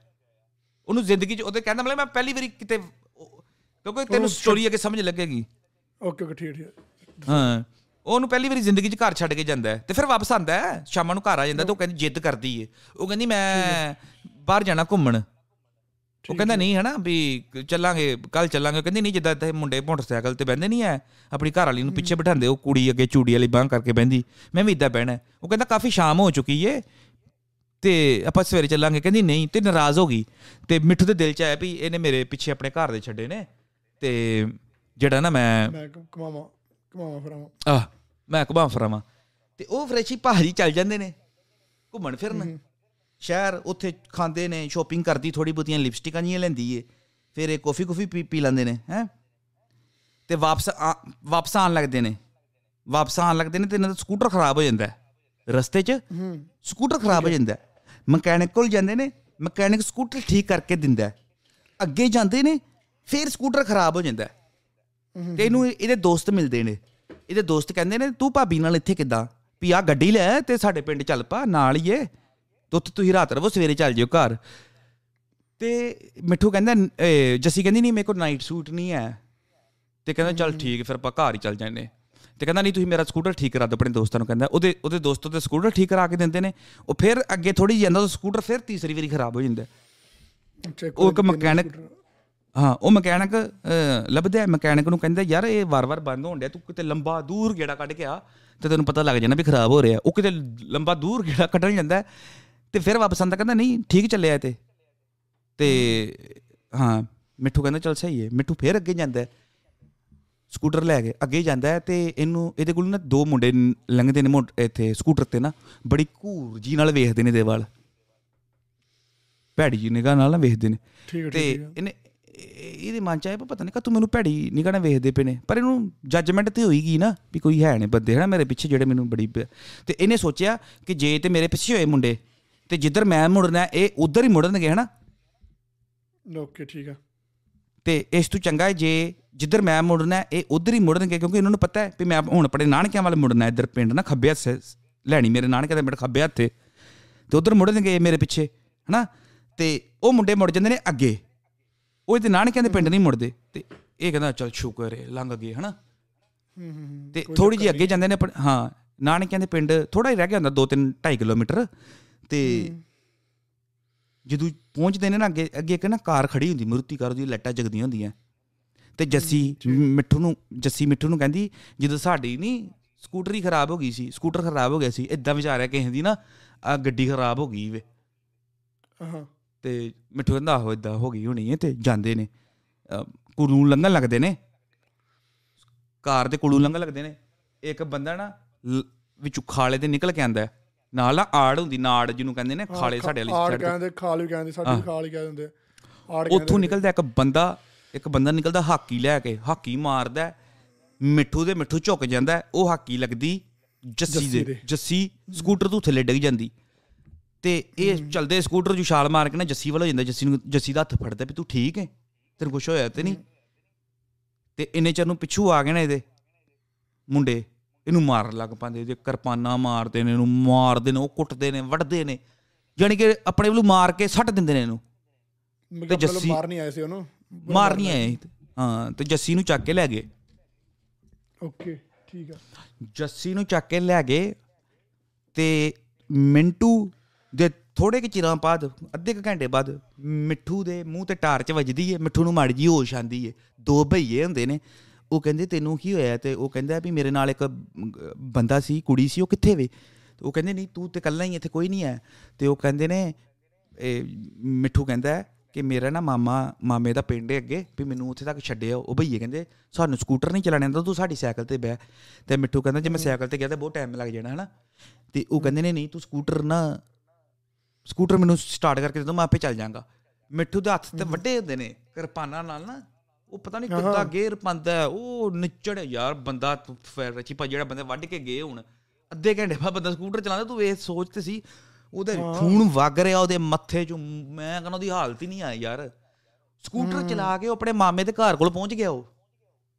ਉਹਨੂੰ ਜ਼ਿੰਦਗੀ 'ਚ ਉਹਦੇ ਕਹਿੰਦਾ ਮਤਲਬ ਮੈਂ ਪਹਿਲੀ ਵਾਰੀ ਕਿਤੇ ਕਿਉਂਕਿ ਤੈਨੂੰ ਸਟੋਰੀ ਅੱਗੇ ਸਮਝ ਲੱਗੇਗੀ। ਓਕੇ ਓਕੇ ਠੀਕ ਠੀਕ। ਹਾਂ। ਉਹਨੂੰ ਪਹਿਲੀ ਵਾਰੀ ਜ਼ਿੰਦਗੀ 'ਚ ਘਰ ਛੱਡ ਕੇ ਜਾਂਦਾ ਹੈ ਤੇ ਫਿਰ ਵਾਪਸ ਆਂਦਾ ਹੈ। ਸ਼ਾਮਾਂ ਨੂੰ ਘਰ ਆ ਜਾਂਦਾ ਤੇ ਉਹ ਕਹਿੰਦੀ ਜਿੱਦ ਕਰਦੀ ਏ। ਉਹ ਕਹਿੰਦੀ ਮੈਂ ਬਾਹਰ ਜਾਣਾ ਘੁੰਮਣ। ਉਹ ਕਹਿੰਦਾ ਨਹੀਂ ਹਨਾ ਵੀ ਚੱਲਾਂਗੇ ਕੱਲ ਚੱਲਾਂਗੇ। ਕਹਿੰਦੀ ਨਹੀਂ ਜਿੱਦਾਂ ਇੱਥੇ ਮੁੰਡੇ ਮੋਟਰਸਾਈਕਲ ਤੇ ਬਹਿੰਦੇ ਨਹੀਂ ਐ। ਆਪਣੀ ਘਰ ਵਾਲੀ ਨੂੰ ਪਿੱਛੇ ਬਿਠਾਉਂਦੇ ਉਹ ਕੁੜੀ ਅੱਗੇ ਚੂੜੀ ਵਾਲੀ ਬਾਂਹ ਕਰਕੇ ਬਹਿੰਦੀ। ਮੈਂ ਵੀ ਇਦਾਂ ਬਹਿਣਾ। ਉਹ ਕਹਿੰਦਾ ਕਾਫੀ ਸ਼ਾਮ ਹੋ ਚੁੱਕੀ ਏ। ਤੇ ਆਪਾਂ ਸਵੇਰੇ ਚੱਲਾਂਗੇ। ਕਹਿੰਦੀ ਨਹੀਂ ਤੇ ਨਾਰਾਜ਼ ਹੋ ਗਈ। ਤੇ ਮਿੱਠੂ ਦੇ ਦਿਲ 'ਚ ਆਇਆ ਵੀ ਇਹਨੇ ਮੇਰੇ ਪਿੱਛੇ ਆਪਣੇ ਘਰ ਦੇ ਛੱਡੇ ਨੇ। ਤੇ ਜਿਹੜਾ ਨਾ ਮੈਂ ਕਮਾਵਾ ਕਮਾਵਾ ਫਰਾਵਾ ਆ ਮੈਂ ਘੁਮਾ ਫਰਾਵਾਂ ਤੇ ਉਹ ਫਰੈਸ਼ੀ ਭਾਜੀ ਚੱਲ ਜਾਂਦੇ ਨੇ ਘੁੰਮਣ ਫਿਰਨ। ਸ਼ਹਿਰ ਉੱਥੇ ਖਾਂਦੇ ਨੇ ਸ਼ੋਪਿੰਗ ਕਰਦੀ ਥੋੜੀ ਬਹੁਤੀਆਂ ਲਿਪਸਟਿਕਾਂ ਜੀਆਂ ਲੈਂਦੀ ਏ। ਫਿਰ ਇਹ ਕਾਫੀ ਕੁਫੀ ਪੀ ਪੀ ਲੈਂਦੇ ਨੇ ਹੈ। ਤੇ ਵਾਪਸ ਵਾਪਸ ਆਣ ਲੱਗਦੇ ਨੇ। ਵਾਪਸ ਆਣ ਲੱਗਦੇ ਨੇ ਤੇ ਇਹਨਾਂ ਦਾ ਸਕੂਟਰ ਖਰਾਬ ਹੋ ਜਾਂਦਾ। ਹੈ। ਰਸਤੇ 'ਚ ਸਕੂਟਰ ਖਰਾਬ ਹੋ ਜਾਂਦਾ ਮਕੈਨਿਕ ਕੋਲ ਜਾਂਦੇ ਨੇ ਮਕੈਨਿਕ ਸਕੂਟਰ ਠੀਕ ਕਰਕੇ ਦਿੰਦਾ। ਅੱਗੇ ਜਾਂਦੇ ਨੇ ਫਿਰ ਸਕੂਟਰ ਖਰਾਬ ਹੋ ਜਾਂਦਾ। ਤੇ ਇਹਨੂੰ ਇਹਦੇ ਦੋਸਤ ਮਿਲਦੇ ਨੇ। ਇਹਦੇ ਦੋਸਤ ਕਹਿੰਦੇ ਨੇ ਤੂੰ ਭਾਬੀ ਨਾਲ ਇੱਥੇ ਕਿੱਦਾਂ? ਵੀ ਆ ਗੱਡੀ ਲੈ ਤੇ ਸਾਡੇ ਪਿੰਡ ਚੱਲ ਪਾ ਨਾਲ ਹੀ ਏ। ਤੇ ਉੱਥੇ ਤੁਸੀਂ ਰਾਤ ਰਵੋ ਸਵੇਰੇ ਚੱਲ ਜਿਓ ਘਰ। ਤੇ ਮਿੱਠੂ ਕਹਿੰਦਾ ਜੱਸੀ ਕਹਿੰਦੀ ਨਹੀਂ ਮੇਰੇ ਕੋਲ ਨਾਈਟ ਸੂਟ ਨਹੀਂ ਹੈ। ਤੇ ਕਹਿੰਦਾ ਚੱਲ ਠੀਕ ਫਿਰ ਆਪਾਂ ਘਰ ਹੀ ਚੱਲ ਜਾਂਦੇ ਤੇ ਕਹਿੰਦਾ ਨਹੀਂ ਤੁਸੀਂ ਮੇਰਾ ਸਕੂਟਰ ਠੀਕ ਕਰਾ ਦਿਓ ਆਪਣੇ ਦੋਸਤਾਂ ਨੂੰ ਕਹਿੰਦਾ। ਉਹਦੇ ਉਹਦੇ ਦੋਸਤ ਉਹਦੇ ਸਕੂਟਰ ਠੀਕ ਕਰਾ ਕੇ ਦਿੰਦੇ ਨੇ। ਉਹ ਫਿਰ ਅੱਗੇ ਥੋੜੀ ਜਾਂਦਾ ਉਹ ਸਕੂਟਰ ਫਿਰ ਤੀਸਰੀ ਵਾਰੀ ਖਰਾਬ ਹੋ ਜਾਂਦਾ। ਉਹ ਇੱਕ ਮਕੈਨਿਕ ਹਾਂ ਉਹ ਮਕੈਨਿਕ ਲੱਭਦਾ ਹੈ। ਮਕੈਨਿਕ ਨੂੰ ਕਹਿੰਦਾ ਯਾਰ ਇਹ ਵਾਰ-ਵਾਰ ਬੰਦ ਹੋਣ ਡਿਆ ਤੂੰ ਕਿਤੇ ਲੰਬਾ ਦੂਰ ਗੇੜਾ ਕੱਢ ਕੇ ਆ ਤੇ ਤੈਨੂੰ ਪਤਾ ਲੱਗ ਜਾਣਾ ਵੀ ਖਰਾਬ ਹੋ ਰਿਹਾ। ਉਹ ਕਿਤੇ ਲੰਬਾ ਦੂਰ ਗੇੜਾ ਕੱਢਣ ਜਾਂਦਾ ਤੇ ਫਿਰ ਵਾਪਸ ਆਂਦਾ ਕਹਿੰਦਾ ਨਹੀਂ ਠੀਕ ਚੱਲਿਆ ਤੇ। ਤੇ ਹਾਂ ਮਿੱਠੂ ਕਹਿੰਦਾ ਚਲ ਸਹੀ ਹੈ। ਮਿੱਠੂ ਫਿਰ ਅੱਗੇ ਜਾਂਦਾ ਸਕੂਟਰ ਲੈ ਕੇ ਅੱਗੇ ਜਾਂਦਾ ਹੈ ਤੇ ਇਹਨੂੰ ਇਹਦੇ ਕੋਲ ਨਾ ਦੋ ਮੁੰਡੇ ਲੰਘਦੇ ਨੇ ਇੱਥੇ ਸਕੂਟਰ ਤੇ ਨਾ ਬੜੀ ਘੂਰ ਜੀ ਨਾਲ ਵੇਖਦੇ ਨੇ ਇਹਦੇ ਵੱਲ ਭੈੜੀ ਜੀ ਨਿਗਾਹ ਨਾਲ ਨਾ ਵੇਖਦੇ ਨੇ। ਤੇ ਇਹਨੇ ਇਹ- ਇਹਦੇ ਮਨ ਚ ਆਇਆ ਪਤਾ ਨਹੀਂ ਕਿ ਤੂੰ ਮੈਨੂੰ ਭੈੜੀ ਨਿਗਾਹ ਨਾਲ ਵੇਖਦੇ ਪਏ ਨੇ। ਪਰ ਇਹਨੂੰ ਜੱਜਮੈਂਟ ਤੇ ਹੋਈਗੀ ਨਾ ਵੀ ਕੋਈ ਹੈ ਨੇ ਬੰਦੇ ਹਨਾ ਮੇਰੇ ਪਿੱਛੇ ਜਿਹੜੇ ਮੈਨੂੰ ਬੜੀ ਤੇ ਇਹਨੇ ਸੋਚਿਆ ਕਿ ਜੇ ਤੇ ਮੇਰੇ ਪਿੱਛੇ ਹੋਏ ਮੁੰਡੇ ਤੇ ਜਿੱਧਰ ਮੈਂ ਮੁੜਨਾ ਇਹ ਉਧਰ ਹੀ ਮੁੜਨਗੇ ਹਨਾ। ਓਕੇ ਠੀਕ ਹੈ ਤੇ ਇਸ ਤੋਂ ਚੰਗਾ ਹੈ ਜੇ ਜਿੱਧਰ ਮੈਂ ਮੁੜਨਾ ਇਹ ਉਧਰ ਹੀ ਮੁੜਨਗੇ ਕਿਉਂਕਿ ਇਹਨਾਂ ਨੂੰ ਪਤਾ ਹੈ ਵੀ ਮੈਂ ਹੁਣ ਆਪਣੇ ਨਾਨਕਿਆਂ ਵੱਲ ਮੁੜਨਾ ਇੱਧਰ ਪਿੰਡ ਨਾ ਖੱਬੇ ਹੱਥ ਲੈਣੀ ਮੇਰੇ ਨਾਨਕਿਆਂ ਦੇ ਪਿੰਡ ਖੱਬੇ ਹੱਥੇ। ਤੇ ਉਧਰ ਮੁੜਨਗੇ ਇਹ ਮੇਰੇ ਪਿੱਛੇ ਹਨਾ? ਤੇ ਉਹ ਮੁੰਡੇ ਮੁੜ ਜਾਂਦੇ ਨੇ ਅੱਗੇ। ਉਹ ਇਹਦੇ ਨਾਨਕਿਆਂ ਦੇ ਪਿੰਡ ਨਹੀਂ ਮੁੜਦੇ। ਤੇ ਇਹ ਕਹਿੰਦਾ ਚਲ ਸ਼ੁਕਰ ਹੈ ਲੰਘ ਗਏ ਹਨਾ? ਤੇ ਥੋੜੀ ਜਿਹੀ ਅੱਗੇ ਜਾਂਦੇ ਨੇ ਹਾਂ ਨਾਨਕਿਆਂ ਦੇ ਪਿੰਡ ਥੋੜਾ ਹੀ ਰਹਿ ਗਿਆ ਹੁੰਦਾ 2-3 2.5 ਕਿਲੋਮੀਟਰ। ਤੇ ਜਦੋਂ ਪਹੁੰਚਦੇ ਨੇ ਨਾ ਅੱਗੇ ਅੱਗੇ ਇੱਕ ਨਾ ਕਾਰ ਖੜੀ ਹੁੰਦੀ ਮਰੂਤੀ ਕਾਰ ਉਹਦੀ ਲਾਈਟਾਂ ਜਗਦੀਆਂ ਹੁੰਦੀਆਂ। ਤੇ ਜੱਸੀ ਮਿੱਠੂ ਨੂੰ ਜੱਸੀ ਮਿੱਠੂ ਨੂੰ ਕਹਿੰਦੀ ਜਦੋਂ ਸਾਡੀ ਨਹੀਂ ਸਕੂਟਰ ਖਰਾਬ ਹੋ ਗਈ ਸੀ ਸਕੂਟਰ ਖਰਾਬ ਹੋ ਗਿਆ ਸੀ ਇਦਾਂ ਵਿਚਾਰਿਆ ਕਿਸੇ ਦੀ ਨਾ ਆ ਗੱਡੀ ਖਰਾਬ ਹੋ ਗਈ ਵੇ। ਹਾਂ ਤੇ ਮਿੱਠੂ ਕਹਿੰਦਾ ਆਹੋ ਇਦਾਂ ਹੋ ਗਈ ਹੋਣੀ ਹੈ ਤੇ ਜਾਂਦੇ ਨੇ। ਕੁੜੂ ਲੰਘਣ ਲੱਗਦੇ ਨੇ। ਕਾਰ ਦੇ ਕੁੜੂ ਲੰਘਣ ਲੱਗਦੇ ਨੇ। ਇੱਕ ਬੰਦਾ ਨਾ ਵਿੱਚੋਂ ਖਾਲੇ ਤੇ ਨਿਕਲ ਕੇ ਆਂਦਾ। ਹੈ। ਨਾਲ ਨਾ ਆੜ ਹੁੰਦੀ ਨਾੜ ਜਿਹਨੂੰ ਕਹਿੰਦੇ ਨੇ ਖਾਲੇ ਸਾਡੇ ਵਾਲੀ ਆੜ। ਕਹਿੰਦੇ ਖਾਲ ਵੀ ਕਹਿੰਦੇ ਸਾਡੇ ਖਾਲ ਹੀ ਕਹਿ ਦਿੰਦੇ। ਆੜ ਕਹਿੰਦੇ ਉੱਥੋਂ ਨਿਕਲਦਾ ਇੱਕ ਬੰਦਾ ਇੱਕ ਬੰਦਾ ਨਿਕਲਦਾ ਹਾਕੀ ਲੈ ਕੇ ਹਾਕੀ ਮਾਰਦਾ। ਮਿੱਠੂ ਦੇ ਮਿੱਠੂ ਝੁਕ ਜਾਂਦਾ ਉਹ ਹਾਕੀ ਲੱਗਦੀ ਜੱਸੀ ਦੇ। ਜੱਸੀ ਸਕੂਟਰ ਤੋਂ ਥੱਲੇ ਡਿੱਗ ਜਾਂਦੀ। ਤੇ ਇਹ ਚਲਦੇ ਸਕੂਟਰ ਨੂੰ ਛਾਲ ਮਾਰ ਕੇ ਨਾ ਜੱਸੀ ਵੱਲ ਹੋ ਜਾਂਦਾ ਜੱਸੀ ਨੂੰ ਜੱਸੀ ਦਾ ਹੱਥ ਫੜਦਾ ਵੀ ਤੂੰ ਠੀਕ ਹੈ ਤੈਨੂੰ ਕੁਝ ਹੋਇਆ ਤੇ ਨਹੀਂ। ਤੇ ਇੰਨੇ ਚਿਰ ਨੂੰ ਪਿੱਛੂ ਆ ਗਏ ਨੇ ਇਹਦੇ ਮੁੰਡੇ। ਇਹਨੂੰ ਮਾਰਨ ਲੱਗ ਪੈਂਦੇ ਇਹਦੇ ਕਿਰਪਾਨਾਂ ਮਾਰਦੇ ਨੇ ਇਹਨੂੰ ਮਾਰਦੇ ਨੇ ਉਹ ਕੁੱਟਦੇ ਨੇ ਵੱਢਦੇ ਨੇ। ਯਾਨੀ ਕਿ ਆਪਣੇ ਵੱਲੋਂ ਮਾਰ ਕੇ ਸੱਟ ਦਿੰਦੇ ਨੇ ਇਹਨੂੰ। ਤੇ ਜੱਸੀ ਮਾਰ ਨਹੀਂ ਆਏ ਸੀ ਉਹਨੂੰ। ਮਾਰ ਨਹੀਂ ਆਏ ਹਾਂ ਤੇ ਜੱਸੀ ਨੂੰ ਚੱਕ ਕੇ ਲੈ ਗਏ। ਓਕੇ ਠੀਕ ਹੈ ਜੱਸੀ ਨੂੰ ਚੱਕ ਕੇ ਲੈ ਗਏ ਤੇ ਮਿੰਟੂ ਦੇ ਥੋੜੇ ਕਿ ਚਿਰਾਂ ਬਾਅਦ ਅੱਧੇ ਕੁ ਘੰਟੇ ਬਾਅਦ ਮਿੱਠੂ ਦੇ ਮੂੰਹ ਤੇ ਟਾਰਚ ਵੱਜਦੀ ਏ ਮਿੱਠੂ ਨੂੰ ਮਾੜੀ ਜੀ ਹੋਸ਼ ਆਂਦੀ ਏ। ਦੋ ਭਈਏ ਹੁੰਦੇ ਨੇ। ਉਹ ਕਹਿੰਦੇ ਤੈਨੂੰ ਕੀ ਹੋਇਆ ਤੇ ਉਹ ਕਹਿੰਦਾ ਵੀ ਮੇਰੇ ਨਾਲ ਇੱਕ ਬੰਦਾ ਸੀ ਕੁੜੀ ਸੀ ਉਹ ਕਿੱਥੇ ਵੇ? ਉਹ ਕਹਿੰਦੇ ਨਹੀਂ ਤੂੰ ਤੇ ਇਕੱਲਾ ਹੀ ਇੱਥੇ ਕੋਈ ਨਹੀਂ ਹੈ। ਤੇ ਉਹ ਕਹਿੰਦੇ ਨੇ ਇਹ ਮਿੱਠੂ ਕਹਿੰਦਾ ਕਿ ਮੇਰਾ ਨਾ ਮਾਮਾ ਮਾਮੇ ਦਾ ਪਿੰਡ ਹੈ ਅੱਗੇ ਵੀ ਮੈਨੂੰ ਉੱਥੇ ਤੱਕ ਛੱਡਿਆ। ਉਹ ਭਈਏ ਕਹਿੰਦੇ ਸਾਨੂੰ ਸਕੂਟਰ ਨਹੀਂ ਚਲਾਣੇ ਆਉਂਦਾ ਤੂੰ ਸਾਡੀ ਸਾਈਕਲ ਤੇ ਬਹਿ। ਤੇ ਮਿੱਠੂ ਕਹਿੰਦਾ ਜੇ ਮੈਂ ਸਾਈਕਲ ਤੇ ਗਿਆ ਤਾਂ ਬਹੁਤ ਟਾਈਮ ਲੱਗ ਜਾਣਾ ਹਨਾ? ਤੇ ਉਹ ਕਹਿੰਦੇ ਨੇ ਨਹੀਂ ਤੂੰ ਸਕੂਟਰ ਨਾ ਸਕੂਟਰ ਮੈਨੂੰ ਸਟਾਰਟ ਕਰਕੇ ਦੇ ਦੋ ਮੈਂ ਆਪੇ ਚੱਲ ਜਾਵਾਂਗਾ ਮਿੱਠੂ ਦੇ ਹੱਥ ਤੇ ਵੱਡੇ ਹੁੰਦੇ ਨੇ ਕਿਰਪਾਨਾਂ ਨਾਲ ਨਾ। ਉਹ ਪਤਾ ਨਹੀਂ ਕਿੱਦਾਂ ਗੇਰ ਪੰਦਾ ਹੈ, ਉਹ ਨਿਚੜ ਯਾਰ ਬੰਦਾ ਫਿਰ ਰਚੀ ਭਾ ਜਿਹੜਾ ਬੰਦੇ ਵੱਢ ਕੇ ਗਏ ਹੁਣ ਅੱਧੇ ਘੰਟੇ ਬਾਅਦ ਬੰਦਾ ਸਕੂਟਰ ਚਲਾਉਂਦਾ ਤੂੰ ਇਹ ਸੋਚ ਤੇ ਸੀ ਉਹਦੇ ਖੂਨ ਵਗ ਰਿਹਾ ਉਹਦੇ ਮੱਥੇ 'ਚੋਂ ਮੈਂ ਕਹਿੰਦਾ ਉਹਦੀ ਹਾਲਤ ਹੀ ਨਹੀਂ ਆਈ ਯਾਰ। ਸਕੂਟਰ ਚਲਾ ਕੇ ਉਹ ਆਪਣੇ ਮਾਮੇ ਦੇ ਘਰ ਕੋਲ ਪਹੁੰਚ ਗਿਆ ਉਹ।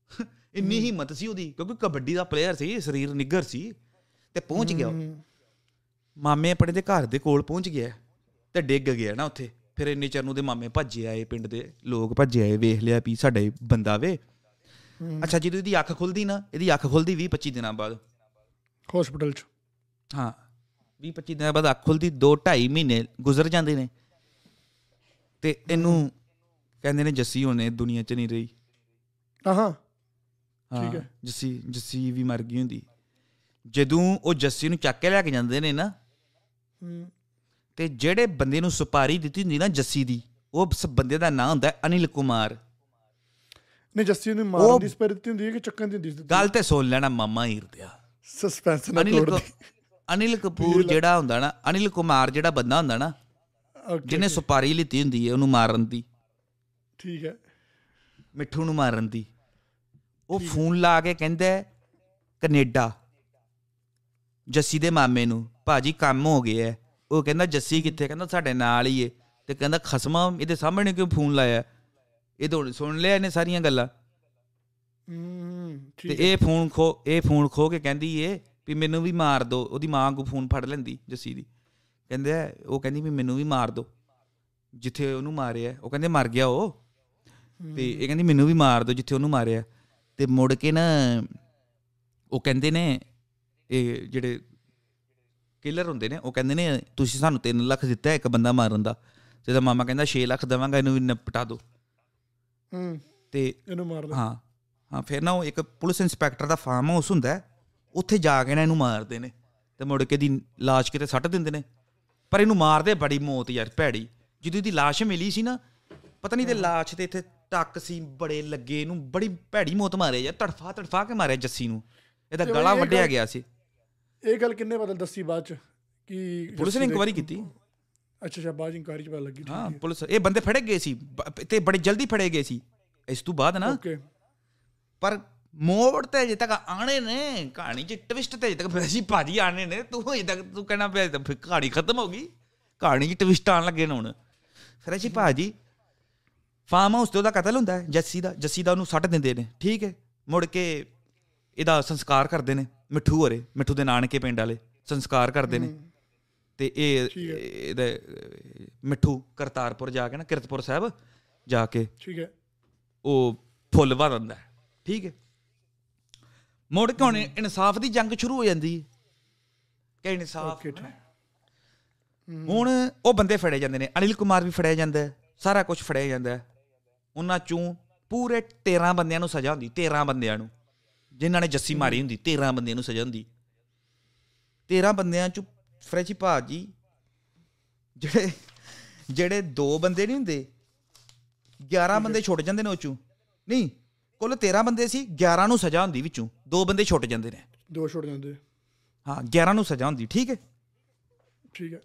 (laughs) ਇੰਨੀ ਹਿੰਮਤ ਸੀ ਉਹਦੀ ਕਿਉਂਕਿ ਕਬੱਡੀ ਦਾ ਪਲੇਅਰ ਸੀ ਸਰੀਰ ਨਿੱਗਰ ਸੀ ਤੇ ਪਹੁੰਚ ਗਿਆ। ਮਾਮੇ ਆਪਣੇ ਦੇ ਘਰ ਦੇ ਕੋਲ ਪਹੁੰਚ ਗਿਆ ਤੇ ਡਿੱਗ ਗਿਆ ਨਾ ਉੱਥੇ। ਫਿਰ ਇੰਨੇ ਚਿਰ ਨੂੰ ਦੇ ਮਾਮੇ ਭੱਜੇ ਆਏ ਪਿੰਡ ਦੇ ਲੋਕ ਭੱਜੇ ਆਏ ਵੇਖ ਲਿਆ ਵੀ ਸਾਡਾ ਬੰਦਾ ਵੇ। ਅੱਛਾ ਜਦੋਂ ਇਹਦੀ ਅੱਖ ਖੁੱਲਦੀ ਨਾ ਇਹਦੀ ਅੱਖ ਖੁੱਲਦੀ 20 25 ਦਿਨਾਂ ਬਾਅਦ। ਹਸਪੀਟਲ ਚ। ਹਾਂ 20 25 ਦਿਨਾਂ ਬਾਅਦ ਅੱਖ ਖੁੱਲਦੀ 2 2.5 ਮਹੀਨੇ ਗੁਜ਼ਰ ਜਾਂਦੇ ਨੇ। ਤੇ ਇਹਨੂੰ ਕਹਿੰਦੇ ਨੇ ਜੱਸੀ ਹੋਣੇ ਦੁਨੀਆ 'ਚ ਨਹੀਂ ਰਹੀ। ਆਹਾਂ। ਹਾਂ ਠੀਕ ਹੈ। ਜੱਸੀ ਜੱਸੀ ਵੀ ਮਰ ਗਈ ਹੁੰਦੀ। ਜਦੋਂ ਉਹ ਜੱਸੀ ਨੂੰ ਚੱਕ ਕੇ ਲੈ ਕੇ ਜਾਂਦੇ ਨੇ ਨਾ ਹੂੰ। ਤੇ ਜਿਹੜੇ ਬੰਦੇ ਨੂੰ ਸੁਪਾਰੀ ਦਿੱਤੀ ਹੁੰਦੀ ਨਾ ਜੱਸੀ ਦੀ ਉਹ ਬੰਦੇ ਦਾ ਨਾਂ ਹੁੰਦਾ ਹੈ ਅਨਿਲ ਕੁਮਾਰ। ਨਹੀਂ ਜੱਸੀ ਨੂੰ ਮਾਰਨ ਦੀ ਸਪਿਰਿਟ ਹੁੰਦੀ ਹੈ ਕਿ ਚੱਕਣ ਦੀ ਹੁੰਦੀ ਸੀ? ਗੱਲ ਤੇ ਸੁਣ ਲੈਣਾ ਮਾਮਾ ਹੀਰਦਿਆ। ਸਸਪੈਂਸ ਨਾ ਤੋੜ ਅਨਿਲ ਕਪੂਰ ਜਿਹੜਾ ਹੁੰਦਾ ਨਾ ਅਨਿਲ ਕੁਮਾਰ ਜਿਹੜਾ ਬੰਦਾ ਹੁੰਦਾ ਨਾ ਜਿਹਨੇ ਸੁਪਾਰੀ ਲਿੱਤੀ ਹੁੰਦੀ ਹੈ ਉਹਨੂੰ ਮਾਰਨ ਦੀ। ਠੀਕ ਹੈ। ਮਿੱਠੂ ਨੂੰ ਮਾਰਨ ਦੀ। ਉਹ ਫੋਨ ਲਾ ਕੇ ਕਹਿੰਦਾ ਹੈ, ਕੈਨੇਡਾ ਜੱਸੀ ਦੇ ਮਾਮੇ ਨੂੰ ਭਾਜੀ ਕੰਮ ਹੋ ਗਿਆ ਹੈ। ਉਹ ਕਹਿੰਦਾ ਜੱਸੀ ਕਿੱਥੇ? ਕਹਿੰਦਾ ਸਾਡੇ ਨਾਲ ਹੀ ਏ। ਤੇ ਕਹਿੰਦਾ ਖਸਮਾ ਇਹਦੇ ਸਾਹਮਣੇ ਕਿਉਂ ਫੋਨ ਲਾਇਆ? ਇਹ ਤਾਂ ਸੁਣ ਲਿਆ ਇਹਨੇ ਸਾਰੀਆਂ ਗੱਲਾਂ। ਹੂੰ ਤੇ ਇਹ ਫੋਨ ਖੋ ਇਹ ਫੋਨ ਖੋ ਕੇ ਕਹਿੰਦੀ ਏ ਵੀ ਮੈਨੂੰ ਵੀ ਮਾਰ ਦੋ। ਉਹਦੀ ਮਾਂ ਕੋ ਫੋਨ ਫੜ ਲੈਂਦੀ ਜੱਸੀ ਦੀ। ਕਹਿੰਦੇ ਉਹ ਕਹਿੰਦੀ ਵੀ ਮੈਨੂੰ ਵੀ ਮਾਰ ਦੋ। ਜਿੱਥੇ ਉਹਨੂੰ ਮਾਰਿਆ ਉਹ ਕਹਿੰਦੇ ਮਰ ਗਿਆ ਉਹ। ਤੇ ਇਹ ਕਹਿੰਦੀ ਮੈਨੂੰ ਵੀ ਮਾਰ ਦੋ ਜਿੱਥੇ ਉਹਨੂੰ ਮਾਰਿਆ। ਤੇ ਮੁੜ ਕੇ ਨਾ ਉਹ ਕਹਿੰਦੇ ਨੇ ਇਹ ਜਿਹੜੇ ਕਿਲਰ ਹੁੰਦੇ ਨੇ ਉਹ ਕਹਿੰਦੇ ਨੇ ਤੁਸੀਂ ਸਾਨੂੰ 3 ਲੱਖ ਦਿੱਤਾ ਇੱਕ ਬੰਦਾ ਮਾਰਨ ਦਾ। ਤੇ ਇਹਦਾ ਮਾਮਾ ਕਹਿੰਦਾ 6 ਲੱਖ ਦੇਵਾਂਗਾ ਇਹਨੂੰ ਵੀ ਨਿਪਟਾ ਦਿਓ। ਹੂੰ। ਤੇ ਇਹਨੂੰ ਮਾਰ ਦੋ ਹਾਂ ਹਾਂ ਫਿਰ ਨਾ ਉਹ ਇੱਕ ਪੁਲਿਸ ਇੰਸਪੈਕਟਰ ਦਾ ਫਾਰਮ ਹਾਊਸ ਹੁੰਦਾ ਹੈ, ਉੱਥੇ ਜਾ ਕੇ ਨਾ ਇਹਨੂੰ ਮਾਰਦੇ ਨੇ ਤੇ ਮੁੜ ਕੇ ਦੀ ਲਾਸ਼ ਕਿਤੇ ਸੱਟ ਦਿੰਦੇ ਨੇ। ਪਰ ਇਹਨੂੰ ਮਾਰਦੇ ਬੜੀ ਮੌਤ ਯਾਰ ਭੈੜੀ। ਜਦੋਂ ਇਹਦੀ ਲਾਸ਼ ਮਿਲੀ ਸੀ ਨਾ ਪਤਾ ਨਹੀਂ ਤੇ ਲਾਸ਼ ਤੇ ਇੱਥੇ ਟੱਕ ਸੀ ਬੜੇ ਲੱਗੇ ਇਹਨੂੰ ਬੜੀ ਭੈੜੀ ਮੌਤ ਮਾਰਿਆ ਯਾਰ ਤੜਫਾ ਤੜਫਾ ਕੇ ਮਾਰਿਆ ਜੱਸੀ ਨੂੰ। ਇਹਦਾ ਤੇ ਗਲਾ ਵੱਢਿਆ ਗਿਆ ਸੀ। ਇਹ ਗੱਲ ਕਿੰਨੇ ਬਦਲ ਦੱਸੀ ਬਾਅਦ ਚ ਕਿ ਪੁਲਿਸ ਨੇ ਇਨਕੁਆਇਰੀ ਕੀਤੀ? ਅੱਛਾ ਅੱਛਾ ਬਾਅਦ ਇਨਕੁਆਇਰੀ ਚ ਪਤਾ ਲੱਗੀ ਹਾਂ ਪੁਲਿਸ ਇਹ ਬੰਦੇ ਫੜੇ ਗਏ ਸੀ ਤੇ ਬੜੇ ਜਲਦੀ ਫੜੇ ਗਏ ਸੀ। ਇਸ ਤੋਂ ਬਾਅਦ ਨਾ ਓਕੇ ਪਰ ਮੋੜ ਤੇ ਅਜੇ ਤੱਕ ਆਣੇ ਨੇ ਕਹਾਣੀ ਚ ਟਵਿਸਟ ਤੇ ਅਜੇ ਤੱਕ ਅਸੀਂ ਭਾਜੀ ਆਣੇ ਨੇ ਤੂੰ ਅਜੇ ਤੱਕ ਤੂੰ ਕਹਿਣਾ ਪਿਆ ਤਾਂ ਕਹਾਣੀ ਖਤਮ ਹੋ ਗਈ। ਕਹਾਣੀ ਚ ਟਵਿਸਟ ਆਣ ਲੱਗੇ ਨੇ ਹੁਣ। ਫਿਰ ਅਸੀਂ ਭਾਜੀ ਫਾਰਮ ਹਾਊਸ ਤੇ ਉਹਦਾ ਕਤਲ ਹੁੰਦਾ ਹੈ ਜੱਸੀ ਦਾ ਜੱਸੀ ਦਾ ਉਹਨੂੰ ਸੱਟ ਦਿੰਦੇ ਨੇ ਠੀਕ ਹੈ। ਮੁੜ ਕੇ ਇਹਦਾ ਸੰਸਕਾਰ ਕਰਦੇ ਨੇ। ਮਿੱਠੂ ਹਰੇ ਮਿੱਠੂ ਦੇ ਨਾਨਕੇ ਪਿੰਡ ਵਾਲੇ ਸੰਸਕਾਰ ਕਰਦੇ ਨੇ। ਤੇ ਇਹ। ਇਹਦੇ ਮਿੱਠੂ ਕਰਤਾਰਪੁਰ ਜਾ ਕੇ ਨਾ ਕਿਰਤਪੁਰ ਸਾਹਿਬ ਜਾ ਕੇ ਠੀਕ ਹੈ। ਉਹ ਫੁੱਲ ਹੈ। ਠੀਕ ਹੈ। ਮੁੜ ਕੇ ਹੁਣ ਇਨਸਾਫ ਦੀ ਜੰਗ ਸ਼ੁਰੂ ਹੋ ਜਾਂਦੀ ਹੈ। ਕਿ ਇਨਸਾਫ ਹੁਣ ਉਹ ਬੰਦੇ ਫੜੇ ਜਾਂਦੇ ਨੇ। ਅਨਿਲ ਕੁਮਾਰ ਵੀ ਫੜਿਆ ਜਾਂਦਾ ਹੈ। ਸਾਰਾ ਕੁਝ ਫੜਿਆ ਜਾਂਦਾ ਹੈ। ਉਹਨਾਂ ਚੋਂ ਪੂਰੇ 13 ਬੰਦਿਆਂ ਨੂੰ ਸਜ਼ਾ ਹੁੰਦੀ 13 ਬੰਦਿਆਂ ਨੂੰ। ਜਿਨ੍ਹਾਂ ਨੇ ਜੱਸੀ ਮਾਰੀ ਹੁੰਦੀ 13 ਬੰਦਿਆਂ ਨੂੰ ਸਜ਼ਾ ਹੁੰਦੀ। 13 ਬੰਦਿਆਂ ਚੋਂ ਫਰੈਸ਼ੀ ਭਾਜੀ ਜਿਹੜੇ ਜਿਹੜੇ ਦੋ ਬੰਦੇ ਨਹੀਂ ਹੁੰਦੇ 11 ਬੰਦੇ ਛੁੱਟ ਜਾਂਦੇ ਨੇ ਉਹ ਚੋਂ। ਨਹੀਂ ਕੁੱਲ 13 ਬੰਦੇ ਸੀ 11 ਨੂੰ ਸਜ਼ਾ ਹੁੰਦੀ ਵਿੱਚੋਂ। ਦੋ ਬੰਦੇ ਛੁੱਟ ਜਾਂਦੇ ਨੇ। ਦੋ ਛੁੱਟ ਜਾਂਦੇ। ਹਾਂ 11 ਨੂੰ ਸਜ਼ਾ ਹੁੰਦੀ ਠੀਕ ਹੈ? ਠੀਕ ਹੈ।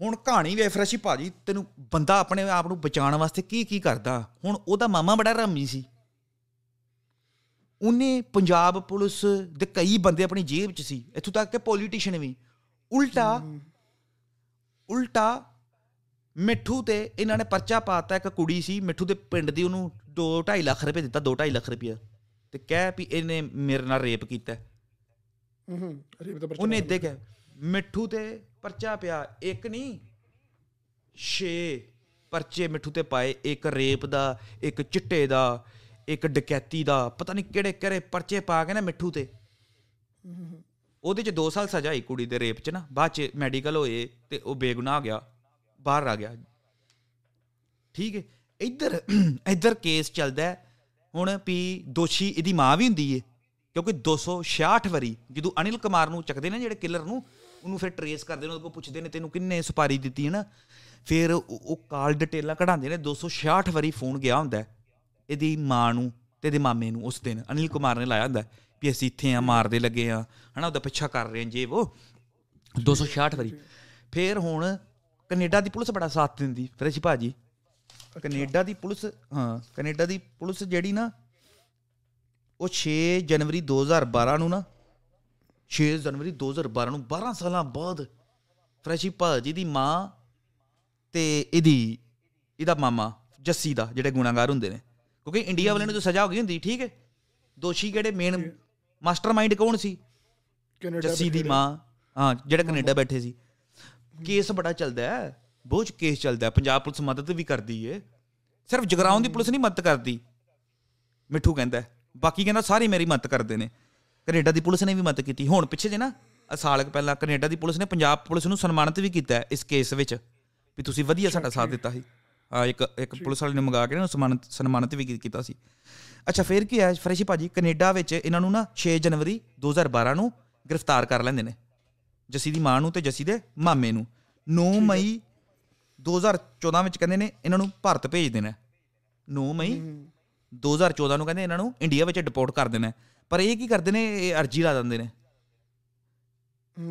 ਹੁਣ ਕਹਾਣੀ ਵੇ ਫਰੈਸ਼ੀ ਭਾਜੀ ਤੈਨੂੰ ਬੰਦਾ ਆਪਣੇ ਆਪ ਨੂੰ ਬਚਾਉਣ ਵਾਸਤੇ ਕੀ ਕੀ ਕਰਦਾ? ਹੁਣ ਉਹਦਾ ਮਾਮਾ ਬੜਾ ਰਾਮੀ ਸੀ। ਉਹਨੇ ਪੰਜਾਬ ਪੁਲਿਸ ਦੇ ਕਈ ਬੰਦੇ ਆਪਣੀ ਜੇਬ 'ਚ ਸੀ। ਇੱਥੋਂ ਤੱਕ ਕਿ ਪੋਲੀਟੀਸ਼ੀਅਨ ਵੀ। ਉਲਟਾ ਉਲਟਾ ਮਿੱਠੂ ਤੇ ਇਹਨਾਂ ਨੇ ਪਰਚਾ ਪਾਤਾ ਇੱਕ ਕੁੜੀ ਸੀ ਮਿੱਠੂ ਦੇ ਪਿੰਡ ਦੀ ਉਹਨੂੰ 2.5 ਲੱਖ ਰੁਪਏ ਦਿੱਤਾ 2.5 ਲੱਖ ਰੁਪਏ। ਤੇ ਕਹਿ ਵੀ ਇਹਨੇ ਮੇਰੇ ਨਾਲ ਰੇਪ ਕੀਤਾ। ਹੈ। ਹੂੰ ਅਰੇ ਬਤਾ ਉਹਨੇ ਕਿਹਾ ਮਿੱਠੂ ਤੇ ਪਰਚਾ ਪਿਆ ਇੱਕ ਨਹੀਂ ਛੇ ਪਰਚੇ ਮਿੱਠੂ ਤੇ ਪਾਏ ਇੱਕ ਰੇਪ ਦਾ ਇੱਕ ਚਿੱਟੇ ਦਾ ਇੱਕ ਡਕੈਤੀ ਦਾ, ਪਤਾ ਨਹੀਂ ਕਿਹੜੇ ਕਿਹੜੇ ਪਰਚੇ ਪਾ ਕੇ ਨਾ ਮਿੱਠੂ ਤੇ। ਉਹਦੇ ਚ 2 ਸਾਲ ਸਜ਼ਾ ਹੋਈ ਕੁੜੀ ਦੇ ਰੇਪ ਚ ਨਾ, ਬਾਅਦ ਚ ਮੈਡੀਕਲ ਹੋਏ ਤੇ ਉਹ ਬੇਗੁਨਾਹ ਹੋ ਗਿਆ, ਬਾਹਰ ਆ ਗਿਆ। ਠੀਕ ਹੈ ਇੱਧਰ ਇੱਧਰ ਕੇਸ ਚੱਲਦਾ ਹੈ, ਹੁਣ ਵੀ ਦੋਸ਼ੀ ਇਹਦੀ ਮਾਂ ਵੀ ਹੁੰਦੀ ਏ, ਕਿਉਂਕਿ 266 ਵਾਰੀ ਜਦੋਂ ਅਨਿਲ ਕੁਮਾਰ ਨੂੰ ਚੱਕਦੇ ਨੇ ਜਿਹੜੇ ਕਿਲਰ ਨੂੰ, ਉਹਨੂੰ ਫਿਰ ਟਰੇਸ ਕਰਦੇ ਨੇ, ਉਹਦੇ ਕੋਲ ਪੁੱਛਦੇ ਨੇ, ਤੈਨੂੰ ਕਿੰਨੇ ਸੁਪਾਰੀ ਦਿੱਤੀ ਹੈ ਨਾ? ਫਿਰ ਉਹ ਉਹ ਕਾਲ ਡਿਟੇਲਾਂ ਕਢਾਉਂਦੇ ਨੇ 266 ਵਾਰੀ ਫੋਨ ਗਿਆ ਹੁੰਦਾ ਹੈ। ਇਹਦੀ ਮਾਂ ਨੂੰ ਤੇ ਇਹਦੇ ਮਾਮੇ ਨੂੰ ਉਸ ਦਿਨ ਅਨਿਲ ਕੁਮਾਰ ਨੇ ਲਾਇਆ ਹੁੰਦਾ ਵੀ ਅਸੀਂ ਇੱਥੇ ਆ ਮਾਰਦੇ ਲੱਗੇ ਆ ਹਨਾ ਉਹਦਾ ਪਿੱਛਾ ਕਰ ਰਹੇ ਆ ਜੇ ਉਹ। 266 ਵਾਰੀ। ਫਿਰ ਹੁਣ ਕੈਨੇਡਾ ਦੀ ਪੁਲਿਸ ਬੜਾ ਸਾਥ ਦਿੰਦੀ ਫਿਰ ਅਸੀਂ ਭਾਜੀ ਕੈਨੇਡਾ ਦੀ ਪੁਲਿਸ ਹਾਂ ਕੈਨੇਡਾ ਦੀ ਪੁਲਿਸ ਜਿਹੜੀ ਨਾ ਉਹ 6 ਜਨਵਰੀ 2012 ਨੂੰ ਨਾ 6 ਜਨਵਰੀ 2012 ਨੂੰ 12 ਸਾਲਾਂ ਬਾਅਦ ਫਰੈਸ਼ੀ ਭਾਜੀ ਦੀ ਮਾਂ ਤੇ ਇਹਦੀ ਇਹਦਾ ਮਾਮਾ ਜੱਸੀ ਦਾ ਜਿਹੜੇ ਗੁਨਾਹਗਾਰ ਹੁੰਦੇ ਨੇ। ਕਿਉਂਕਿ ਇੰਡੀਆ ਵਾਲਿਆਂ ਨੂੰ ਤਾਂ ਸਜ਼ਾ ਹੋ ਗਈ ਹੁੰਦੀ ਠੀਕ ਹੈ? ਦੋਸ਼ੀ ਜਿਹੜੇ ਮੇਨ ਮਾਸਟਰਮਾਈਂਡ ਕੌਣ ਸੀ? ਕੈਨੇਡਾ ਜੱਸੀ ਦੀ ਮਾਂ ਹਾਂ ਜਿਹੜੇ ਕੈਨੇਡਾ ਬੈਠੇ ਸੀ। ਕੇਸ ਬੜਾ ਚੱਲਦਾ ਹੈ ਬਹੁਤ ਕੇਸ ਚੱਲਦਾ ਹੈ। ਪੰਜਾਬ ਪੁਲਿਸ ਮਦਦ ਵੀ ਕਰਦੀ ਏ। ਸਿਰਫ ਜਗਰਾਉਂ ਦੀ ਪੁਲਿਸ ਨਹੀਂ ਮਦਦ ਕਰਦੀ। ਮਿੱਠੂ ਕਹਿੰਦਾ। ਬਾਕੀ ਕਹਿੰਦਾ ਸਾਰੇ ਮੇਰੀ ਮਦਦ ਕਰਦੇ ਨੇ। ਕੈਨੇਡਾ ਦੀ ਪੁਲਿਸ ਨੇ ਵੀ ਮਦਦ ਕੀਤੀ। ਹੁਣ ਪਿੱਛੇ ਜੇ ਨਾ ਸਾਲ ਪਹਿਲਾਂ ਕੈਨੇਡਾ ਦੀ ਪੁਲਿਸ ਨੇ ਪੰਜਾਬ ਪੁਲਿਸ ਨੂੰ ਸਨਮਾਨਿਤ ਵੀ ਕੀਤਾ ਇਸ ਕੇਸ ਵਿੱਚ। ਵੀ ਤੁਸੀਂ ਵਧੀਆ ਸਾਡਾ ਸਾਥ ਦਿੱਤਾ ਸੀ। ਇੱਕ ਇੱਕ ਪੁਲਿਸ ਵਾਲੇ ਨੇ ਮੰਗਾ ਕੇ ਨਾ ਸਨਮਾਨਿਤ ਸਨਮਾਨਿਤ ਵੀ ਕੀਤਾ ਸੀ। ਅੱਛਾ ਫਿਰ ਕੀ ਹੈ? ਫਰੈਸ਼ੀ ਭਾਜੀ ਕੈਨੇਡਾ ਵਿੱਚ ਇਹਨਾਂ ਨੂੰ ਨਾ 6 ਜਨਵਰੀ 2012 ਨੂੰ ਗ੍ਰਿਫਤਾਰ ਕਰ ਲੈਂਦੇ ਨੇ। ਜੱਸੀ ਦੀ ਮਾਂ ਨੂੰ ਤੇ ਜੱਸੀ ਦੇ ਮਾਮੇ ਨੂੰ। 9 ਮਈ 2014 ਵਿੱਚ ਕਹਿੰਦੇ ਨੇ ਇਹਨਾਂ ਨੂੰ ਭਾਰਤ ਭੇਜ ਦੇਣਾ 9 ਮਈ 2014 ਨੂੰ ਕਹਿੰਦੇ ਇਹਨਾਂ ਨੂੰ ਇੰਡੀਆ ਵਿੱਚ ਡਿਪੋਰਟ ਕਰ ਦੇਣਾ ਪਰ ਇਹ ਕੀ ਕਰਦੇ ਨੇ? ਇਹ ਅਰਜੀ ਲਾ ਦਿੰਦੇ ਨੇ।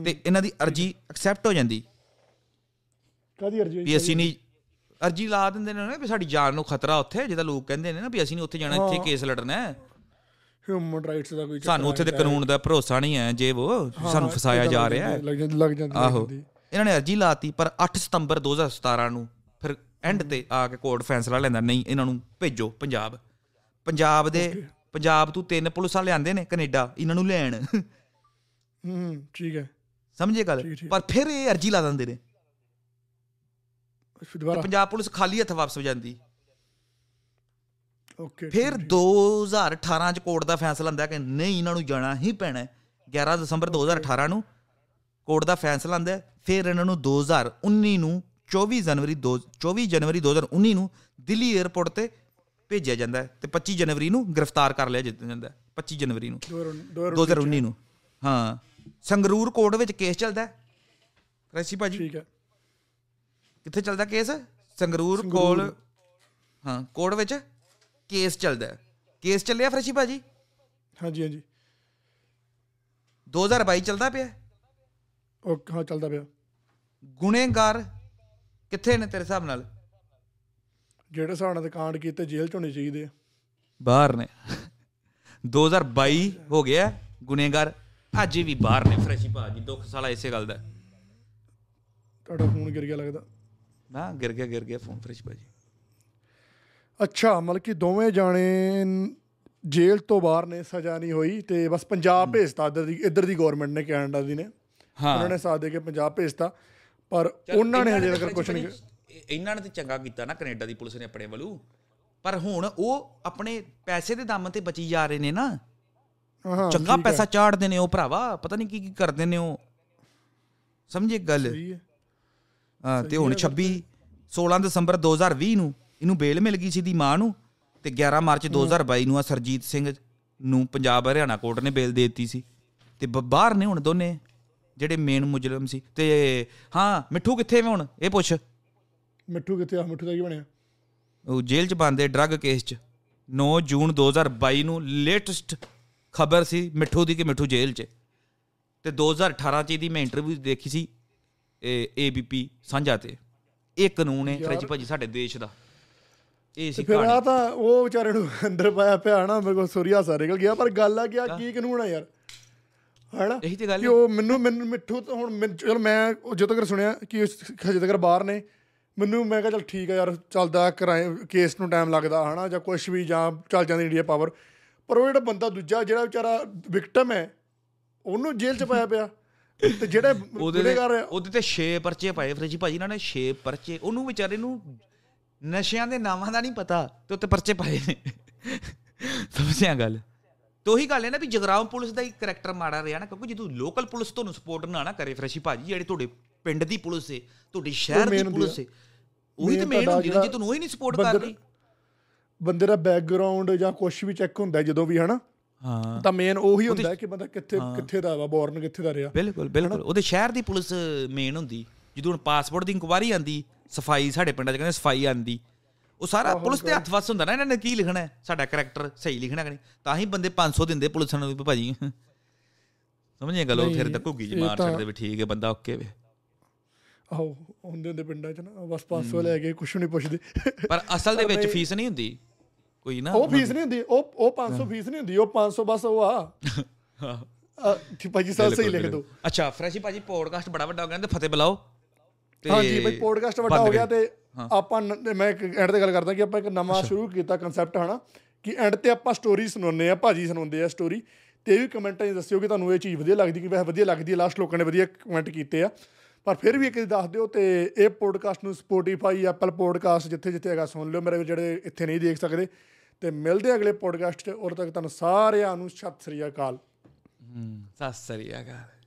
ਤੇ ਇਹਨਾਂ ਦੀ ਅਰਜੀ ਐਕਸੈਪਟ ਹੋ ਜਾਂਦੀ। ਕਾਦੀ ਅਰਜੀ ਅਸੀਂ ਨਹੀਂ ਅਰਜੀ ਲਾ ਦਿੰਦੇ ਨੇ ਨਾ ਵੀ ਸਾਡੀ ਜਾਨ ਨੂੰ ਖਤਰਾ ਉੱਥੇ ਜਿਹਦਾ ਲੋਕ ਕਹਿੰਦੇ ਨੇ ਨਾ ਵੀ ਅਸੀਂ ਨਹੀਂ ਉੱਥੇ ਜਾਣਾ ਇੱਥੇ ਕੇਸ ਲੜਨਾ ਹੈ। ਹਿਊਮਨ ਰਾਈਟਸ ਦਾ ਕੋਈ ਸਾਨੂੰ ਉੱਥੇ ਤੇ ਕਾਨੂੰਨ ਦਾ ਭਰੋਸਾ ਨਹੀਂ ਹੈ ਜੇ ਉਹ ਸਾਨੂੰ ਫਸਾਇਆ ਜਾ ਰਿਹਾ ਹੈ। ਲੱਗ ਜਾਂਦੀ ਆਹੋ। ਇਹਨਾਂ ਨੇ ਅਰਜੀ ਲਾਤੀ ਪਰ 8 ਸਤੰਬਰ 2017 ਨੂੰ ਫਿਰ ਐਂਡ ਤੇ ਆ ਕੇ ਕੋਰਟ ਫੈਸਲਾ ਲੈਂਦਾ ਨਹੀਂ ਇਹਨਾਂ ਨੂੰ ਭੇਜੋ ਪੰਜਾਬ। ਪੰਜਾਬ ਦੇ ਪੰਜਾਬ ਤੋਂ ਤਿੰਨ ਪੁਲਿਸਾਂ ਲਿਆਂਦੇ ਨੇ ਕੈਨੇਡਾ ਇਹਨਾਂ ਨੂੰ ਲੈਣ। ਹੂੰ ਠੀਕ ਹੈ। ਸਮਝੇ ਗੱਲ। ਪਰ ਫਿਰ ਇਹ ਅਰਜੀ ਲਾ ਦਿੰਦੇ ਨੇ। ਦੁਬਾਰਾ? ਪੰਜਾਬ ਪੁਲਿਸ ਖਾਲੀ ਹੱਥ ਵਾਪਸ ਹੋ ਜਾਂਦੀ। ਓਕੇ ਫਿਰ 2018 ਚ ਕੋਰਟ ਦਾ ਫੈਸਲਾ ਹੁੰਦਾ ਕਿ ਨਹੀਂ ਇਹਨਾਂ ਨੂੰ ਜਾਣਾ ਹੀ ਪੈਣਾ ਹੈ। 11 ਦਸੰਬਰ 2018 ਨੂੰ ਕੋਰਟ ਦਾ ਫੈਸਲਾ ਹੁੰਦਾ ਹੈ। ਫਿਰ ਇਹਨਾਂ ਨੂੰ 2019 ਨੂੰ 24 ਜਨਵਰੀ ਦੋ 24 ਜਨਵਰੀ 2019 ਨੂੰ ਦਿੱਲੀ 에ਅਰਪੋਰਟ ਤੇ ਭੇਜਿਆ ਜਾਂਦਾ ਤੇ 25 ਜਨਵਰੀ ਨੂੰ ਗ੍ਰਿਫਤਾਰ ਕਰ ਲਿਆ ਜਾਂਦਾ ਹੈ। 25 ਜਨਵਰੀ ਨੂੰ। 2019 ਨੂੰ ਹਾਂ। ਸੰਗਰੂਰ ਕੋਰਟ ਵਿੱਚ ਕੇਸ ਚੱਲਦਾ ਹੈ। ਰੈਸੀ ਭਾਜੀ। ਠੀਕ ਹੈ। ਕਿੱਥੇ ਚੱਲਦਾ ਕੇਸ? ਸੰਗਰੂਰ ਕੋਲ ਹਾਂ ਕੋਰਟ ਵਿੱਚ ਕੇਸ ਚੱਲਦਾ। ਕੇਸ ਚੱਲਿਆ ਫਰਸ਼ੀ ਭਾਜੀ? ਹਾਂਜੀ ਹਾਂਜੀ। 2022 ਚੱਲਦਾ ਪਿਆ ਓਕੇ ਹਾਂ ਚੱਲਦਾ ਪਿਆ। ਗੁਨੇਗਾਰ ਕਿੱਥੇ ਨੇ ਤੇਰੇ ਹਿਸਾਬ ਨਾਲ? ਜਿਹੜੇ ਹਿਸਾਬ ਨਾਲ ਕਾਂਡ ਕੀਤੇ ਜੇਲ੍ਹ ਚ ਹੋਣੇ ਚਾਹੀਦੇ ਆ ਬਾਹਰ ਨੇ। 2022 ਹੋ ਗਿਆ ਗੁਨੇਗਾਰ। ਅੱਜ ਵੀ ਬਾਹਰ ਨੇ ਫਰਸ਼ੀ ਭਾਜੀ ਦੁੱਖ ਸਾਲਾ ਇਸੇ ਗੱਲ ਦਾ। ਤੁਹਾਡਾ ਫੋਨ ਗਿਰ ਗਿਆ ਲੱਗਦਾ। ਨਾ ਗਿਰ ਗਿਆ ਗਿਰ ਗਿਆ ਫੋਨ ਫਰਸ਼ੀ ਭਾਜੀ। ਅੱਛਾ ਮਤਲਬ ਕਿ ਦੋਵੇਂ ਜਾਣੇ ਜੇਲ੍ਹ ਤੋਂ ਬਾਹਰ ਨੇ ਸਜ਼ਾ ਨਹੀਂ ਹੋਈ ਤੇ ਬਸ ਪੰਜਾਬ ਭੇਜਤਾ ਇੱਧਰ ਦੀ ਇੱਧਰ ਦੀ ਗਵਰਨਮੈਂਟ ਨੇ ਕੈਨੇਡਾ ਦੀ ਨੇ। ਉਹਨਾਂ ਨੇ ਸਾਥ ਦੇ ਕੇ ਪੰਜਾਬ ਭੇਜਤਾ ਪਰ ਉਹਨਾਂ ਨੇ ਹਜੇ ਤੱਕ ਕੁਝ ਨਹੀਂ ਇਹ- ਇਹਨਾਂ ਨੇ ਤੇ ਚੰਗਾ ਕੀਤਾ ਨਾ ਕੈਨੇਡਾ ਦੀ ਪੁਲਿਸ ਨੇ ਆਪਣੇ ਵੱਲੋਂ। ਪਰ ਹੁਣ ਉਹ ਆਪਣੇ ਪੈਸੇ ਦੇ ਦਮ ਤੇ ਬਚੀ ਜਾ ਰਹੇ ਨੇ ਨਾ। ਹਾਂ ਚੰਗਾ ਪੈਸਾ ਚਾੜਦੇ ਨੇ ਉਹ ਭਰਾਵਾ ਪਤਾ ਨਹੀਂ ਕੀ ਕੀ ਕਰਦੇ ਨੇ ਉਹ। ਸਮਝੇ ਗੱਲ? ਸਹੀ ਹੈ ਹਾਂ। ਤੇ ਹੁਣ 26 16 ਦਸੰਬਰ 2020 ਨੂੰ ਇਹਨੂੰ ਬੇਲ ਮਿਲ ਗਈ ਸੀ ਦੀ ਮਾਂ ਨੂੰ ਤੇ 11 ਮਾਰਚ 2022 ਨੂੰ ਆ ਸਰਜੀਤ ਸਿੰਘ ਨੂੰ ਪੰਜਾਬ ਹਰਿਆਣਾ ਕੋਰਟ ਨੇ ਬੇਲ ਦੇ ਦਿੱਤੀ ਸੀ। ਤੇ ਬਾਹਰ ਨੇ ਹੁਣ ਦੋਨੇ ਜਿਹੜੇ ਮੇਨ ਮੁਜਰਮ ਸੀ। ਤੇ ਹਾਂ ਮਿੱਠੂ ਕਿੱਥੇ ਵੇ ਹੁਣ? ਇਹ ਪੁੱਛ। ਮਿੱਠੂ ਕਿੱਥੇ ਆ? ਮਿੱਠੂ ਦਾ ਕੀ ਬਣਿਆ? ਉਹ ਜੇਲ੍ਹ 'ਚ ਬੰਦੇ ਡਰੱਗ ਕੇਸ 'ਚ। 9 ਜੂਨ 2022 ਨੂੰ ਲੇਟੈਸਟ ਖਬਰ ਸੀ ਮਿੱਠੂ ਦੀ ਕਿ ਮਿੱਠੂ ਜੇਲ੍ਹ 'ਚ। ਤੇ 2018 'ਚ ਇਹਦੀ ਮੈਂ ਇੰਟਰਵਿਊ ਦੇਖੀ ਸੀ। ਏਬੀਪੀ ਸਾਂਝਾ ਤੇ। ਇਹ ਕਾਨੂੰਨ ਹੈ ਫ੍ਰਿਜ ਭਾਜੀ ਸਾਡੇ ਦੇਸ਼ ਦਾ। ਇਹ ਸੀ ਫਿਰ ਕਹਾਣੀ। ਆ ਤਾਂ ਉਹ ਵਿਚਾਰੇ ਨੂੰ ਅੰਦਰ ਪਾਇਆ ਪਿਆ ਨਾ ਮੇਰੇ ਕੋਲ ਸੁਰੀਆ ਸਾ ਨਿਕਲ ਗਿਆ। ਪਰ ਗੱਲ ਆ ਕਿ ਆ ਕੀ ਕਾਨੂੰਨ ਆ ਯਾਰ। ਹੈਨਾ? ਇਹੀ ਤੇ ਗੱਲ ਕਿ ਹੈ। ਉਹ ਮੈਨੂੰ ਮੈਨੂੰ ਮਿੱਠੂ ਤਾਂ ਹੁਣ ਚਲ ਮੈਂ ਜਦੋਂ ਤੱਕ ਸੁਣਿਆ ਕਿ ਹਜੇ ਤੱਕ ਬਾਹਰ ਨੇ ਮੈਨੂੰ ਮੈਂ ਕਿਹਾ ਚਲ ਠੀਕ ਆ ਯਾਰ ਚੱਲਦਾ ਕਰਾਏ ਕੇਸ ਨੂੰ ਟਾਈਮ ਲੱਗਦਾ ਹਨਾ? ਜਾਂ ਕੁਝ ਵੀ ਜਾਂ ਚੱਲ ਜਾਂਦੀ ਇੰਡੀਆ ਪਾਵਰ ਪਰ ਉਹ ਜਿਹੜਾ ਬੰਦਾ ਦੂਜਾ ਜਿਹੜਾ ਵਿਚਾਰਾ ਵਿਕਟਮ ਹੈ ਉਹਨੂੰ ਜੇਲ੍ਹ 'ਚ ਪਾਇਆ ਪਿਆ। ਤੇ ਜਿਹੜੇ ਉਹਦੇ ਤੇ ਗੁਨੇਗਾਰ ਉਹਦੇ ਤੇ 6 ਪਰਚੇ ਪਾਏ ਫ੍ਰਿਜ ਭਾਜੀ ਇਹਨਾਂ ਨੇ 6 ਪਰਚੇ। ਉਹਨੂੰ ਵਿਚਾਰੇ ਨੂੰ ਨਸ਼ਿਆਂ ਦੇ ਨਾਮਾਂ ਦਾ ਨਹੀਂ ਪਤਾ ਤੇ ਉੱਤੇ ਪਰਚੇ ਪਾਏ ਨੇ। ਸਮਝਿਆ ਗੱਲ? ਤੇ ਉਹੀ ਗੱਲ ਹੈ ਨਾ ਵੀ ਜਗਰਾਉਂ ਪੁਲਿਸ ਦਾ ਹੀ ਕਰੈਕਟਰ ਮਾੜਾ ਰਿਹਾ ਨਾ ਕਿਉਂਕਿ ਜਦੋਂ ਲੋਕਲ ਪੁਲਿਸ ਤੁਹਾਨੂੰ ਸਪੋਰਟ ਨਾ ਨਾ ਕਰੇ ਫਰੈਸ਼ੀ ਭਾਜੀ ਜਿਹੜੇ ਤੁਹਾਡੇ ਪਿੰਡ ਦੀ ਪੁਲਿਸ ਹੈ ਤੁਹਾਡੇ ਸ਼ਹਿਰ ਦੀ ਪੁਲਿਸ। ਹੈ ਉਹੀ ਤੇ ਮੇਨ ਹੁੰਦੀ ਨਾ ਜੇ ਤੁਹਾਨੂੰ ਉਹੀ ਨਹੀਂ ਸਪੋਰਟ ਬੰਦੇ- ਕਰਦੀ ਬੰਦੇ ਦਾ ਬੈਕਗ੍ਰਾਉਂਡ ਜਾਂ ਕੁਝ ਵੀ ਚੈੱਕ ਹੁੰਦਾ ਜਦੋਂ ਵੀ ਹਨਾ? ਹਾਂ। ਤਾਂ ਮੇਨ ਉਹੀ ਹੁੰਦਾ ਕਿ ਬੰਦਾ ਕਿੱਥੇ ਕਿੱਥੇ ਦਾ ਵਾ ਬੋਰਨ ਕਿੱਥੇ ਦਾ ਰਿਹਾ। ਬਿਲਕੁਲ ਬਿਲਕੁਲ। ਉਹਦੇ ਸ਼ਹਿਰ ਦੀ ਪੁਲਿਸ ਮੇਨ ਹੁੰਦੀ। ਜਦੋਂ ਹੁਣ ਪਾਸਪੋਰਟ ਦੀ ਇਨਕੁਆਰੀ ਆਂਦੀ ਸਫ਼ਾਈ ਸਾਡੇ ਪਿੰਡਾਂ 'ਚ ਕਹਿੰਦੇ ਸਫ਼ਾਈ ਆਂਦੀ। ਉਹ ਸਾਰਾ ਪੁਲਿਸ ਦੇ ਹੱਥ ਵਸ ਹੁੰਦਾ ਨਾ ਇਹਨਾਂ ਨੇ ਕੀ ਲਿਖਣਾ ਹੈ? ਸਾਡਾ ਕੈਰੈਕਟਰ ਸਹੀ ਲਿਖਣਾ ਕਿ ਨਹੀਂ? ਤਾਂ ਹੀ ਬੰਦੇ 500 ਦਿੰਦੇ ਪੁਲਿਸ ਨੂੰ ਵੀ ਭਾਜੀ। ਸਮਝੇ ਗੱਲ ਉਹ ਫਿਰ ਤਾਂ ਘੁੱਗੀ ਜੀ ਮਾਰ ਛੱਡਦੇ ਵੀ ਠੀਕ ਹੈ ਬੰਦਾ ਓਕੇ ਵੇ। ਆਹੋ ਹੁੰਦੇ ਹੁੰਦੇ ਪਿੰਡਾਂ 'ਚ ਨਾ ਬਸ 500 ਲੈ ਕੇ ਕੁਝ ਨਹੀਂ ਪੁੱਛਦੇ। ਪਰ ਅਸਲ ਦੇ ਵਿੱਚ ਫੀਸ ਨਹੀਂ ਹੁੰਦੀ। ਕੋਈ ਨਾ ਉਹ ਫੀਸ ਨਹੀਂ ਹੁੰਦੀ ਉਹ ਉਹ 500 ਫੀਸ ਨਹੀਂ ਹੁੰਦੀ ਉਹ 500 ਬਸ ਉਹ ਆ। ਠੀਕ ਭਾਜੀ ਸਾਹਿਬ ਸਹੀ ਲਿਖ ਦਿਓ। ਅੱਛਾ ਫਰੈਸ਼ੀ ਭਾਜੀ ਪੋਡਕਾਸਟ ਬੜਾ ਵੱਡਾ ਹੋ ਗਿਆ ਤੇ ਫਤਿਹ ਬੁਲਾਓ। ਤੇ ਹਾਂਜੀ ਬਈ ਪੋਡਕਾਸਟ ਵੱਡਾ ਹੋ ਗਿਆ। ਤੇ ਆਪਾਂ ਮੈਂ ਐਂਡ ਤੇ ਗੱਲ ਕਰਦਾ ਕਿ ਆਪਾਂ ਇੱਕ ਨਵਾਂ ਸ਼ੁਰੂ ਕੀਤਾ ਕਨਸੈਪਟ ਹਨਾ ਕਿ ਐਂਡ ਤੇ ਆਪਾਂ ਸਟੋਰੀ ਸੁਣਾਉਂਦੇ ਆ ਭਾਜੀ ਸੁਣਾਉਂਦੇ ਆ ਸਟੋਰੀ ਤੇ ਵੀ ਕਮੈਂਟਾਂ 'ਚ ਦੱਸਿਓ ਕਿ ਤੁਹਾਨੂੰ ਇਹ ਚੀਜ਼ ਵਧੀਆ ਲੱਗਦੀ ਕਿ ਵੈਸੇ ਵਧੀਆ ਲੱਗਦੀ ਹੈ ਲਾਸਟ ਲੋਕਾਂ ਨੇ ਵਧੀਆ ਕਮੈਂਟ ਕੀਤੇ ਆ। ਪਰ ਫਿਰ ਵੀ ਇੱਕ ਵਾਰੀ ਦੱਸ ਦਿਓ ਤੇ ਇਹ ਪੋਡਕਾਸਟ ਨੂੰ ਸਪੋਟੀਫਾਈ ਐਪਲ ਪੋਡਕਾਸਟ ਜਿੱਥੇ ਜਿੱਥੇ ਹੈਗਾ ਸੁਣ ਲਿਓ ਮੇਰੇ ਵੀਰ ਜਿਹੜੇ ਇੱਥੇ ਨਹੀਂ ਦੇਖ ਸਕਦੇ। ਤੇ ਮਿਲਦੇ ਆ ਅਗਲੇ ਪੋਡਕਾਸਟ 'ਚ। ਉਦੋਂ ਤੱਕ ਤੁਹਾਨੂੰ ਸਾਰਿਆਂ ਨੂੰ ਸਤਿ ਸ੍ਰੀ ਅਕਾਲ। ਹੂੰ, ਸਤਿ ਸ੍ਰੀ ਅਕਾਲ।